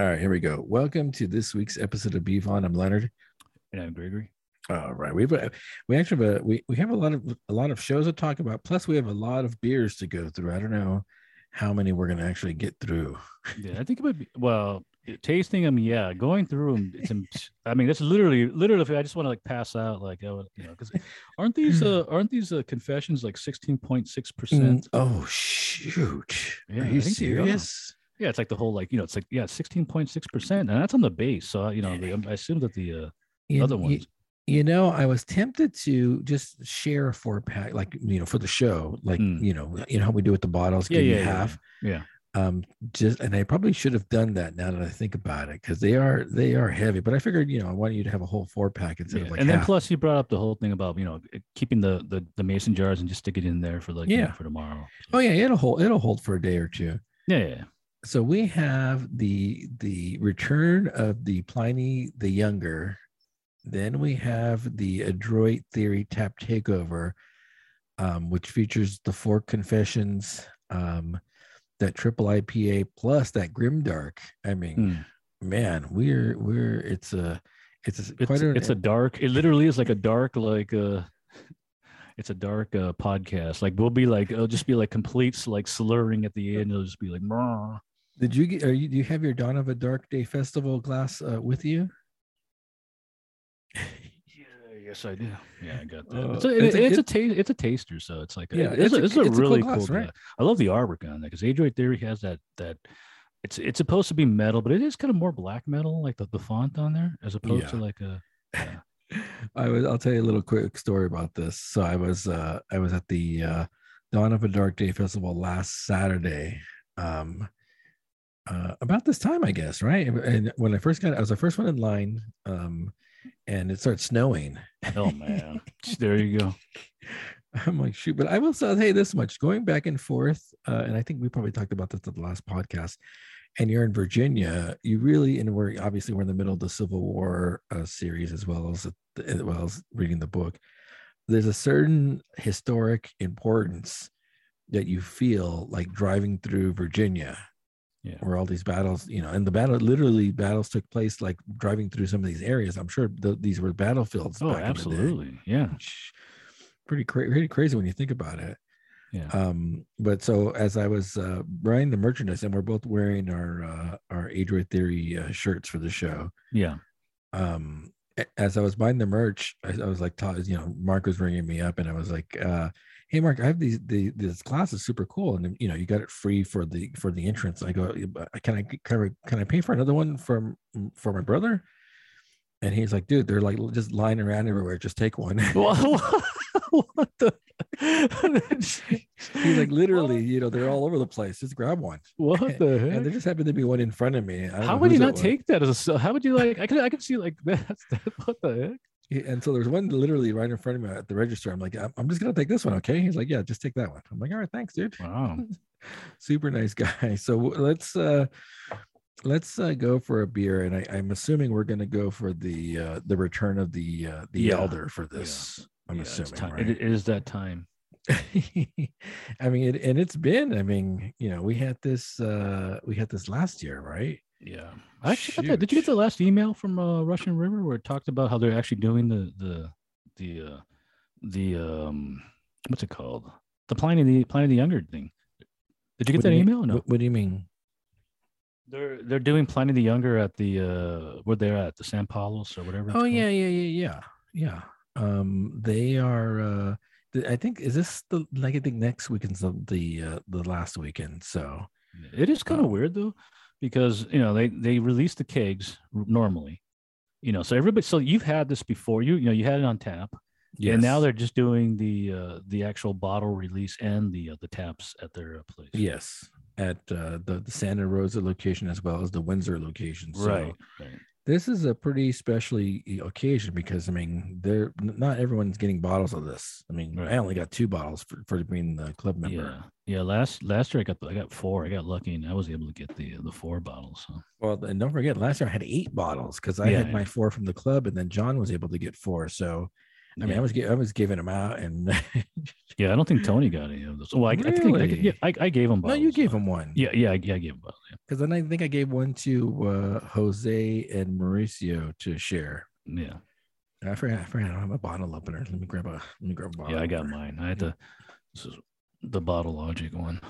All right, here we go. Welcome to this week's episode of Beef On. I'm Leonard. And I'm Gregory. All right, we've we actually have a, we we have a lot of a lot of shows to talk about. Plus, we have a lot of beers to go through. I don't know how many we're going to actually get through. Yeah, I think it would be well tasting them. Yeah, going through them. It's, I mean, that's literally literally. I just want to like pass out, like I would, you know, because aren't these uh aren't these uh, confessions like sixteen point six percent? Mm, Oh shoot! Yeah, Are you think they are. serious? Yeah, it's like the whole like you know, it's like yeah, sixteen point six percent, and that's on the base. So you know, the, I assume that the uh You- other you- ones. You know, I was tempted to just share a four pack, like you know, for the show, like Mm. you know, you know how we do with the bottles, Yeah, give you yeah, yeah, half. Yeah, Um, just and I probably should have done that now that I think about it, because they are they are heavy. But I figured, you know, I wanted you to have a whole four pack instead yeah. of like and then half. plus you brought up the whole thing about you know keeping the the, the mason jars and just stick it in there for like you know, Yeah. for tomorrow. oh yeah, it'll hold it'll hold for a day or two. Yeah, yeah, yeah. So we have the the return of the Pliny the Younger. Then we have the Adroit Theory Tap Takeover, um, which features the four confessions, um, that triple IPA plus that Grimdark. I mean, Hmm. man, we're we're it's a it's a, it's, quite a, it's a dark it literally is like a dark like uh it's a dark uh podcast like we'll be like it'll just be like complete like slurring at the end it'll just be like "Mrrr." Did you get? Are you? Do you have your Dawn of a Dark Day festival glass uh, with you? yeah yes i do yeah i got that Uh, it's a, it's it's, a- a, it's a taste it's a taster so it's like Yeah, yeah it's, it's a, a- it's a it's a cool really glass, cool right? i love the artwork on that because adroit theory has that that it's it's supposed to be metal but it is kind of more black metal like the, the font on there as opposed to like a yeah. I was. I'll tell you a little quick story about this. So I was. Uh, I was at the uh, Dawn of a Dark Day festival last Saturday. Um, uh, about this time, I guess, right? And when I first got, I was the first one in line. Um, and it started snowing. oh man there you go I'm like, shoot, but I will say, hey, this much going back and forth, uh, and I think we probably talked about this at the last podcast. And you're in Virginia, you really, and we're obviously we're in the middle of the Civil War uh, series as well as as well as reading the book. There's a certain historic importance that you feel like driving through Virginia, Yeah. where all these battles, you know, and the battle literally battles took place like driving through some of these areas. I'm sure th- these were battlefields. oh back in the day absolutely yeah pretty cra- pretty crazy when you think about it. yeah Um, but so as I was uh, buying the merchandise, and we're both wearing our uh, our Adroit Theory uh, shirts for the show. yeah Um, as I was buying the merch, I, I was like, you know, Mark was ringing me up, and I was like, uh, "Hey, Mark, I have these the this class is super cool, and you know, you got it free for the for the entrance." I go, "Can I can I, can I pay for another one from for my brother?" And he's like, "Dude, they're like just lying around everywhere. Just take one." what, what the He's like, literally, you know, they're all over the place. Just grab one. what the heck And there just happened to be one in front of me. How would you not take that as a how would you like I could I could see like that's that, what the heck? Yeah, And so there's one literally right in front of me at the register. I'm like, I'm, just gonna take this one, okay? He's like, yeah, just take that one. I'm like, all right, thanks, dude. Wow. Super nice guy. So let's uh let's uh, go for a beer, and I, I'm assuming we're gonna go for the uh the return of the uh the Yeah. elder for this. I'm Yeah, assuming, time. right? It, it is that time. I mean, it, and it's been. I mean, you know, we had this. uh We had this last year, right? Yeah. I actually got that. Did you get the last email from uh, Russian River where it talked about how they're actually doing the the the uh the um what's it called? The Pliny the Pliny the Younger thing. Did you get What that you mean- email? or No. What, what do you mean? They're they're doing Pliny the Younger at the uh where they're at the San Paulos or whatever. Oh yeah, yeah, yeah, yeah, yeah. Um, they are. uh I think is this the like I think next weekend's the the, uh, the last weekend. So It is kind of Um, weird though, because you know they they release the kegs normally, you know. So everybody, so you've had this before. You you know you had it on tap, and now they're just doing the uh, the actual bottle release and the uh, the taps at their uh, place. yes at uh, the the Santa Rosa location as well as the Windsor location. So right. right. This is a pretty specially e, occasion because I mean, they're not everyone's getting bottles of this. I mean, Right. I only got two bottles for, for being the club member. Yeah, yeah. Last last year I got I got four. I got lucky and I was able to get the the four bottles. So. Well, and don't forget, last year I had eight bottles because I Yeah, had yeah. my four from the club, and then John was able to get four. So, I mean, I was I was giving them out, and Yeah, I don't think Tony got any of those. Well, I, I think I, Really? yeah, I, I gave him. no, you gave so- him one. Yeah, yeah, I- yeah. I gave him bottles. Yeah. Because then I think I gave one to uh, Jose and Mauricio to share. Yeah. I forgot. I forgot. I don't have a bottle opener. Let me grab a. Let me grab a bottle. Yeah, I got mine. I had the this is the bottle logic one.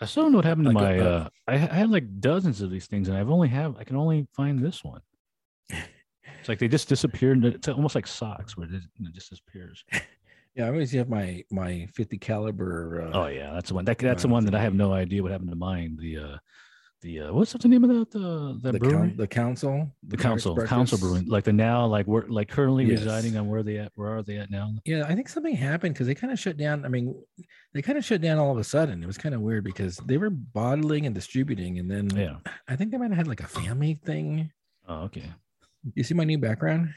I still don't know what happened to my. Uh, I, I had like dozens of these things, and I've only have. I can only find this one. It's like they just disappeared. It's almost like socks, where it, just disappears. Yeah, I always have my my 50 caliber. Uh, oh yeah, that's the one. That, that's the one that I have no idea what happened to mine. The uh, the uh, what's the name of that uh, that the, brewery? Con- the council, the, the council, council brewing. Like the now, like we're like currently yes. residing on where they at? Where are they at now? Yeah, I think something happened because they kind of shut down. I mean, they kind of shut down all of a sudden. It was kind of weird because they were bottling and distributing, and then yeah, I think they might have had like a family thing. Oh, okay. You see my new background?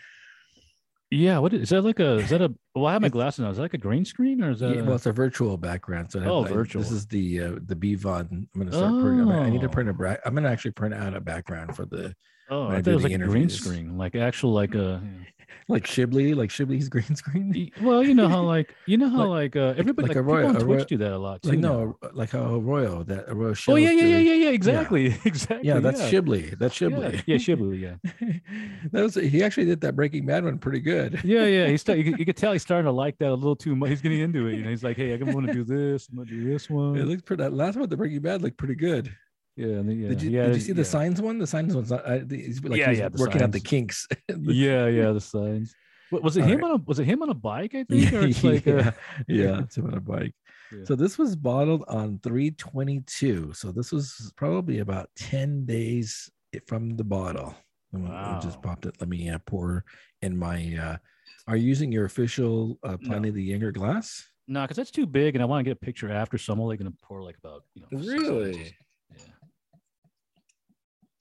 Yeah, what is, is that like a is that a well I have my glasses now. Is that like a green screen or is that yeah, a... well it's a virtual background. So oh I, virtual. This is the uh the BVOD. I'm gonna start oh. printing I need to print a I'm gonna actually print out a background for the Oh, I, I thought it was like a green screen, like actual like a like Shibley, like Shibley's green screen. Well, you know how like you know how like, like uh everybody like, like Arroyo, on Twitch Arroyo, do that a lot too. Like no, like how Arroyo that Arroyo. Oh yeah, yeah, yeah, yeah, yeah, exactly, yeah. exactly. Yeah, that's yeah. Shibley. That's Shibley. Yeah, yeah Shibley. Yeah, that was he actually did that Breaking Bad one pretty good. Yeah, yeah. He's start, you, you could tell he's starting to like that a little too much. He's getting into it. You know, he's like, hey, I'm going to do this. I'm going to do this one. It looks pretty. That last one, the Breaking Bad, looked pretty good. Yeah, yeah. Did you, yeah, did you see yeah. the signs one? The signs one's not, uh, he's like yeah, he's yeah, working signs. out the kinks. yeah, yeah, the signs. What, was it All him right. on a was it him on a bike? I think, or it's like yeah, a, yeah, it's him on a bike. Yeah. So this was bottled on 322. So this was probably about 10 days from the bottle. I'm I just popped it. Let me uh, pour in my. uh Are you using your official uh, Pliny the Younger glass? no, because that's too big, and I want to get a picture after. So I'm only going to pour like about you know. six Really?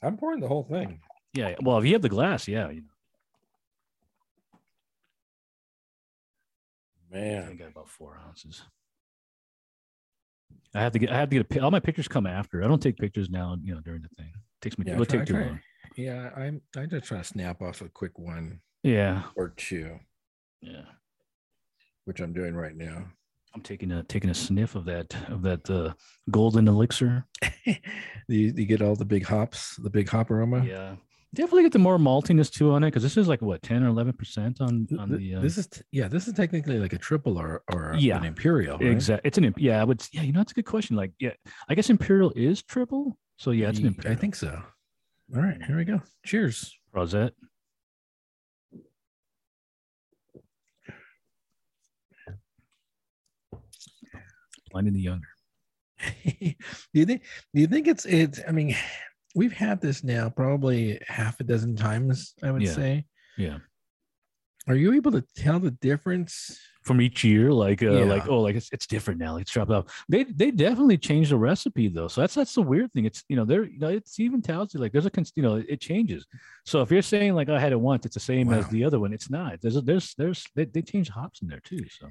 I'm pouring the whole thing. yeah. Well, if you have the glass, yeah. You know, Man, I got about four ounces. I have to get. I have to get a. All my pictures come after. I don't take pictures now. You know, during the thing. it takes me. Yeah, it would try- take too long. yeah, I'm. I just try to snap off a quick one Yeah. or two, Yeah. which I'm doing right now. I'm taking a taking a sniff of that of that uh, golden elixir. you, you get all the big hops, the big hop aroma. Yeah, definitely get the more maltiness too on it because this is like what ten or eleven percent on on th- the. Uh, this is t- yeah, this is technically like a triple or or Yeah. an imperial. Right? exact. It's an yeah. I would yeah. You know, that's a good question. Like yeah, I guess imperial is triple. So yeah, it's an imperial. I think so. All right, here we go. Cheers. Rosette. Pliny the Younger. do you think? Do you think it's it's? I mean, we've had this now probably half a dozen times. I would Yeah. say. Yeah. Are you able to tell the difference? From each year, like uh, Yeah. like oh, like it's, it's different now. It's dropped off. They they definitely changed the recipe though. So that's that's the weird thing. It's you know there you know it's even tells you like there's a you know it changes. So if you're saying like I had it once, it's the same as the other one. It's not. There's a, there's there's they, they changed hops in there too. So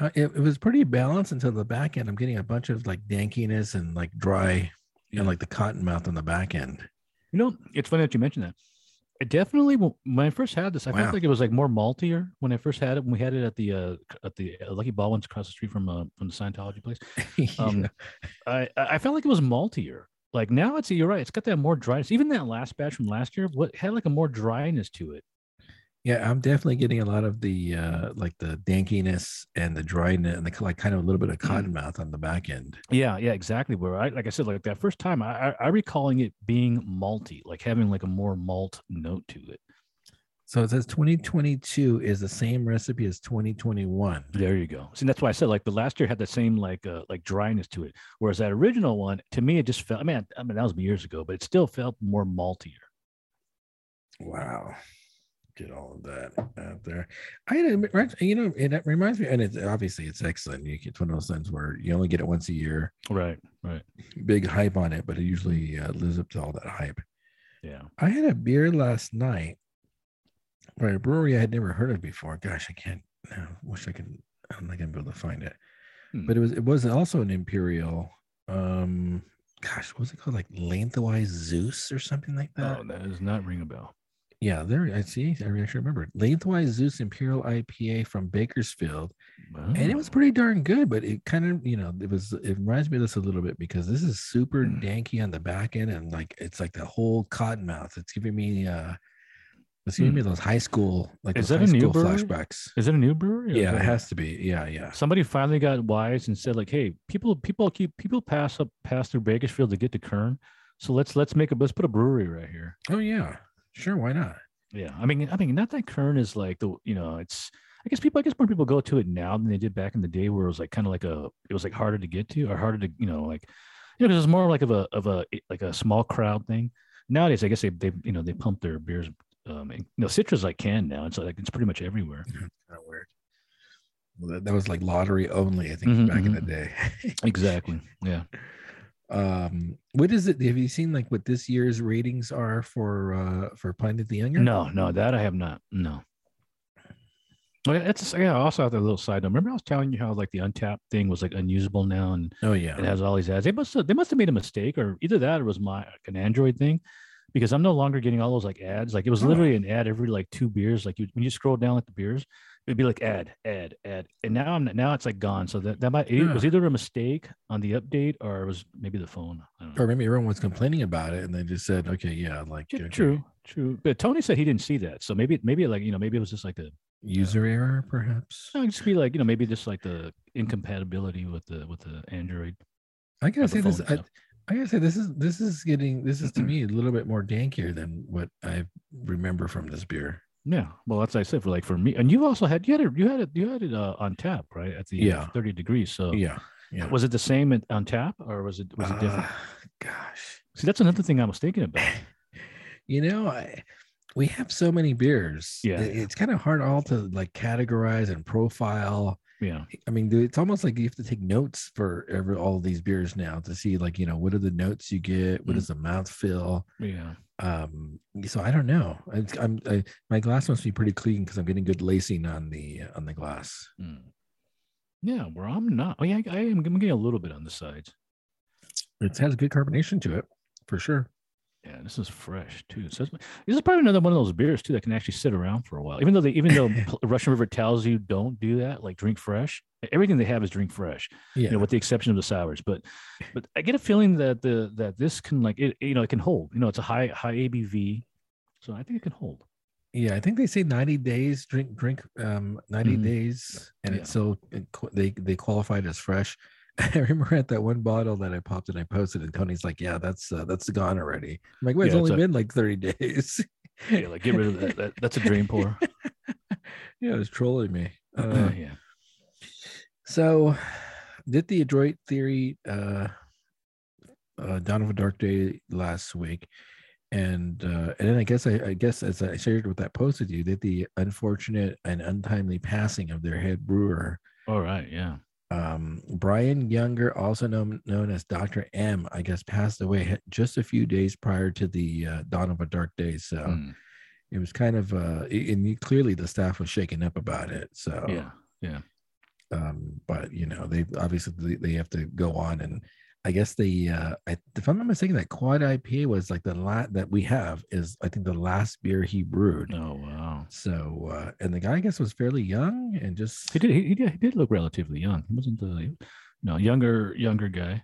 Uh, it, it was pretty balanced until the back end. I'm getting a bunch of like dankiness and like dry, Yeah. and like the cotton mouth on the back end. You know, it's funny that you mentioned that. It definitely when I first had this, I Wow. felt like it was like more maltier when I first had it. When we had it at the uh at the uh, Lucky Baldwin's across the street from uh from the Scientology place, Um, Yeah. I I I felt like it was maltier. Like now it's you're right. It's got that more dryness. Even that last batch from last year, what had like a more dryness to it. Yeah, I'm definitely getting a lot of the uh like the dankiness and the dryness and the like kind of a little bit of cotton mouth on the back end. Yeah, yeah, exactly. Where I like I said, like that first time, I I, I recalling it being malty, like having like a more malt note to it. So it says 2022 is the same recipe as 2021. There you go. See, that's why I said like the last year had the same like uh, like dryness to it, whereas that original one to me it just felt. I mean, I mean that was years ago, but it still felt more maltier. Wow. Get all of that out there. I had a- right, you know, it reminds me, and it's obviously it's excellent. You get one of those things where you only get it once a year, Right. Right. big hype on it, but it usually uh, lives up to all that hype. Yeah. I had a beer last night by a brewery I had never heard of before. Gosh, I can't. I wish I could. I'm not gonna be able to find it. Hmm. But it was it was also an imperial. Um, gosh, what was it called? Like lengthwise Zeus or something like that. Oh, that does not ring a bell. Yeah, there I see. I actually remember Lengthwise Zeus Imperial IPA from Bakersfield, and it was pretty darn good. But it kind of, you know, it was. It reminds me of this a little bit because this is super Mm. danky on the back end, and like it's like the whole cottonmouth. It's giving me, uh it's giving me those high school, like Hmm. Is that a new brewery? flashbacks. Is it a new brewery? Yeah, it has to be. Yeah, yeah. Somebody finally got wise and said, like, "Hey, people, people keep people pass up pass through Bakersfield to get to Kern, so let's let's make a let's put a brewery right here." Oh yeah, sure. Why not? Yeah, I mean, I mean, not that Kern is like the you know, it's I guess people I guess more people go to it now than they did back in the day, where it was like kind of like a it was like harder to get to or harder to you know like you know because it's more like of a of a like a small crowd thing. Nowadays, I guess they they you know they pump their beers. Um, and, you know, Citra's like canned now. It's like it's pretty much everywhere. Kind of weird. Well, that, that was like lottery only, I think, Mhm, back in the mhm. day. Exactly. Yeah. Um what is it have you seen like what this year's ratings are for uh for Pliny the Younger No, no, that I have not. No. Well, that's yeah. I also have a little side note. Remember, I was telling you how like the Untappd thing was like unusable now, and oh yeah it has all these ads. They must have they must have made a mistake, or either that or it was my like an Android thing, because I'm no longer getting all those like ads. Like it was literally an ad every like two beers. Like you when you scroll down like the beers, it'd be like ad, ad, ad, and now I'm now it's like gone. So that that might it was either a mistake on the update or it was maybe the phone. I don't know. or maybe everyone was complaining about it and they just said okay yeah like okay, True, true. But Tony said he didn't see that, so maybe maybe like you know maybe it was just like a uh, user error perhaps No, just be like you know maybe just like the incompatibility with the with the Android. i gotta say this I. I gotta say this is this is getting this is to me a little bit more dankier than what i remember from this beer Yeah, well, that's what I said for like for me, and you also had you had it you had it you had it uh, on tap right at the Yeah. thirty degrees. So yeah yeah was it the same at, on tap or was it was it different? Ah, gosh See, that's another thing I was thinking about. you know i we have so many beers Yeah, it- yeah. it's kind of hard all to like categorize and profile Yeah, I mean, it's almost like you have to take notes for every all of these beers now to see, like, you know, what are the notes you get? What Mm. does the mouth feel? yeah, Um, so I don't know. I, I'm I, my glass must be pretty clean because I'm getting good lacing on the on the glass. Mm. yeah. Where I'm not. Oh yeah, I, I am. I'm getting a little bit on the sides. It has good carbonation to it, for sure. Yeah, this is fresh too. So this is probably another one of those beers too that can actually sit around for a while. Even though they, even though Russian River tells you don't do that, like drink fresh. Everything they have is drink fresh. Yeah, You know, with the exception of the sours. But but I get a feeling that the that this can like it. You know, it can hold. You know, it's a high high ABV, so I think it can hold. yeah. I think they say 90 days drink drink um 90 Mhm. days, and Yeah. it's so it they they qualified as fresh. I remember at that one bottle that I popped and I posted, and Tony's like, "Yeah, that's uh, that's gone already." I'm like, "Wait, it's Yeah, only it's a- been like 30 days." Yeah, like get rid of that. that that's a dream pour. yeah, it was trolling me. Uh, yeah. so, did the Adroit Theory uh, uh, Dawn of a Dark Day last week, and uh, and then I guess I, I guess as I shared with that post with you, did the unfortunate and untimely passing of their head brewer, All right. Yeah. Um, Brian Younger, also known known as Doctor M, I guess passed away just a few days prior to the uh, Dawn of a Dark Day. So. Mm, It was kind of uh, and clearly the staff was shaken up about it. So yeah. Yeah. um but you know they obviously they have to go on and i guess the uh I, if i'm not mistaken that quad ipa was like the last that we have is i think the last beer he brewed Oh wow. so uh and the guy i guess was fairly young and just He did. He, he did. He did look relatively young. He wasn't the, no younger younger guy.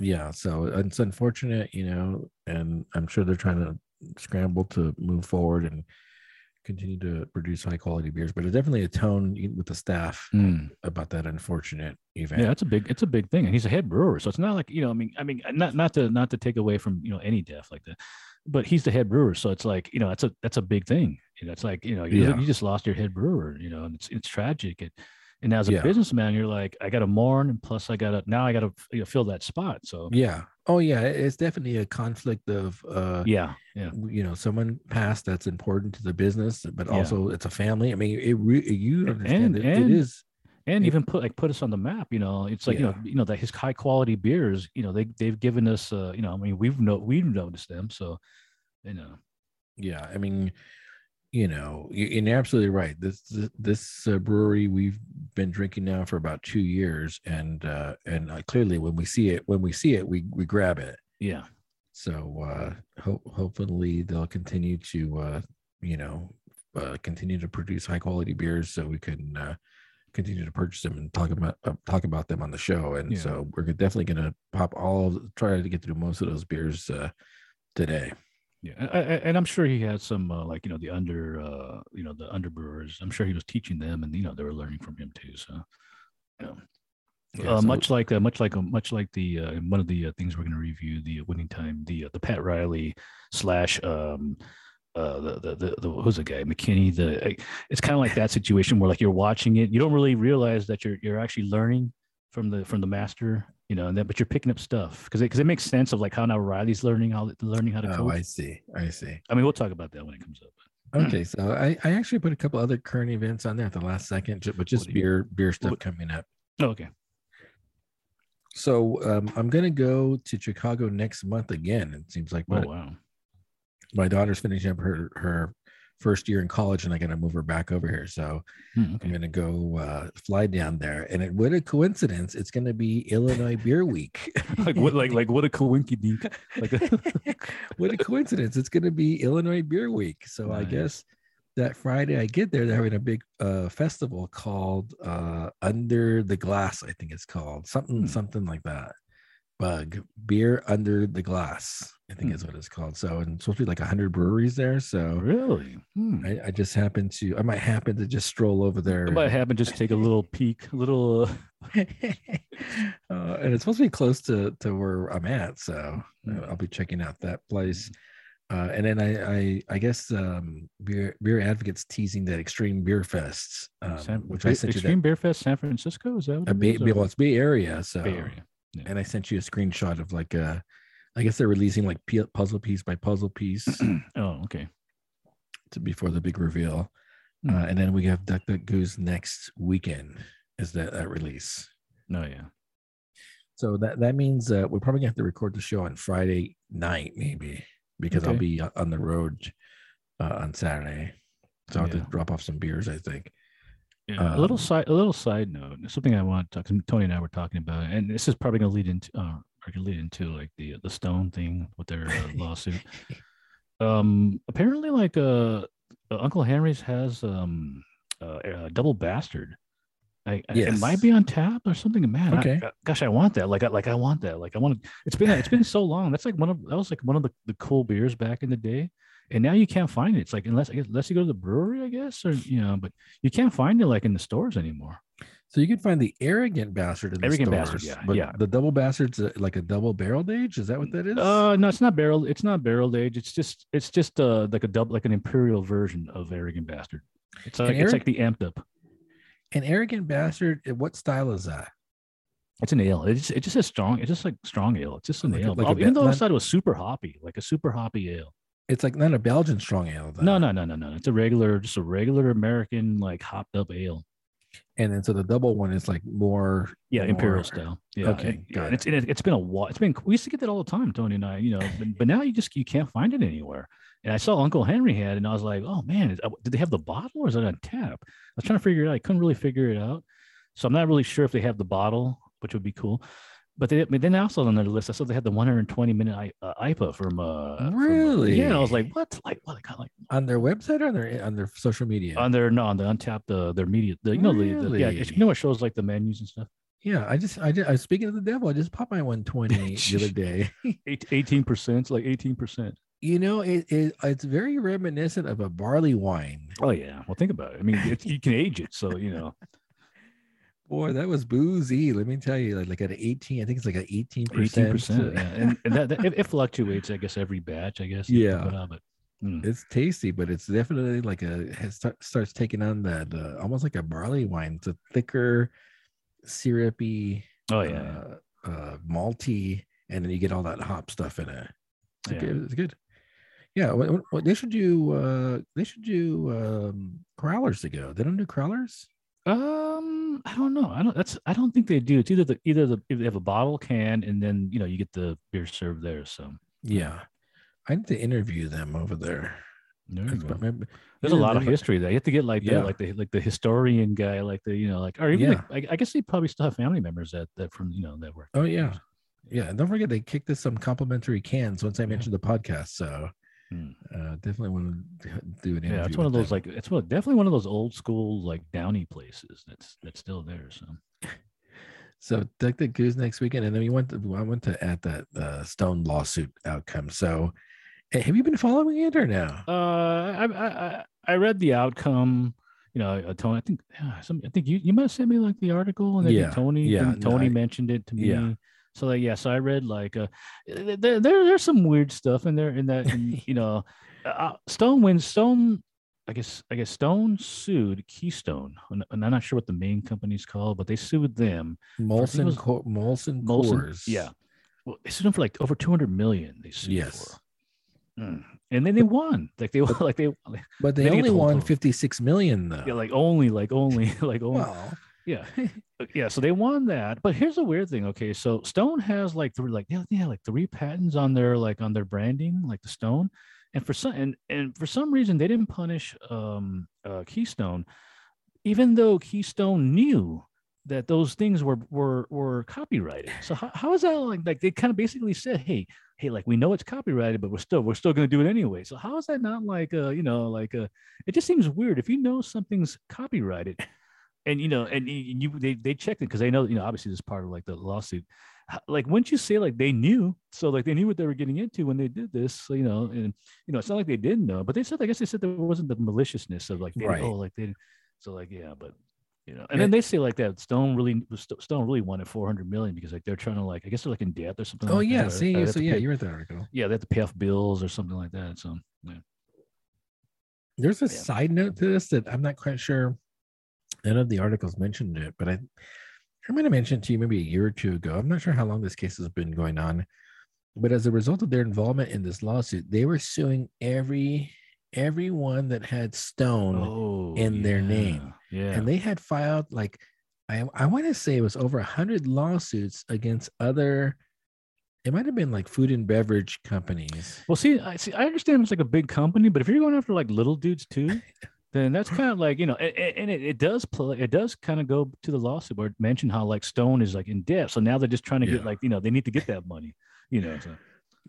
yeah so it's unfortunate you know and i'm sure they're trying to scramble to move forward and continue to produce high quality beers but it's definitely a tone with the staff Mm. about that unfortunate event Yeah, that's a big it's a big thing, and he's a head brewer, so it's not like you know. I mean, I mean, not not to not to take away from you know any death like that, but he's the head brewer, so it's like you know that's a that's a big thing. You know, it's like you know you, Yeah. you just lost your head brewer, you know, and it's it's tragic. It, and as a Yeah. businessman, you're like, I got to mourn, and plus I got to now I got to you know, fill that spot. So yeah oh yeah it's definitely a conflict of uh yeah, yeah, you know someone passed that's important to the business but Yeah. also it's a family i mean it re- you And- understand it, and- it is and Yeah. even put like put us on the map. You know, it's like you know you know that his high quality beers. You know, they they've given us. Uh, you know, I mean, we've no we've noticed them. So you know, yeah i mean you know and you're absolutely right this this, this uh, brewery we've been drinking now for about two years and uh and uh, clearly when we see it when we see it we we grab it yeah. so uh ho- hopefully they'll continue to uh you know, uh, continue to produce high quality beers so we can uh, continue to purchase them and talk about uh, talk about them on the show. And yeah. so we're definitely going to pop all try to get through most of those beers uh, today. Yeah, I, I, and I'm sure he had some uh, like you know the under uh, you know the under brewers. I'm sure he was teaching them, and you know they were learning from him too. So, you know. Yeah, uh, so, much like uh, much like uh, much like the uh, one of the uh, things we're going to review the winning time the uh, the Pat Riley slash um uh the the, the, the who's the guy McKinney the it's kind of like that situation where like you're watching it you don't really realize that you're you're actually learning from the from the master you know, and then but you're picking up stuff because it, because it makes sense of like how now Riley's learning how learning how to. Oh, I see. I see. I mean, we'll talk about that when it comes up. Okay, so I, I actually put a couple other current events on there at the last second, but just beer beer stuff what? coming up. Oh, okay. So um, I'm gonna go to Chicago next month again. It seems like my, oh wow. My daughter's finishing up her her first year in college and I got to move her back over here. So hmm, okay. I'm going to go uh, fly down there. And it, what a coincidence. It's going to be Illinois Beer Week. like what, like, like what a coincidence. Like a- what a coincidence. It's going to be Illinois Beer Week. So nice. I guess that Friday I get there, they're having a big uh, festival called uh, Under the Glass. I think it's called something, hmm. something like that bug beer under the glass i think hmm. is what it's called so and supposed to be like 100 breweries there so really hmm. I, I, just happen to i might happen to just stroll over there i might happen just take a little peek a little uh... uh, and it's supposed to be close to to where i'm at so hmm. i'll be checking out that place uh, and then I, I, I guess um, beer beer advocates teasing that Extreme Beer Fest, um, San, which I sent Extreme you. That, extreme Beer Fest, San Francisco. Is that what it Bay, well, it's Bay Area, so Bay Area. Yeah. And I sent you a screenshot of like a, I guess they're releasing like puzzle piece by puzzle piece. oh, okay. To before the big reveal, mm. uh, and then we have Duck Duck Goose next weekend. Is that that release? No, oh, yeah. So that that means uh, we're probably gonna have to record the show on Friday night, maybe, because okay. I'll be uh, on the road uh, on Saturday. So I'll yeah. have to drop off some beers, I think. Yeah, um, a little um, side, a little side note. Something I want to talk. To Tony and I were talking about, and this is probably going to lead into, uh, lead into like the the Stone thing with their uh, lawsuit. um, apparently, like uh, uh, Uncle Henry's has um uh, a double bastard. I, yes. it might be on tap or something. Man, okay. I, gosh, I want that. Like, I, like I want that. Like, I want. It's been it's been so long. That's like one of that was like one of the, the cool beers back in the day and now you can't find it. It's like unless I guess unless you go to the brewery, I guess, or you know, but you can't find it like in the stores anymore. So you can find the arrogant bastard in the arrogant stores, bastard, yeah, but yeah. The double bastard's like a double barreled age. Is that what that is? Uh, no, it's not barrel. It's not barreled age. It's just it's just uh like a double like an imperial version of arrogant bastard. It's like it's like the amped up. An arrogant bastard. What style is that? It's an ale. It's it's just a strong. It's just like strong ale. It's just an like ale. A, like even though I thought it was super hoppy, like a super hoppy ale. It's like not a Belgian strong ale. Though. No, no, no, no, no. It's a regular, just a regular American like hopped up ale. And then so the double one is like more yeah more... imperial style. Yeah, okay, yeah. And it's it, has been a while. It's been we used to get that all the time, Tony and I. You know, but, but, now you just you can't find it anywhere. And I saw Uncle Henry had, and I was like, oh man, uh, did they have the bottle or is it on tap? I was trying to figure it out. I couldn't really figure it out. So I'm not really sure if they have the bottle, which would be cool but they but then also on their list, I saw they had the 120 minute uh, IPA from uh really from, uh, yeah. I was like, what? Like what? Like on their website or on their on their social media? On their no, on the Untappd uh, their media. The, you know really? the, yeah, you know what shows like the menus and stuff. Yeah, I just I just I was speaking of the devil. I just popped my 120 the other day. 18 percent, like 18 percent. You know, it, it it's very reminiscent of a barley wine. Oh yeah, well think about it. I mean, it, you can age it, so you know. Boy, that was boozy. Let me tell you, like, like at 18, I think it's like an 18 percent. 18%. Yeah, and, and that, that it, it, fluctuates, I guess, every batch. I guess. Yeah, but mm. it's tasty, but it's definitely like a has, starts taking on that uh, almost like a barley wine. It's a thicker, syrupy. Oh yeah, uh, uh, malty, and then you get all that hop stuff in it. It's, yeah. good, it's good. Yeah, what, what, they should do. Uh, they should do um, crowlers to go. They don't do crowlers. Um, I don't know. I don't. That's. I don't think they do. It's either the either the if they have a bottle can and then you know you get the beer served there. So yeah, I need to interview them over there. There There's a lot of history there. You have to get like yeah. the like the like the historian guy, like the you know like or even yeah. like, I, I guess they probably still have family members that that from you know that work. Oh yeah, yeah. And don't forget they kicked us some complimentary cans once I mentioned yeah. the podcast. So Hmm. Uh, definitely want to do an interview. Yeah, it's one of those them. like it's one, definitely one of those old school like downy places that's that's still there. So, so Duck the Goose next weekend, and then we went to I went to at that uh, Stone lawsuit outcome. So, hey, have you been following it or no? Uh, I I I read the outcome. You know, uh, Tony. I think yeah, some, I think you you have sent me like the article, and then yeah, Tony yeah, Tony no, mentioned it to me. Yeah. So like yeah, so I read like uh, there, there there's some weird stuff in there in that in, you know uh, uh, Stone when Stone I guess I guess Stone sued Keystone and I'm not sure what the main company's called, but they sued them. Molson was, Co- Molson, Molson Coors. Yeah. Well, they sued them for like over 200 million. They sued yes. for. Mm. And then they won. Like they like they But they, they only won 56 million though. Yeah, like only, like only, like only. Well, yeah. Yeah. So they won that. But here's a weird thing. Okay. So Stone has like three, like, yeah, yeah, like three patents on their, like on their branding, like the Stone. And for some, and, and for some reason, they didn't punish um, uh, Keystone, even though Keystone knew that those things were were were copyrighted. So how, how is that like like they kind of basically said, hey, hey, like we know it's copyrighted, but we're still we're still gonna do it anyway. So how is that not like uh, you know, like uh it just seems weird if you know something's copyrighted and you know, and you they they checked it because they know you know obviously this part of like the lawsuit. Like, wouldn't you say like they knew? So like they knew what they were getting into when they did this. So, you know, and you know, it's not like they didn't know, but they said I guess they said there wasn't the maliciousness of like they, right. oh like they so like yeah, but you know, and then they say like that Stone really Stone really wanted 400 million because like they're trying to like I guess they're like in debt or something. Oh like yeah, that, see, uh, so yeah, pay, you read the article. Yeah, they have to pay off bills or something like that. So yeah. There's a yeah. side note to this that I'm not quite sure none of the articles mentioned it, but I I might have mentioned to you maybe a year or two ago. I'm not sure how long this case has been going on, but as a result of their involvement in this lawsuit, they were suing every everyone that had Stone oh, in yeah. their name. Yeah. And they had filed like I I want to say it was over a hundred lawsuits against other it might have been like food and beverage companies. Well, see, I see. I understand it's like a big company, but if you're going after like little dudes too, then that's kind of like you know and, and it, it, does play it does kind of go to the lawsuit or mention how like stone is like in debt. So now they're just trying to yeah. get like you know they need to get that money you know so.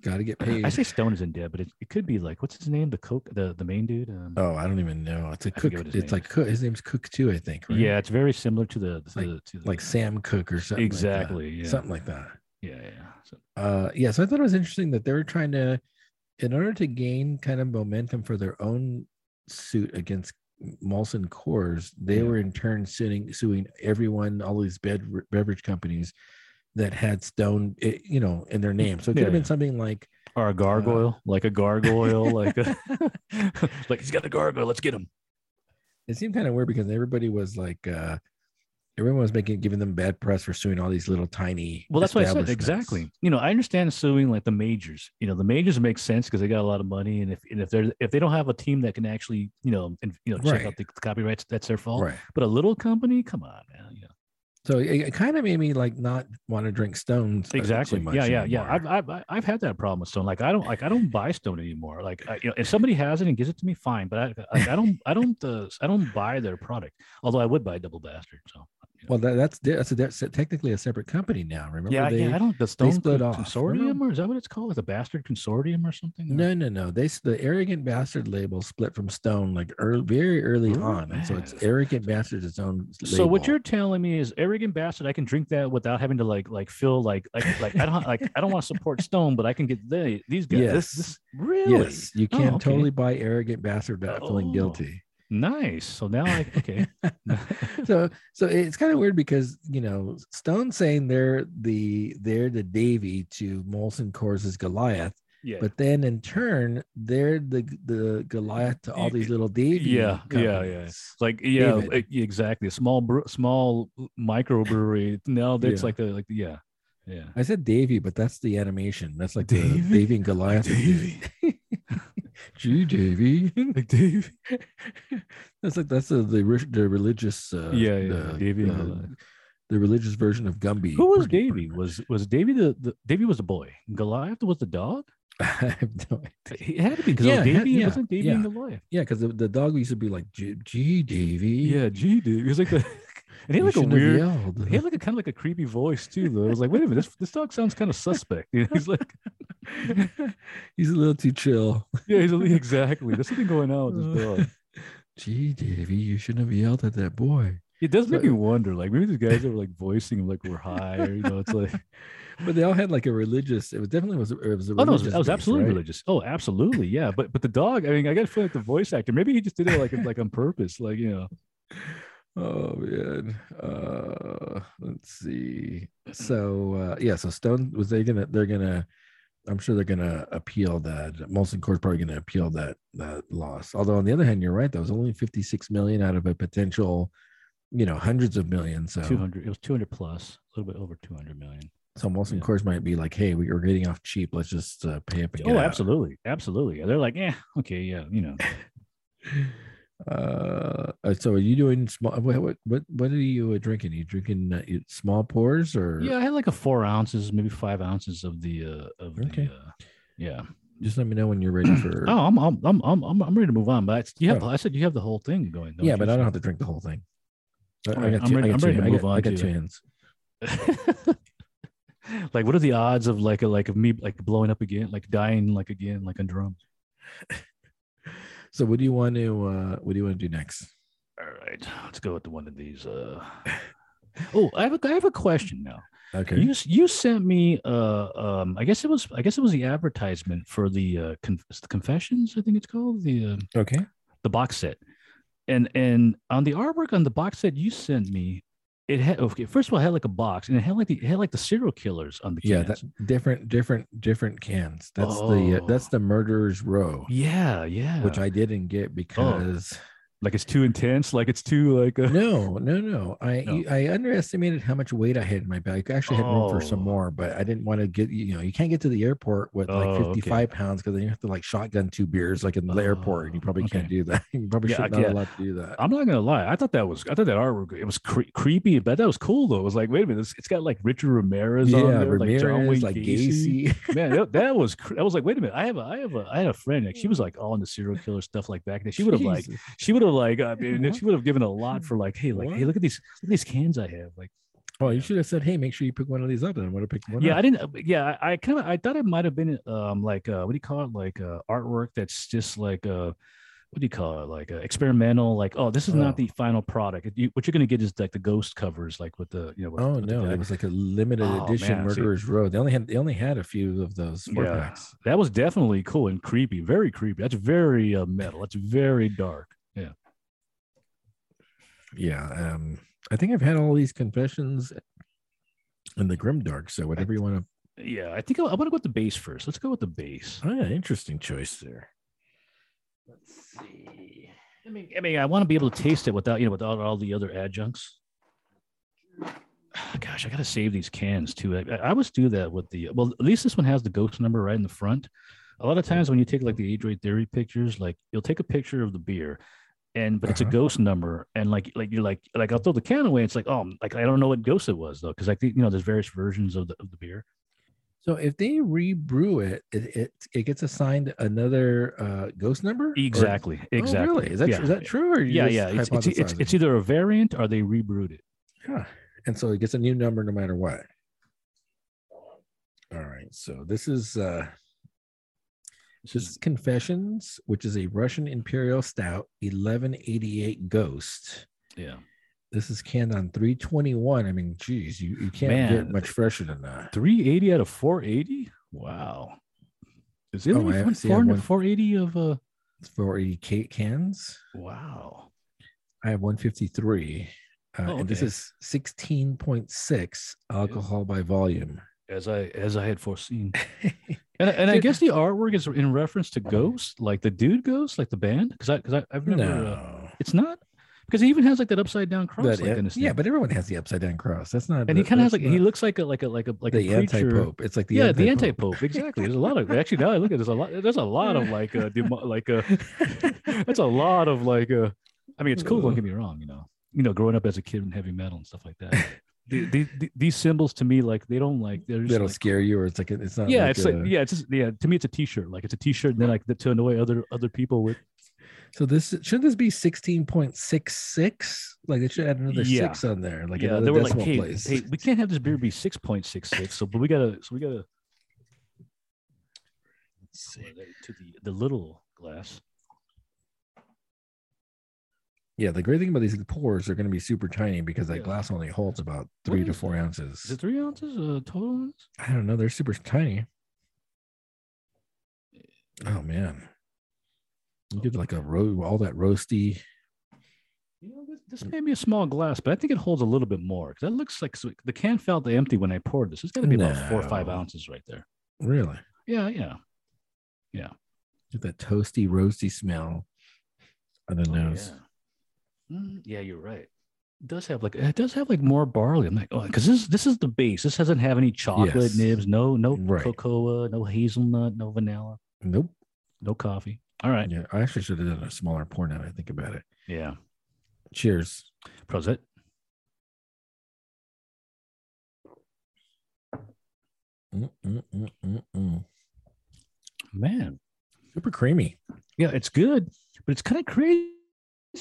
Got to get paid. i say stone is in debt but it, it could be like what's his name? The coke the the main dude um, oh i don't even know. It's a cook it's like cook his name's cook too i think right? yeah it's very similar to the, like, to the, like Sam Cooke or something exactly like yeah. Something like that. Yeah yeah so, uh yeah so i thought it was interesting that they were trying to in order to gain kind of momentum for their own suit against Molson Coors, they yeah. were in turn suing suing everyone, all these bed, beverage companies that had Stone, eh, you know, in their name. So it could yeah. have been something like or a gargoyle, uh, like a gargoyle, like a, like he's got a gargoyle. Let's get him. It seemed kind of weird because everybody was like, uh, everyone was making giving them bad press for suing all these little tiny well that's what i said. exactly. You know i understand suing like the majors. You know the majors make sense because they got a lot of money and if and if they're if they don't have a team that can actually you know and you know check right. out the copyrights that's their fault. Right. but a little company? Come on man you know. So it, it, kind of made me like not want to drink stones exactly. yeah yeah anymore. yeah I've, I've i've had that problem with stone. Like i don't like i don't buy stone anymore. Like I, you know if somebody has it and gives it to me fine. But i like, i don't i don't uh, i don't buy their product. Although i would buy double bastard so well, that, that's that's, a, that's technically a separate company now. Remember? Yeah, they, yeah. I don't. The Stone split off, Consortium, remember? or is that what it's called? Like the Bastard Consortium or something? Or? No, no, no. They the Arrogant Bastard label split from Stone like early, very early oh, on, and so it's Arrogant Bastard its own. Label. So what you're telling me is Arrogant Bastard. I can drink that without having to like like feel like like like I don't like I don't want to support Stone, but I can get the, these guys. Yes. This, this, really? Yes, you can oh, okay. totally buy Arrogant Bastard without oh. feeling guilty. Nice. So now I okay. so so it's kind of weird because you know Stone saying they're the they're the Davy to Molson Coors' Goliath. Yeah. But then in turn, they're the the Goliath to all these little Davy. Yeah, yeah, yeah. Like yeah, David. exactly. A small small microbrewery. No, that's yeah. like the like the, yeah. Yeah. I said Davy, but that's the animation. That's like Davy, the Davy and Goliath. Davy. Gee, Davy, like Davy. that's like that's the the, the religious. Uh, yeah, yeah, the, Davy. The, the, religious version of Gumby. Who was pretty, Davy? Pretty was was Davy the, the Davy was the boy? Goliath was the dog. I have no idea. It had to be because yeah, Davy yeah, wasn't Davy yeah. and Goliath. Yeah, because the, the dog used to be like G Davy. Yeah, G Davy. It was like the and he had like a weird, he had like a kind of like a creepy voice too. Though I was like, wait a minute, this this dog sounds kind of suspect. You know, he's like, he's a little too chill. Yeah, he's a, exactly. There's something going on with this dog. Gee, Davy, you shouldn't have yelled at that boy. It does make me wonder. Like maybe these guys are like voicing him like we're high, or you know, it's like. But they all had like a religious. It was definitely was. It was. A oh no, it was, was absolutely right? religious. Oh, absolutely, yeah. But but the dog. I mean, I got to feel like the voice actor. Maybe he just did it like like on purpose, like you know. Oh man. Uh, let's see. So uh, yeah, so Stone was they gonna? They're gonna. I'm sure they're gonna appeal that. Molson Coors probably gonna appeal that that loss. Although on the other hand, you're right. That was only 56 million out of a potential you know hundreds of millions. So 200, it was 200 plus, a little bit over 200 million. So Molson yeah. Coors might be like, "Hey, we are getting off cheap. Let's just uh, pay up." Again. Oh, absolutely, absolutely. They're like, "Yeah, okay, yeah, you know." uh, so are you doing small? What what what, are you uh, drinking? Are you drinking uh, small pours or? Yeah, I had like a four ounces, maybe five ounces of the uh of okay. the uh, yeah. Just let me know when you're ready for. oh, I'm I'm I'm I'm I'm ready to move on. But you have oh. I said you have the whole thing going. Yeah, but I don't have to drink the whole thing. I, right, I got two, I'm ready, I got I'm ready to move got, on. I got two hands. like, what are the odds of like a like of me like blowing up again, like dying like again, like on drums? So, what do you want to uh what do you want to do next? All right, let's go with one of these. Uh, oh, I have a I have a question now. Okay. You you sent me uh um I guess it was I guess it was the advertisement for the uh conf- confessions I think it's called the uh, okay the box set and and on the artwork on the box set you sent me, it had okay. First of all, it had like a box, and it had like the it had like the serial killers on the cans. yeah, that different different different cans. That's oh. the uh, that's the murderer's row. Yeah, yeah. Which I didn't get oh. because. Oh like it's too intense like it's too like a... no no no i no. i underestimated how much weight i had in my bag i actually had room for some oh. more but i didn't want to get you know you can't get to the airport with like 55 okay. pounds because then you have to like shotgun two beers like in the oh, airport and you oh, probably okay. can't do that you probably yeah, should not allowed to do that i'm not gonna lie i thought that was i thought that artwork it was cre- creepy but that was cool though it was like wait a minute it's, it's got like richard ramirez yeah, on there ramirez, like john wayne like gacy, gacy. man that, that was i was like wait a minute i have a i have a i had a friend like she was like all into serial killer stuff like back then she would have like she would have like i mean she would have given a lot for like, hey, like, what? hey, look at these, look at these cans I have. Like, oh, you should have said, hey, make sure you pick one of these up, and I would have picked one. Yeah, up. I didn't. Yeah, I, I kind of, I thought it might have been, um, like, uh, what do you call it, like, uh, artwork that's just like, uh, what do you call it, like, uh, experimental, like, oh, this is oh. not the final product. You, what you're gonna get is like the ghost covers, like with the, you know. With, oh with no, it was like a limited oh, edition man, Murderers see, Row. They only had, they only had a few of those four yeah, packs. That was definitely cool and creepy, very creepy. That's very uh, metal. That's very dark. Yeah um, I think I've had all these confessions in the grim dark. So whatever you want to. Yeah, I think I, I want to go with the base first. Let's go with the base. Oh, yeah, interesting choice there. Let's see. I mean, I mean, I want to be able to taste it without you know without all the other adjuncts. Gosh, I gotta save these cans too. I, I always do that with the well. At least this one has the ghost number right in the front. A lot of times when you take like the Adroit Theory pictures, like you'll take a picture of the beer and but it's uh-huh. a ghost number and like like you're like like I'll throw the can away. It's like oh like I don't know what ghost it was though because like you know there's various versions of the of the beer. So if they rebrew it, it it, it gets assigned another uh, ghost number. Exactly. Or, exactly. Oh, really? Is that yeah. is that true? Or yeah, yeah. It's, it's, it's, it's either a variant or they rebrewed it. Yeah, And so it gets a new number no matter what. All right. So this is uh this is Confessions, which is a Russian Imperial Stout, 1188 Ghost. Yeah. This is canned on 321. I mean, geez, you, you can't Man, get much fresher than that. 380 out of 480? Wow. Is it oh, 4, 480 of uh 480 cans? Wow. I have 153. Uh, oh, okay. and this is 16.6 alcohol by volume. As I as I had foreseen. And, and I guess the artwork is in reference to Ghost, like the dude Ghost, like the band, because I because I've never. Uh, no. Uh, it's not because he even has like that upside down cross. That, like, yeah, but everyone has the upside down cross. That's not. And he kind of has like he looks like a like a like a like the a anti pope. It's like the yeah anti-pope. the anti pope exactly. There's a lot of actually now I look at there's a lot there's a lot of like uh like uh that's a lot of like uh I mean it's cool. Don't get me wrong. You know you know growing up as a kid in heavy metal and stuff like that the, the, these symbols to me like they don't like they're they don't like, scare you or it's like it's not yeah like it's a, like yeah it's just yeah to me it's a t-shirt like it's a t-shirt and then like to annoy other other people with so this shouldn't this be 16.66 like it should add another yeah. six on there like yeah they were like hey, place. hey we can't have this beer be 6.66 so but we gotta so we gotta see to the the little glass. Yeah, the great thing about these pours are going to be super tiny because that yeah. glass only holds about three to four ounces. Is it three ounces uh, total ones? I don't know. They're super tiny. Oh man, you get like a road, all that roasty. You know, this, this may be a small glass, but I think it holds a little bit more because that looks like the can felt empty when I poured this. It's got to be no. about four or five ounces right there. Really? Yeah, yeah, yeah. Get that toasty, roasty smell on the oh, nose. Yeah. Mm, yeah, you're right. It does have like it does have like more barley. I'm like, oh, because this this is the base. This doesn't have any chocolate yes. nibs, no no right. cocoa, no hazelnut, no vanilla. Nope. No coffee. All right. Yeah, I actually should have done a smaller pour now. I think about it. Yeah. Cheers. Prosit. Mm, mm, mm, Man, super creamy. Yeah, it's good, but it's kind of crazy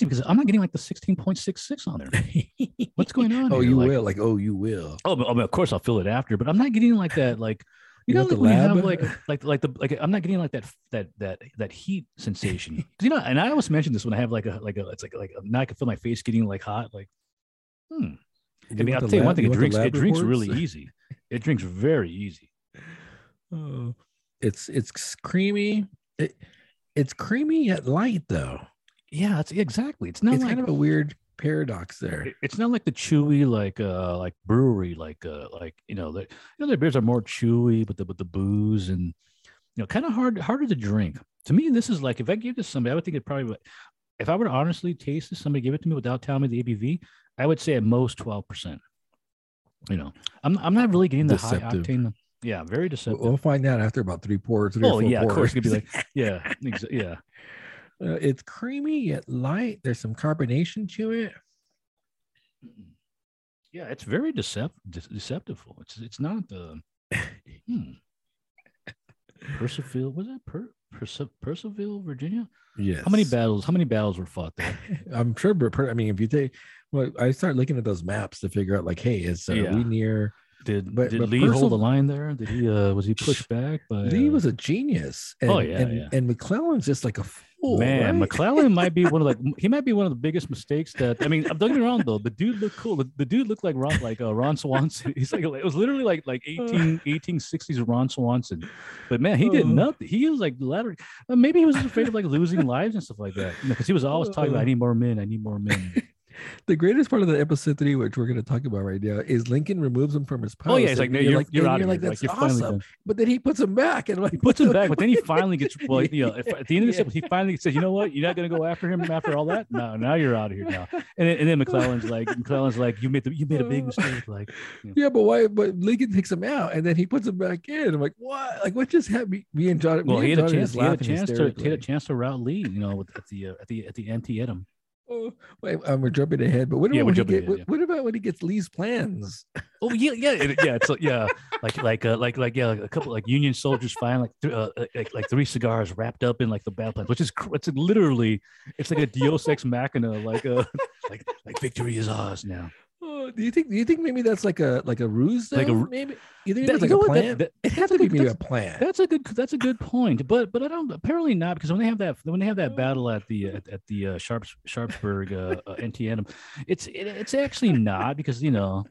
because I'm not getting like the 16.66 on there. What's going on? oh, here? you like, will. Like, oh, you will. Oh, I mean, of course I'll fill it after, but I'm not getting like that. Like, you, you know, like when you have like, like, like the, like, I'm not getting like that, that, that, that heat sensation. you know, and I always mention this when I have like a, like a, it's like, like now I can feel my face getting like hot. Like, hmm. You I mean, I'll tell you one thing. It drinks, it drinks really easy. It drinks very easy. Oh, it's, it's creamy. It, it's creamy yet light though. Yeah, it's exactly. It's not it's like, kind of a weird paradox there. It's not like the chewy, like uh, like brewery, like uh, like you know, the you know, their beers are more chewy, but the with the booze and you know, kind of hard harder to drink. To me, this is like if I give this to somebody, I would think it probably. If I were to honestly taste this, somebody give it to me without telling me the ABV, I would say at most twelve percent. You know, I'm I'm not really getting the Deceptive. high octane. Yeah, very deceptive. We'll find out after about three pours. Three oh yeah, pours. of course, it could be like yeah, exa- yeah. Uh, it's creamy yet light. There's some carbonation to it. Yeah, it's very decept- de- deceptive. It's it's not the uh, hmm. Percival was it per- Perci- Percival, Virginia? Yes. How many battles? How many battles were fought there? I'm sure. I mean, if you take, well, I start looking at those maps to figure out, like, hey, is uh, yeah. we near did but, did but Lee hold the line there? Did he uh was he pushed back by Lee uh, was a genius. And, oh yeah, and, yeah. and McClellan's just like a Man, right? McClellan might be one of like he might be one of the biggest mistakes that I mean, don't get me wrong though. The dude looked cool. The, the dude looked like Ron like uh, Ron Swanson. He's like it was literally like like 18 1860s Ron Swanson. But man, he did uh. nothing. He was like ladder. Maybe he was afraid of like losing lives and stuff like that. Because you know, he was always talking about I need more men, I need more men the greatest part of the episode three, which we're going to talk about right now, is Lincoln removes him from his post. Oh yeah, he's like, no, you're, you're, like, you're, you're like, that's like, awesome. But then he puts him back, and like, he puts him back. But then he finally gets well. You know, if, at the end of the episode, he finally says, "You know what? You're not going to go after him after all that. No, now you're out of here now." And then, and then McClellan's like, McClellan's like, "You made the, you made a big mistake." Like, you know. yeah, but why? But Lincoln takes him out, and then he puts him back in. I'm like, what? Like, what just happened? Me and John. Well, he had a chance. He had a chance to he had a chance to route Lee. You know, at the uh, at the at the Antietam. Oh, wait, um, we're jumping ahead, but what, yeah, about, when get, ahead, what, yeah. what, about when he gets Lee's plans? Oh yeah, yeah, it, yeah. It's like, yeah, like like uh, like like yeah, like a couple like Union soldiers find like th- uh, like like three cigars wrapped up in like the battle plans, which is it's literally it's like a Deus ex machina, like uh like like victory is ours now. Oh, do you think? Do you think maybe that's like a like a ruse? Though? Like a maybe you think like a plan? That, that, it has to be maybe a plan. That's a good. That's a good point. But but I don't. Apparently not because when they have that when they have that battle at the at, at the uh, Sharps Sharpsburg uh, uh, Antietam, it's it, it's actually not because you know.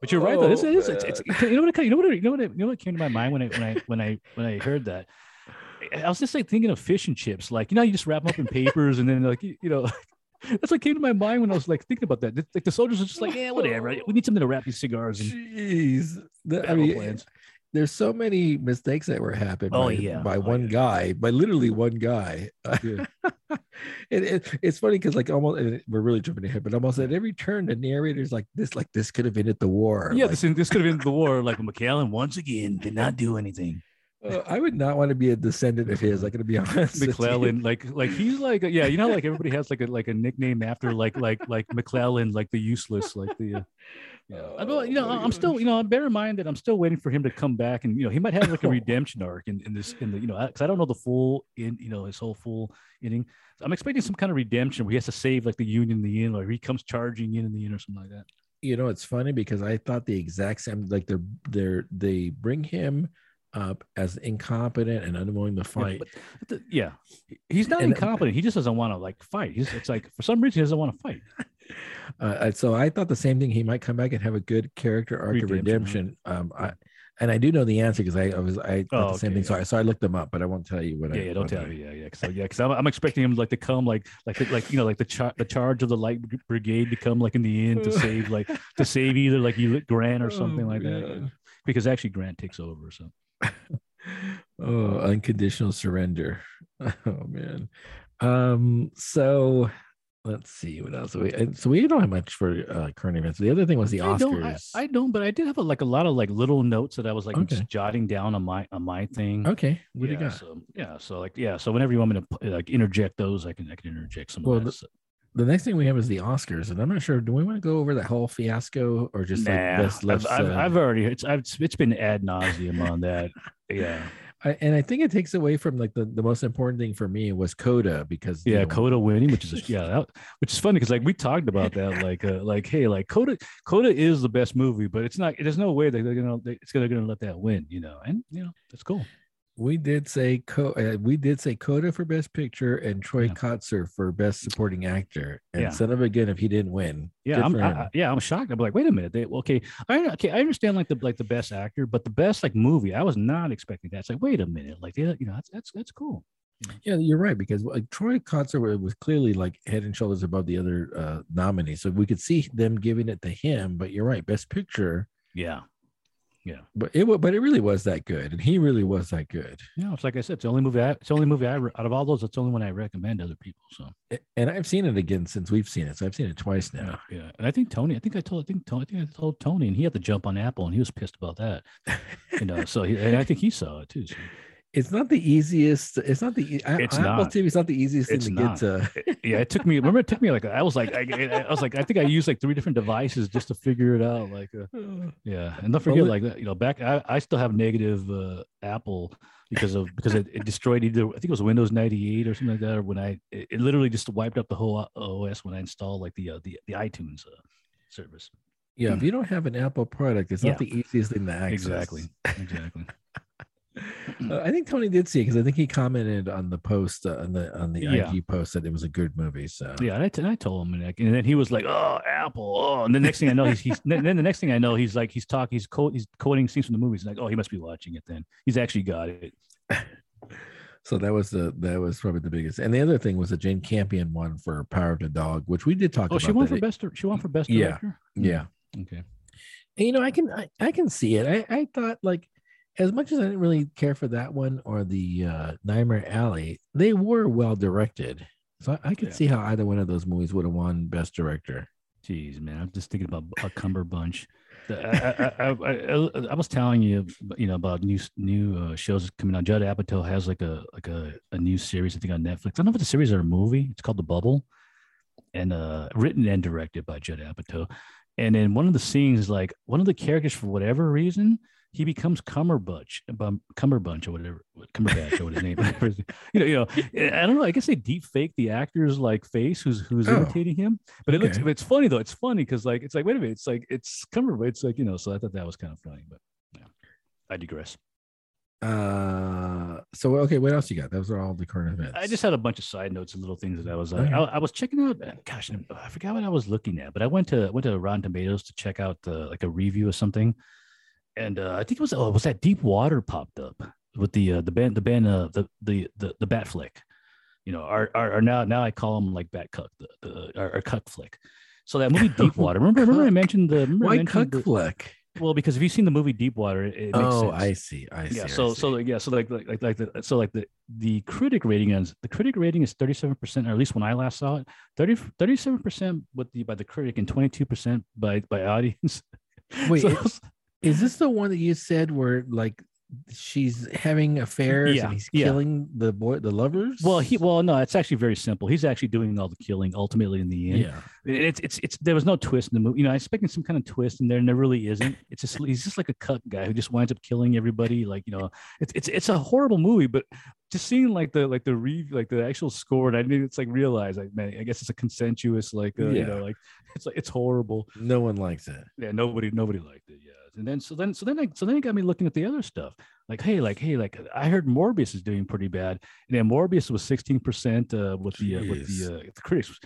But you're right though. It's, it's, it's, it's, you know what? You know what? You know what? You know what came to my mind when I when I when I when I heard that. I was just like thinking of fish and chips. Like you know, you just wrap them up in papers and then like you, you know. That's what came to my mind when I was like thinking about that. Like the soldiers are just like, yeah, whatever. We need something to wrap these cigars. And Jeez, the, I mean, plans. there's so many mistakes that were happened. Oh by, yeah, by oh, one yeah. guy, by literally one guy. Yeah. it, it, it's funny because like almost we're really jumping ahead, but almost at every turn the narrator's like this, like this could have ended the war. Yeah, like, this this could have ended the war. Like McClellan once again did not do anything. Uh, I would not want to be a descendant of his. I'm gonna be honest. McClellan, like, like he's like, yeah, you know, like everybody has like a like a nickname after like like like McClellan, like the useless, like the. Uh, yeah, I go, you know, I'm still, you know, I bear in mind that I'm still waiting for him to come back, and you know, he might have like a redemption arc in, in this, in the, you know, because I don't know the full in, you know, his whole full inning. So I'm expecting some kind of redemption where he has to save like the Union in the end, or he comes charging in in the end, or something like that. You know, it's funny because I thought the exact same, like they're they're they bring him up as incompetent and unwilling to fight. Yeah, the, yeah. he's not and, incompetent. He just doesn't want to like fight. He's it's like for some reason he doesn't want to fight. Uh, so I thought the same thing. He might come back and have a good character arc redemption. of redemption. Um, I, and I do know the answer because I, I, was I thought oh, the same thing. Yeah. So I so I looked them up, but I won't tell you what. Yeah, I, yeah don't tell me. Yeah, yeah, yeah, because I'm, I'm expecting him like to come like like like you know like the char- the charge of the light brigade to come like in the end to save like to save either like you Grant or something oh, like God. that. Because actually Grant takes over. So. oh, unconditional surrender. Oh man. Um. So let's see what else. We, so we don't have much for uh, current events. The other thing was the Oscars. I don't, I, I don't, but I did have a, like a lot of like little notes that I was like okay. just jotting down on my on my thing. Okay, what yeah, do you got? So, yeah, so like yeah, so whenever you want me to like interject those, I can I can interject some. Well. The, the next thing we have is the Oscars, and I'm not sure. Do we want to go over that whole fiasco or just nah, like best I've, I've, uh... I've, already it's I've, it's been ad nauseum on that. Yeah. I, and I think it takes away from like the, the most important thing for me was Coda because yeah, know, Coda winning, which is yeah, that, which is funny because like we talked about that, like uh, like hey, like Coda Coda is the best movie, but it's not. There's no way that they're gonna they, it's gonna gonna let that win, you know, and you know that's cool we did say Co- uh, we did say Coda for Best Picture and Troy yeah. Kotsur for Best Supporting Actor. And yeah. son of a gun if he didn't win. Yeah, I'm, I, yeah, I'm shocked. I'm like, wait a minute. They, okay, I okay, I understand like the like the best actor, but the best like movie, I was not expecting that. It's like, wait a minute, like you know, that's that's that's cool. Yeah, you're right because like Troy Kotsur was clearly like head and shoulders above the other uh, nominees, so we could see them giving it to him. But you're right, Best Picture. Yeah, yeah, but it but it really was that good, and he really was that good. Yeah, it's like I said, it's the only movie. I, it's the only movie I out of all those. It's the only one I recommend to other people. So, and I've seen it again since we've seen it. So I've seen it twice now. Yeah, yeah. and I think Tony. I think I told. I think Tony. I think I told Tony, and he had to jump on Apple, and he was pissed about that. you know, so he, and I think he saw it too. So it's not the easiest. It's not the. It's Apple not. TV. It's not the easiest it's thing to not. get to. yeah, it took me. Remember, it took me like I was like I, I, was like I think I used like three different devices just to figure it out. Like, uh, yeah, and don't forget well, like you know back I, I still have negative uh, Apple because of because it, it, destroyed either I think it was Windows 98 or something like that. Or when I it, it literally just wiped up the whole OS when I installed like the uh, the the iTunes uh, service. Yeah, if you don't have an Apple product, it's yeah. not the easiest thing to access. Exactly. Exactly. Uh, I think Tony did see it because I think he commented on the post uh, on the on the yeah. IG post that it was a good movie. So yeah, I, I told him, and, then he was like, "Oh, Apple!" Oh, and the next thing I know, he's, he's then the next thing I know, he's like, he's talking, he's co- he's quoting scenes from the movies. Like, oh, he must be watching it. Then he's actually got it. so that was the that was probably the biggest. And the other thing was the Jane Campion one for Power of the Dog, which we did talk oh, about. she won for best. She won for best director. Yeah, yeah. Okay. And, you know, I can I, I can see it. I I thought like as much as I didn't really care for that one or the uh, Nightmare Alley, they were well directed. So I, I could yeah. see how either one of those movies would have won Best Director. Jeez, man, I'm just thinking about a Cumberbunch. I, I, I, I, was telling you, you know, about new new uh, shows coming out. Judd Apatow has like a like a, a new series I think on Netflix. I don't know if it's a series or a movie. It's called The Bubble, and uh, written and directed by Judd Apatow. And then one of the scenes, like one of the characters, for whatever reason, he becomes Cumberbunch, Cumberbunch or whatever, Cumberbatch or what his name. you know, you know. I don't know. I guess they deep fake the actor's like face, who's who's oh, imitating him. But it looks. It's funny though. It's funny because like it's like wait a minute. It's like it's Cumberbatch. It's like you know. So I thought that was kind of funny. But yeah, I digress. Uh, so okay, what else you got? Those are all the current events. I just had a bunch of side notes and little things that I was. Uh, I, I, was checking out. Gosh, I forgot what I was looking at, but I went to went to Rotten Tomatoes to check out the, like a review of something and uh, I think it was oh, was that Deep Water popped up with the uh, the band the band uh, the the the the Bat Flick, you know, are our, now now I call them like Bat Cuck the, the our Cuck Flick. So that movie Deep Water. Remember remember I mentioned the remember why Cuck the, Flick? Well, because if you've seen the movie Deep Water, it, it oh, I see, I see. Yeah, so see. so yeah, so like like like the so like the the critic rating is the critic rating is thirty seven percent, or at least when I last saw it, 37 percent with the by the critic and twenty two percent by by audience. Wait, so, is this the one that you said where like she's having affairs yeah, and he's killing the boy the lovers? Well he well no it's actually very simple. He's actually doing all the killing ultimately in the end. Yeah. It's it's it's there was no twist in the movie. You know i expecting some kind of twist and there and there really isn't. It's just he's just like a cut guy who just winds up killing everybody like you know it's it's it's a horrible movie but just seeing like the like the re like the actual score and i didn't it's like realize like man i guess it's a consensuous like uh, yeah. you know like it's like it's horrible. No one likes it. Yeah nobody nobody liked it yeah And then so then so then I, so then it got me looking at the other stuff. Like hey, like hey, like I heard Morbius is doing pretty bad, and then Morbius was sixteen percent uh, with the uh, with the, uh, the critics.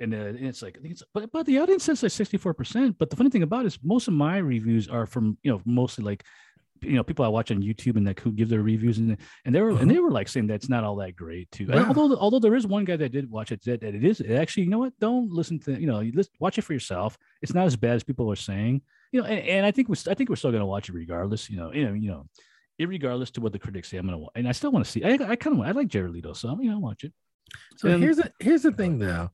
And, uh, and it's like, it's, but but the audience says like sixty four percent. But the funny thing about it is, most of my reviews are from you know mostly like you know people I watch on YouTube and like who give their reviews and and they were uh-huh. and they were like saying that's not all that great too. Yeah. Although although there is one guy that did watch it that, that it is it actually you know what don't listen to you know you listen, watch it for yourself. It's not as bad as people are saying. You know, and, and I think we I think we're still gonna watch it regardless. You know, you know, you know, regardless to what the critics say, I'm gonna watch, and I still want to see. I, I kind of I like Jared Leto, so I'm you know watch it. So and, here's a, here's the thing though.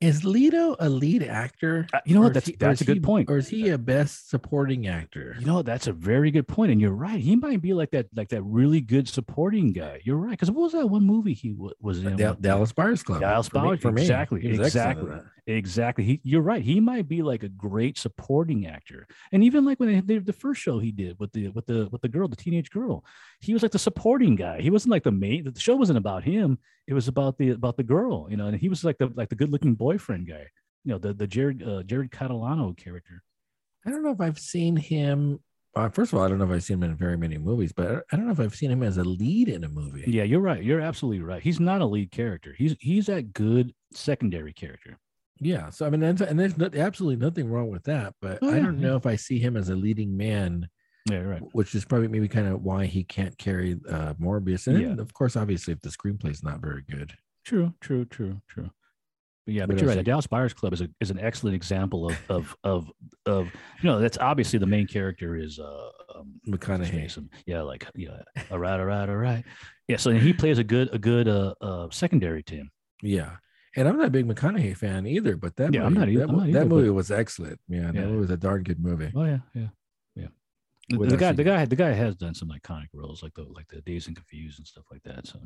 Is Leto a lead actor? Uh, you know what? That's he, that's a good he, point. Or is he a best supporting actor? You know, that's a very good point, and you're right. He might be like that, like that really good supporting guy. You're right. Because what was that one movie he w- was in? Da- Dallas Buyers Club. Dallas Buyers. For me, exactly. Exactly. Exactly. He, you're right. He might be like a great supporting actor. And even like when they did the first show he did with the with the with the girl, the teenage girl, he was like the supporting guy. He wasn't like the main. The show wasn't about him. It was about the about the girl. You know, and he was like the like the good looking boyfriend guy. You know, the the Jared uh, Jared Catalano character. I don't know if I've seen him. Uh, first of all, I don't know if I've seen him in very many movies, but I don't know if I've seen him as a lead in a movie. Yeah, you're right. You're absolutely right. He's not a lead character. He's he's that good secondary character. Yeah. So I mean, and, there's absolutely nothing wrong with that, but oh, I don't know if I see him as a leading man. Yeah, right. Which is probably maybe kind of why he can't carry uh, Morbius. And yeah. of course, obviously, if the screenplay is not very good. True. True. True. True. But yeah, but, but you're right. The Dallas Buyers Club is a is an excellent example of of of of you know that's obviously the main character is uh um, McConaughey. Yeah, like yeah, all right, all right, all right. Yeah, so he plays a good a good uh, uh secondary him. Yeah, and I'm not a big McConaughey fan either, but that yeah, movie, I'm not either, that, not either, that movie but... was excellent. Yeah, that movie was a darn good movie. Oh yeah, yeah, yeah. The, the guy, the guy, the guy has done some iconic roles like the like the Dazed and Confused and stuff like that. So.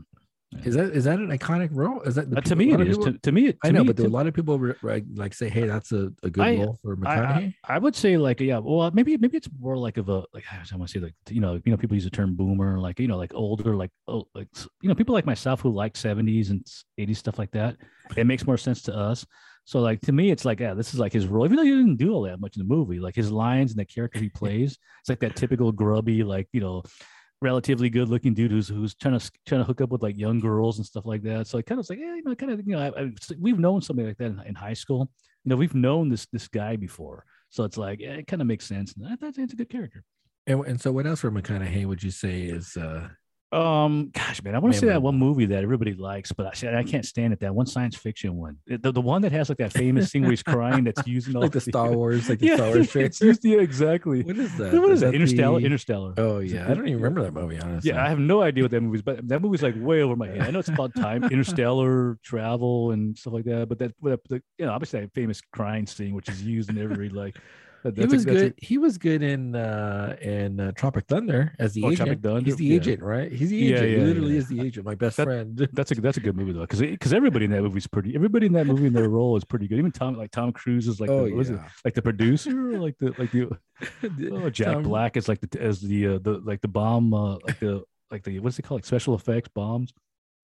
Is that is that an iconic role? Is that uh, to me it is. People, to, to, me, to I know, me, but a lot of people re, like say, "Hey, that's a, a good I, role for McConaughey." I, I, would say like yeah, well maybe maybe it's more like of a like I want to say like you know you know people use the term boomer like you know like older like oh like you know people like myself who like seventies and eighties stuff like that. It makes more sense to us. So like to me, it's like yeah, this is like his role. Even though he didn't do all that much in the movie, like his lines and the character he plays, it's like that typical grubby like you know relatively good looking dude who's who's trying to trying to hook up with like young girls and stuff like that. So I kind of was like, yeah, you know, kind of you know, I, I, we've known somebody like that in, in, high school. You know, we've known this this guy before, so it's like yeah, it kind of makes sense. And I, that's a good character. And, and so, what else from McConaughey would you say is uh, um, gosh, man, I want to see that one movie that everybody likes, but I, I can't stand it. That one science fiction one, the, the one that has like that famous thing where he's crying, that's using all like the Star Wars, like the yeah, Star Wars it's yeah, exactly. What is that? What is, is that? Interstellar. The... Interstellar. Oh yeah, I don't even remember that movie. Honestly, yeah, I have no idea what that movie is, but that movie's like way over my head. I know it's about time, interstellar travel, and stuff like that. But that, the, you know, obviously that famous crying scene, which is used in every like he was good. He was good in uh in uh, Tropic Thunder as the oh, agent. He's the yeah. agent, right? He's the agent. Yeah, yeah, he literally is the agent. My best that, friend. That's a that's a good movie though, because because everybody in that movie is pretty. Everybody in that movie in their role is pretty good. Even Tom like Tom Cruise is like oh, the, it, like the producer, like the like the oh, Jack Tom, Black is like the as the uh, the like the bomb uh, like the like the what's it called like special effects bombs.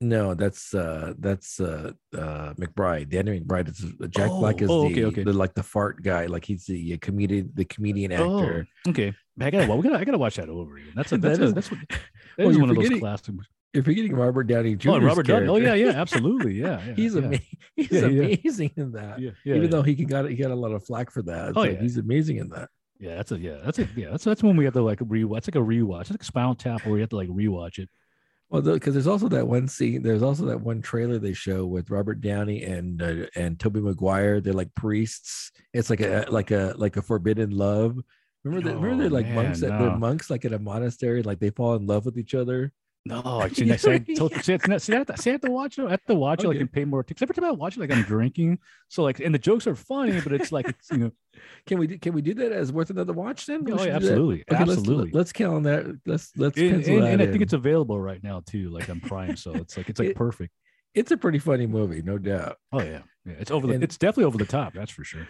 No, that's uh that's uh uh McBride. Danny McBride is uh, Jack oh, Black is oh, the, okay, okay. the like the fart guy, like he's the uh, comedian the comedian oh, actor. Oh, okay. I gotta well, we gotta I gotta watch that over again. That's a, that's, that a, is, that's what that well, is one of those classic if you're forgetting Robert Downey Jr. Oh, Robert Downey. Oh, yeah, yeah, absolutely. Yeah. yeah he's yeah. Ama- he's yeah, amazing in that. Yeah, Even though he got he got a lot of flack for that. oh, yeah. he's amazing in that. Yeah, that's a yeah, that's a yeah, that's that's when we have to like rewatch. It's like a rewatch. It's like a Spinal Tap where we have to like rewatch it. Well, because there's also that one scene. There's also that one trailer they show with Robert Downey and uh, and Tobey Maguire. They're like priests. It's like a like a like a forbidden love. Remember, oh, remember they're like man, monks. No. They're monks like at a monastery. Like they fall in love with each other. No, actually, see, I told, see, see, I, have to, see, I have to watch it. I have to watch okay. it oh, like and pay more attention. Every time I watch it, like I'm drinking. So like, and the jokes are funny, but it's like it's you know. Can we do, can we do that as worth another watch then? Oh, yeah, absolutely, okay, absolutely. Let's, let's count on that. Let's let's and, and, and I think it's available right now too. Like on Prime, so it's like it's like it, perfect. It's a pretty funny movie, no doubt. Oh yeah, yeah. It's over. The, and, it's definitely over the top. That's for sure.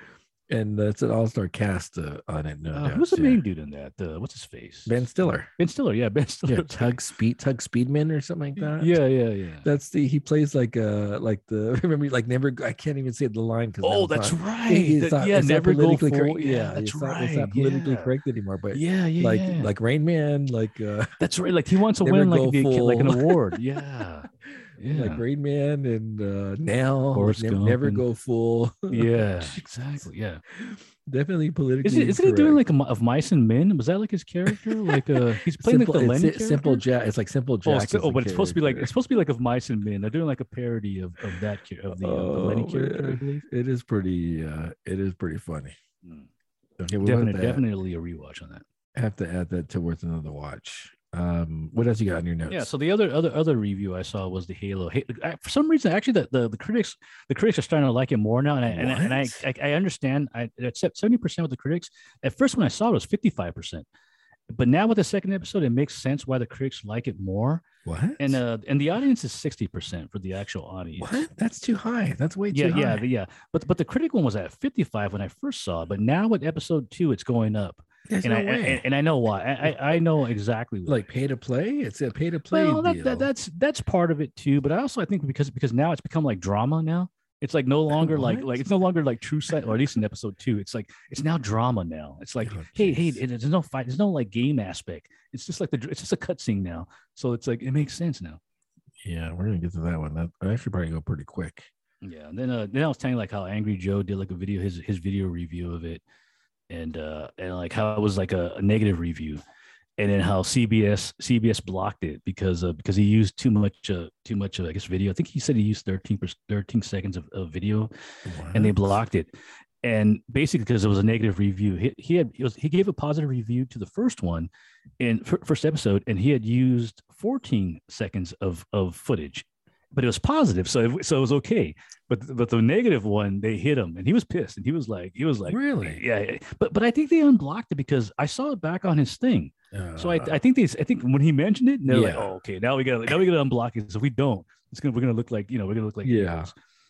And that's an all-star cast uh, on it. No, uh, who's the yeah. main dude in that? Uh, what's his face? Ben Stiller. Ben Stiller, yeah, Ben Stiller. Yeah, Tugg Speed, Tugg Speedman, or something like that. Yeah, yeah, yeah. That's the he plays like uh like the remember like never I can't even say the line because oh that's not, right it's not, yeah it's never politically go correct. Yeah, yeah that's it's right. Not, it's not politically yeah. correct anymore. But yeah, yeah, like yeah. like Rain Man, like uh that's right. Like he wants to win like the, like an award. Yeah. Yeah. like Rain Man and uh now like, never, never go full. yeah, exactly. Yeah, definitely politically. Is it, isn't he doing like a, of mice and men? Was that like his character? Like uh, he's playing simple, like the Lenny Simple Jack. It's like Simple Jack. Oh, oh but it's supposed to be like it's supposed to be like of mice and men. They're doing like a parody of, of that of the, oh, uh, the Lenny character. Man. I believe it is pretty. uh It is pretty funny. Mm. Okay, definitely, definitely a rewatch on that. Have to add that to worth another watch um what else you got on your notes? yeah so the other other other review i saw was the halo. For some reason actually the, the, the critics the critics are starting to like it more now and i and, and, I, I, I understand. I accept 70% of the critics at first when i saw it, it was 55% but now with the second episode it makes sense why the critics like it more. What? And uh and the audience is 60% for the actual audience. What? That's too high. That's way yeah too yeah high. yeah. But but the critic one was at 55 when i first saw it but now with episode two it's going up there's and no I. And, and, I know why. I, I know exactly why. like pay to play. It's a pay to play. Well, that, that, that's that's part of it too. But I also I think because because now it's become like drama now. It's like no longer like like it's no longer like true sight, or at least in episode two, it's like it's now drama now. It's like, oh, hey, hey, there's no fight, there's no like game aspect. It's just like the it's just a cutscene now. So it's like it makes sense now. Yeah, we're gonna get to that one. That I actually probably go pretty quick. Yeah, and then uh, then I was telling like how Angry Joe did like a video, his his video review of it, and uh and like how it was like a, a negative review and then how CBS CBS blocked it because uh, because he used too much uh, too much of I guess video. I think he said he used 13 13 seconds of, of video, and they blocked it. And basically because it was a negative review, he, he had he, was, he gave a positive review to the first one, in first episode, and he had used 14 seconds of of footage, but it was positive, so it, so it was okay. But but the negative one, they hit him, and he was pissed, and he was like, he was like, really, yeah. But but I think they unblocked it because I saw it back on his thing. Uh, so I, I think these I think when he mentioned it, they're yeah. like, oh okay, now we got now we got to unblock it. So if we don't, it's gonna we're gonna look like you know we're gonna look like yeah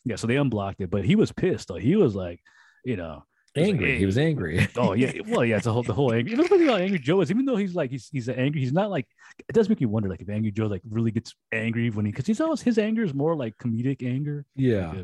yeah. So they unblocked it, but he was pissed. Though. He was like, you know, angry. Like, he was angry. oh yeah. Well, yeah. It's a whole the whole angry. Thing about Angry Joe is even though he's like he's he's angry, he's not like it does make you wonder like if Angry Joe like really gets angry when he because he's always his anger is more like comedic anger. Yeah. Like, uh,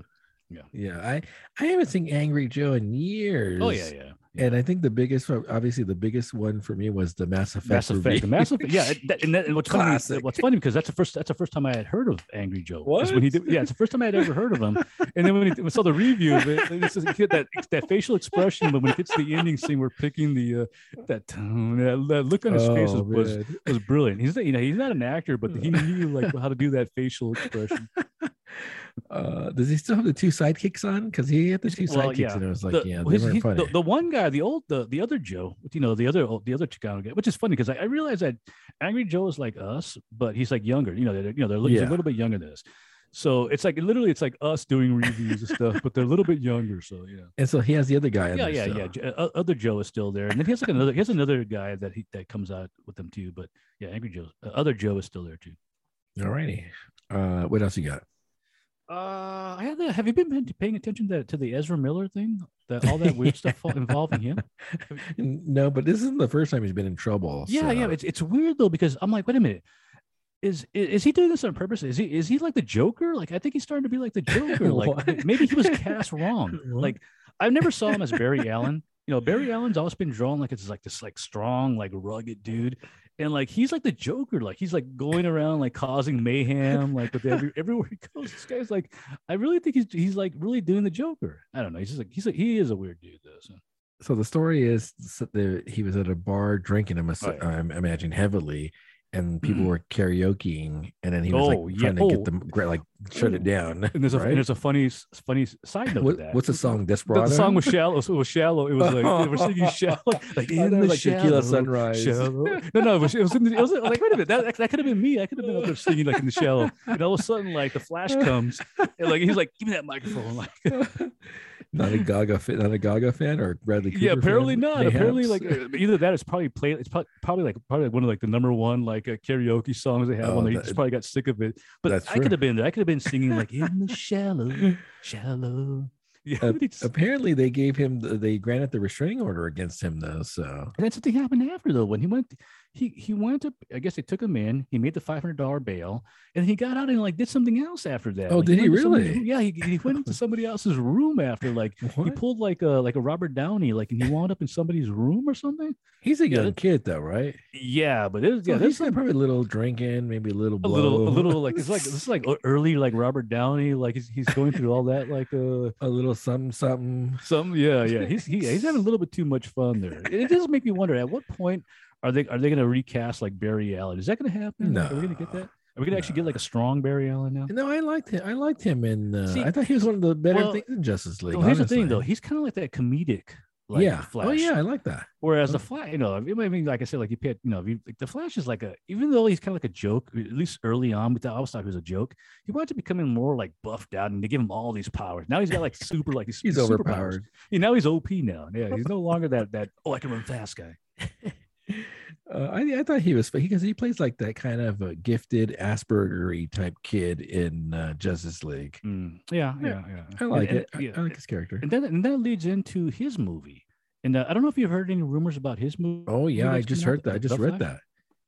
yeah. Yeah. I I haven't seen Angry Joe in years. Oh yeah, yeah. And I think the biggest, obviously, the biggest one for me was the Mass Effect. Mass Effect, the Mass Effect, yeah. That, and, that, and what's Classic. funny, what's funny because that's the first, that's the first time I had heard of Angry Joe. What? When he did, yeah, it's the first time I had ever heard of him. And then when he, saw the review of it, this is, that that facial expression, but when it gets to the ending scene, we're picking the uh, that tone, that, that, look on his oh, face was, was, was brilliant. He's you know he's not an actor, but he knew like how to do that facial expression. Uh, does he still have the two sidekicks on? Because he had the two well, sidekicks, yeah. and it was like, the, yeah, his, he, the, the, one guy, the old, the, the other Joe, you know, the other, the other Chicano guy, which is funny because I, I realized that Angry Joe is like us, but he's like younger. You know, they're, you know, they're yeah. a little bit younger than us. So it's like literally, it's like us doing reviews and stuff, but they're a little bit younger. So yeah. And so he has the other guy. Yeah, yeah, yeah. Uh, other Joe is still there, and then he has like another. He has another guy that he that comes out with them too. But yeah, Angry Joe, uh, other Joe is still there too. All righty. Uh, what else you got? Uh, I had the, have you been paying attention to, to the Ezra Miller thing? That all that weird stuff involving him? No, but this isn't the first time he's been in trouble. Yeah, so. yeah. It's it's weird though because I'm like, wait a minute. Is, is he doing this on purpose? Is he is he like the Joker? Like I think he's starting to be like the Joker. Like maybe he was cast wrong. Like I never saw him as Barry Allen. You know, Barry Allen's always been drawn like it's like this like strong, like rugged dude and like he's like the Joker, like he's like going around like causing mayhem, like with every everywhere he goes. This guy's like, I really think he's he's like really doing the Joker. I don't know. He's just like he's like he is a weird dude though. So. So the story is that he was at a bar drinking, I'm, oh, yeah. I'm imagining heavily, and people mm. were karaokeing, and then he was oh, like trying yeah. to get them like shut oh. it down. And there's a right? and there's a funny funny side note what, to that. What's the song? Desperado. The, song was shallow. It was shallow. It was like we're singing shallow, like in the like shallow, tequila sunrise. Shallow. No, no, it was, it was, the, it was like wait a minute, that, that could have been me. I could have been up there singing like in the shallow, and all of a sudden like the flash comes, and like he's like, give me that microphone, like not a Gaga fan, not a Gaga fan or Bradley Cooper. Yeah, apparently fan? not. Mayhaps. Apparently, like uh, either that, it's probably played. It's probably, probably like probably like one of like the number one like uh, karaoke songs they have oh, on. They just probably got sick of it. But I could have been there. I could have been singing like in the shallow, shallow. Yeah, Uh, apparently, they gave him the, they granted the restraining order against him though. So And then something happened after though. When he went, he he went to. I guess they took him in. He made the five hundred dollar bail, and he got out and like did something else after that. Oh, Like, did he somebody's really? Yeah, he, he went into somebody else's room after like he pulled like a like a Robert Downey, like and he wound up in somebody's room or something. he's a young that- kid though, right? Yeah, but it was yeah, Yeah, there's he's probably a little drinking, maybe a little a little a little like it's like this is like early like Robert Downey, like he's he's going through all that like uh a little something, something. some yeah yeah he's he, he's having a little bit too much fun there. It does make me wonder at what point are they are they going to recast like Barry Allen? Is that going to happen? Like, are we going to get that? Are we going to actually get like a strong Barry Allen now? No, I liked him. I liked him, and uh, I thought he was one of the better well, things in Justice League. Well, here's the thing though, he's kind of like that comedic. Like, yeah. Flash. Oh yeah, I like that. Whereas the Flash, you know, I mean, like I said, like you paid, you know, if you, like the Flash is like a, even though he's kind of like a joke, at least early on, but I always thought he was a joke. He wanted to becoming more like buffed out, and they give him all these powers. Now he's got like super, like these He's superpowers. He's overpowered. Yeah, now he's OP now. Yeah, he's no longer that that oh I can run fast guy. Uh, I, I thought he was because he plays like that kind of a gifted Aspergery type kid in uh, Justice League. Mm, yeah, Yeah, yeah, yeah. I like And- it. and- I- yeah, I, like his character. and then and that leads into his movie. And uh, I don't know if you've heard any rumors about his movie. Oh yeah, I just heard that. I just read Flash? that.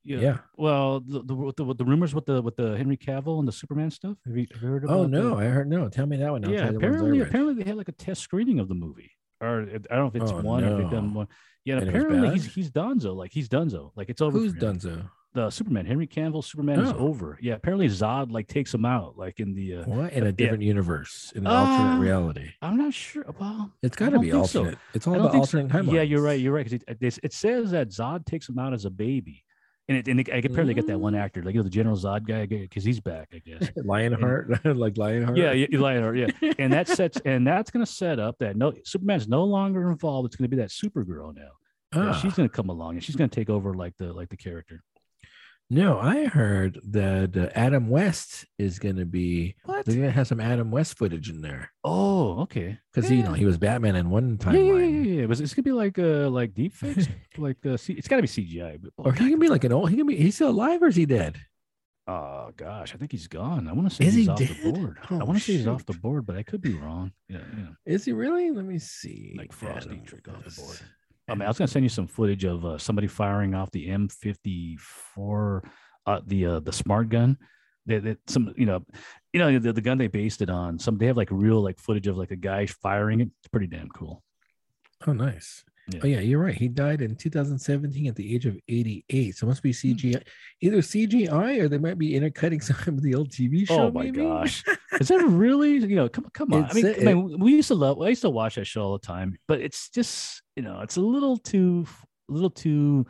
Yeah. Yeah. Well, the, the the the rumors with the with the Henry Cavill and the Superman stuff. Have you, heard about? Oh no, I heard no. Tell me that one. I'll yeah, tell you the apparently, apparently they had like a test screening of the movie, or I don't know if it's Oh, one or if they've done one. Yeah, and And it was apparently he's he's Donzo, like he's Donzo, like it's over. Who's Donzo? The Superman, Henry Cavill, Superman is Oh. over. Yeah, apparently Zod like takes him out, like in the. Uh, What in a different universe, in an Uh, alternate reality? I'm not sure. Well, it's got to be think so. alternate. It's all about think so. alternate timelines. Yeah, you're right. You're right. Because it, it, it says that Zod takes him out as a baby, and it, and it, I could apparently get that one Mm. actor, like you know, the General Zod guy, because he's back, I guess. Lionheart, like Lionheart. Yeah, yeah, Lionheart, yeah. and that sets and that's going to set up that no Superman's no longer involved. It's going to be that Supergirl now. Yeah, Ah. she's going to come along and she's going to take over like the like the character. No, I heard that uh, Adam West is going to be. What? They're going to have some Adam West footage in there Oh, okay. because you know he was Batman in one Yeah, yeah, yeah, yeah. Was it's gonna be like uh like deep fakes? like uh, C- it's got to be CGI. But, or he can be like an old. He can be. He's still alive or is he dead? oh gosh, I think he's gone. I want to say Is he's he off the dead? board. I Oh, want to say he's off the board, but I could be wrong. Yeah, yeah. Is he really? Let me see. Like Frosty Dietrich off the board. I mean, I was gonna send you some footage of uh, somebody firing off the M54, uh, the uh, the smart gun. That that some you know, you know the, the gun they based it on. Some they have like real like footage of like a guy firing it. It's pretty damn cool. Oh, nice. Yeah. Oh, yeah, you're right. He died in 2017 at the age of 88. So it must be Hmm. CGI, either CGI or they might be intercutting some of the old TV show. Oh my maybe? gosh, is that really? You know, come come on. I mean, uh, I mean, we used to love. I used to watch that show all the time, but it's just you know, it's a little too, a little too.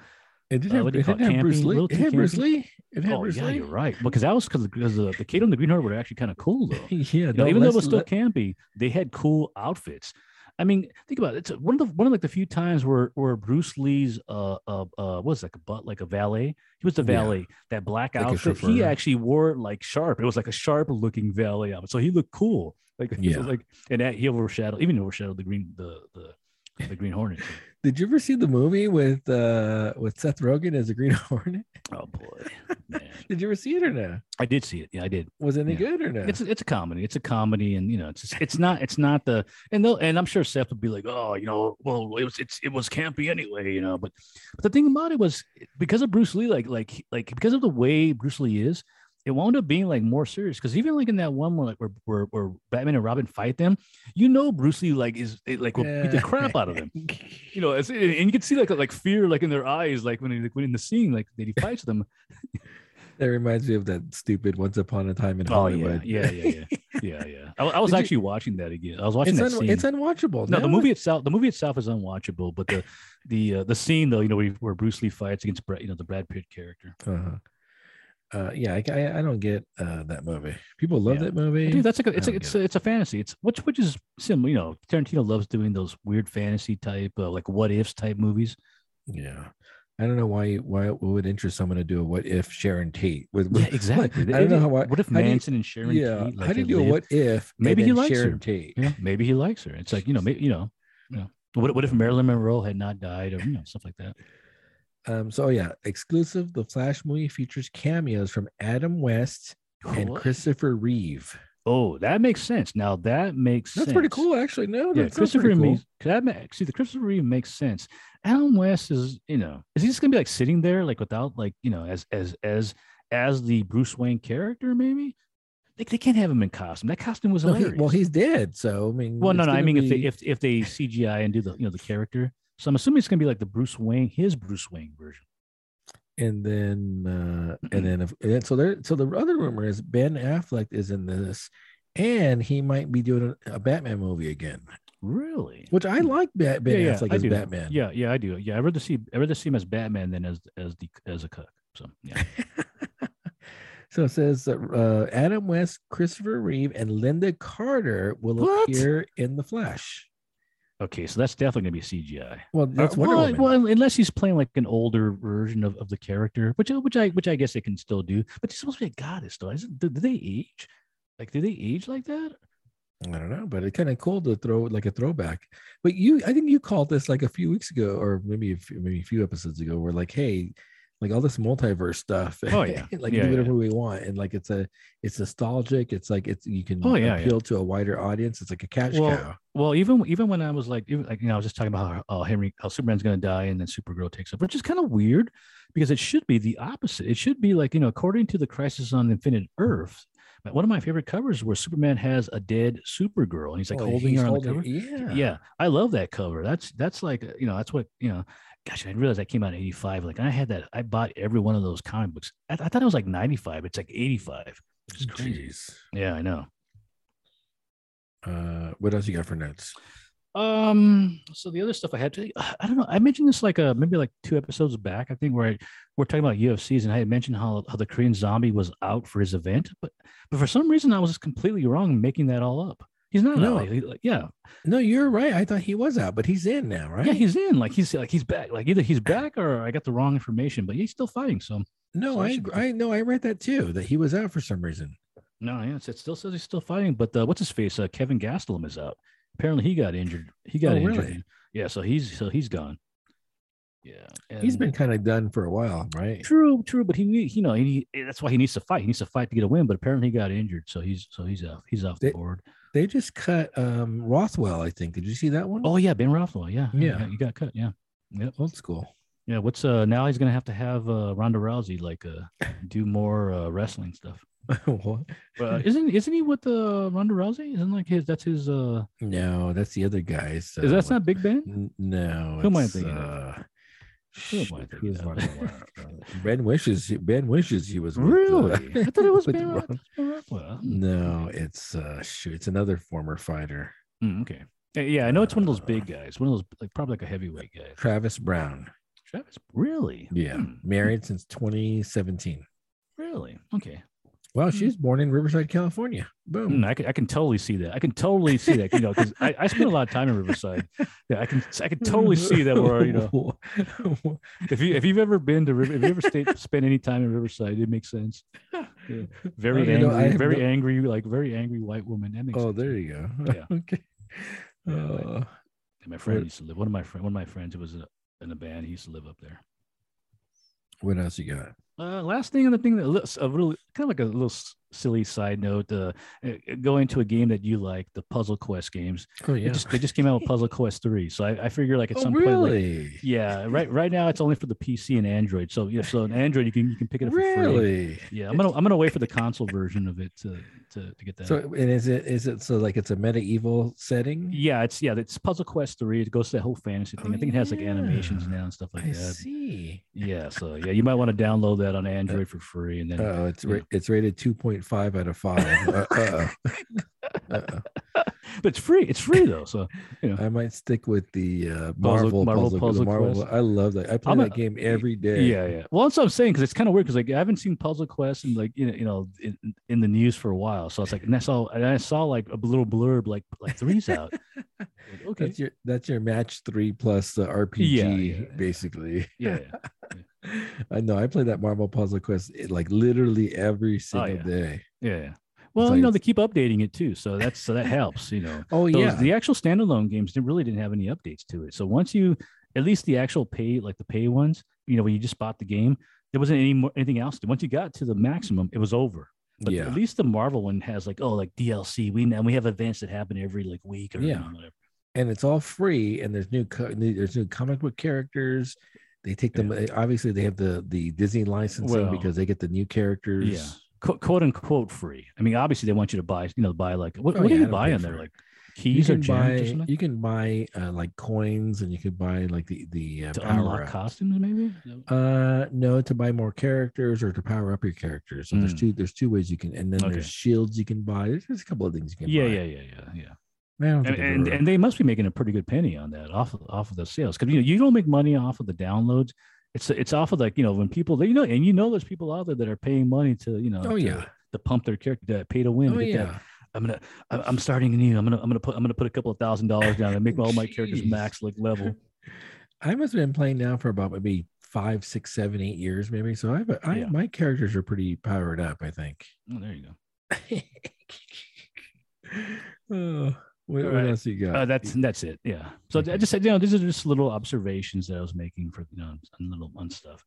It did Uh, have, it did it, have Bruce? Lee. It had Bruce? Lee. It had Oh Bruce yeah, Lee. you're right. Because that was because because the the Kato and the Green Hornet were actually kind of cool though. yeah, You know, even though it was still let- campy, they had cool outfits. I mean, think about it. It's one of the one of like the few times where where Bruce Lee's uh uh uh what was like a butt like a valet. He was the Yeah. valet. That black Like outfit. He actually wore like sharp. It was like a sharp looking valet outfit. So he looked cool. Like Yeah. like and that he overshadowed even overshadowed the green the the the Green Hornet. Did you ever see the movie with uh with Seth Rogen as a Green Hornet? Oh boy. Did you ever see it or no? I did see it. Yeah, I did. Was it any Yeah. good or no? It's it's a comedy. It's a comedy, and you know, it's just, it's not it's not the and they'll and I'm sure Seth would be like, oh, you know, well, it was it's it was campy anyway, you know. But but the thing about it was because of Bruce Lee, like like like because of the way Bruce Lee is, it wound up being like more serious. Because even like in that one where like where, where where Batman and Robin fight them, you know, Bruce Lee like is it, like will beat the crap out of them. You know, it's, and you can see like like fear like in their eyes, like when he, like, when in the scene, like that he fights them. that reminds me of that stupid Once Upon a Time in Oh yeah, Hollywood. yeah, yeah, yeah, yeah, yeah. I, I was Did you- actually watching that again. I was watching It's, that un- scene. it's unwatchable. no, the movie itself, the movie itself is unwatchable, but the the uh, the scene though, you know, where, where Bruce Lee fights against Brad, you know, the Brad Pitt character. Uh-huh. Uh, yeah, I, I, I don't get uh, that movie. People love Yeah. that movie. Dude, that's like a, it's a, it's a, it's a fantasy. It's which which is similar. You know, Tarantino loves doing those weird fantasy type, uh, like what ifs type movies. yeah, I don't know why why it would interest someone to do a what if Sharon Tate with, with Yeah, exactly. I don't know how. I- What if do you- Manson and Sharon? yeah, Tate, like, how do you do a what if? Maybe he likes Sharon her. Tate. Yeah, maybe he likes her. It's like you know, maybe you know, you know. What, what if Marilyn Monroe had not died, or you know, stuff like that? Um, so yeah, exclusive. The Flash movie features cameos from Adam West and What? Christopher Reeve. Oh, that makes sense. Now that makes That's sense. pretty cool, actually. No, Yeah, that's Christopher pretty cool. Reeve. That ma- see the Christopher Reeve makes sense. Adam West is, you know, is he just gonna be like sitting there, like without, like, you know, as as as as the Bruce Wayne character? Maybe they, they can't have him in costume. That costume was No, he- well, he's dead, so I mean. well, no, no. I mean, if they if if they CGI and do the you know the character, so I'm assuming it's gonna be like the Bruce Wayne, his Bruce Wayne version. and then uh and then if and then, so there so the other rumor is Ben Affleck is in this, and he might be doing a, Batman movie again, Really? which I like. Bat, Ben yeah, Affleck I as do. Batman. Yeah, yeah, I do. Yeah, I'd rather see I'd rather see him as Batman than as as the as a cook. So yeah. so it says that uh, Adam West, Christopher Reeve, and Lynda Carter will What? appear in the Flash. Okay, so that's definitely gonna be CGI. Well, that's Uh, Wonder well, Woman. well, unless he's playing like an older version of, of the character, which which I which I guess they can still do. But he's supposed to be a goddess, though. Isn't, do, do they age? Like, do they age like that? I don't know, but it's kind of cool to throw like a throwback. But you, I think you called this like a few weeks ago, or maybe a few, maybe a few episodes ago. Where like, hey, like all this multiverse stuff. Oh, yeah. like Yeah, do whatever yeah. we want, and like it's a, it's nostalgic. It's like it's you can Oh, yeah, appeal to a wider audience. It's like a cash Well, cow. Well, even even when I was like, even like you know, I was just talking about how uh, Henry, how Superman's gonna die, and then Supergirl takes up, which is kind of weird because it should be the opposite. It should be like you know, according to the Crisis on Infinite Earth. but One of my favorite covers where Superman has a dead Supergirl and he's like Oh, holding he's her on holding- the cover. Yeah, yeah i love that cover that's that's like you know that's what you know gosh i didn't realize that came out in 85 like i had that i bought every one of those comic books. I, I thought it was like 95 it's like 85 It's crazy. Jeez. yeah i know. Uh, what else you got for notes? um so the other stuff i had to i don't know i mentioned this like uh maybe like two episodes back i think where I, we're talking about ufcs and i had mentioned how, how the korean zombie was out for his event but but for some reason i was completely wrong making that all up he's not No. out. He- like, yeah No, you're right. I thought he was out, but he's in now, right? yeah he's in like he's like he's back like either he's back or i got the wrong information but he's still fighting so no, so I I, agr- I know. I read that too. That he was out for some reason. No, yeah, it still says he's still fighting. But uh, what's his face? Uh, Kelvin Gastelum is out. Apparently, he got injured. He got Oh, injured. really? Yeah, so he's so he's gone. Yeah, He's been kind of done for a while, right? true, true. But he, you know, he, that's why he needs to fight. He needs to fight to get a win. But apparently, he got injured, so he's so he's off. He's off the They- board. They just cut um Rothwell. I think. Did you see that one? Oh yeah, Ben Rothwell. Yeah, Yeah. you got cut. Yeah, yep. old school. Yeah, what's uh now he's gonna have to have uh Ronda Rousey like uh do more uh wrestling stuff. What? But isn't isn't he with uh Ronda Rousey? Isn't like his that's his uh no, that's the other guys. is that's not Big Ben? No. Who am I thinking of? Who am I thinking who's of? running around? Ben wishes. Ben wishes he was. with, Really? uh, I thought it was Ben, Rothwell. No, it's uh shoot. It's another former fighter, Mm, okay. Yeah, Yeah, I know it's one of those big guys. One of those like probably like a heavyweight guy. Travis Browne. Travis, really? Yeah, Hmm, married since 2017. really? Okay. Well, Hmm. she was born in Riverside, California. Boom. Mm, I can I can totally see that. I can totally see that. You know, because I, I spent a lot of time in Riverside. Yeah, I can I can totally see that. Where you know, if you if you've ever been to River, if you ever stayed spent any time in Riverside, it makes sense. Yeah. Very Okay, angry, very no- angry, like very angry white woman. That makes oh, sense. there you go. Yeah. okay. Yeah. Uh, my friend What- used to live. One of my friend, one of my friends who was in a, in a band. He used to live up there. what else you got? Uh, last thing, on the thing that looks a really kind of like a little silly side note. Uh, uh, going to a game that you like, the Puzzle Quest games. Oh yeah. just they just came out with Puzzle Quest three, so I, I figure like at oh some point, like, really? yeah, right right now it's only for the PC and Android. So yeah, so on Android you can you can pick it up for free. really? Yeah, I'm gonna I'm gonna wait for the console version of it to to, to get that. So and is it is it so like it's a medieval setting? yeah, it's yeah, it's Puzzle Quest three. It goes to the whole fantasy thing. Oh, I think it has like animations now and stuff like I that. see. Yeah, so yeah, you might want to download that on Android for free, and then Oh, it's ra- it's rated 2.5 out of 5. Uh, uh-oh. Uh-oh. But it's free. It's free though. So I might stick with the uh, Puzzle- Marvel Marvel puzzle. Puzzle Marvel, Quest. I love that. I play I'm a- that game every day. yeah, yeah. Well, that's what I'm saying because it's kind of weird because like I haven't seen Puzzle Quest and like you know, you know in, in the news for a while. So it's like and I saw and I saw like a little blurb like like three's out. Like, okay. That's your that's your match three plus the RPG, Yeah, yeah, basically. Yeah, yeah, I know. I play that Marvel Puzzle Quest eh, like literally every single Oh, yeah. day. yeah. Yeah. Well, like you know they keep updating it too, so that's so that helps. You know. Oh Those- yeah, the actual standalone games didn't really didn't have any updates to it. So once you, at least the actual pay, like the pay ones, you know, when you just bought the game, there wasn't any more anything else. Once you got to the maximum, it was over. But Yeah. at least the Marvel one has like, oh, like DLC. We and we have events that happen every like week or Yeah. whatever. and it's all free and there's new co- there's new comic book characters they take them eh, obviously they have the the disney licensing Well, because they get the new characters Yeah. Quote, quote unquote free. I mean, obviously they want you to buy, you know, buy like what, Oh, what yeah, do you buy in there? Like keys or gems buy you can buy uh, like coins and you can buy like the the uh, to power unlock ups. costumes, maybe. uh no to buy more characters or to power up your characters so there's Mm. two there's two ways you can and then Okay. there's shields you can buy there's, there's a couple of things you can Yeah, buy yeah, yeah, yeah, yeah. Man, And, and and they must be making a pretty good penny on that off of off of the sales because you know you don't make money off of the downloads. It's it's off of like you know when people you know and you know there's people out there that are paying money to you know oh to, yeah to pump their character to pay to win. oh to get that. yeah I'm gonna I'm starting new. I'm gonna I'm gonna put I'm gonna put a couple of thousand dollars down and make all my characters max like level. I must have been playing now for about maybe five, six, seven, eight years, maybe. So I've I, Yeah. my characters are pretty powered up, I think. Oh, there you go. oh, what, All what else you got? Uh, that's that's it. Yeah. So I just said, you know, these are just little observations that I was making for you know on little on stuff.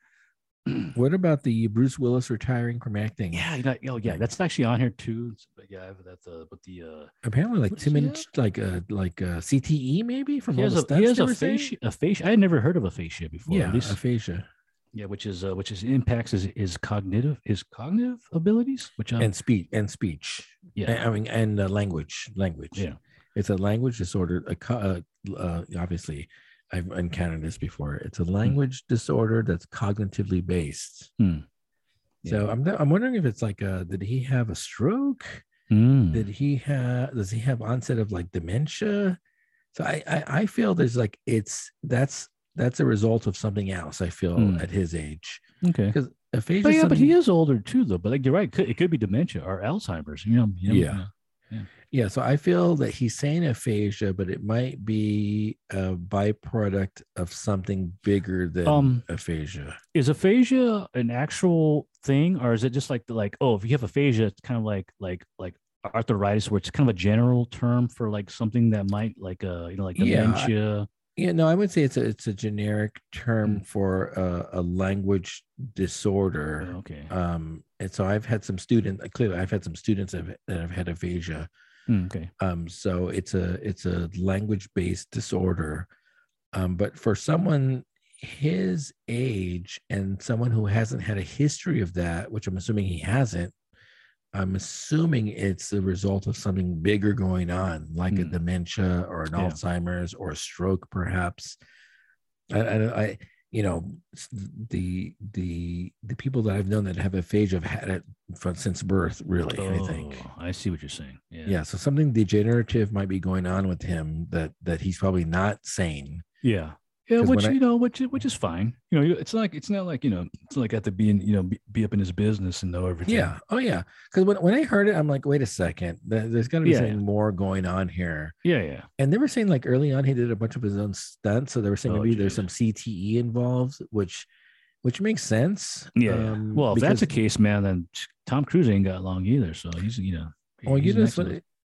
what about the Bruce Willis retiring from acting? Yeah, you know, oh yeah, that's actually on here too. But yeah, that's uh, but the uh, apparently like two minutes, like uh, like uh, CTE maybe from he all has the a he has a fascia, a fascia. I had never heard of a fascia before. Yeah, at least, aphasia yeah, which is uh, which is impacts his, his cognitive his cognitive abilities, which um, and speech and speech. yeah, I mean, and uh, language, language. yeah, it's a language disorder. A, uh, uh, obviously, I've encountered this before. It's a language disorder that's cognitively based. Hmm. So I'm I'm wondering if it's like, uh, did he have a stroke? Mm. Did he have? Does he have onset of like dementia? So I I, I feel there's like it's that's that's a result of something else. I feel Hmm. at his age okay. because aphasia. But yeah, but he is older too, though. But like you're right, it could, it could be dementia or Alzheimer's. You know, you know, Yeah. you know. Yeah, so I feel that he's saying aphasia, but it might be a byproduct of something bigger than Um, aphasia. Is aphasia an actual thing, or is it just like the like oh, if you have aphasia, it's kind of like like like arthritis, where it's kind of a general term for like something that might like uh you know like Yeah, I- dementia. Yeah, no, I would say it's a it's a generic term Mm. for a, a language disorder. okay. Um, and so I've had some students. Clearly, I've had some students that have, that have had aphasia. Mm, okay. Um, so it's a it's a language based disorder. Um, but for someone his age and someone who hasn't had a history of that, which I'm assuming he hasn't, I'm assuming it's the result of something bigger going on, like a Hmm. dementia or an Yeah. Alzheimer's or a stroke, perhaps. I, I, I, you know, the the the people that I've known that have aphasia have had it from since birth. Really, I think. Oh, I see what you're saying. Yeah. Yeah, so something degenerative might be going on with him that that he's probably not sane. Yeah. Yeah, which I- you know, which is- which is fine. You know, it's like it's not like you know, it's like I have to be in you know be, be up in his business and know everything. Yeah. Oh yeah. Because when, when I heard it, I'm like, wait a second, there- there's got to be Yeah, something more going on here. Yeah. Yeah. And they were saying like early on he did a bunch of his own stunts, so they were saying Oh, maybe there's some CTE involved, which which makes sense. Yeah. yeah. um, well, if that's the case, man, then Tom Cruise ain't got long either. So he's you know. Well, you he's next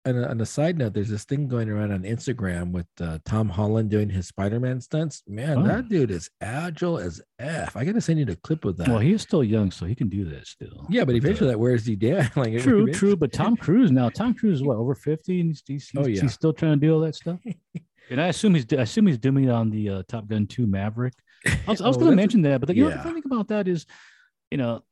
so- level. on a, side note, there's this thing going around on Instagram with uh, Tom Holland doing his Spider-Man stunts. Man, Oh. that dude is agile as f. I gotta send you the clip of that. Well, he's still young, so he can do that still. yeah, but uh, eventually that wears you down. like True, eventually- true. But Tom Cruise now, Tom Cruise is what over fifty, and he's, he's, Oh, he's- yeah. he's still trying to do all that stuff. and I assume he's I assume he's doing it on the uh, Top Gun Two Maverick. I was, I was Oh, going to mention that, but the, you know the yeah. funny thing about that is, you know,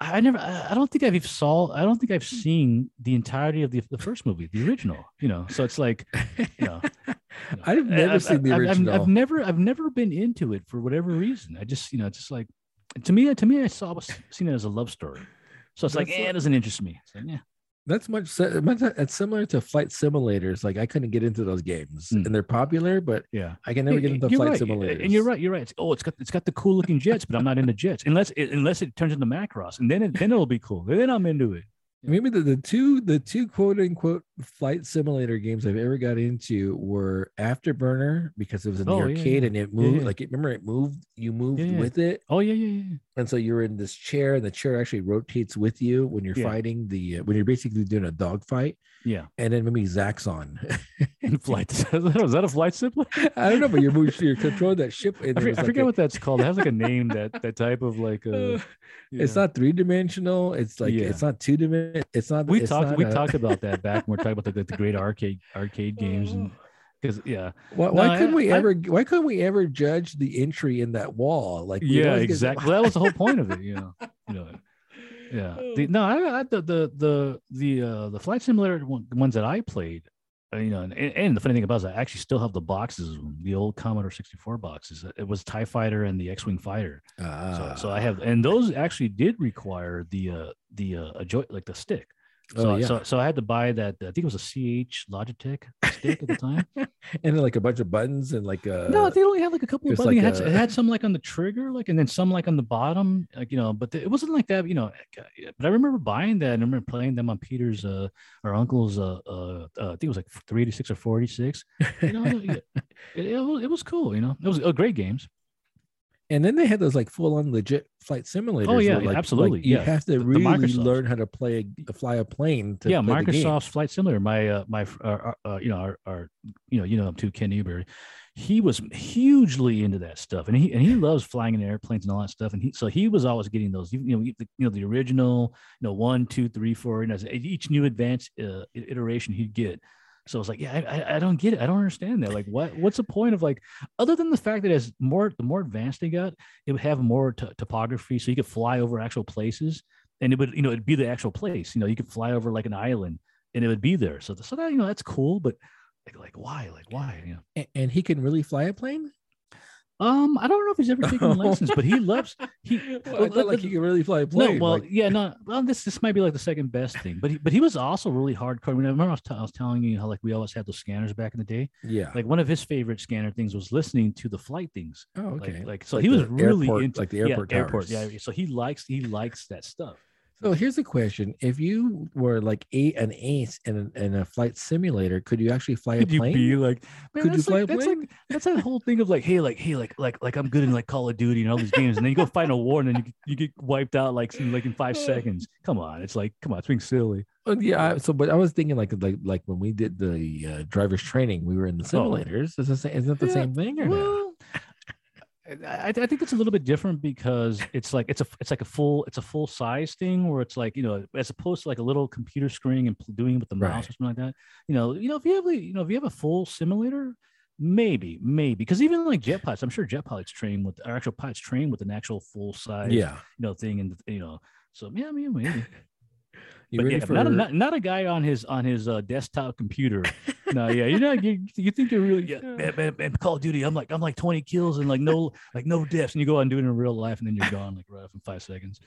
I never, I don't think I've even saw, I don't think I've seen the entirety of the the first movie, the original. You know, so it's like, you know, I've never seen the I've- I've- original. I've, never, I've never been into it for whatever reason. I just, you know, just like to me, to me, I saw was seen it as a love story. So it's like, That's eh, it doesn't interest me. Like, yeah. That's much. It's similar to flight simulators. Like I couldn't get into those games, Hmm. and they're popular, but Yeah. I can never get into you're flight right. simulators. And you're right. You're right. It's, oh, it's got it's got the cool looking jets, but I'm not into jets unless it, unless it turns into Macross, and then it, then it'll be cool. Then I'm into it. Maybe the, the two the two quote unquote flight simulator games I've ever got into were Afterburner because it was in the Oh, arcade yeah. and it moved. yeah. Like remember, it moved. You moved Yeah, yeah. with it, Oh yeah, yeah, yeah. And so you're in this chair, and the chair actually rotates with you when you're Yeah. fighting the uh, when you're basically doing a dog fight. Yeah. And then maybe Zaxxon. In flight. was that a flight simulator? I don't know, but you're moving, you're controlling that ship. And I, I like forget a- what that's called. It has like a name that that type of like. Uh, It's not three dimensional. It's like Yeah. it's not two dimensional. It's not. We it's talked. not We a- talked about that back when we are talking about the, the great arcade arcade games and. Because yeah. Why, No, why I- couldn't we I- ever? why couldn't we ever judge the entry in that wall? Like yeah exactly. That was the whole point of it you know. You know yeah. The, no I, I the the the the uh the flight simulator one, ones that i played uh, you know and, and the funny thing about it is i actually still have the boxes the old commodore 64 boxes. It was tie fighter and the x-wing fighter. So, Ah. so i have and those actually did require the uh the uh a joy like the stick so, Oh, yeah. so so i had to buy that i think it was a ch logitech stick at the time and then like a bunch of buttons and like uh no, they only had like a couple of buttons. like it, had, a- it had some like on the trigger, like, and then some like on the bottom, like you know. But it wasn't like that, you know. But I remember buying that. and I remember playing them on Peter's, uh, our uncle's, uh, uh, uh I think it was like three eighty six or forty six. You know, it, it, it was, it was cool. You know, it was uh, great games. And then they had those like full on legit flight simulators. Oh, yeah, where, like, absolutely, like, you yeah. have to The- really learn how to play a, fly a plane. To yeah, play the game. Microsoft's Flight Simulator. My uh, my uh, uh, uh, you know our, our you know you know him too, Ken Newberry. He was hugely into that stuff, and he and he loves flying in airplanes and all that stuff. And he so he was always getting those. You know, the, you know the original, you know one, two, three, four. You know, each new advanced uh, iteration he'd get. So I was like, yeah, I, I- don't get it. I don't understand that. Like, what what's the point of like, other than the fact that as more the more advanced they got, it would have more to- topography, so you could fly over actual places, and it would you know it'd be the actual place. You know, you could fly over like an island, and it would be there. So so that you know that's cool, but like like why like why you know. A- and he can really fly a plane. Um, I don't know if he's ever taken a license, but he loves he. Well, I thought like he can really fly a no, well, like- yeah, no. Well, this this might be like the second best thing, but he but he was also really hardcore. I, mean, I remember I was, t- I was telling you how like we always had those scanners back in the day. yeah. Like one of his favorite scanner things was listening to the flight things. oh, okay. Like like so Like he was really airport- into like the airport yeah, airport. Yeah, so he likes he likes that stuff. So here's the question: If you were like a an ace in a, in a flight simulator, could you actually fly a Could you be like, man, Could you fly like, a that's like plane? that's that whole thing of like, hey, like, hey, like, like, like I'm good in like Call of Duty and all these games, and then you go fight a war, and then you get, you get wiped out like in, like in five seconds. Come on, it's like, come on, it's being silly. Uh, yeah. I- So, but I was thinking like like like when we did the uh, driver's training, we were in the Oh. simulators. Is this is that the Yeah, same thing or no? I, I think it's a little bit different because it's like it's a it's like a full it's a full size thing where it's like you know as opposed to like a little computer screen and doing it with the mouse Right. or something like that. You know, you know if you have the you know if you have a full simulator, maybe maybe because even like jet pilots, I'm sure jet pilots train with or actual pilots train with an actual full size Yeah. you know thing and you know so yeah, I mean maybe. You but ready yeah, for not, a, not not a guy on his on his uh, desktop computer. no, yeah, you're not. You, you think you're really yeah, man, man, man, Call of Duty. I'm like I'm like 20 kills and like no like no deaths, and you go out and do it in real life, and then you're gone like right off in five seconds.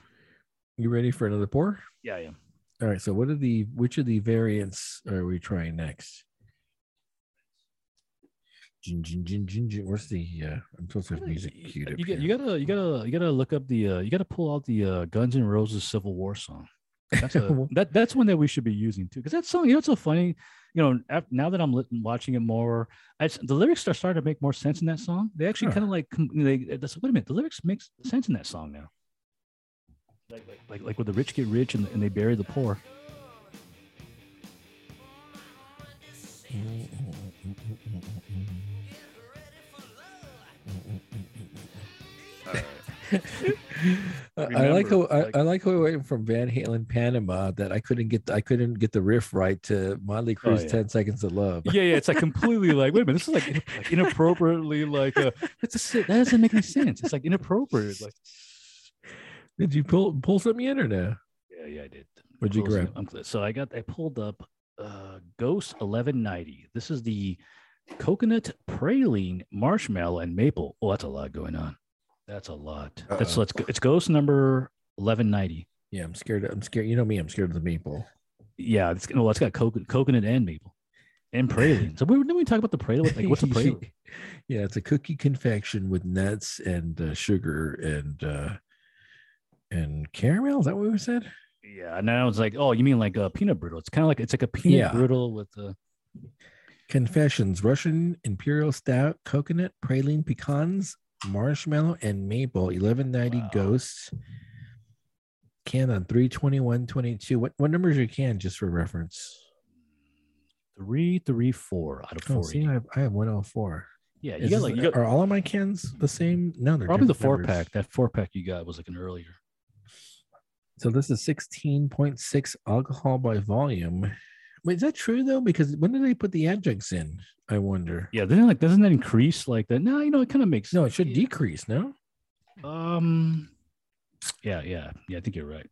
you ready for another pour? Yeah, I am. All right. So, what are the which of the variants are we trying next? Jin, jin, jin, jin, jin. Where's the? Uh, I'm supposed to have music queued up. You, here. you gotta you gotta you gotta look up the uh, you gotta pull out the uh, Guns N' Roses Civil War song. That's a, that that's one that we should be using too because that song you know it's so funny you know af- now that I'm lit- watching it more I, the lyrics are starting to make more sense in that song. They actually Huh. kind of like they uh, that's, wait a minute the lyrics makes sense in that song now. Like like like, like with the rich get rich and, and they bury the poor mm, mm, mm, I I like how Remember, I, like- I like how we went from Van Halen Panama that I couldn't get I couldn't get the riff right to Motley Crue's Oh, yeah. Ten Seconds of Love. yeah yeah it's like completely like wait a minute this is like, like inappropriately like uh that's a, that doesn't make any sense it's like inappropriate like Did you pull pull something in or no? Yeah, yeah, I did. What'd you grab? So I got I pulled up uh Ghost 1190. This is the coconut praline marshmallow and maple. Oh, that's a lot going on. That's a lot. That's Uh-oh. let's go. It's Ghost number 1190. Yeah, I'm scared. I'm scared. You know me. I'm scared of the maple. Yeah, it's well, it's got coconut, coconut and maple and praline. So we didn't we talk about the praline? Like, what's a praline? yeah, it's a cookie confection with nuts and uh, sugar and uh, and caramel. Is that what we said? Yeah, and I was like, oh, you mean like a peanut brittle? It's kind of like it's like a peanut Yeah. brittle with the Confessions: Russian Imperial Stout, coconut, praline, pecans, marshmallow, and maple. Eleven ninety Wow. ghosts. Can on three twenty one twenty two. What what number you can? Just for reference. three, three, four out of Oh, four. see, I have, I have one hundred four. yeah, you Is got like you got are all of my cans the same? No, they're probably the four numbers. pack. That four pack you got was like an earlier. So this is 16.6 alcohol by volume. Wait, is that true though? Because when did they put the adjuncts in? I wonder. Yeah, then like doesn't that increase like that? No, you know it kind of makes No, it should decrease, no? Um, yeah, yeah, yeah. I think you're right.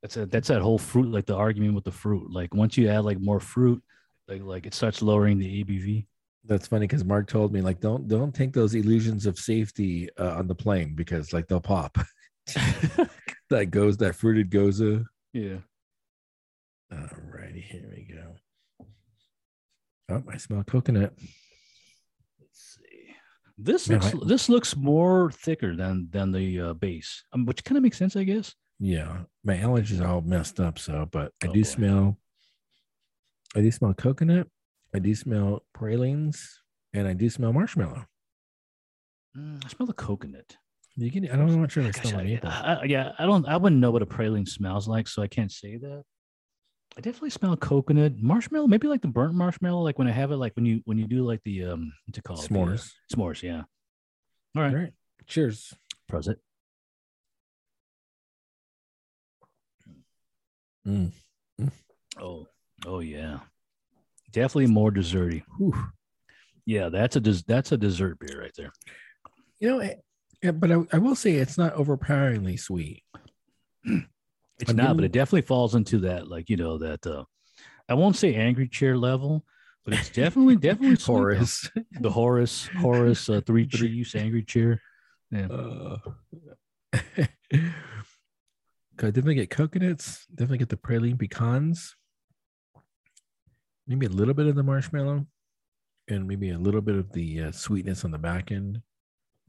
That's a that's that whole fruit, like the argument with the fruit. Like once you add like more fruit, like like it starts lowering the ABV. That's funny because Mark told me like don't don't take those illusions of safety uh, on the plane because like they'll pop. that goes that fruited gose. Yeah. All righty, here we go. Oh, I smell coconut. Let's see. This looks I- this looks more thicker than than the uh, base, um, which kind of makes sense, I guess. Yeah, my allergies are all messed up. So, but I Oh, do boy. smell. I do smell coconut. I do smell pralines, and I do smell marshmallow. Mm, I smell the coconut. You can. I don't know what sure I Gosh, smell I- maple. I- I- yeah, I don't. I wouldn't know what a praline smells like, so I can't say that. I definitely smell coconut, marshmallow, maybe like the burnt marshmallow, like when I have it, like when you when you do like the um, what's it called? The, uh, S'mores. s'mores, yeah. All All right, right. Cheers. Prosit. Mm. Oh, oh yeah, definitely more desserty. Whew. Yeah, that's a des- that's a dessert beer right there. You know, eh, yeah, but I, I will say it's not overpoweringly sweet. It's not, but it definitely falls into that, like you know, that uh I won't say angry chair level, but it's definitely definitely. Horace. the Horace Horace uh, three chiefs angry chair. Yeah, Uh, I definitely get coconuts. Definitely get the praline pecans. Maybe a little bit of the marshmallow, and maybe a little bit of the uh, sweetness on the back end.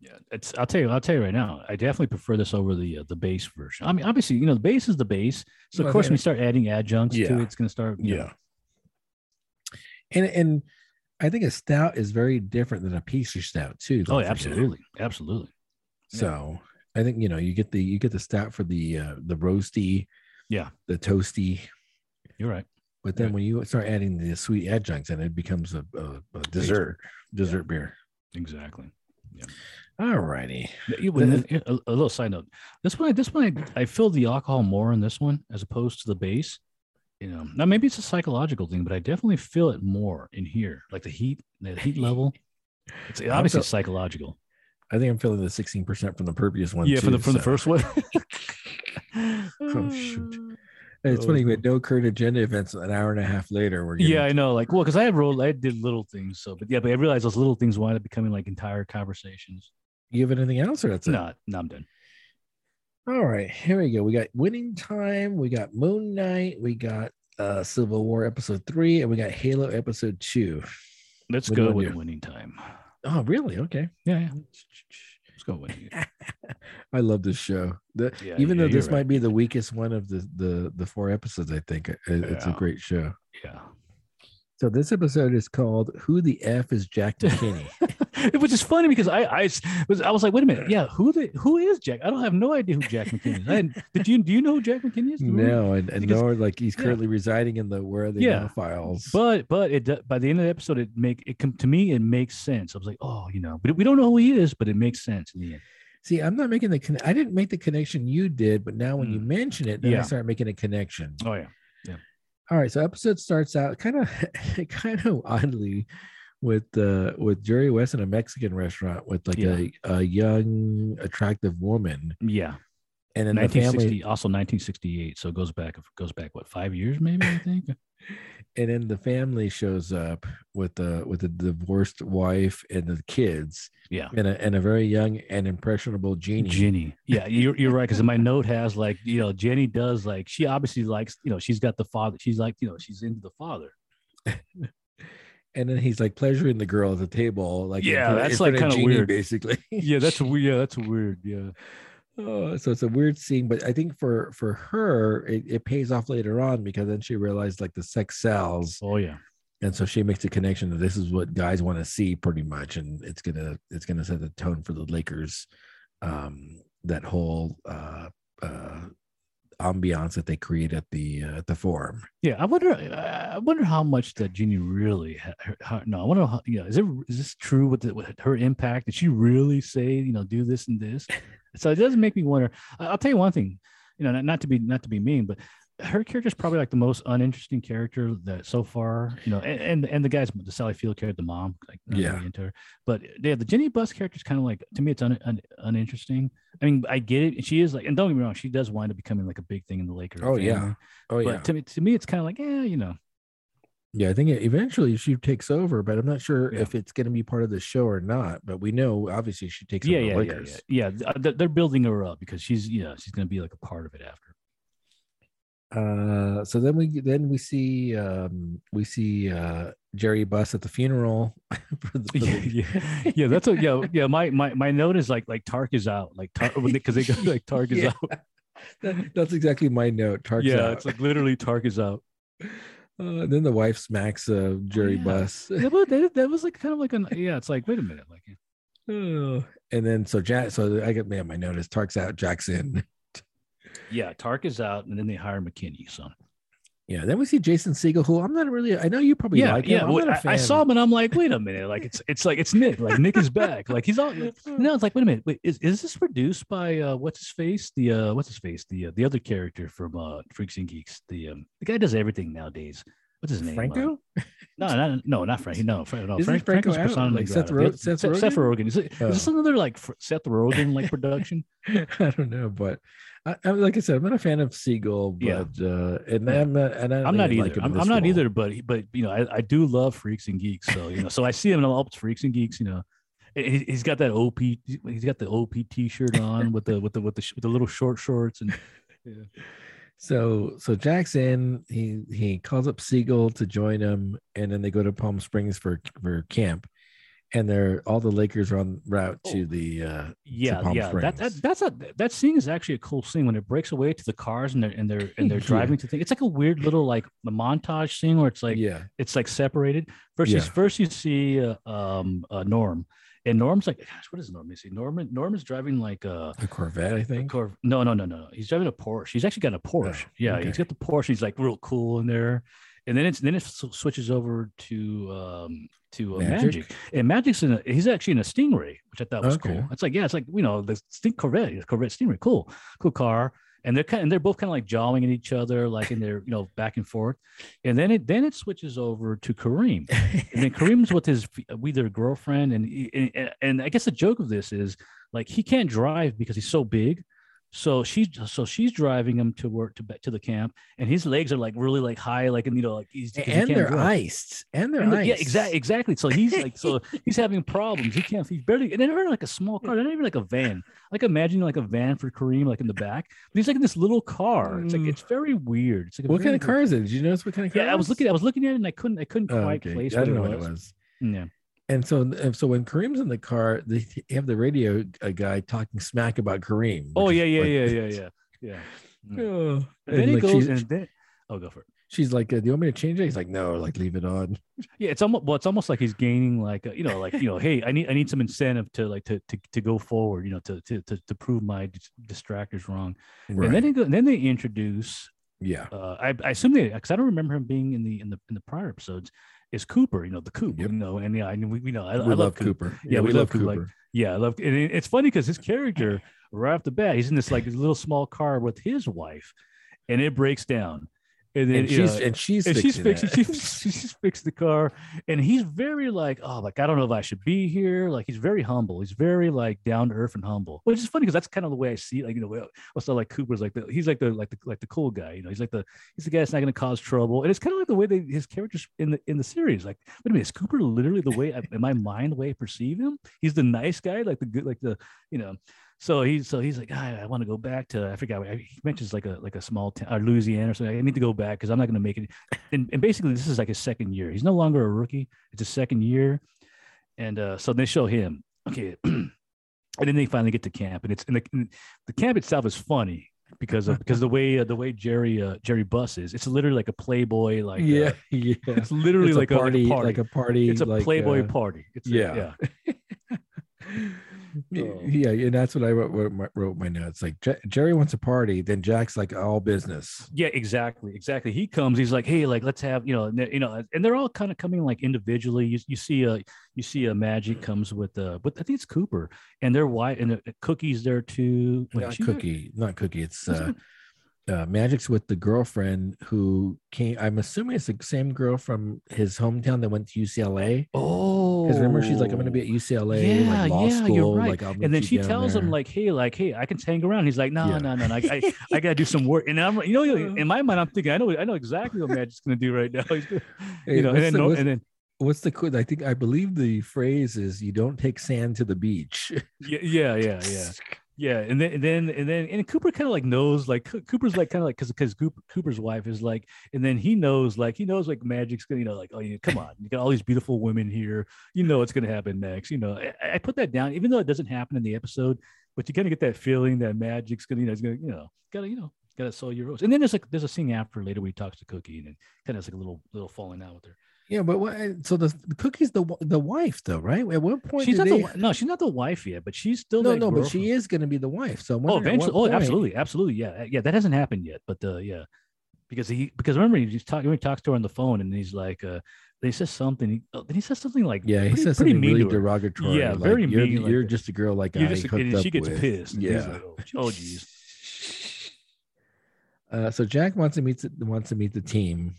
Yeah. It's I'll tell you I'll tell you right now. I definitely prefer this over the uh, the base version. I mean, obviously, you know, the base is the base. So Well, of course, then- when you start adding adjuncts Yeah. to it, it's going to start. Yeah. know, and and I think a stout is very different than a pastry stout too. Oh, absolutely, absolutely. So I think you know you get the you get the stout for the uh, the roasty, Yeah. the toasty. You're right. But then Right. when you start adding the sweet adjuncts, and it becomes a, a, a dessert dessert beer. Exactly. All righty. A, little side note. This one, this one, I, I feel the alcohol more in this one as opposed to the base. You know, now maybe it's a psychological thing, but I definitely feel it more in here, like the heat, the heat level. It's obviously feel- psychological. I think I'm feeling the 16% from the previous one. Yeah, from the too, from the first one. Oh, shoot. It's funny, we had oh. no current agenda events an hour and a half later. We're Yeah, I know. Like, well, because I had rolled, I did little things. So, but yeah, but I realized those little things wind up becoming like entire conversations. You have anything else or that's it? Not, no, I'm done. All right, here we go. We got winning time, we got Moon Knight, we got uh Civil War episode three, and we got Halo episode two. Let's What go with do? winning time. Oh, really? Okay. Yeah, yeah. Let's go winning. I love this show. The, Yeah, even yeah, though this you're might be the weakest one of the the the four episodes, I think it- it's a great show. Yeah. So this episode is called "Who the F is Jack McKinney?" Which is funny because I, I was I was like, wait a minute, yeah, who the who is Jack? I don't have no idea who Jack McKinney is. I didn't- you do you know who Jack McKinney is? no, and, and nor like he's yeah. currently residing in the Where Are the Yeah. Files. But but it by the end of the episode, it make it com- to me it makes sense. I was like, oh, you know, but we don't know who he is, but it makes sense in the end. See, I'm not making the con- I didn't make the connection you did, but now when you Mm. mention it, then I start making a connection. Oh yeah. yeah, All right, so episode starts out kind of kind of oddly with uh with Jerry West in a Mexican restaurant with like Yeah. a, a young attractive woman yeah. and then the 1960, family also 1968. So it goes back goes back what five years maybe I think. And then the family shows up with the with the divorced wife and the kids Yeah. and a, and a very young and impressionable Jeanie. Jenny. Yeah, you're, you're right. Because my note has like, you know, Jenny does like, she obviously likes, you know, she's got the father. She's like, you know, she's into the father. And then he's like pleasuring the girl at the table, like Yeah, front- that's, in like, kinda Jeanie, weird. basically. Yeah, that's weird. Yeah, that's weird. Yeah. Oh, so it's a weird scene, but I think for for her, it, it pays off later on because then she realized like the sex sells. Oh yeah. And so she makes a connection that this is what guys want to see pretty much, and it's gonna it's gonna set the tone for the Lakers. Um, that whole uh, uh, ambiance that they create at the uh, at the forum. Yeah, I wonder. I wonder how much that Jeanie really. Her, her, no, I wonder. How, you know, is it is this true with, the, with her impact? Did she really say you know do this and this? so it does make me wonder. I'll tell you one thing. You know, not, not to be not to be mean, but her character is probably like the most uninteresting character that so far, you know, and and, and the guys, the Sally Field character, the mom, like yeah, really into her. But yeah, the Jenny Buss character is kind of like to me, it's un, un, uninteresting. I mean, I get it. She is like, and don't get me wrong, she does wind up becoming like a big thing in the Lakers. Oh family. yeah, oh yeah. Oh, but to me, to me, it's kind of like, yeah, you know. Yeah, I think eventually she takes over, but I'm not sure yeah. if it's going to be part of the show or not. But we know obviously she takes yeah, over yeah, the Lakers. Yeah, yeah, yeah. Uh, they're building her up because she's yeah she's going to be like a part of it after uh so then we then we see um we see uh jerry buss at the funeral for the, for yeah, the... yeah, yeah that's a yeah yeah my my my note is like like tark is out like tark because they, go like tark is yeah. out that, that's exactly my note tark yeah out. it's like literally tark is out uh, then the wife smacks uh jerry oh, yeah. buss yeah, but that, that was like kind of like a yeah it's like wait a minute like oh and then so jack so i get man my note is tark's out jackson yeah, Tark is out, and then they hire McKinney. So yeah, then we see Jason Segel, who I'm not really. I know you probably yeah, like him. Yeah, well, I, I, saw him and I'm like, wait a minute, like it's it's like it's Nick, like Nick is back, like he's all. No, it's like wait a minute, wait, is, is this produced by uh what's his face? The uh what's his face? The uh, the other character from uh Freaks and Geeks. The um the guy does everything nowadays. What's his name? Franco? Uh, no, not, no, not Frank. No, Frank, no. Frank, Franco's persona like Seth, Ro- Seth, Seth, Rogen. Seth Rogen. Is, it, oh. is this another like Seth Rogen like production? I don't know, but I, I, like I said, I'm not a fan of Segel, but yeah. uh, and yeah. I'm not, and I am not either. Like I'm, I'm not either, but but you know, I, I do love Freaks and Geeks, so you know, so I see him I'm up Freaks and Geeks, you know. He, he's got that OP. He's got the OP T-shirt on with the with the with the with the little short shorts and. Yeah. So so Jackson he he calls up Segel to join him, and then they go to Palm Springs for for camp and they're all the Lakers are on route to oh. the uh yeah to yeah that, that that's a that scene is actually a cool scene when it breaks away to the cars and they're and they're and they're driving yeah. to things. It's like a weird little like a montage scene where it's like yeah it's like separated. First yeah. you first you see uh, um uh, Norm. And Norm's like, gosh, what is Norm? You see, Norman Norm is driving like a, a Corvette, I think. Cor- no, no, no, no. He's driving a Porsche. He's actually got a Porsche. Oh, yeah, okay. he's got the Porsche. He's like real cool in there and then it's then it switches over to um to uh, Magic. Magic. and Magic's in a he's actually in a Stingray, which I thought was okay. cool. It's like yeah, it's like you know the Sting Corvette, Corvette Stingray, cool, cool car. And they're kind of, and they're both kind of like jawing at each other, like in their you know back and forth. And then it then it switches over to Kareem, and then Kareem's with his uh, with their girlfriend, and, and and I guess the joke of this is like he can't drive because he's so big so she's so she's driving him to work to to the camp, and his legs are like really like high, like and you know like he's and he they're iced, and they're and iced. Yeah, exactly, exactly. So he's like so he's having problems. He can't. He's barely. And they're like a small car. They're not even like a van. Like imagine like a van for Kareem, like in the back. But he's like in this little car. It's like mm. it's very weird. It's like what kind of car is it? Did you notice what kind of car? Yeah, I was looking. I was looking at it and I couldn't. I couldn't oh, quite okay. place. I don't know what it was. Yeah and so and so when Kareem's in the car, they have the radio guy talking smack about Kareem. Oh yeah, yeah, like, yeah, yeah, yeah. Yeah. Oh, then he like goes and then oh, go for it. She's like, uh, "Do you want me to change it?" He's like, "No, like leave it on." Yeah, it's almost well, it's almost like he's gaining like a, you know, like you know, hey, I need I need some incentive to like to to, to go forward, you know, to to to, to prove my distractors wrong. Right. And then they go, then they introduce. Yeah, uh, I, I assume they because I don't remember him being in the in the in the prior episodes. Is Cooper, you know, the Coop, yep. you know, and yeah, I we, we know I, we I love, love Cooper. Cooper. Yeah, yeah, we, we love, love Cooper. Like, yeah, I love, and it's funny because his character right off the bat. He's in this like little small car with his wife, and it breaks down. And then and she's, know, and she's and she's fixing she's, she's fixed the car, and he's very like oh like I don't know if I should be here. Like he's very humble. He's very like down to earth and humble, which is funny because that's kind of the way I see it. Like you know, also like Cooper's like the he's like the like the like the cool guy. You know, he's like the he's the guy that's not going to cause trouble, and it's kind of like the way they his characters in the in the series. Like wait a minute, is Cooper literally the way in my mind the way I perceive him? He's the nice guy, like the good like the you know so he's so he's like, I, I want to go back to I forgot he mentions like a like a small town or Louisiana or something. I need to go back because I'm not going to make it. And, and basically, this is like his second year. He's no longer a rookie. It's his second year, and uh, so they show him. Okay, and then they finally get to camp, and it's and the, and the camp itself is funny because of because the way uh, the way Jerry uh, Jerry Buss is, it's literally like a Playboy, like yeah, uh, yeah. it's literally It's like a party, a, like a party. like a party. it's a like, Playboy uh, party. It's a- yeah. yeah. Oh. yeah, and that's what I wrote, wrote, my, wrote my notes. Like Je- Jerry wants a party, then Jack's like all business. Yeah, exactly, exactly. He comes, he's like, "Hey, like, let's have you know, you know," and they're all kind of coming like individually. You, you see a you see a Magic comes with uh, but I think it's Cooper and their wife and the Cookie's there too. Wait, not there? Cookie, not Cookie. It's uh, uh, Magic's with the girlfriend who came. I'm assuming it's the same girl from his hometown that went to UCLA. Oh, Because remember, she's like, I'm going to be at UCLA, Yeah, like law yeah, school. you're right. Like, and then she tells him like, "Hey, like, hey, I can hang around." He's like, "No, Yeah. no, no, no. I, I, I gotta do some work." And I'm, you know, in my mind, I'm thinking, I know, I know exactly what Magic's gonna do right now. Gonna, Hey, you know, and then, the- no, and then, What's the quote? I think I believe the phrase is "You don't take sand to the beach." yeah, yeah, yeah, yeah. Yeah, and then and then and then and Cooper kind of like knows like Cooper's like kind of like because because Cooper's wife is like, and then he knows like he knows like Magic's gonna you know like oh come on you got all these beautiful women here you know what's gonna happen next you know I, I put that down even though it doesn't happen in the episode but you kind of get that feeling that Magic's gonna you know he's gonna you know gotta you know gotta sell your rose and then there's like there's a scene after later where he talks to Cookie and then kind of like a little little falling out with her. Yeah, but what, so the, the cookie's the the wife though, right? At what point She's not they? the no she's not the wife yet but she's still no, no, but she is going to be the wife. So Oh, eventually. Oh, point- absolutely, absolutely. Yeah, yeah. That hasn't happened yet, but uh, yeah, because he because remember he just talk, when he talks to her on the phone and he's like, uh, he says something. He, oh, then he says something like, Yeah, he pretty- says pretty something mean really derogatory. Yeah, like, very you're, mean, like You're that. just a girl like You're I just and up she gets with. pissed. he's Yeah. like, oh, oh, geez. Uh, so Jack wants to meet the, wants to meet the team,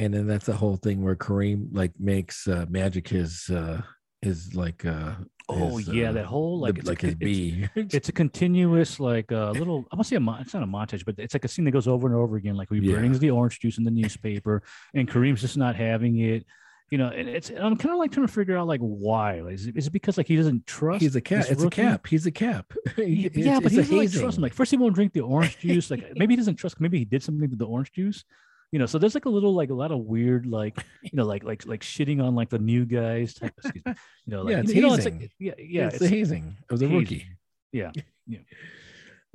and then that's the whole thing where Kareem like makes uh, Magic his uh, his like uh, Oh his, yeah, uh, that whole like the- it's a like his con- it's- a continuous like a uh, little. I want to say a it's not a montage, but it's like a scene that goes over and over again. Like he Yeah. brings the orange juice in the newspaper, and Kareem's just not having it. You know, and it's and I'm kind of like trying to figure out like why. Like, is, it, is it because like he doesn't trust? He's a cap. It's a cap. He's a cap. Yeah, It's- yeah, but he doesn't like trust him. Like first he won't drink the orange juice. Like maybe he doesn't trust. Maybe he did something to the orange juice. You know, so there's like a little like a lot of weird like you know like like like shitting on like the new guys type. Excuse me. You know, like, Yeah, it's you know, it's hazing. like yeah, yeah, it's, the hazing of the hazing. rookie. yeah. Yeah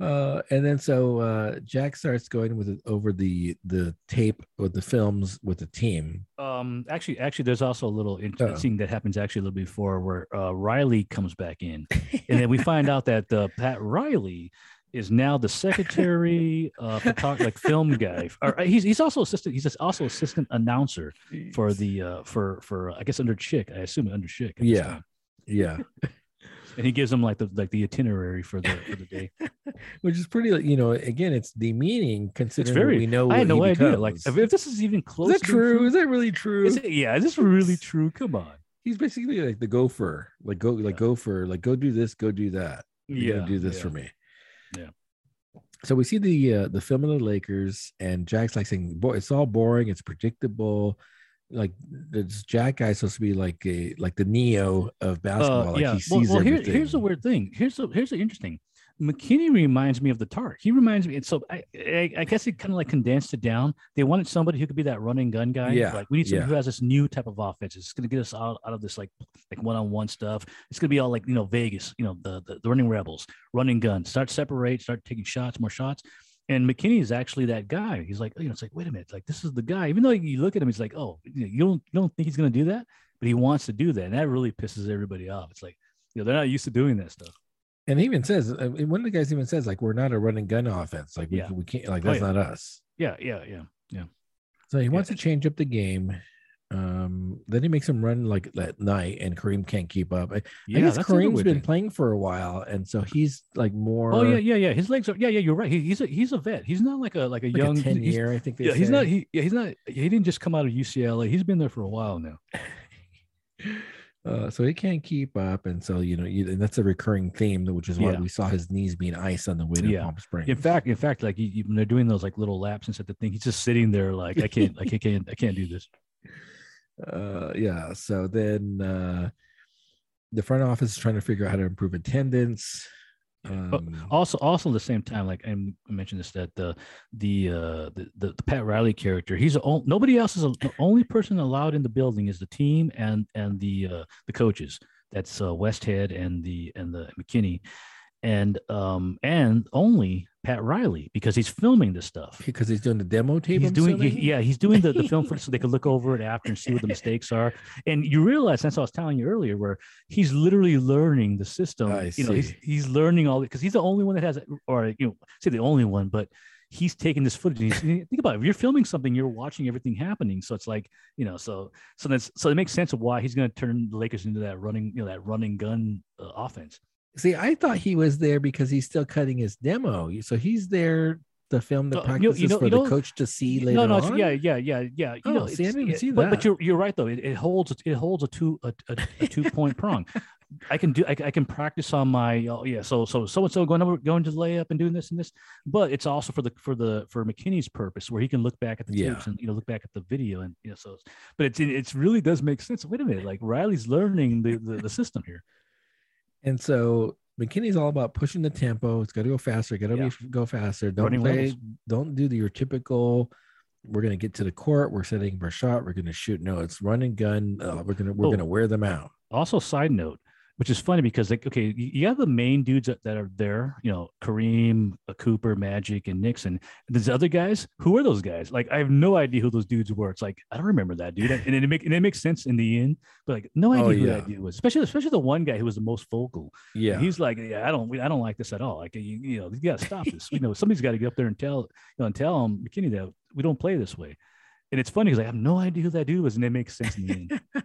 uh, and then so uh, Jack starts going with it over the the tape or the films with the team. Um, actually, actually, there's also a little Uh-oh. interesting that happens actually a little before where uh, Riley comes back in, and then we find out that uh, Pat Riley is now the secretary, uh, photog- like film guy. Or uh, he's he's also assistant. He's also assistant announcer for the uh for for I guess under Chick. I assume under Chick. Yeah. yeah, and he gives them like the like the itinerary for the for the day. which is pretty. You know, again, it's demeaning considering what very- we know. I had no idea. Like if, if this is even close. is that true? Is that really true? Is it, yeah, is this really true? Come on. He's basically like the gopher. Like go, like Yeah. gopher. Like go do this, go do that. You're Yeah, do this yeah. for me. Yeah. So we see the uh, the film of the Lakers, and Jack's like saying, "Boy, it's all boring. It's predictable. Like this Jack guy's supposed to be like a like the Neo of basketball. Uh, like yeah. he well, sees well here, here's the weird thing. Here's the here's the interesting. McKinney reminds me of the Tark. He reminds me. And so I, I, I guess it kind of like condensed it down. They wanted somebody who could be that running gun guy. Yeah, Like we need somebody yeah. who has this new type of offense. It's going to get us out, out of this like like one on one stuff. It's going to be all like you know Vegas. You know the, the the running rebels, running gun. Start separate. Start taking shots, more shots. And McKinney is actually that guy. He's like, you know, it's like, wait a minute, like this is the guy. Even though you look at him, he's like, oh, you, you don't you don't think he's going to do that, but he wants to do that, and that really pisses everybody off. It's like, you know, they're not used to doing that stuff. And he even says, uh, one of the guys even says, like, we're not a running gun offense. Like we, Yeah. we can't, like Oh, that's yeah. not us. Yeah, yeah, yeah, yeah. So he wants Yeah. to change up the game. Um, then he makes him run like at night, and Kareem can't keep up. I, Yeah, I guess Kareem's been thing. playing for a while, and so he's like more. Oh yeah, yeah, yeah. His legs are. Yeah, yeah. You're right. He, he's a he's a vet. He's not like a like a like young ten year. I think. Yeah, he's not. He yeah, he's not. He didn't just come out of UCLA. He's been there for a while now. Uh, so he can't keep up, and so you know, you, and that's a recurring theme, which is why Yeah. we saw his knees being ice on the way to Yeah. Palm Springs. In fact, in fact, like you, you, when they're doing those like little laps and stuff, the thing, he's just sitting there like I can't, like I can't, I can't do this. uh, yeah. So then uh, the front office is trying to figure out how to improve attendance. Um, Also, also at the same time, like I mentioned this, that the the uh the, the, the Pat Riley character, he's the on, nobody else is a, the only person allowed in the building is the team and and the uh the coaches. That's uh, Westhead and the and the McKinney, and um and only Pat Riley because he's filming this stuff because he's doing the demo tape. He's doing he, yeah, he's doing the, the film footage so they can look over it after and see what the mistakes are. And you realize that's what I was telling you earlier, where he's literally learning the system. I you see. know, he's he's learning all because he's the only one that has or you know, say the only one, but he's taking this footage. Think about it. If you're filming something, you're watching everything happening. So it's like, you know, so so that's so it makes sense of why he's going to turn the Lakers into that running, you know, that running gun uh, offense. See, I thought he was there because he's still cutting his demo. So he's there to film the know- practices you know- for you the coach to see later no, no, on. yeah, yeah, yeah, yeah. You Oh, know, see, I didn't yeah, see but, but you're you're right though. It, it holds it holds a two a, a, a two point prong. I can do I, I can practice on my oh yeah so so so and so going over going to the layup and doing this and this, but it's also for the for the for McKinney's purpose where he can look back at the Yeah. tapes and you know look back at the video and you know so but it's it's really does make sense. Wait a minute, like Riley's learning the the, the system here. And so McKinney's all about pushing the tempo. It's got to go faster. Got to Yeah. go faster. Don't Running play. Don't do the, your typical. We're gonna get to the court. We're setting a shot. We're gonna shoot. No, it's run and gun. Uh, we're gonna we're Oh. gonna wear them out. also side note which is funny because like okay you have the main dudes that, that are there you know kareem uh, cooper magic and nixon. And there's other guys who are those guys? Like i have no idea who those dudes were. It's like i don't remember that dude. And it, make, and it makes sense in the end but like no idea Oh, who yeah. that dude was especially especially the one guy who was the most vocal. Yeah. he's like yeah i don't i don't like this at all. Like you, you know you gotta stop this. You know somebody's got to get up there and tell you know and tell him mckinney that we don't play this way. And it's funny because I have no idea who that dude was, and it makes sense in the end.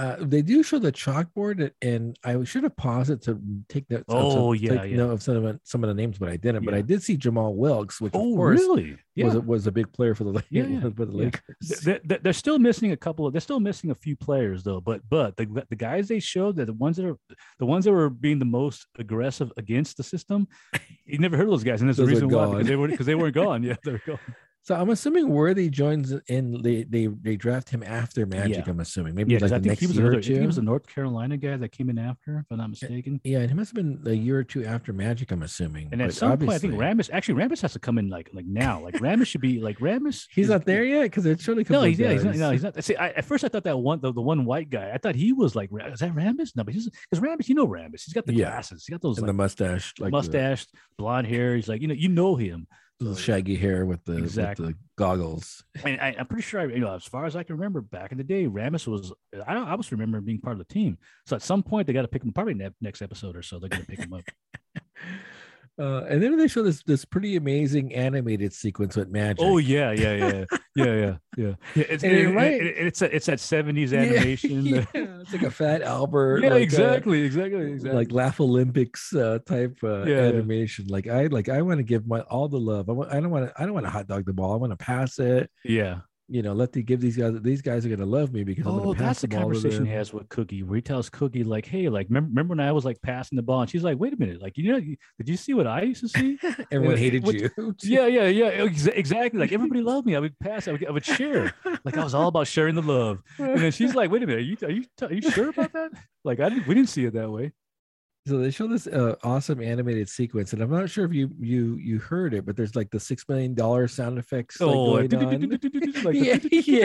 Uh, they do show the chalkboard, and I should have paused it to take that. to Oh, yeah, yeah. note of some of the, some of the names, but I didn't. But I did see Jamal Wilkes, which of oh, course really? Yeah. was a, was a big player for the Yeah, yeah, for the yeah. Lakers. They- they- they're still missing a couple of. They're still missing a few players though. But but the the guys they showed that the ones that are the ones that were being the most aggressive against the system, you never heard of those guys, and there's a Those are reason why because they were because they weren't gone. Yeah, they're gone. So I'm assuming Worthy joins in. They they they draft him after Magic. Yeah. I'm assuming maybe Yeah, like I the think next he was another, he was a North Carolina guy that came in after, if I'm not mistaken. yeah, it must have been a year or two after Magic. I'm assuming. And at But some point, I think Rambis actually Rambis has to come in like like now. Like Rambis should be like Rambis. He's is- not there yet because it's a. No, he's, yeah, he's not. No, he's not. See, I, at first I thought that one, the, the one white guy, I thought he was like, is that Rambis? No, but he's because Rambis, you know Rambis. He's got the Yeah. glasses. He's got those and like, the mustache, like the mustache, blonde hair. He's like, you know, you know him. Little shaggy hair with the Exactly. with the goggles. I, I'm pretty sure, I, you know, as far as I can remember, back in the day, Rambis was. I don't. I was remember being part of the team. So at some point, they got to pick him. Probably ne- next episode or so, they're going to pick him up. Uh, and then they show this this pretty amazing animated sequence with Magic. Oh yeah, yeah, yeah, yeah, yeah, yeah. yeah it's, it- right. it- it's a, it's that 70s animation. Yeah, that- it's like a fat Albert. yeah, like, uh, exactly, exactly, exactly. Like Laff-A-Lympics uh, type uh, Yeah, yeah. animation. Like I like I want to give my all the love. I want I don't want to I don't want to hot dog the ball. I want to pass it. yeah. You know, let the give these guys these guys are gonna love me because I'm Oh, gonna pass that's the conversation he has with Cookie, where he tells Cookie, like, "Hey, like, remember, when I was like passing the ball?" And she's like, "Wait a minute, like, you know, did you see what I used to see?" Everyone Yeah, hated which- you. yeah, yeah, yeah, exactly. Like everybody loved me. I would pass. I would, I would share. Like I was all about sharing the love. And then she's like, "Wait a minute, are you are you are you sure about that?" Like I didn't. We didn't see it that way. So they show this uh, awesome animated sequence, and I'm not sure if you you you heard it, but there's like the six million dollar sound effects like, Oh, like Yeah,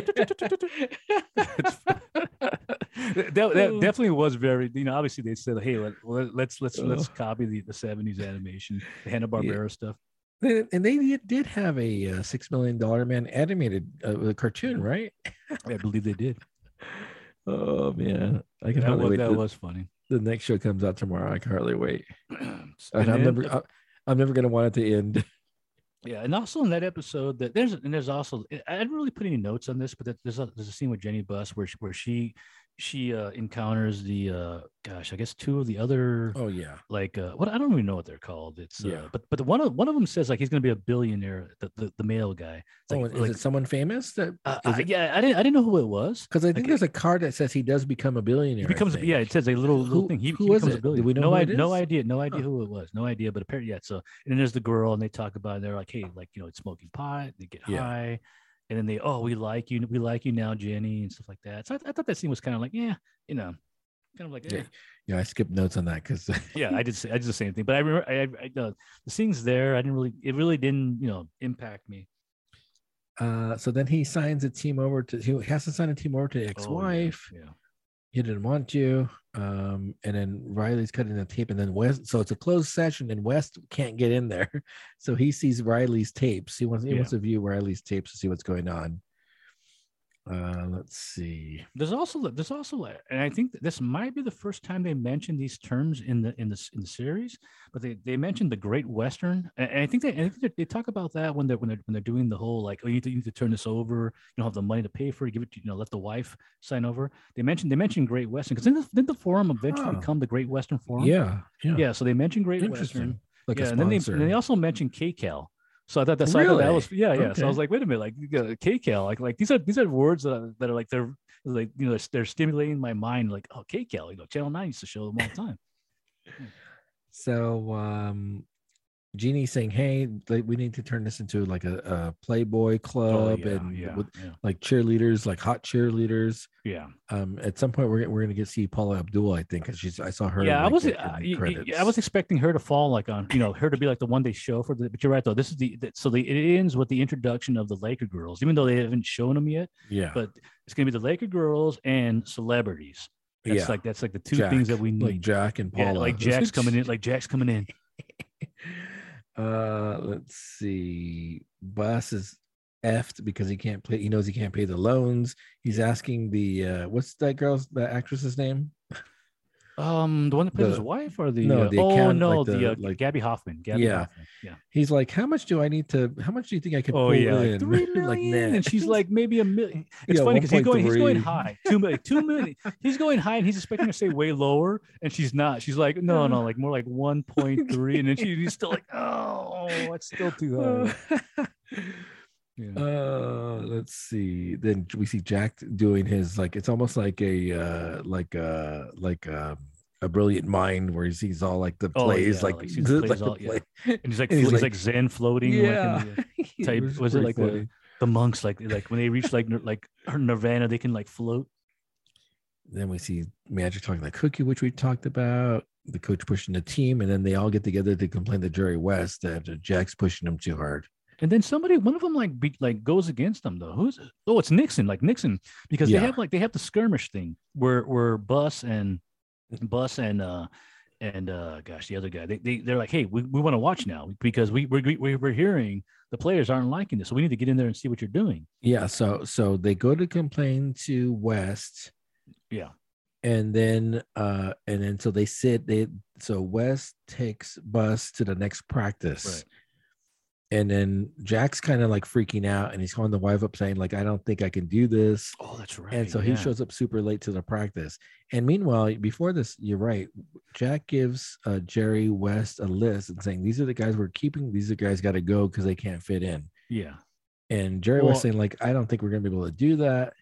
that, that definitely was very you know obviously they said hey let, let, let's let's let's Oh. copy the, the 70s animation the hanna-barbera stuff and they did- have a uh, six million dollar man animated uh, cartoon, right? i believe they did Oh man, I can that was, that the, was funny the next show comes out tomorrow. I can hardly wait. And I'm never, I, I'm never gonna want it to end. Yeah, and also in that episode, that there's and there's also I didn't really put any notes on this, but that- there's a there's a scene with Jenny Buss where she, where she she uh, encounters the uh, gosh, I guess two of the other Oh yeah, like uh, what I don't even know what they're called. It's uh, Yeah. but but the one of one of them says like he's gonna be a billionaire. The the, the male guy. It's oh, like, and is it someone famous that? uh, it- yeah, I didn't I didn't know who it was. Because I think like- there's a card that says he does become a billionaire. He becomes yeah. It says a little little Who- thing. He, who he becomes a it? Do billionaire. we know no, I, no idea. No idea Huh. who it was. No idea. But apparently, yeah. So and then there's the girl, and they talk about. it They're like, hey, like you know, it's smoking pot. They get Yeah. high, and then they, oh, we like you. We like you now, Jenny, and stuff like that. So I, I thought that scene was kind of like, yeah, you know, kind of like, Yeah. yeah, Yeah, I skipped notes on that because yeah. I did. Say, I did the same thing. But I remember, I, I, uh, the scenes there. I didn't really. It really didn't, you know, impact me. uh, so then he signs a team over to he has to sign a team over to the Oh, yeah, ex-wife. yeah. He didn't want you. Um, and then Riley's cutting the tape, and then West. So it's a closed session, and West can't get in there. So he sees Riley's tapes. He wants he yeah. wants to view Riley's tapes to see what's going on. Uh, let's see. There's also there's also and I think this might be the first time they mentioned these terms in the in the in the series, but they, they mentioned the Great Western, and I think they I think they talk about that when they're when they're when they're doing the whole like oh you need to, you need to turn this over, you don't have the money to pay for it, give it to, you know let the wife sign over. They mentioned they mentioned Great Western because didn't, didn't the forum eventually huh. become the Great Western Forum? Yeah, yeah, yeah. So they mentioned Great Western. Like yeah, and then they, and they also mentioned KCAL, so I thought that's really? that was yeah, yeah. Okay. So I was like, wait a minute, like uh, KCAL, like like these are these are words that are, that are like they're like you know they're stimulating my mind. Like oh KCAL, you know, Channel Nine used to show them all the time. so um Jeanie saying, "Hey, we need to turn this into like a, a Playboy club oh, yeah, and yeah, with, yeah. like cheerleaders, like hot cheerleaders." Yeah. Um. At some point, we're we're gonna get see Paula Abdul, I think, because she's I saw her. Yeah, like, I was uh, I was expecting her to fall like on you know her to be like the one day show for the. But you're right though. This is the, the so the it ends with the introduction of the Laker girls, even though they haven't shown them yet. Yeah. But it's gonna be the Laker girls and celebrities. That's yeah. like that's like the two Jack, things that we need. Like Jack and Paula. Yeah, like Jack's coming in. Like Jack's coming in. Uh, let's see. Buss is effed because he can't play. He knows he can't pay the loans. He's asking the uh, what's that girl's that actress's name? Um, the one that plays the, his wife or the, no, uh, the oh account, no, like the, the uh, like Gaby Hoffmann. Gaby yeah, Hoffmann. yeah. He's like, how much do I need to? How much do you think I could? Oh yeah, like three million. like, and she's like, maybe a million. It's yeah, funny because he's going, he's going high, two million, two million. He's going high, and he's expecting to say way lower, and she's not. She's like, no, no, like more like one point three, and then she's still like, oh, that's still too high. Yeah. Uh, let's see. Then we see Jack doing his like it's almost like a uh like uh like um a brilliant mind where he sees all like the plays oh, yeah, like, like, the, plays like all, yeah. and he's like and he's, he's like, like, zen floating yeah like the, type was, was it like the, the monks like like when they reach like like nirvana they can like float then we see magic talking like cookie which we talked about the coach pushing the team and then they all get together to complain to jerry west that jack's pushing them too hard and then somebody, one of them, like be, like goes against them though. Who's oh, it's Nixon, like Nixon, because yeah. they have like they have the skirmish thing where where Buss and Buss and uh and uh gosh the other guy they, they they're like hey we, we want to watch now because we we're, we, we're hearing the players aren't liking this so we need to get in there and see what you're doing. Yeah so so they go to complain to west. Yeah. And then uh and then so they sit they so west takes Buss to the next practice. Right and then Jack's kind of like freaking out and he's calling the wife up saying, like, I don't think I can do this. Oh, that's right. And so yeah. he shows up super late to the practice. And meanwhile, before this, you're right. Jack gives uh, Jerry West a list and saying, These are the guys we're keeping. These are the guys got to go because they can't fit in. Yeah. And Jerry well, West saying, like, I don't think we're gonna be able to do that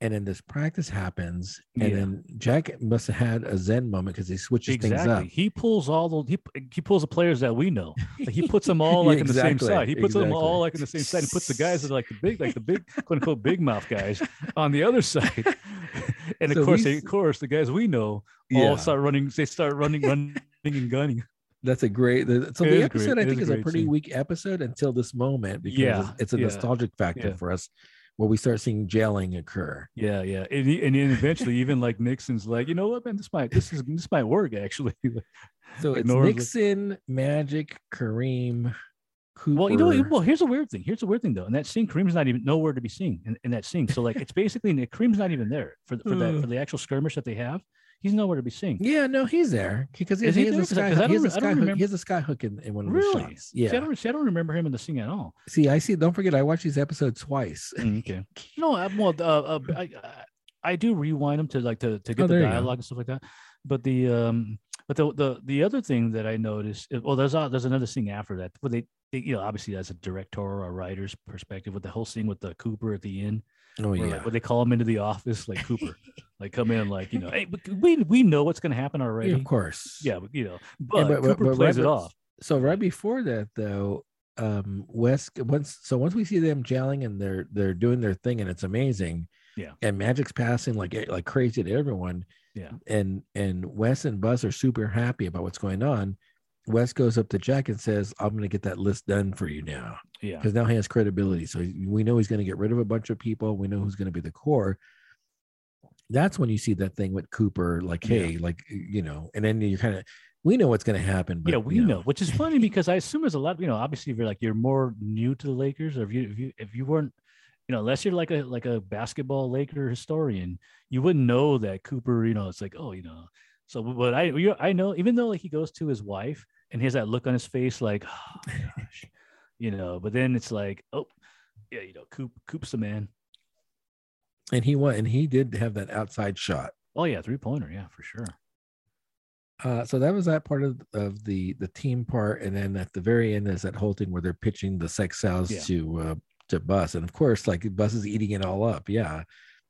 and then this practice happens and yeah. then jack must have had a zen moment because he switches exactly. things up he pulls all the he, he pulls the players that we know like he puts them all like exactly. in the same side he puts exactly. them all like in the same side he puts the guys that are like the big like the big quote unquote big mouth guys on the other side and of course they, of course the guys we know yeah. all start running they start running running and gunning that's a great. So it the episode, I think, is a, is a pretty scene. weak episode until this moment because yeah, it's a yeah, nostalgic factor yeah. for us where we start seeing jailing occur. Yeah, yeah, and, and then eventually even like Nixon's like, you know what, man, this might this is this might work actually. so it's Nixon, Magic, Kareem. Cooper. Well, you know, well, here's a weird thing. Here's a weird thing though. In that scene, Kareem's not even nowhere to be seen in, in that scene. So like, it's basically Kareem's not even there for for that hmm. for the actual skirmish that they have he's nowhere to be seen. Yeah, no, he's there because he, he, he, a sky, he has a sky hook. He has a sky hook in, in one of really? the shots. Yeah, see, I, don't, see, I don't remember him in the scene at all. See, I see. Don't forget, I watched these episodes twice. Mm, okay. no, I, well, uh, uh, I, I do rewind them to like to, to get oh, the dialogue and stuff like that. But the um, but the the the other thing that I noticed, well, there's a, there's another scene after that where they, they you know obviously that's a director or a writer's perspective with the whole scene with the Cooper at the end Oh yeah. Like, when they call him into the office, like Cooper, like come in, like you know, hey, we we know what's going to happen already. Yeah, of course. Yeah, but you know, but, yeah, but Cooper but, plays right, it off. So right before that, though, um, West once so once we see them gelling and they're they're doing their thing and it's amazing. Yeah. And Magic's passing like like crazy to everyone. Yeah. And and Wes and Buss are super happy about what's going on. Wes goes up to Jack and says, I'm going to get that list done for you now. Yeah. Because now he has credibility. So we know he's going to get rid of a bunch of people. We know who's going to be the core. That's when you see that thing with Cooper, like, hey, yeah. like you know, and then you're kind of we know what's going to happen. But, yeah, we know. know. which is funny because I assume there's a lot. You know, obviously, if you're like you're more new to the Lakers, or if you if you if you weren't, you know, unless you're like a like a basketball Laker historian, you wouldn't know that Cooper. You know, it's like oh, you know. So, but I I know even though like he goes to his wife and he has that look on his face, like oh, gosh, you know. But then it's like oh, yeah, you know, Coop Coop's the man. And he went, and he did have that outside shot. Oh yeah, three pointer, yeah, for sure. Uh, so that was that part of, of the the team part, and then at the very end is that whole thing where they're pitching the Sextals yeah. to uh, to Buss, and of course, like Buss is eating it all up. Yeah,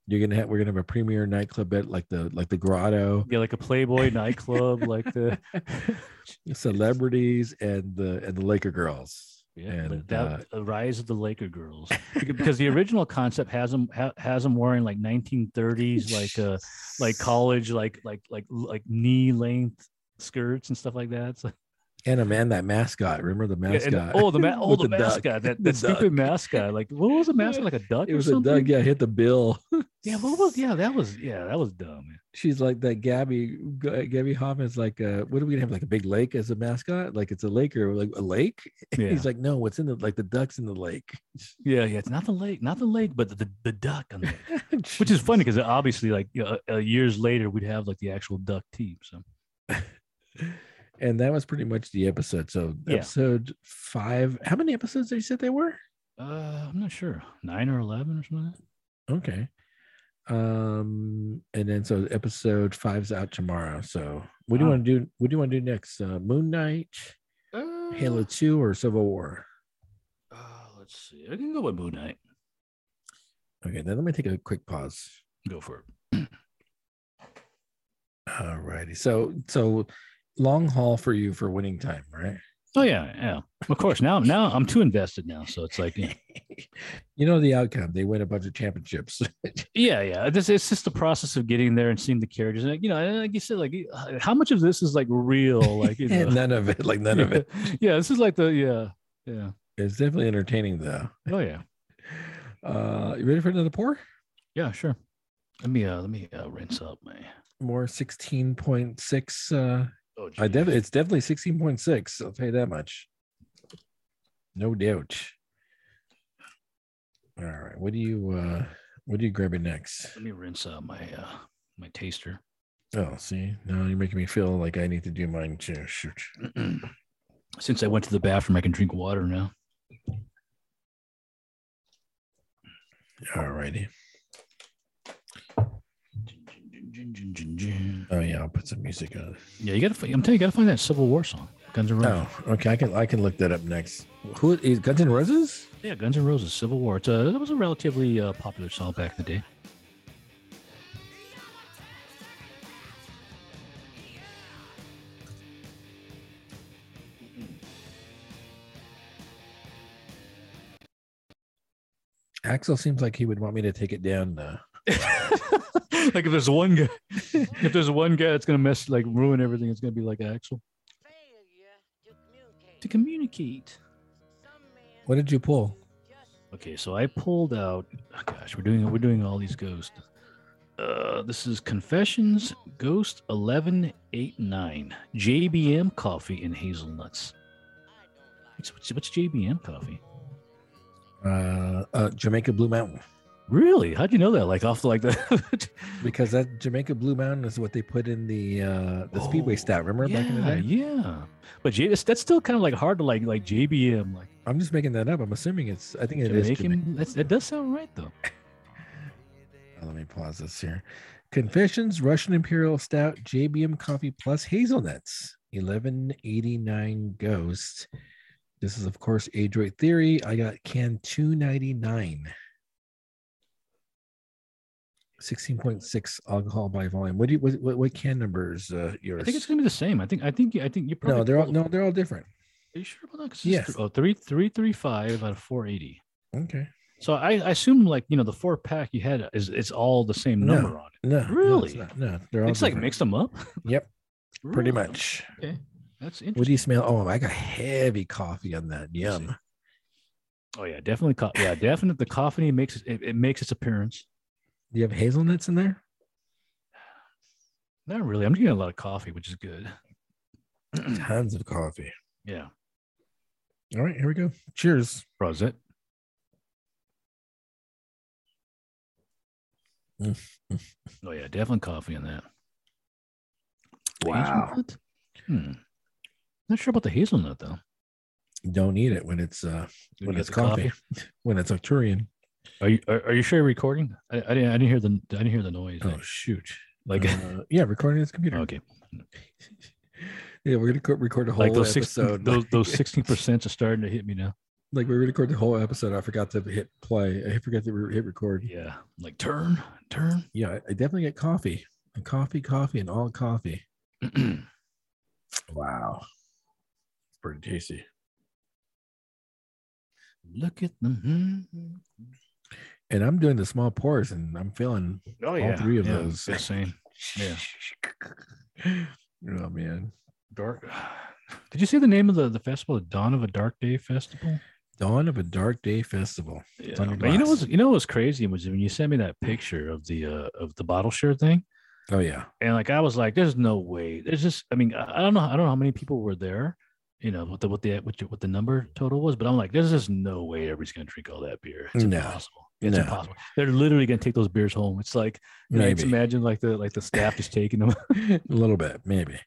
you're gonna have we're gonna have a premier nightclub at like the like the Grotto. Yeah, like a Playboy nightclub, like the celebrities and the and the Laker girls. Yeah, and, that uh, the rise of the Laker girls because the original concept has them ha, has them wearing like 1930s like uh like college like like like like knee length skirts and stuff like that. So and a man, that mascot. Remember the mascot? Yeah, and, oh, the ma- oh, the, the mascot. That, that stupid mascot. Like, what was the mascot? Like a duck? It was a duck. Yeah, hit the bill. yeah, what was? Yeah, that was. Yeah, that was dumb. Man. She's like that. Gaby. Gaby Hoffmann's like, uh, what are we gonna have? Like a big lake as a mascot? Like it's a lake or like a lake? Yeah. He's like, no, what's in the like the ducks in the lake? Yeah, yeah. It's not the lake, not the lake, but the the, the duck on the which is funny because obviously, like you know, uh, years later, we'd have like the actual duck team. So and that was pretty much the episode. So yeah. episode five. How many episodes did you said they were? Uh, I'm not sure. Nine or eleven or something. okay. Um, and then so episode five's out tomorrow. So what do you want to do? What do you want to do next? Uh, Moon Knight, uh, Halo Two, or Civil War? Uh, let's see. I can go with Moon Knight. Okay, then let me take a quick pause. Go for it. All righty. So so long haul for you for winning time, right? Oh yeah, yeah. Of course. Now, now I'm too invested now, so it's like, yeah. you know the outcome. They win a bunch of championships. yeah, yeah. It's, it's just the process of getting there and seeing the characters. And, you know, like you said, like how much of this is like real? Like you know? none of it. Like none of it. yeah, this is like the yeah, yeah. It's definitely entertaining though. Oh yeah. Uh, you ready for another pour? Yeah, sure. Let me uh let me uh, rinse up my more sixteen point six uh Oh, I def- it's definitely 16.6. I'll you that much. No doubt. All right. What do you uh what do you grabbing next? Let me rinse out my uh my taster. Oh, see, now you're making me feel like I need to do mine too. Shoot. Since I went to the bathroom, I can drink water now. All righty. Oh yeah, I'll put some music on. Yeah, you gotta. I'm telling you, you gotta find that Civil War song, Guns N' Roses. Oh, okay. I can I can look that up next. Who is Guns N' Roses? Yeah, Guns N' Roses, Civil War. It's a, it was a relatively uh, popular song back in the day. Axl seems like he would want me to take it down. Uh... like if there's one guy, if there's one guy that's gonna mess like ruin everything, it's gonna be like Axl. To communicate. What did you pull? Okay, so I pulled out. Oh gosh, we're doing we're doing all these ghosts. Uh, this is Confessions Ghost eleven eight nine JBM coffee and hazelnuts. What's, what's JBM coffee? Uh, uh, Jamaica Blue Mountain. Really? How'd you know that? Like off the, like the because that Jamaica Blue Mountain is what they put in the uh the oh, Speedway Stout. Remember yeah, back in the day? Yeah. But J- that's still kind of like hard to like like JBM. Like I'm just making that up. I'm assuming it's. I think it Jamaican, is. That does sound right though. Let me pause this here. Confessions Russian Imperial Stout JBM coffee plus hazelnuts 1189 Ghost. This is of course Adroit Theory. I got can 299. 16.6 alcohol by volume. What do you what, what, what can numbers uh yours? I think it's gonna be the same. I think I think I think you probably No, they're all no, they're all different. Are you sure about that? Yes. Oh, three three three five out of four eighty. Okay. So I, I assume like you know the four pack you had is it's all the same number no, on it. No, really? No, no they're all. It's like mix them up. Yep. really? Pretty much. Okay, that's interesting. What do you smell? Oh, I got heavy coffee on that. Yum. Oh yeah, definitely. Co- yeah, definitely. The coffee makes it, it makes its appearance. Do you have hazelnuts in there? Not really. I'm getting a lot of coffee, which is good. Tons of coffee. Yeah. All right, here we go. Cheers. Rosette. Mm. Oh yeah, definitely coffee in that. Wow. Hazelnut? Hmm. Not sure about the hazelnut though. Don't eat it when it's uh You when it's the coffee. when it's Arcturian. Are you are, are you sure you're recording? I, I didn't I didn't hear the I didn't hear the noise. Oh shoot. like Uh, yeah, recording this computer. okay, Yeah, we're gonna co- record a whole like those episode. those those sixteen percent are starting to hit me now. like gonna record the whole episode. I forgot to hit play. I forgot to hit record. Yeah, like turn turn. Yeah, I I definitely get coffee. And coffee, coffee, and all coffee. Wow. It's pretty tasty. Look at them. And I'm doing the small pours and I'm feeling Oh all three of yeah, those. the same. Yeah. oh man. Dark. Did you see the name of the, the festival? The Dawn of a Dark Day Festival. Dawn of a Dark Day Festival. It's on your but you know what's you know what's crazy was when you sent me that picture of the uh of the bottle share thing, Oh yeah. and like I was like, "There's no way." There's just, I mean, I I don't know, I don't know how many people were there, you know, what the what the what, the- what the number total was, but I'm like, there's just no way everybody's gonna drink all that beer. It's No. impossible. It's No. impossible. They're literally gonna take those beers home. It's like, you know, just Maybe. imagine like the like the staff just taking them. a little bit, maybe.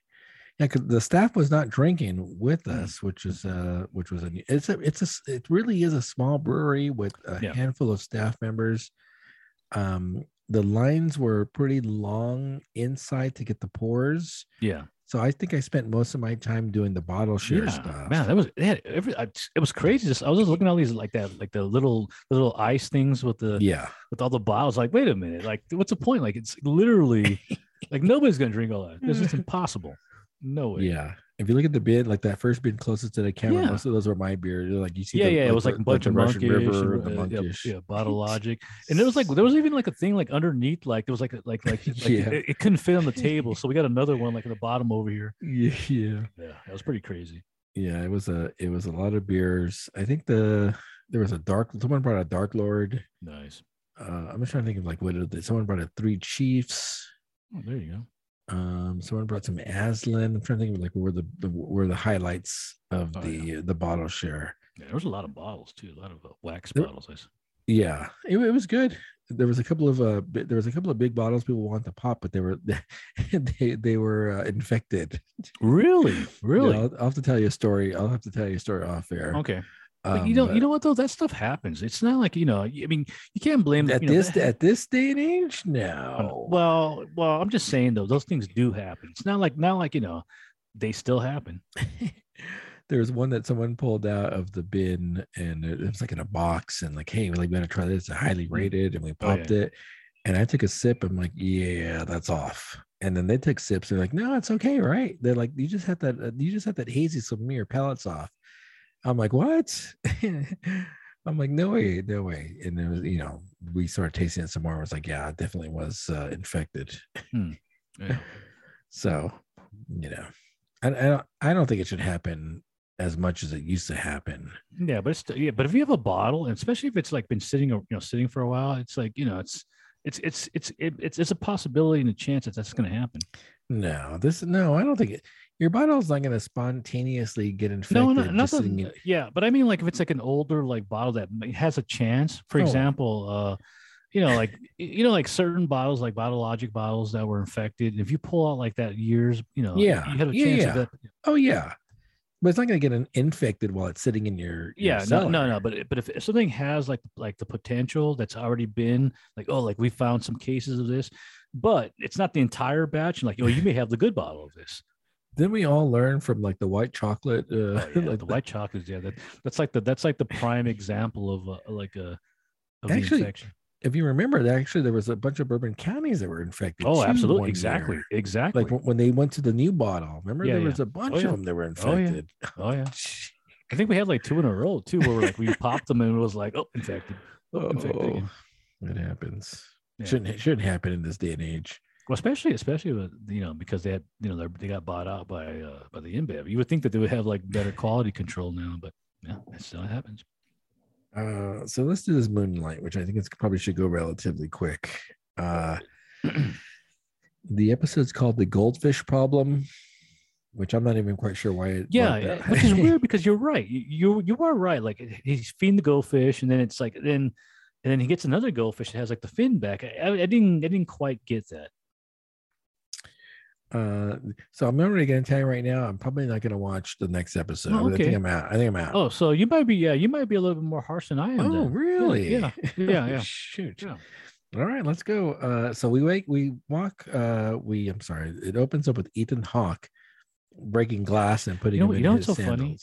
Yeah, because the staff was not drinking with Mm. us, which is uh, which was a it's a it's a it really is a small brewery with a Yeah. handful of staff members. Um, the lines were pretty long inside to get the pours, yeah, so I think I spent most of my time doing the bottle share yeah, stuff. man, that was they had every. I, it was crazy. Just I was just looking at all these like that, like the little little ice things with the yeah, with all the bottles. Like, wait a minute, like what's the point? Like, it's literally like nobody's gonna drink all that. It's just hmm. impossible. No way. yeah. If you look at the bid, like that first bid closest to the camera, Yeah. most of those were my beer. They're Like you see, Yeah, the, yeah, it was like a bunch the of Russian monkish, River, and, the monkish. yeah, yeah, bottle logic, and there was like there was even like a thing like underneath, like there was like a, like like, like Yeah. it, it couldn't fit on the table, so we got another one like at the bottom over here. Yeah, yeah. Yeah, that was pretty crazy. yeah it was a it was a lot of beers i think the there was a dark someone brought a dark lord Nice. uh i'm just trying to think of like what it, someone brought a three chiefs Oh, there you go. Um someone brought some aslan. I'm trying to think of like where the, the where the highlights of Oh, the the bottle share. Yeah, there was a lot of bottles too, a lot of uh, wax There- bottles. Yeah. It, it was good. There was a couple of uh there was a couple of big bottles people wanted to pop but they were they they were uh, infected. Really, really. Yeah, I'll, I'll have to tell you a story. I'll have to tell you a story off air. Okay. But Um, you know, but- you know what though? That stuff happens. It's not like you know. I mean, you can't blame at you know, this that- at this day and age Uh, no Well, well, I'm just saying though, those things do happen. It's not like not like you know, they still happen. there was one that someone pulled out of the bin and it, was like in a box and like hey we're like gotta try this it's highly rated and we Oh, yeah. popped it and i took a sip i'm like yeah that's off and then they took sips they're like no it's okay right they're like you just had that uh, you just had that hazy so your palate's off i'm like what i'm like no way no way and it was you know we started tasting it some more i was like yeah it definitely was uh, infected Yeah. so, you know, I, I don't I don't think it should happen as much as it used to happen. Yeah, but it's yeah, but if you have a bottle, and especially if it's like been sitting, or you know, sitting for a while, it's like you know, it's it's it's it's it, it's it's a possibility and a chance that that's going to happen. No, this no, I don't think it, your bottle's not going to spontaneously get infected. No, no, just not the, in- yeah, but I mean, like if it's like an older like bottle that has a chance. For Oh. example, uh, you know, like you know, like certain bottles, like Bottle Logic bottles that were infected. If you pull out like that years, you know, Yeah, you have a yeah, chance yeah. of that. oh yeah, but it's not going to get an infected while it's sitting in your, your Yeah, no, no, no. But but if, if something has like like the potential that's already been like, oh, like we found some cases of this, but it's not the entire batch. And like, oh, you may have the good bottle of this. Then we all learn from like the white chocolate, uh, Oh, yeah, like the white chocolate, yeah, that that's like the that's like the prime example of uh, like a of Actually, the infection. If you remember, that actually there was a bunch of bourbon counties that were infected. Oh, absolutely, exactly, year. exactly. Like when- they went to the new bottle, remember Yeah, there yeah. was a bunch yeah. of them that were Oh, yeah. infected. oh yeah, I think we had like two in a row too, where like we popped them and it was like, oh, infected. Oh, infected it happens. Shouldn't it shouldn't happen in this day and age. Well, especially especially with you know because they had you know they got bought out by uh by the InBev. You would think that they would have like better quality control now, but yeah, that still happens. Uh, so let's do this Moon Knight, which I think it's probably should go relatively quick. Uh, The episode's called "The Goldfish Problem," which I'm not even quite sure why. It, yeah, which is weird because you're right. You, you you are right. Like he's feeding the goldfish, and then it's like then and then he gets another goldfish that has like the fin back. I, I didn't I didn't quite get that. Uh, so I'm already going to tell you right now. I'm probably not going to watch the next episode. Oh, okay. I think I'm out. I think I'm out. Oh, so you might be. Yeah, you might be a little bit more harsh than I am. Oh, then. really? Yeah, yeah, yeah. Shoot. Yeah. All right, let's go. Uh, so we wake, we walk. Uh, we. I'm sorry. It opens up with Ethan Hawke breaking glass and putting. You know, you know what's so sandals. funny?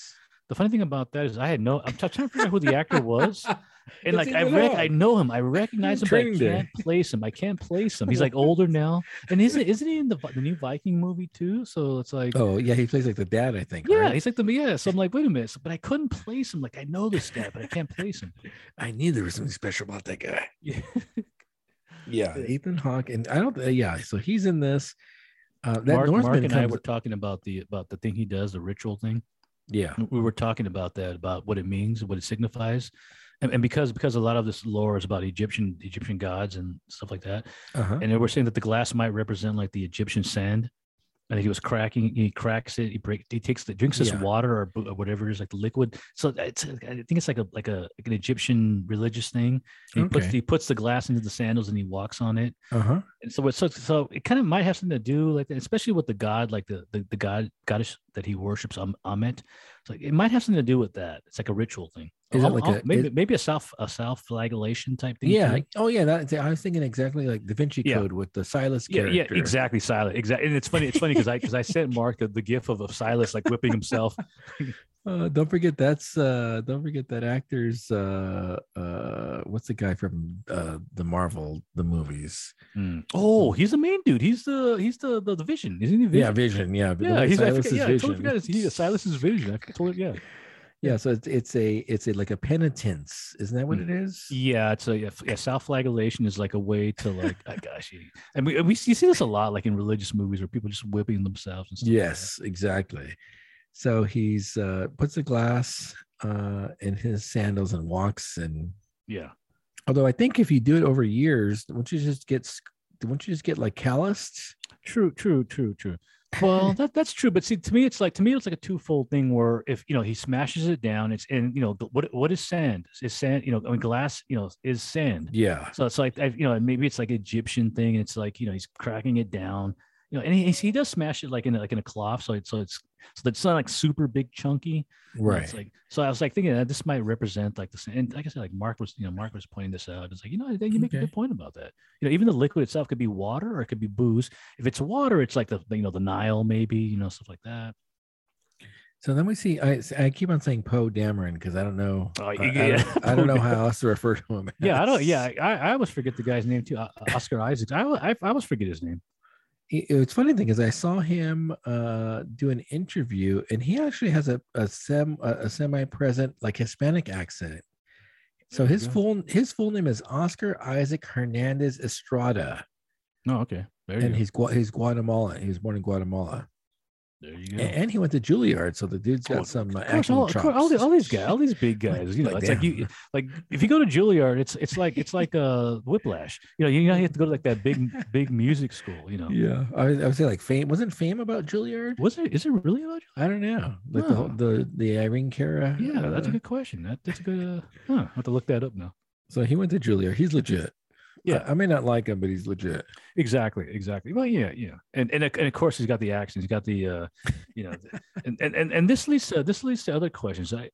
The funny thing about that is I had no. I'm trying to figure out who the actor was. and like I rec- I know him, I recognize him, but I can't place him. I can't place him. He's like older now, and isn't isn't he in the the new Viking movie too? So it's like, oh yeah, he plays like the dad, I think. Yeah, right? he's like the yeah. So I'm like, wait a minute, but I couldn't place him. Like I know this guy, but I can't place him. I knew there was something special about that guy. Yeah, yeah, Ethan Hawke, and I don't. Uh, yeah, so he's in this. Uh, that Mark, Mark and. I were talking about the about the thing he does, the ritual thing. Yeah, we were talking about that, about what it means, what it signifies and, and, because because a lot of this lore is about Egyptian Egyptian gods and stuff like that, uh-huh. and they were saying that the glass might represent like the Egyptian sand. I think he was cracking. He cracks it. He break. He takes the drinks this yeah. water or, or, whatever it is like the liquid. So it's I think it's like a like a like an Egyptian religious thing. he okay. puts he puts the glass into the sandals and he walks on it. Uh-huh. And so so, so it kind of might have something to do like that, especially with the god like the the, the god goddess that he worships Ammit. So it might have something to do with that. It's like a ritual thing. Is it like a, maybe it, maybe a self a self flagellation type thing? Yeah. Too? Oh yeah. That I was thinking exactly like Da Vinci yeah. Code with the Silas yeah, character. Yeah, exactly. Silas. Exactly. And it's funny. It's funny because I because I sent Mark the, the gif of, of Silas like whipping himself. Uh, don't forget that's uh, don't forget that actor's uh, uh, what's the guy from uh, the Marvel the movies? Mm. Oh, he's the main dude. He's the he's the the, the Vision, isn't he? Vision? Yeah, Vision. Yeah, yeah. He's Silas's yeah, Vision. I totally forgot. He's Silas's Vision. I totally yeah. Yeah, so it's it's a it's a like a penitence, isn't that what it is? Yeah, it's a yeah, self-flagellation is like a way to like, oh gosh, and we we you see this a lot like in religious movies where people just whipping themselves and stuff. Yes, like exactly. So he's uh, puts a glass uh, in his sandals and walks and yeah. Although I think if you do it over years, won't you just get won't you just get like calloused? True, true, true, true. Well, that that's true, but see, to me, it's like to me, it's like a twofold thing. Where if you know he smashes it down, it's and you know what what is sand? Is sand? You know, I mean, glass, you know, is sand. Yeah. So it's like you know, maybe it's like Egyptian thing. And it's like you know, he's cracking it down. You know, and he, he does smash it like in a, like in a cloth, so it's so it's so it's not like super big chunky. Right. It's like so I was like thinking that this might represent like the same. And like I said, like Mark was, you know, Mark was pointing this out. It's like, you know, you make okay. a good point about that. You know, even the liquid itself could be water or it could be booze. If it's water, it's like the you know, the Nile, maybe, you know, stuff like that. So then we see. I I keep on saying Poe Dameron because I don't know. Oh, yeah. I, I, don't, I, don't, know how else to refer to him. As. Yeah, I don't. Yeah, I, I always forget the guy's name too. Oscar Isaacs. I, I I always forget his name it's funny thing is I saw him uh, do an interview and he actually has a a, sem, a semi-present like Hispanic accent. So his full his full name is Oscar Isaac Hernandez Estrada. Oh, okay. There and he's he's Guatemala. He was born in Guatemala. There you go. And he went to Juilliard, so the dude's got oh, some uh, course, all, course, all, all, these guys, all these big guys. You know, like, it's damn. like you like if you go to Juilliard, it's it's like it's like a uh, Whiplash. You know, you know you have to go to like that big big music school. You know. Yeah, I, I would say like fame wasn't fame about Juilliard. Was it? Is it really about? Juilliard? I don't know. Like oh. the the the Irene Cara. Yeah, uh, that's a good question. That that's a good. Uh, huh, I have to look that up now. So he went to Juilliard. He's legit. Yeah, I, may not like him, but he's legit. Exactly, exactly. Well, yeah, yeah, and and, and of course he's got the action. He's got the, uh, you know, and, and and and this leads to this leads to other questions, I,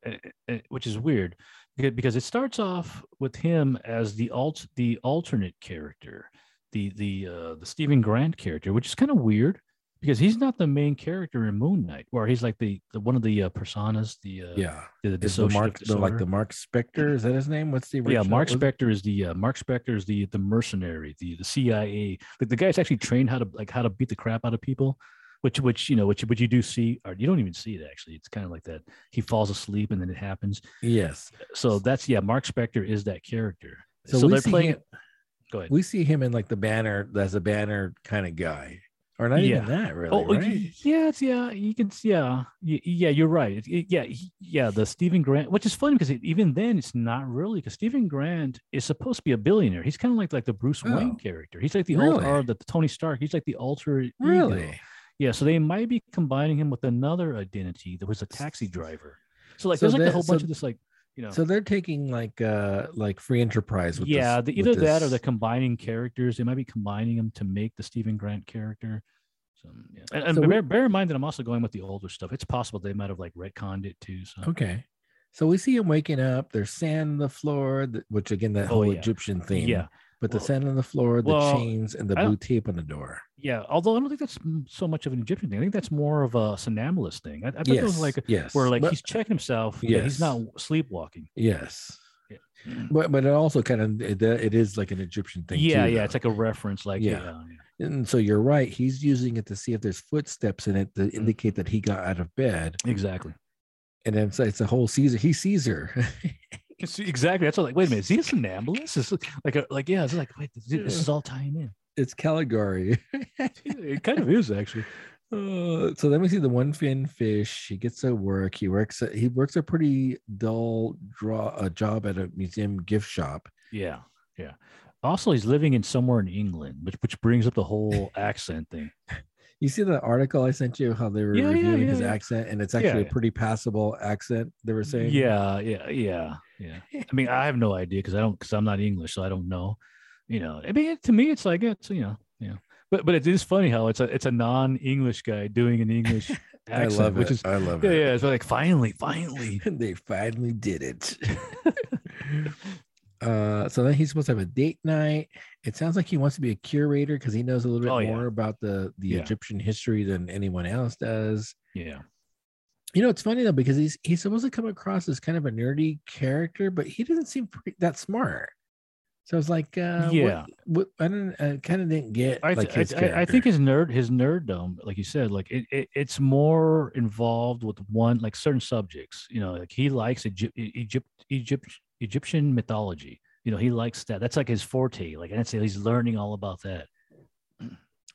I, which is weird because it starts off with him as the alt the alternate character, the the uh, the Steven Grant character, which is kind of weird because he's not the main character in Moon Knight, where he's like the, the one of the uh, personas. The uh, yeah, the, the, the Mark, the, like the Mark Spector. Is that his name? What's the original? yeah? Mark Spector is the uh, Mark Spector is the the mercenary, the the CIA. Like the guy's actually trained how to like how to beat the crap out of people. Which, which you know, which, which you do see, or you don't even see it actually. It's kind of like that. He falls asleep and then it happens. Yes. So that's yeah. Mark Spector is that character. So, so they're playing. Him, Go ahead. We see him in like the banner. That's a banner kind of guy or not Yeah. even that really. Oh, right? yeah, it's, yeah, you can, yeah, yeah, you're right. It- it- yeah, yeah, the Steven Grant, which is funny because it, even then it's not really because Steven Grant is supposed to be a billionaire. He's kind of like like the Bruce Oh. Wayne character. He's like the Really? alter, the, Tony Stark. He's like the alter ego. Really? Yeah, so they might be combining him with another identity that was a taxi driver. So like, So there's like a whole so- bunch of this like, you know, So they're taking like uh like free enterprise with yeah, this, the, either that or this- they're combining characters. They might be combining them to make the Steven Grant character. So, yeah. And, and So bear, bear in mind that I'm also going with the older stuff. It's possible they might have like retconned it too. So Okay. So we see him waking up. There's sand on the floor, which again, that Oh, whole yeah. Egyptian theme. yeah, But the sand on the floor, the well, chains, and the blue tape on the door. Yeah. Although I don't think that's so much of an Egyptian thing. I think that's more of a somnambulist thing. I, I thought it was like yes. where like but- he's checking himself. Yeah, Yes. he's not sleepwalking. yes. Yeah. But but it also kind of it, it is like an Egyptian thing. yeah, too, yeah. though. It's like a reference. Like Yeah. yeah, yeah. and so you're right. He's using it to see if there's footsteps in it to Mm. indicate that he got out of bed. exactly. And then it's, it's a whole Caesar. He Caesar. Exactly. That's what, like. Wait a minute. Is he a somnambulist? It's like a, like yeah. It's like wait. This, this is all tying in. It's Caligari. It kind of is actually. Uh, so then we see the one fin fish. He gets a work. He works. At, he works a pretty dull draw a job at a museum gift shop. Yeah, yeah. Also, he's living in somewhere in England, which which brings up the whole accent thing. You see the article I sent you how they were Yeah, reviewing yeah, his yeah. accent, and it's actually a pretty passable accent. They were saying, Yeah, yeah, yeah, yeah. I mean, I have no idea because I don't because I'm not English, so I don't know. You know, I mean, to me, it's like it's you know, yeah. But but it is funny how it's a it's a non-English guy doing an English I accent, love which it. is I love yeah, it. yeah. It's like finally, finally. they finally did it. uh, so then he's supposed to have a date night. It sounds like he wants to be a curator because he knows a little bit Oh, yeah. more about the the Yeah. Egyptian history than anyone else does. Yeah, You know, it's funny though because he's he's supposed to come across as kind of a nerdy character, but he doesn't seem that smart. So I was like, uh, Yeah. what, I don't, I kind of didn't get I, like th- his I, I- I think his nerd his nerddom, like you said, like it, it it's more involved with one like certain subjects. You know, like he likes Egypt, Egypt, Egypt, Egyptian mythology. You know, he likes that. That's like his forte. Like I'd say he's learning all about that.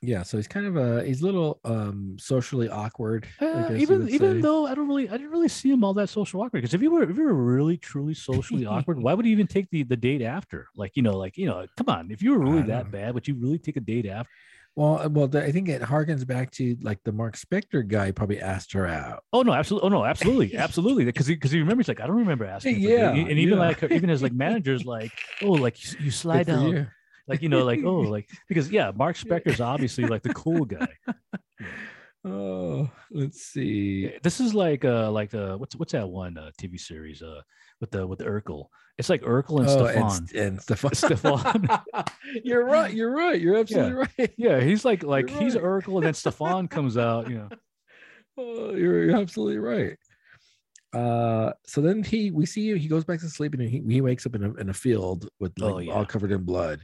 Yeah. So he's kind of a he's a little um socially awkward. Uh, even even say. though I don't really I didn't really see him all that social awkward because if you were if you were really truly socially awkward, why would you even take the the date after? Like you know, like you know, come on, if you were really that know. bad, would you really take a date after? Well, uh, well, I think it harkens back to like the Mark Spector guy probably asked her out. Oh no, absolutely. Oh no, absolutely, absolutely. Because he because he remembers like I don't remember asking. Yeah, and even yeah. like even his like managers like oh like you, you slide down you. Like you know like oh like because yeah Mark Spector's obviously like the cool guy. Oh, let's see. This is like uh like uh what's what's that one uh, TV series uh with the with Urkel. It's like Urkel and oh, Stefan. St- and Stefan. Stefan. you're right. You're right. You're absolutely right. Yeah, he's like like You're he's right. Urkel and then Stefan comes out. You know. Oh, you're, you're absolutely right. Uh, so then he we see he goes back to sleep and he, he wakes up in a in a field with like Oh, yeah. all covered in blood,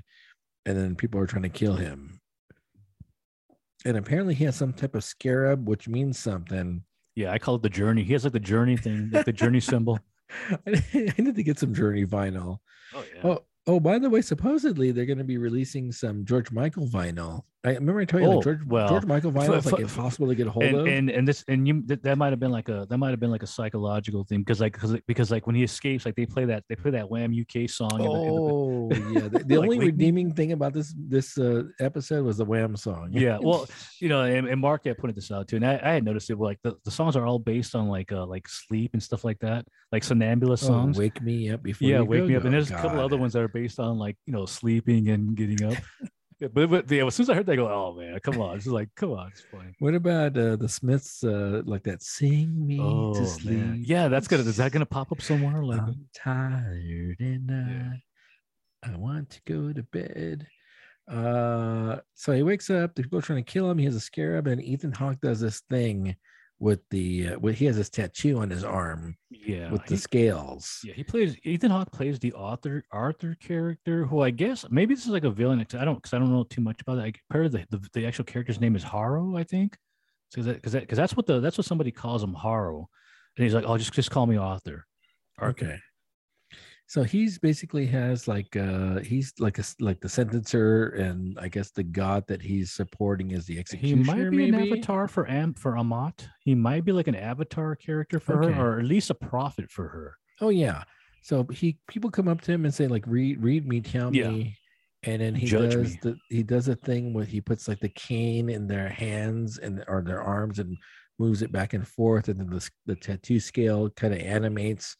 and then people are trying to kill him. And apparently he has some type of scarab, which means something. Yeah, I call it the journey. He has like the journey thing, like the journey symbol. I need to get some Journey vinyl. Oh yeah. Oh, oh, by the way, supposedly they're going to be releasing some George Michael vinyl. I remember I told you Oh, like George, well, George Michael vinyl like impossible to get a hold and, of. and and this and you that, that might have been like a that might have been like a psychological thing because like because because like when he escapes like they play that they play that Wham UK song in the- in the- oh yeah, the, the Like, only redeeming thing about this this uh, episode was the Wham song. yeah well you know and, and Mark had pointed this out too and I, I had noticed it like the, the songs are all based on like uh like sleep and stuff like that like somnambulist Oh, songs. Wake me up before yeah you wake go, me up and there's a couple other ones that are based on like you know sleeping and getting up but, but yeah, as soon as I heard that, I go, oh man, come on. It's like, come on, it's funny. What about uh, the Smiths? Uh, like that, sing me Oh to sleep. man. Yeah, that's gonna is that gonna pop up somewhere? Like I'm tired and I, I want to go to bed. Uh, so he wakes up. The people are trying to kill him. He has a scarab, and Ethan Hawke does this thing with the. Uh, with, he has this tattoo on his arm yeah. with the he- scales. Yeah, he plays Ethan Hawke plays the author Arthur character, who I guess maybe this is like a villain I don't because I don't know too much about it. I heard the, the the actual character's name is Harrow, I think. Because that, because that's what the that's what somebody calls him Harrow, and he's like, oh, just just call me Arthur. Arthur. Okay. So he's basically has like uh he's like a like the sentencer, and I guess the god that he's supporting is the executioner. He might be maybe? an avatar for Am for Ammit. He might be like an avatar character for Okay. her, or at least a prophet for her. Oh yeah. So he people come up to him and say like read read me, tell Yeah. me. And then he Judge does me. the he does a thing where he puts like the cane in their hands and or their arms and moves it back and forth, and then the the tattoo scale kind of animates,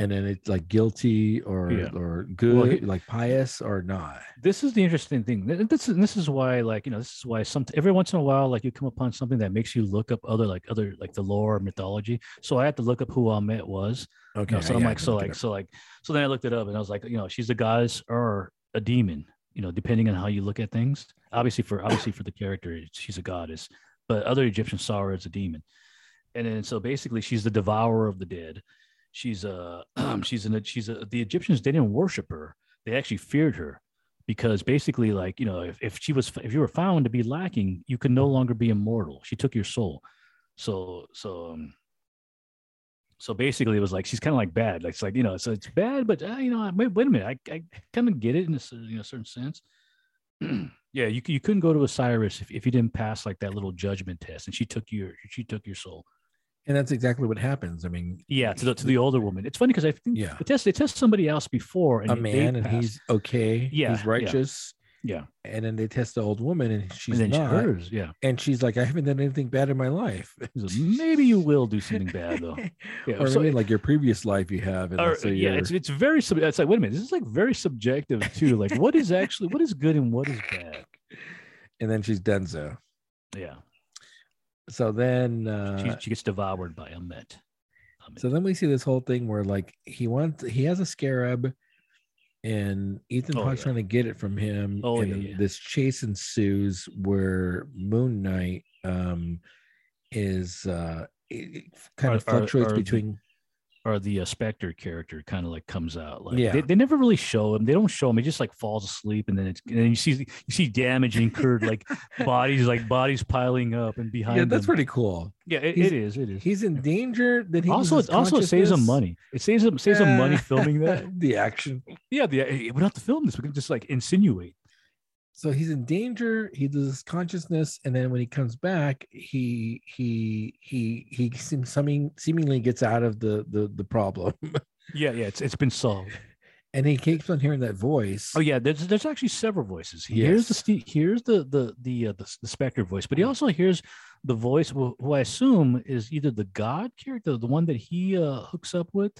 and then it's like guilty or Yeah. or good, Well, he- like pious or not. This is the interesting thing. This is this is why, like you know, this is why some every once in a while, like you come upon something that makes you look up other like other like the lore or mythology. So I had to look up who Ammit was. You Okay. know, so I'm like, so like, so like, so then I looked it up and I was like, you know, she's a goddess or a demon, you know, depending on how you look at things. Obviously, for obviously for the character, she's a goddess, but other Egyptians saw her as a demon. And then so basically, she's the devourer of the dead. She's a she's an she's a the Egyptians they didn't worship her; they actually feared her because basically, like you know, if, if she was if you were found to be lacking, you could no longer be immortal. She took your soul. So so um, so basically, it was like she's kind of like bad. Like it's like you know, so it's bad, but uh, you know, wait, wait a minute, I, I kind of get it in a certain sense. yeah, you you couldn't go to Osiris if, if you didn't pass like that little judgment test, and she took your she took your soul. And that's exactly what happens. I mean, Yeah, to the to the older woman. It's funny because I think Yeah. they test they test somebody else before and a man and passed. he's okay. Yeah, he's righteous. yeah, And then they test the old woman and she's and not. hers. Yeah, And she's like, I haven't done anything bad in my life. Like, maybe you will do something bad though. Yeah, or so- maybe like your previous life you have. And or, so yeah, it's it's very sub- it's like wait a minute, this is like very subjective too. Like what is actually what is good and what is bad. and then she's Denzo. Yeah, So then, uh, she, she gets devoured by Ammit. so then we see this whole thing where like he wants, he has a scarab, and Ethan Oh, Hawke's yeah. trying to get it from him. Oh, and yeah, yeah. this chase ensues where Moon Knight um is uh it, kind of fluctuates between or the uh, Spector character kind of like comes out. Like Yeah. they, they never really show him. They don't show him. He just like falls asleep, and then it's and then you see you see damage incurred, like bodies like bodies piling up, and behind. yeah that's them. pretty cool Yeah, it, it is. It is. he's in danger that he also, it also saves him money. It saves him saves him money Uh, filming that. the action Yeah, the, we don't have to film this. We can just like insinuate. So he's in danger he loses consciousness and then when he comes back he he he he seems seeming, seemingly gets out of the the, the problem Yeah, yeah, it's it's been solved. and he keeps on hearing that voice Oh yeah, there's there's actually several voices. He hears the here's the the the uh, the, the Spector voice, but he also hears the voice who, who I assume is either the God character, the one that he uh, hooks up with,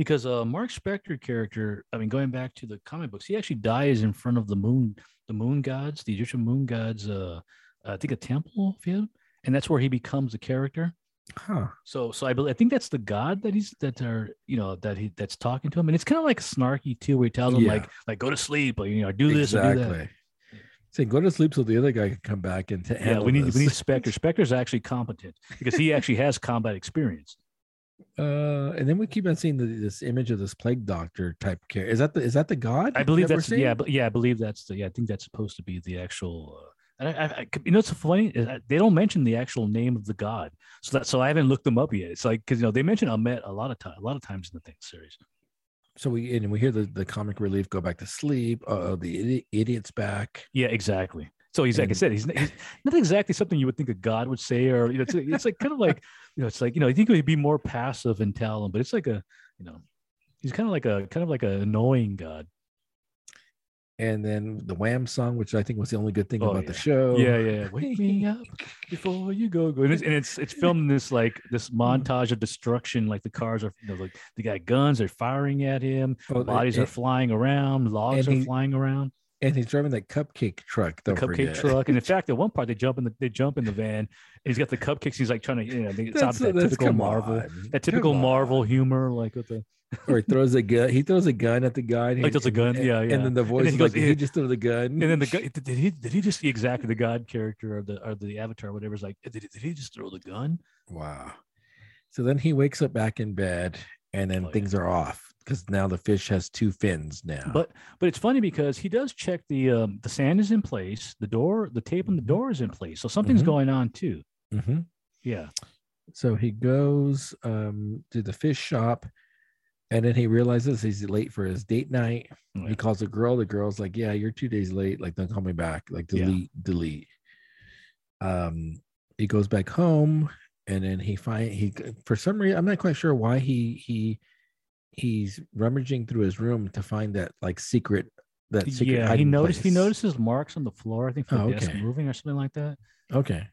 because uh, Mark Spector character. I mean, going back to the comic books, he actually dies in front of the moon, the moon gods, the Egyptian moon gods. Uh, I think a temple of him, and that's where he becomes a character. huh So, so I believe I think that's the God that he's that are you know that he that's talking to him, and it's kind of like a snarky too, where he tells him Yeah. like like go to sleep or you know do this or do that. exactly say go to sleep so the other guy can come back and to Yeah, we need this. we need Spector. Spector's actually competent because he actually has combat experience. Uh and then we keep on seeing the, this image of this plague doctor type character is that the is that the god I believe that that's yeah, but yeah, I believe that's the yeah. I think that's supposed to be the actual. Uh, and I, I, you know, it's funny. They don't mention the actual name of the god, so that so I haven't looked them up yet. It's like because you know they mention Ammit a lot of time, a lot of times in the thing series. so we and we hear the, the comic relief go back to sleep uh the idiot, idiot's back Yeah, exactly. So he's like I said, he's, he's not exactly something you would think a god would say, or you know, it's, it's like kind of like you know, it's like you know, I think he'd be more passive and tell him, but it's like a you know, he's kind of like a kind of like an annoying god. and then the wham song which i think was the only good thing Oh, about the show Yeah, yeah. Wake me up before you go. go. And it's, and it's it's filmed in this like this mm. montage of destruction. Like the cars are, you know, like they got guns, they're firing at him. Oh, Bodies and, are flying around. Logs are he- flying around. And he's driving that cupcake truck The cupcake forget. truck. And in fact, at one part they jump in the they jump in the van. And he's got the cupcakes. He's like trying to, you know, it's That's- that that's- typical Marvel, on, that typical Marvel humor, like with the or he throws a gun he throws a gun at the guy and Like, throws a gun, and- yeah, yeah. and then the voice he is goes, like "Eh." he just threw the gun and then the guy did he did he just see exactly the god character or the or the avatar whatever is like did, did he just throw the gun? Wow. So then he wakes up back in bed and then Oh, yeah. things are off because now the fish has two fins now. But but it's funny because he does check the um, the sand is in place, the door, the tape on the door is in place, so something's Mhm. going on too. Mhm. Yeah, so he goes um, to the fish shop And then he realizes he's late for his date night. Yeah. He calls the girl. The girl's like, "Yeah, you're two days late. Like, don't call me back. Like, Yeah. delete, delete." Um, he goes back home, and then he find he for some reason I'm not quite sure why he he he's rummaging through his room to find that like secret that secret. yeah, he noticed he notices marks on the floor. I think for Oh, the desk okay. moving or something like that. Okay.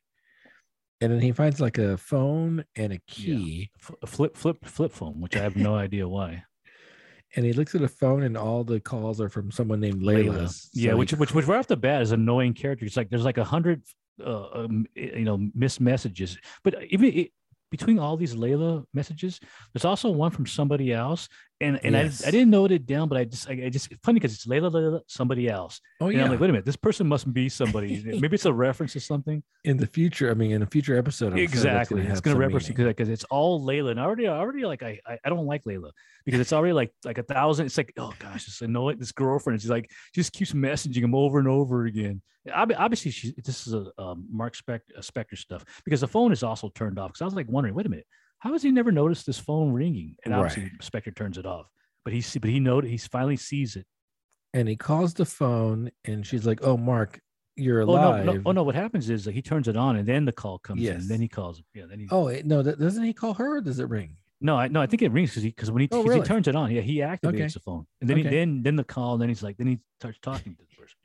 And then he finds like a phone and a key, F- a flip flip flip phone, which I have no idea why. and he looks at the phone, and all the calls are from someone named Layla. Layla. So Yeah, he- which which which right off the bat is annoying character. It's like there's like a hundred uh, um, you know missed messages, but even it, between all these Layla messages, there's also one from somebody else, and and Yes. I, I didn't note it down, but I just I, I just it's funny because it's Layla, Layla somebody else, oh and yeah. I'm like, wait a minute, this person must be somebody. Maybe it's a reference to something. in the future, I mean, in a future episode, I'm exactly, gonna it's going to reference meaning. because it's all Layla, and I already already like I, I I don't like Layla because it's already like like a thousand. It's like oh gosh, it's annoying. This girlfriend, she's like just keeps messaging him over and over again. Ob- Obviously, she this is a um, Mark Spect- uh, Spector stuff because the phone is also turned off. Because I was like wondering, wait a minute, how has he never noticed this phone ringing? And obviously, Spector turns it off. But he but he noted he finally sees it. And he calls the phone, and she's like, "Oh, Mark, you're Oh no, alive." no, oh no! What happens is like, he turns it on, and then the call comes in. And then he calls. Yeah, then he. Oh, no, that, doesn't he call her? Or does it ring? No, I no, I think it rings because he because when he, Oh, really? he turns it on, yeah, he activates Okay. the phone, and then Okay. he, then then the call, and then he's like, then he starts talking to the person.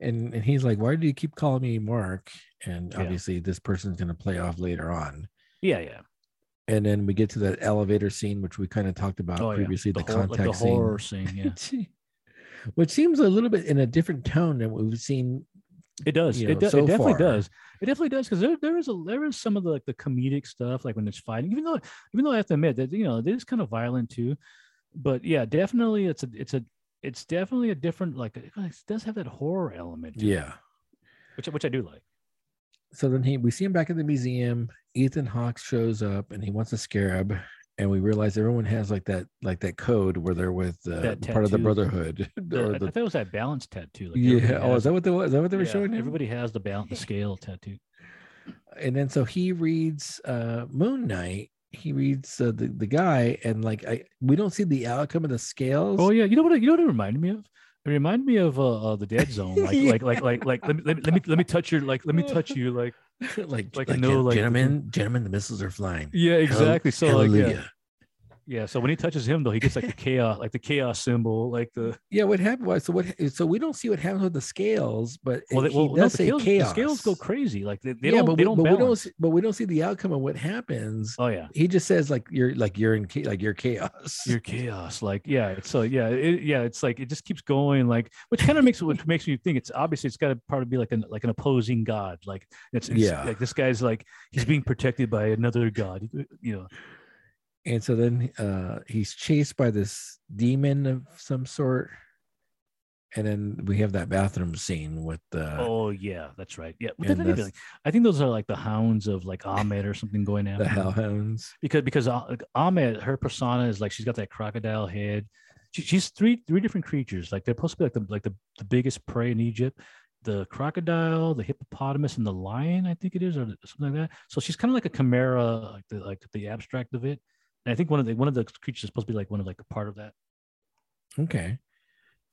And and he's like, "Why do you keep calling me Mark?" And Yeah. obviously, this person's going to play off later on. Yeah, yeah. And then we get to that elevator scene, which we kind of talked about Oh, yeah. previously, the, hor- like contact the scene. horror scene. Yeah, which seems a little bit in a different tone than what we've seen. it does. You It, know, do- so it definitely far. does. It definitely does because there, there is a there is some of the like the comedic stuff like when it's fighting. Even though even though I have to admit that you know it is kind of violent too, but yeah, definitely it's a it's a it's definitely a different like it does have that horror element. to it, Yeah. which which I do like. So then he we see him back at the museum. Ethan Hawke shows up and he wants a scarab. And we realize everyone has like that like that code where they're with uh, part of the brotherhood. The- or I, I the- thought it was that balance tattoo. Like yeah. Oh, is that what they was? Is that what they were yeah, showing him? Everybody has the balance, the scale tattoo. and then so he reads uh Moon Knight. He reads uh, the the guy, and like I we don't see the outcome of the scales. Oh yeah, you know what? You know what it reminded me of? It reminded me of uh, uh the Dead Zone. Like Yeah. like like like like let me, let me let me let me touch your like let me touch you like like like, like, I know, like, the- gentlemen, gentlemen, the missiles are flying. yeah exactly. So like yeah, Hallelujah. Yeah. So when he touches him though, he gets like the chaos like the chaos symbol like the Yeah, what happened was so what so we don't see what happens with the scales, but well, they, he well no, the say scales, the chaos. scales go crazy like they, they yeah, don't but, they we, don't but we don't see, but we don't see the outcome of what happens. Oh yeah. He just says like you're like you're in like you're chaos. Your chaos, like yeah, it's so yeah, it, yeah, it's like it just keeps going, like which kind of makes which makes me think it's obviously it's got to probably be like an like an opposing god, like it's, it's Yeah. like this guy's like he's being protected by another god, you know. And so then uh he's chased by this demon of some sort. And then we have that bathroom scene with the oh yeah, that's right. Yeah, Well, and then maybe, that's- like, I think those are like the hounds of like Ammit or something going after the hellhounds. because because uh, Ammit, her persona is like she's got that crocodile head. She, she's three three different creatures. Like they're supposed to be like the like the, the biggest prey in Egypt. The crocodile, the hippopotamus, and the lion. I think it is, or something like that. So she's kind of like a chimera, like the like the abstract of it. And I think one of the one of the creatures is supposed to be like one of like a part of that. Okay.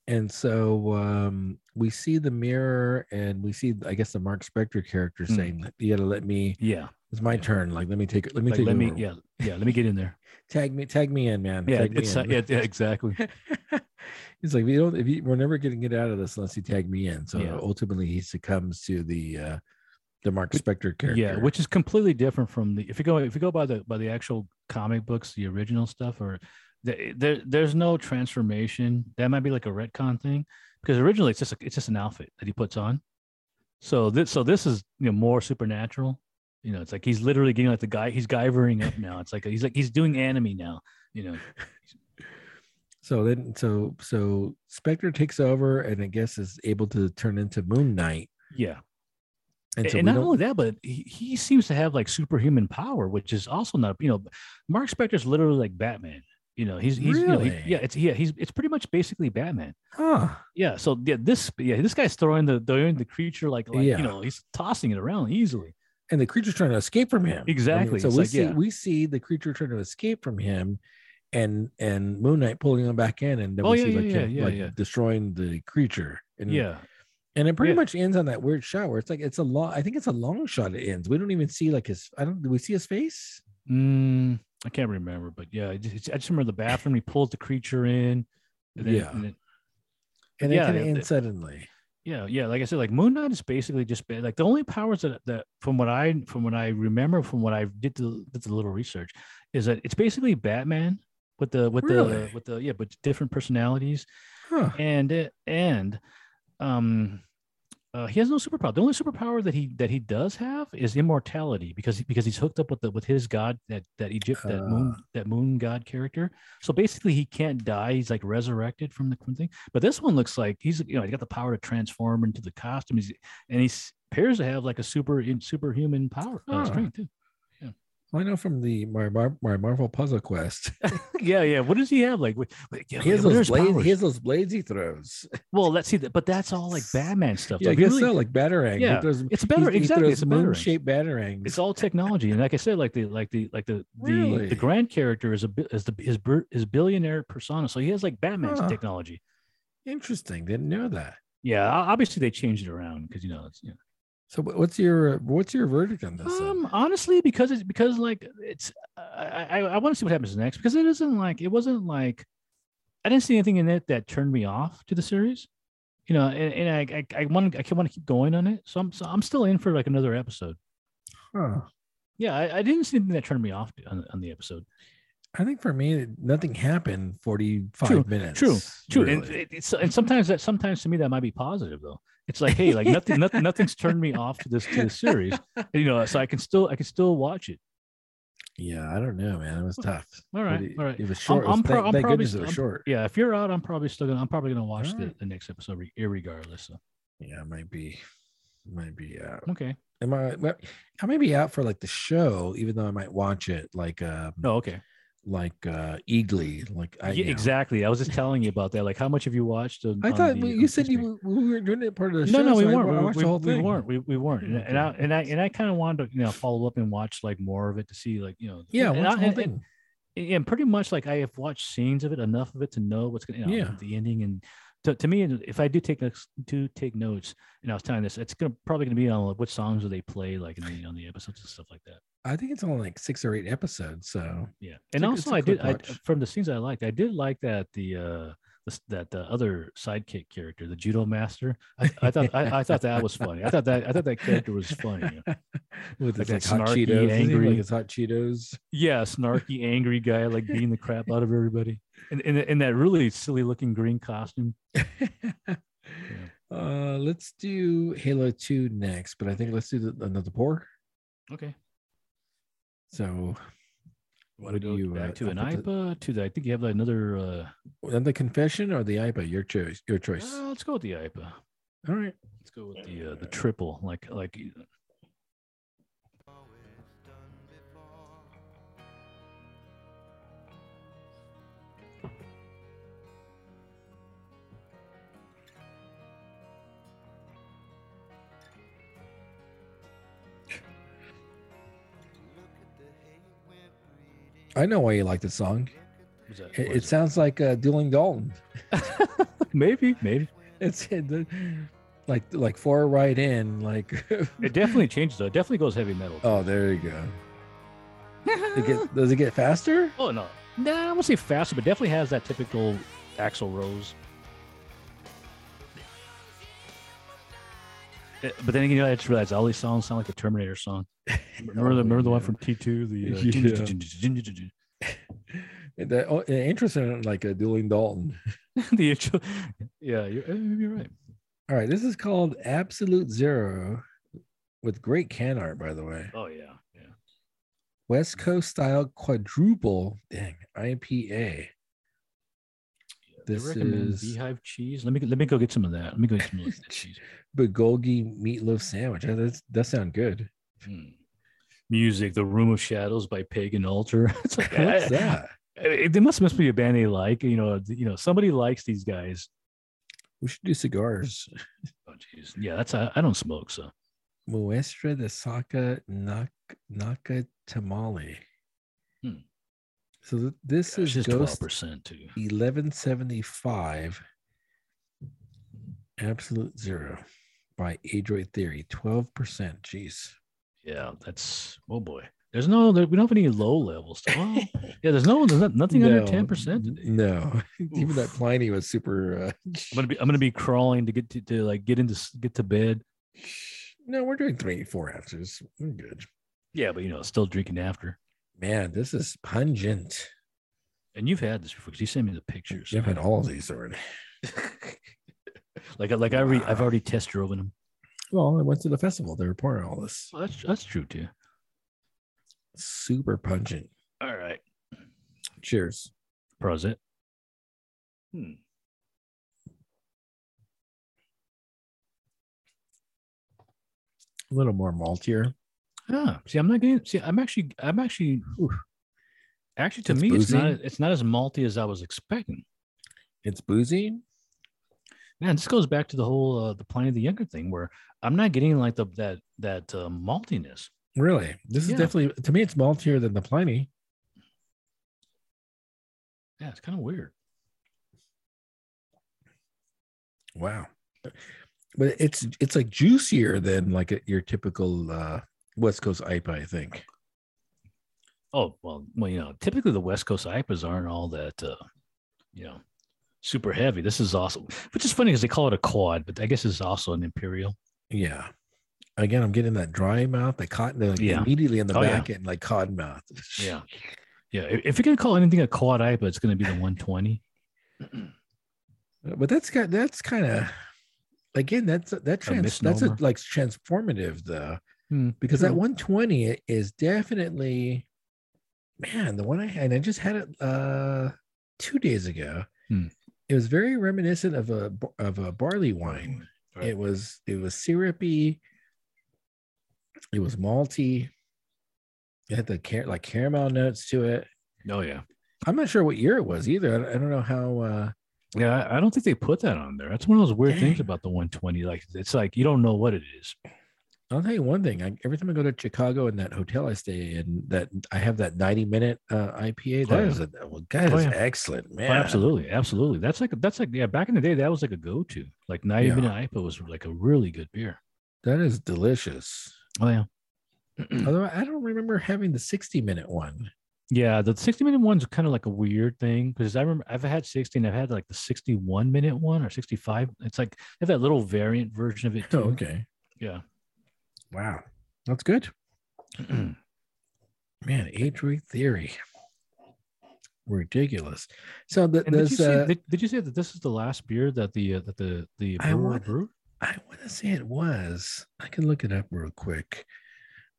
And so um, we see the mirror and we see, I guess, the Marc Spector character Hmm. saying, You gotta let me, Yeah, it's my turn. Like, let me take it, let me like take let me, over. yeah, yeah, let me get in there. Tag me, tag me in, man. Yeah, it's in. yeah, yeah, exactly. He's like, we don't, if you, we're never going to get out of this unless you tag me in. So Yeah. ultimately, he succumbs to the, uh, the Marc Spector character. Yeah, which is completely different from the if you go if you go by the by the actual comic books, the original stuff, or the, there there's no transformation. That might be like a retcon thing because originally it's just a, it's just an outfit that he puts on. So this so this is you know more supernatural. You know, it's like he's literally getting like the guy he's guyvering up now. It's like he's like he's doing anime now. You know, so then, so, so Spector takes over and I guess is able to turn into Moon Knight. yeah. And And, so we not only that, but he, he seems to have like superhuman power, which is also not, you know, Marc Spector's literally like Batman. You know, he's he's you know, he- yeah, it's yeah, he's it's pretty much basically Batman. huh. Yeah. So yeah, this yeah, this guy's throwing the throwing the creature like like Yeah. you know, he's tossing it around easily. and the creature's trying to escape from him. I mean, Exactly. so It's we like, see yeah. we see the creature trying to escape from him, and and Moon Knight pulling him back in, and then Oh, we yeah, see yeah, like yeah, him like yeah. destroying the creature. And, Yeah. And it pretty Yeah. much ends on that weird shot where it's like it's a long. I think it's a long shot. It ends. We don't even see like his. I don't. Do we see his face? Mm, I can't remember, but yeah, I just, I just remember the bathroom. He pulls the creature in. and then- Yeah. and then- And Yeah, it kind of ends suddenly. yeah, yeah. Like I said, like Moon Knight is basically just ba- like the only powers that that from what I from what I remember from what I did the did the little research is that it's basically Batman with the with Really? the with the yeah, but different personalities Huh. and it- and um uh, he has no superpower. The only superpower that he that he does have is immortality because because he's hooked up with the with his god that that Egypt that moon Ah. that moon god character. So basically, he can't die. He's like resurrected from the thing. But this one looks like he's you know he got the power to transform into the costume. He's, and he appears to have like a super in superhuman power uh, strength too. I know from the my my Marvel Puzzle Quest. yeah, yeah. What does he have? Like, wait, wait, yeah, he has those blades. He has those blades he throws. well, let's see that, but that's all like Batman stuff. Yeah, I guess really- so. Like batarang. Yeah, throws, it's better. he, he exactly, it's a batarang. moon-shaped batarangs. it's all technology and like i said like the like the like the the, Really? the Grant character is a is the his his billionaire persona so he has like batman's Huh. technology interesting. Didn't know that. yeah obviously they changed it around because you know it's you know. So what's your what's your verdict on this? um honestly because it's because like it's i i, I want to see what happens next because it isn't like it wasn't like i didn't see anything in it that turned me off to the series you know and, and i i, I want i want to keep going on it so i'm so i'm still in for like another episode Huh. yeah i, I didn't see anything that turned me off on, on the episode I think for me, nothing happened. Forty five True, minutes. True, true. And, really. it- it's, and sometimes that sometimes to me that might be positive though. It's like, hey, like nothing, nothing, nothing's turned me off to this to this series. You know, so I can still I can still watch it. yeah, I don't know, man. It was tough. All right, it, all right. It was short. I'm I'm, pro- thank, I'm probably goodness it was I'm- short. Yeah, if you're out, I'm probably still gonna I'm probably gonna watch the, the next episode re- irregardless. So Yeah, it might be, might be out. okay. Am I? I may be out for like the show, even though I might watch it like um No, okay. Like uh Eagly. Like I yeah, exactly. I was just telling you about that. Like, how much have you watched? On, I thought the- you said you we were doing it part of the No, show. no, no, we so weren't. We, watched we, the whole we thing. weren't. We, we weren't. And, and I and I and I kind of wanted to you know follow up and watch like more of it to see like you know Yeah, and, I- whole and- and- pretty much like I have watched scenes of it enough of it to know what's gonna you know, Yeah. the ending and to, to me if I do take notes do take notes and I was telling this it's gonna probably gonna be on like, what songs do they play like in the on the episodes and stuff like that I think it's only like six or eight episodes. So yeah and also I did I, from the scenes I liked I did like that the uh the, that the other sidekick character the judo master I, I thought I, I thought that was funny I thought that I thought that character was funny know? with Like like hot snarky, Cheetos, angry- like his hot Cheetos. yeah, snarky, angry guy, like beating the crap out of everybody, in in, in that really silly looking green costume. Uh, let's do Halo Two next, but I think let's do the, another pour. Okay, So, want what to do you back uh, to an up with IPA? To the, I think you have like another. uh the, the confession or the IPA? Your choice. Your choice. uh, Let's go with the IPA. All right. Let's go with the uh, the triple, like like. I know why you like the song. what's that- It, what it is sounds like uh, Dueling Dalton. maybe maybe It's in the, like like four right in. Like it definitely changes though. It definitely goes heavy metal. oh, there you go. It get, does it get faster? oh no, nah, I won't say faster, but definitely has that typical Axl Rose. But then again, you know, I just realized all these songs sound like the Terminator song. Remember the remember the one from T two, the uh, Yeah. The oh, uh, interesting, like a Dueling Dalton. the intro. Yeah, you're, uh, you're right. All right, this is called Absolute Zero, with great can art, by the way. Oh yeah, yeah. West Coast style quadruple. Dang, IPA. They This is beehive cheese. Let me let me go get some of that. Let me go get some of that cheese. Bulgogi meatloaf sandwich. That that's, that sound good. Hmm. Music, "The Room of Shadows" by Pagan Altar. It's like What's I- that? I- They must must be a band they like. You know, you know, somebody likes these guys. We should do cigars. Oh, jeez. Yeah, that's I, I don't smoke, so Muestra de Saka Nak, Naka Tamale. So th- this Gosh, is twelve percent too. 1175 Absolute Zero by Adroit Theory. 12%. Jeez. Yeah, that's oh boy. There's no there, we don't have any low levels. Well, yeah, there's no there's not, nothing under ten percent. n- No. Even that Pliny was super. Uh, I'm gonna be I'm gonna be crawling to get to, to like get into get to bed. no, we're doing three, four ounces. We're good. Yeah, but you know, still drinking after. Man, this is pungent. And you've had this before because you sent me the pictures. I've had all of these already. like like I re, I've already test driven them. Well, I went to the festival. They were pouring all this. Well, that's that's true too. Super pungent. All right, Cheers. Prosit. Hmm. A little more maltier. Ah, see, I'm not getting. See, I'm actually, I'm actually, oof. actually, to It's me, it's not. It's not as malty as I was expecting. It's boozy. Man, this goes back to the whole uh, the Pliny the Younger thing, where I'm not getting like the that that uh, maltiness. Really? This is Yeah. definitely to me it's maltier than the Pliny. Yeah, it's kind of weird. Wow. But it's it's like juicier than like a, your typical uh West Coast IPA, I think. Oh well, well, you know, typically the West Coast IPAs aren't all that, uh, you know, super heavy. This is awesome, which is funny because they call it a quad, but I guess it's also an imperial. Yeah. Again, I'm getting that dry mouth, the cotton like Yeah. immediately in the Oh, yeah. back end, like cotton mouth. Yeah, yeah. If, you're gonna call anything a quad IPA, it's gonna be the 120. But that's got that's kind of again that's that trans that's a like transformative though Hmm, because true. that 120 is definitely man the one I had I just had it uh two days ago. Hmm. It was very reminiscent of a of a barley wine. Right. It was it was syrupy. It was malty. It had the car- like caramel notes to it. Oh yeah, I'm not sure what year it was either. I don't, I don't know how. uh yeah. I, I don't think they put that on there. That's one of those weird things about the 120. Like it's like you don't know what it is. I'll tell you one thing. I, every time I go to Chicago and that hotel I stay in, that I have that 90 minute uh, IPA. Oh, That yeah. is a well, that Oh, is yeah. excellent, Oh, man. absolutely, absolutely. That's like that's like yeah. Back in the day, that was like a go-to. Like 90 Yeah. minute IPA was like a really good beer. That is delicious. Oh yeah. Although I don't remember having the 60 minute one. Yeah, the 60 minute one's kind of like a weird thing because I remember I've had 60 and I've had like the 61 minute one or 65. It's like they have that little variant version of it too. Oh, okay. Yeah. Wow. That's good. Man, Adroit Theory. Ridiculous. So the, did you, say, uh, did, did you say that this is the last beer that the uh, that the the I brewer wanna- brewed? I want to say it was. I can look it up real quick.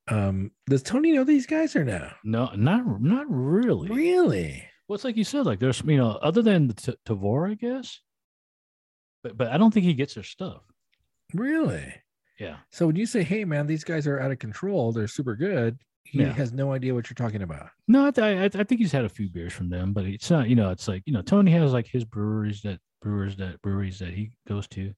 Um, does Tony know these guys or no? No, not not really. Really? Well, it's like you said, like there's you know, other than the T- Tavor, I guess. But but I don't think he gets their stuff. Really? Yeah. So when you say, "Hey, man, these guys are out of control. They're super good," he Yeah. has no idea what you're talking about. No, I, I I think he's had a few beers from them, but it's not. You know, it's like you know, Tony has like his breweries that brewers that breweries that he goes to.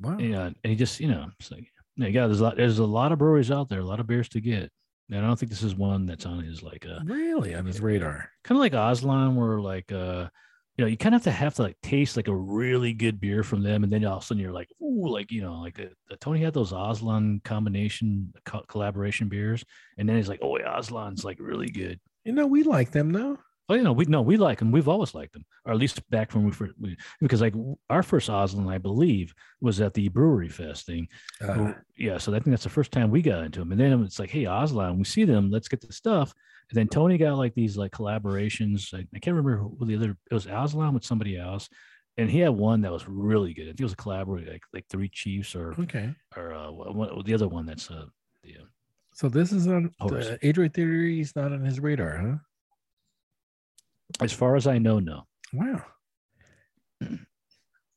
Wow. Yeah, and he just you know, it's like yeah, yeah, there's a lot there's a lot of breweries out there, a lot of beers to get. And I don't think this is one that's on his like uh Really on his radar. kind of like Aslan, where like uh you know you kind of have to have to like taste like a really good beer from them, and then all of a sudden you're like ooh like you know like the, the Tony had those Aslan combination uh, co- collaboration beers, and then he's like oh yeah, Aslan's like really good. You know, we like them though. Oh, you know, we no, we like them. We've always liked them, or at least back when we first, we, because like our first Aslan, I believe, was at the Brewery Fest thing. Uh, Well, yeah, so I think that's the first time we got into them. And then it's like, hey, Aslan, we see them, let's get the stuff. And then Tony got like these like collaborations. I, I can't remember who the other. It was Aslan with somebody else, and he had one that was really good. I think it was a collaboration, like like Three Chiefs or okay. or uh, what, the other one that's uh the uh, So this is on Horse. the Adroit Theory is not on his radar, huh? as far as I know, no. Wow.